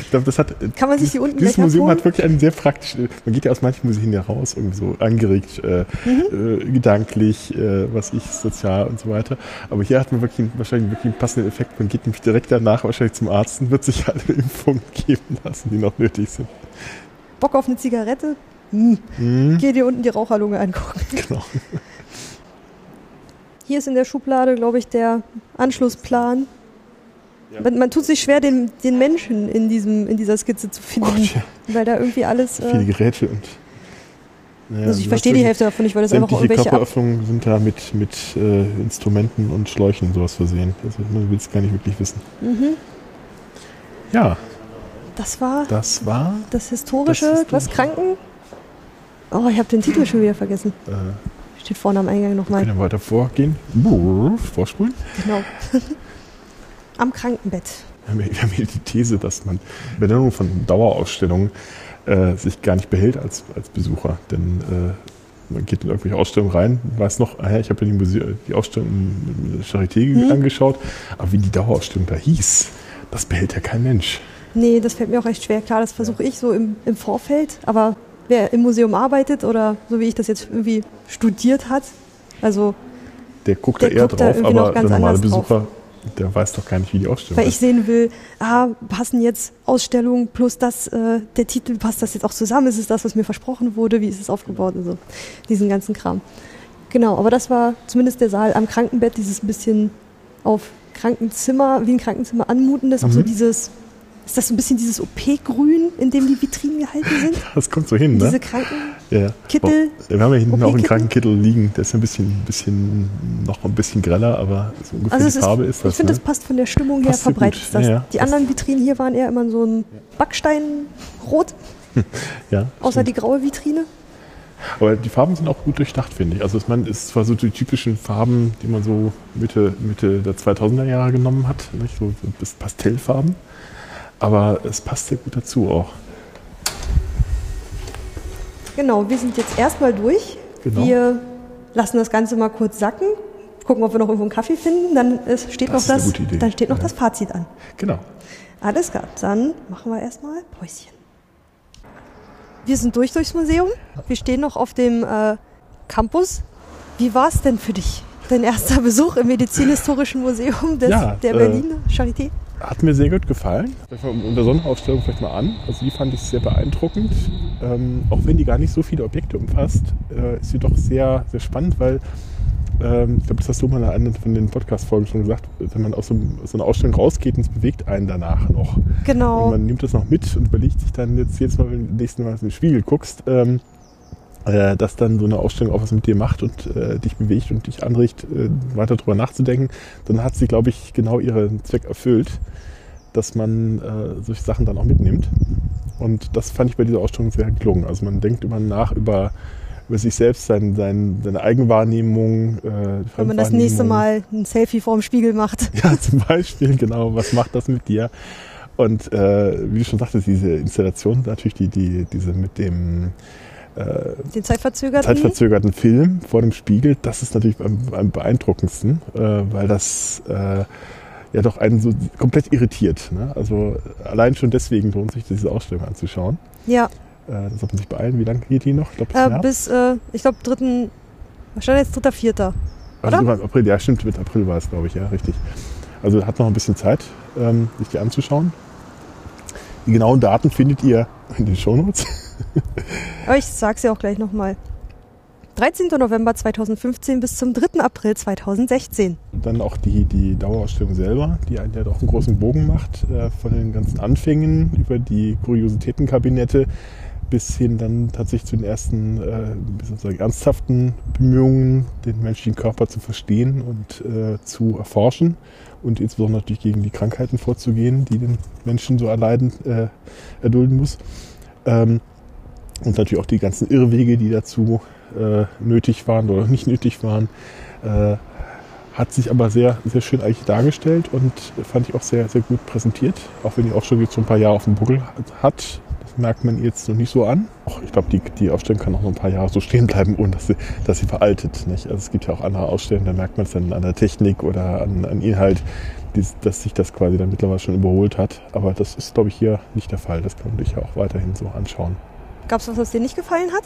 Ich glaube, das hat, kann man sich hier unten dieses Museum hat wirklich einen sehr praktischen, man geht ja aus manchen Museen ja raus, irgendwie so angeregt, äh, Mhm. äh, gedanklich, äh, was ich, sozial und so weiter. Aber hier hat man wirklich einen, wahrscheinlich wirklich einen passenden Effekt. Man geht nämlich direkt danach wahrscheinlich zum Arzt und wird sich *laughs* alle Impfungen geben lassen, die noch nötig sind. Bock auf eine Zigarette? Hm. Mhm. Geh dir unten die Raucherlunge angucken. Genau. *laughs* Hier ist in der Schublade, glaube ich, der Anschlussplan. Ja. Man, man tut sich schwer, den, den Menschen in, diesem, in dieser Skizze zu finden, Gott, ja. weil da irgendwie alles. Viele Äh, Geräte und. Ja, also ich verstehe die Hälfte davon nicht, weil das einfach irgendwelche Körperöffnungen sind da mit, mit äh, Instrumenten und Schläuchen und sowas versehen. Also man will es gar nicht wirklich wissen. mhm. Ja, Das war das war. das historische, Das was. Kranken? Oh, ich habe den Titel schon wieder vergessen. Äh, Steht vorne am Eingang nochmal. können wir weiter vorgehen? Vorspulen. Genau. *laughs* am Krankenbett. Wir haben, ja- hier die These, dass man Benennung von Dauerausstellungen äh, sich gar nicht behält als, als Besucher. Denn äh, man geht in irgendwelche Ausstellungen rein, weiß noch, ah ja, ich habe ja die, Muse die Ausstellung in Charité Mhm. angeschaut, aber wie die Dauerausstellung da hieß, das behält ja kein Mensch. Nee, das fällt mir auch recht schwer. Klar, das versuche ich so im, im Vorfeld, aber wer im Museum arbeitet oder so wie ich das jetzt irgendwie studiert hat, also Der guckt Der da eher guckt da drauf, noch aber der normale anders drauf. Besucher, der weiß doch gar nicht, wie die Ausstellung weil ich ist. sehen will, ah, passen jetzt Ausstellungen plus das, äh, der Titel, passt das jetzt auch zusammen? Ist es das, was mir versprochen wurde? Wie ist es aufgebaut? Also diesen ganzen Kram. Genau, aber das war zumindest der Saal am Krankenbett, dieses bisschen auf Krankenzimmer, wie ein Krankenzimmer anmutendes, mhm. auch so dieses ist das so ein bisschen dieses OP-Grün, in dem die Vitrinen gehalten sind? *laughs* Das kommt so hin, ne? Diese Krankenkittel. Ja. Wir haben ja hinten auch einen Krankenkittel liegen. Der ist ein bisschen, bisschen, noch ein bisschen greller, aber so ungefähr also die Farbe ist, ist das. Ich finde, ne? das passt von der Stimmung passt her verbreitet. Das. Ja, ja. Die anderen Vitrinen hier waren eher immer so ein Backsteinrot. *laughs* ja. Außer stimmt. die graue Vitrine. Aber die Farben sind auch gut durchdacht, finde ich. Also es ist zwar so die typischen Farben, die man so Mitte, Mitte der 2000er Jahre genommen hat, nicht? so bis Pastellfarben aber es passt sehr gut dazu auch. Genau, wir sind jetzt erstmal durch. Genau. Wir lassen das Ganze mal kurz sacken, gucken, ob wir noch irgendwo einen Kaffee finden. Dann steht das noch, das, dann steht noch ja. das Fazit an. Genau. Alles klar, dann machen wir erstmal Päuschen. Wir sind durch durchs Museum. Wir stehen noch auf dem äh, Campus. Wie war es denn für dich? Dein erster Besuch im Medizinhistorischen Museum des, ja, der äh, Charité? Hat mir sehr gut gefallen. Unter Sonnenausstellung vielleicht mal an. Also die fand ich sehr beeindruckend. Ähm, auch wenn die gar nicht so viele Objekte umfasst, äh, ist sie doch sehr, sehr spannend, weil ähm, ich glaube, das hast du mal in einer von den Podcast-Folgen schon gesagt, wenn man aus so, so, einer Ausstellung rausgeht, es bewegt einen danach noch. Genau. Und man nimmt das noch mit und überlegt sich dann jetzt jedes Mal, wenn du nächsten Mal in den Spiegel guckst, ähm, äh, dass dann so eine Ausstellung auch was mit dir macht und äh, dich bewegt und dich anregt, äh, weiter drüber nachzudenken, dann hat sie, glaube ich, genau ihren Zweck erfüllt, dass man äh, solche Sachen dann auch mitnimmt. Und das fand ich bei dieser Ausstellung sehr gelungen. Also man denkt immer nach über, über sich selbst, sein, sein, seine Eigenwahrnehmung. Äh, Wenn man das nächste Mal ein Selfie vorm Spiegel macht. *laughs* Ja, zum Beispiel, genau. Was macht das mit dir? Und äh, wie du schon sagtest, diese Installation, natürlich die, die, diese mit dem den zeitverzögerten? zeitverzögerten Film vor dem Spiegel, das ist natürlich am, am beeindruckendsten, äh, weil das äh, ja doch einen so komplett irritiert. Ne? Also allein schon deswegen lohnt sich diese Ausstellung anzuschauen. Ja. Äh, da sollte man sich beeilen. Wie lange geht die noch? Ich glaube, bis, äh, ich glaube, dritten, wahrscheinlich jetzt dritter, vierter. Also oder? April, ja, stimmt, mit April war es, glaube ich, ja, richtig. Also hat noch ein bisschen Zeit, ähm, sich die anzuschauen. Die genauen Daten findet ihr in den Shownotes. *laughs* Aber ich sag's ja auch gleich nochmal. 13. November 2015 bis zum 3. April 2016. Dann auch die, die Dauerausstellung selber, die einen ja doch einen großen Bogen macht, äh, von den ganzen Anfängen über die Kuriositätenkabinette bis hin dann tatsächlich zu den ersten äh, ernsthaften Bemühungen, den menschlichen Körper zu verstehen und äh, zu erforschen und insbesondere natürlich gegen die Krankheiten vorzugehen, die den Menschen so erleiden, äh, erdulden muss. Ähm, und natürlich auch die ganzen Irrwege, die dazu äh, nötig waren oder nicht nötig waren. Äh, hat sich aber sehr, sehr schön eigentlich dargestellt und fand ich auch sehr, sehr gut präsentiert. Auch wenn die schon jetzt so ein paar Jahre auf dem Buckel hat. Das merkt man jetzt noch nicht so an. Auch ich glaube, die, die Ausstellung kann auch noch ein paar Jahre so stehen bleiben, ohne dass sie, dass sie veraltet. Nicht? Also es gibt ja auch andere Ausstellungen, da merkt man es dann an der Technik oder an, an Inhalt, die, dass sich das quasi dann mittlerweile schon überholt hat. Aber das ist, glaube ich, hier nicht der Fall. Das kann man sich ja auch weiterhin so anschauen. Gab es was, was dir nicht gefallen hat?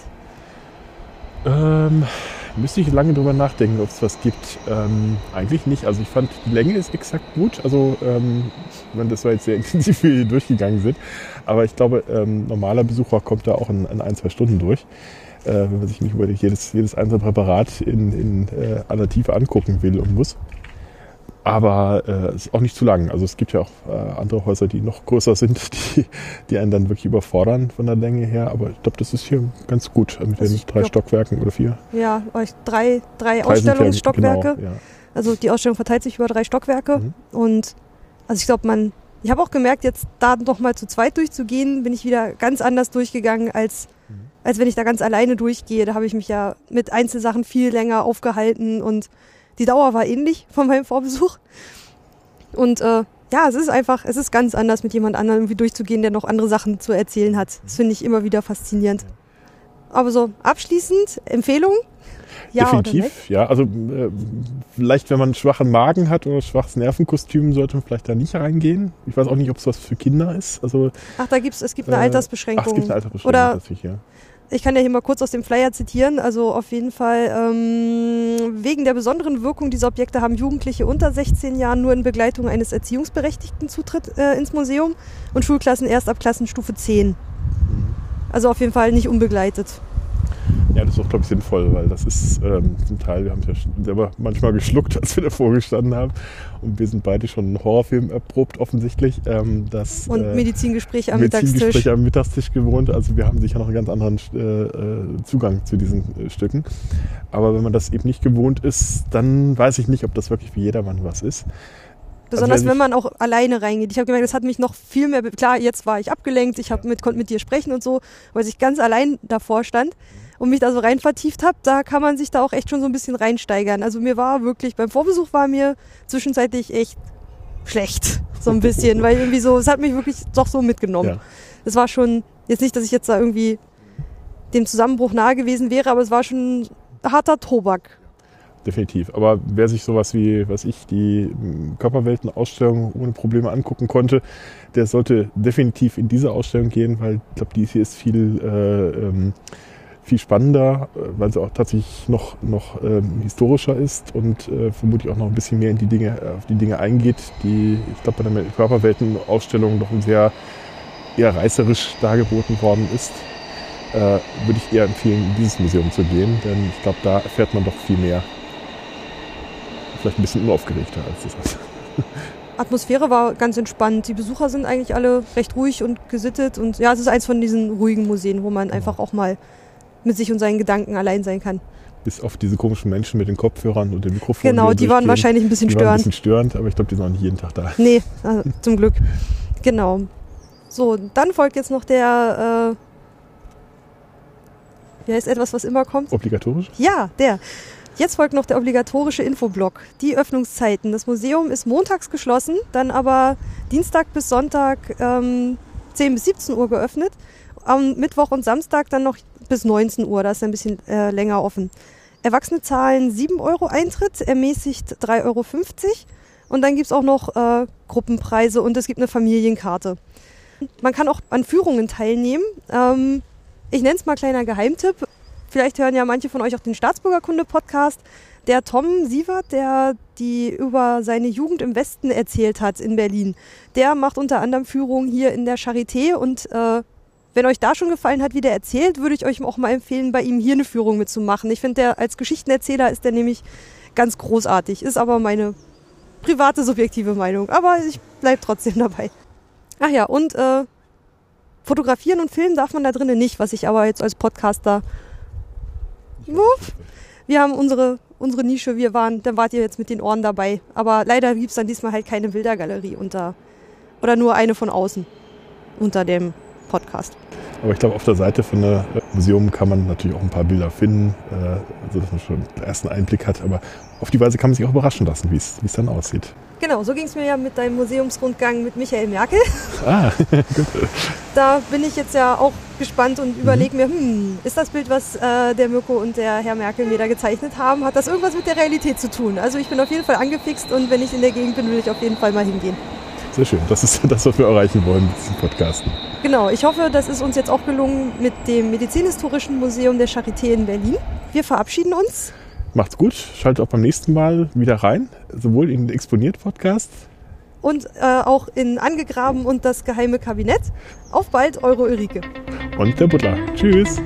Ähm, müsste ich lange drüber nachdenken, ob es was gibt. Ähm, eigentlich nicht. Also ich fand, die Länge ist exakt gut. Also ähm, das war jetzt sehr *laughs* intensiv, wie wir durchgegangen sind. Aber ich glaube, ähm, normaler Besucher kommt da auch in, in ein, zwei Stunden durch. Äh, wenn man sich nicht über jedes, jedes einzelne Präparat in, in äh, aller Tiefe angucken will und muss. Aber äh, es ist auch nicht zu lang. Also es gibt ja auch äh, andere Häuser, die noch größer sind, *laughs* die, die einen dann wirklich überfordern von der Länge her. Aber ich glaube, das ist hier ganz gut mit den drei glaub, Stockwerken oder vier. Ja, drei, drei, drei Ausstellungsstockwerke. Ja, ja. Also die Ausstellung verteilt sich über drei Stockwerke. Mhm. Und also ich glaube, man, ich habe auch gemerkt, jetzt da noch mal zu zweit durchzugehen, bin ich wieder ganz anders durchgegangen als mhm. als wenn ich da ganz alleine durchgehe. Da habe ich mich ja mit Einzelsachen viel länger aufgehalten und die Dauer war ähnlich von meinem Vorbesuch. Und äh, ja, es ist einfach, es ist ganz anders, mit jemand anderem irgendwie durchzugehen, der noch andere Sachen zu erzählen hat. Das finde ich immer wieder faszinierend. Aber so abschließend, Empfehlung? Ja, Definitiv, ja. Also äh, vielleicht, wenn man einen schwachen Magen hat oder ein schwaches Nervenkostüm, sollte man vielleicht da nicht reingehen. Ich weiß auch nicht, ob es was für Kinder ist. Also, ach, da gibt's, es gibt eine äh, Altersbeschränkung. Ach, es gibt eine Altersbeschränkung. Oder ja ich kann ja hier mal kurz aus dem Flyer zitieren. Also auf jeden Fall, ähm, wegen der besonderen Wirkung dieser Objekte haben Jugendliche unter 16 Jahren nur in Begleitung eines Erziehungsberechtigten Zutritt äh, ins Museum und Schulklassen erst ab Klassenstufe 10. Mhm. Also auf jeden Fall nicht unbegleitet. Ja, das ist auch, glaube ich, sinnvoll, weil das ist ähm, zum Teil, wir haben es ja selber manchmal geschluckt, *laughs* als wir davor gestanden haben. Und wir sind beide schon einen Horrorfilm erprobt, offensichtlich. Ähm, das, Und äh, Medizingespräche am Medizingespräche Mittagstisch. am Mittagstisch gewohnt. Also wir haben sicher noch einen ganz anderen äh, äh, Zugang zu diesen äh, Stücken. Aber wenn man das eben nicht gewohnt ist, dann weiß ich nicht, ob das wirklich für jedermann was ist. Besonders Also wenn man auch alleine reingeht. Ich habe gemerkt, das hat mich noch viel mehr. Klar, jetzt war ich abgelenkt, ich hab mit, konnte mit dir sprechen und so, weil ich ganz allein davor stand und mich da so rein vertieft habe, da kann man sich da auch echt schon so ein bisschen reinsteigern. Also mir war wirklich, beim Vorbesuch war mir zwischenzeitlich echt schlecht. *laughs* So ein bisschen, weil irgendwie so, es hat mich wirklich doch so mitgenommen. Ja. Es war schon, jetzt nicht, dass ich jetzt da irgendwie dem Zusammenbruch nahe gewesen wäre, aber es war schon harter Tobak. Definitiv. Aber wer sich sowas wie, was ich, die Körperweltenausstellung ohne Probleme angucken konnte, der sollte definitiv in diese Ausstellung gehen, weil ich glaube, die hier ist viel, äh, ähm, viel spannender, äh, weil sie auch tatsächlich noch, noch ähm, historischer ist und äh, vermutlich auch noch ein bisschen mehr in die Dinge, auf die Dinge eingeht, die, ich glaube, bei der Körperweltenausstellung noch sehr eher reißerisch dargeboten worden ist. Äh, würde ich eher empfehlen, in dieses Museum zu gehen, denn ich glaube, da erfährt man doch viel mehr vielleicht ein bisschen unaufgeregter als das andere. *laughs* Atmosphäre war ganz entspannt. Die Besucher sind eigentlich alle recht ruhig und gesittet. Und ja, es ist eins von diesen ruhigen Museen, wo man einfach auch mal mit sich und seinen Gedanken allein sein kann. Bis auf diese komischen Menschen mit den Kopfhörern und den Mikrofonen. Genau, die waren wahrscheinlich ein bisschen die waren ein störend. bisschen störend, aber ich glaube, die sind auch nicht jeden Tag da. *laughs* Nee, also, zum Glück. Genau. So, dann folgt jetzt noch der, äh, wie heißt etwas, was immer kommt? Obligatorisch? Ja, der. Jetzt folgt noch der obligatorische Infoblock. Die Öffnungszeiten. Das Museum ist montags geschlossen, dann aber Dienstag bis Sonntag ähm, 10 bis 17 Uhr geöffnet. Am Mittwoch und Samstag dann noch bis 19 Uhr, da ist ein bisschen äh, länger offen. Erwachsene zahlen 7 Euro Eintritt, ermäßigt 3,50 Euro. Und dann gibt's auch noch äh, Gruppenpreise und es gibt eine Familienkarte. Man kann auch an Führungen teilnehmen. Ähm, ich nenne es mal kleiner Geheimtipp. Vielleicht hören ja manche von euch auch den Staatsbürgerkunde-Podcast. Der Tom Sievert, der die über seine Jugend im Westen erzählt hat in Berlin, der macht unter anderem Führungen hier in der Charité und äh, wenn euch da schon gefallen hat, wie der erzählt, würde ich euch auch mal empfehlen, bei ihm hier eine Führung mitzumachen. Ich finde, der als Geschichtenerzähler ist der nämlich ganz großartig. Ist aber meine private, subjektive Meinung. Aber ich bleibe trotzdem dabei. Ach ja, und äh, fotografieren und filmen darf man da drinnen nicht, was ich aber jetzt als Podcaster. Wuff. Wir haben unsere, unsere Nische, wir waren, dann wart ihr jetzt mit den Ohren dabei. Aber leider gibt's dann diesmal halt keine Bildergalerie unter. Oder nur eine von außen unter dem Podcast. Aber ich glaube, auf der Seite von der äh, Museum kann man natürlich auch ein paar Bilder finden, äh, sodass man schon einen ersten Einblick hat. Aber auf die Weise kann man sich auch überraschen lassen, wie es es dann aussieht. Genau, so ging's mir ja mit deinem Museumsrundgang mit Michael Merkel. *laughs* Ah, *laughs* Da bin ich jetzt ja auch gespannt und überlege mir, hm, ist das Bild, was äh, der Mirko und der Herr Merkel mir da gezeichnet haben, hat das irgendwas mit der Realität zu tun? Also ich bin auf jeden Fall angefixt und wenn ich in der Gegend bin, will ich auf jeden Fall mal hingehen. Sehr schön. Das ist *laughs* das, was wir erreichen wollen mit diesem Podcasten. Genau, ich hoffe, das ist uns jetzt auch gelungen mit dem Medizinhistorischen Museum der Charité in Berlin. Wir verabschieden uns. Macht's gut. Schaltet auch beim nächsten Mal wieder rein. Sowohl in den Exponiert-Podcast Und äh, auch in Angegraben und das geheime Kabinett. Auf bald, eure Ulrike. und der Butler. Tschüss.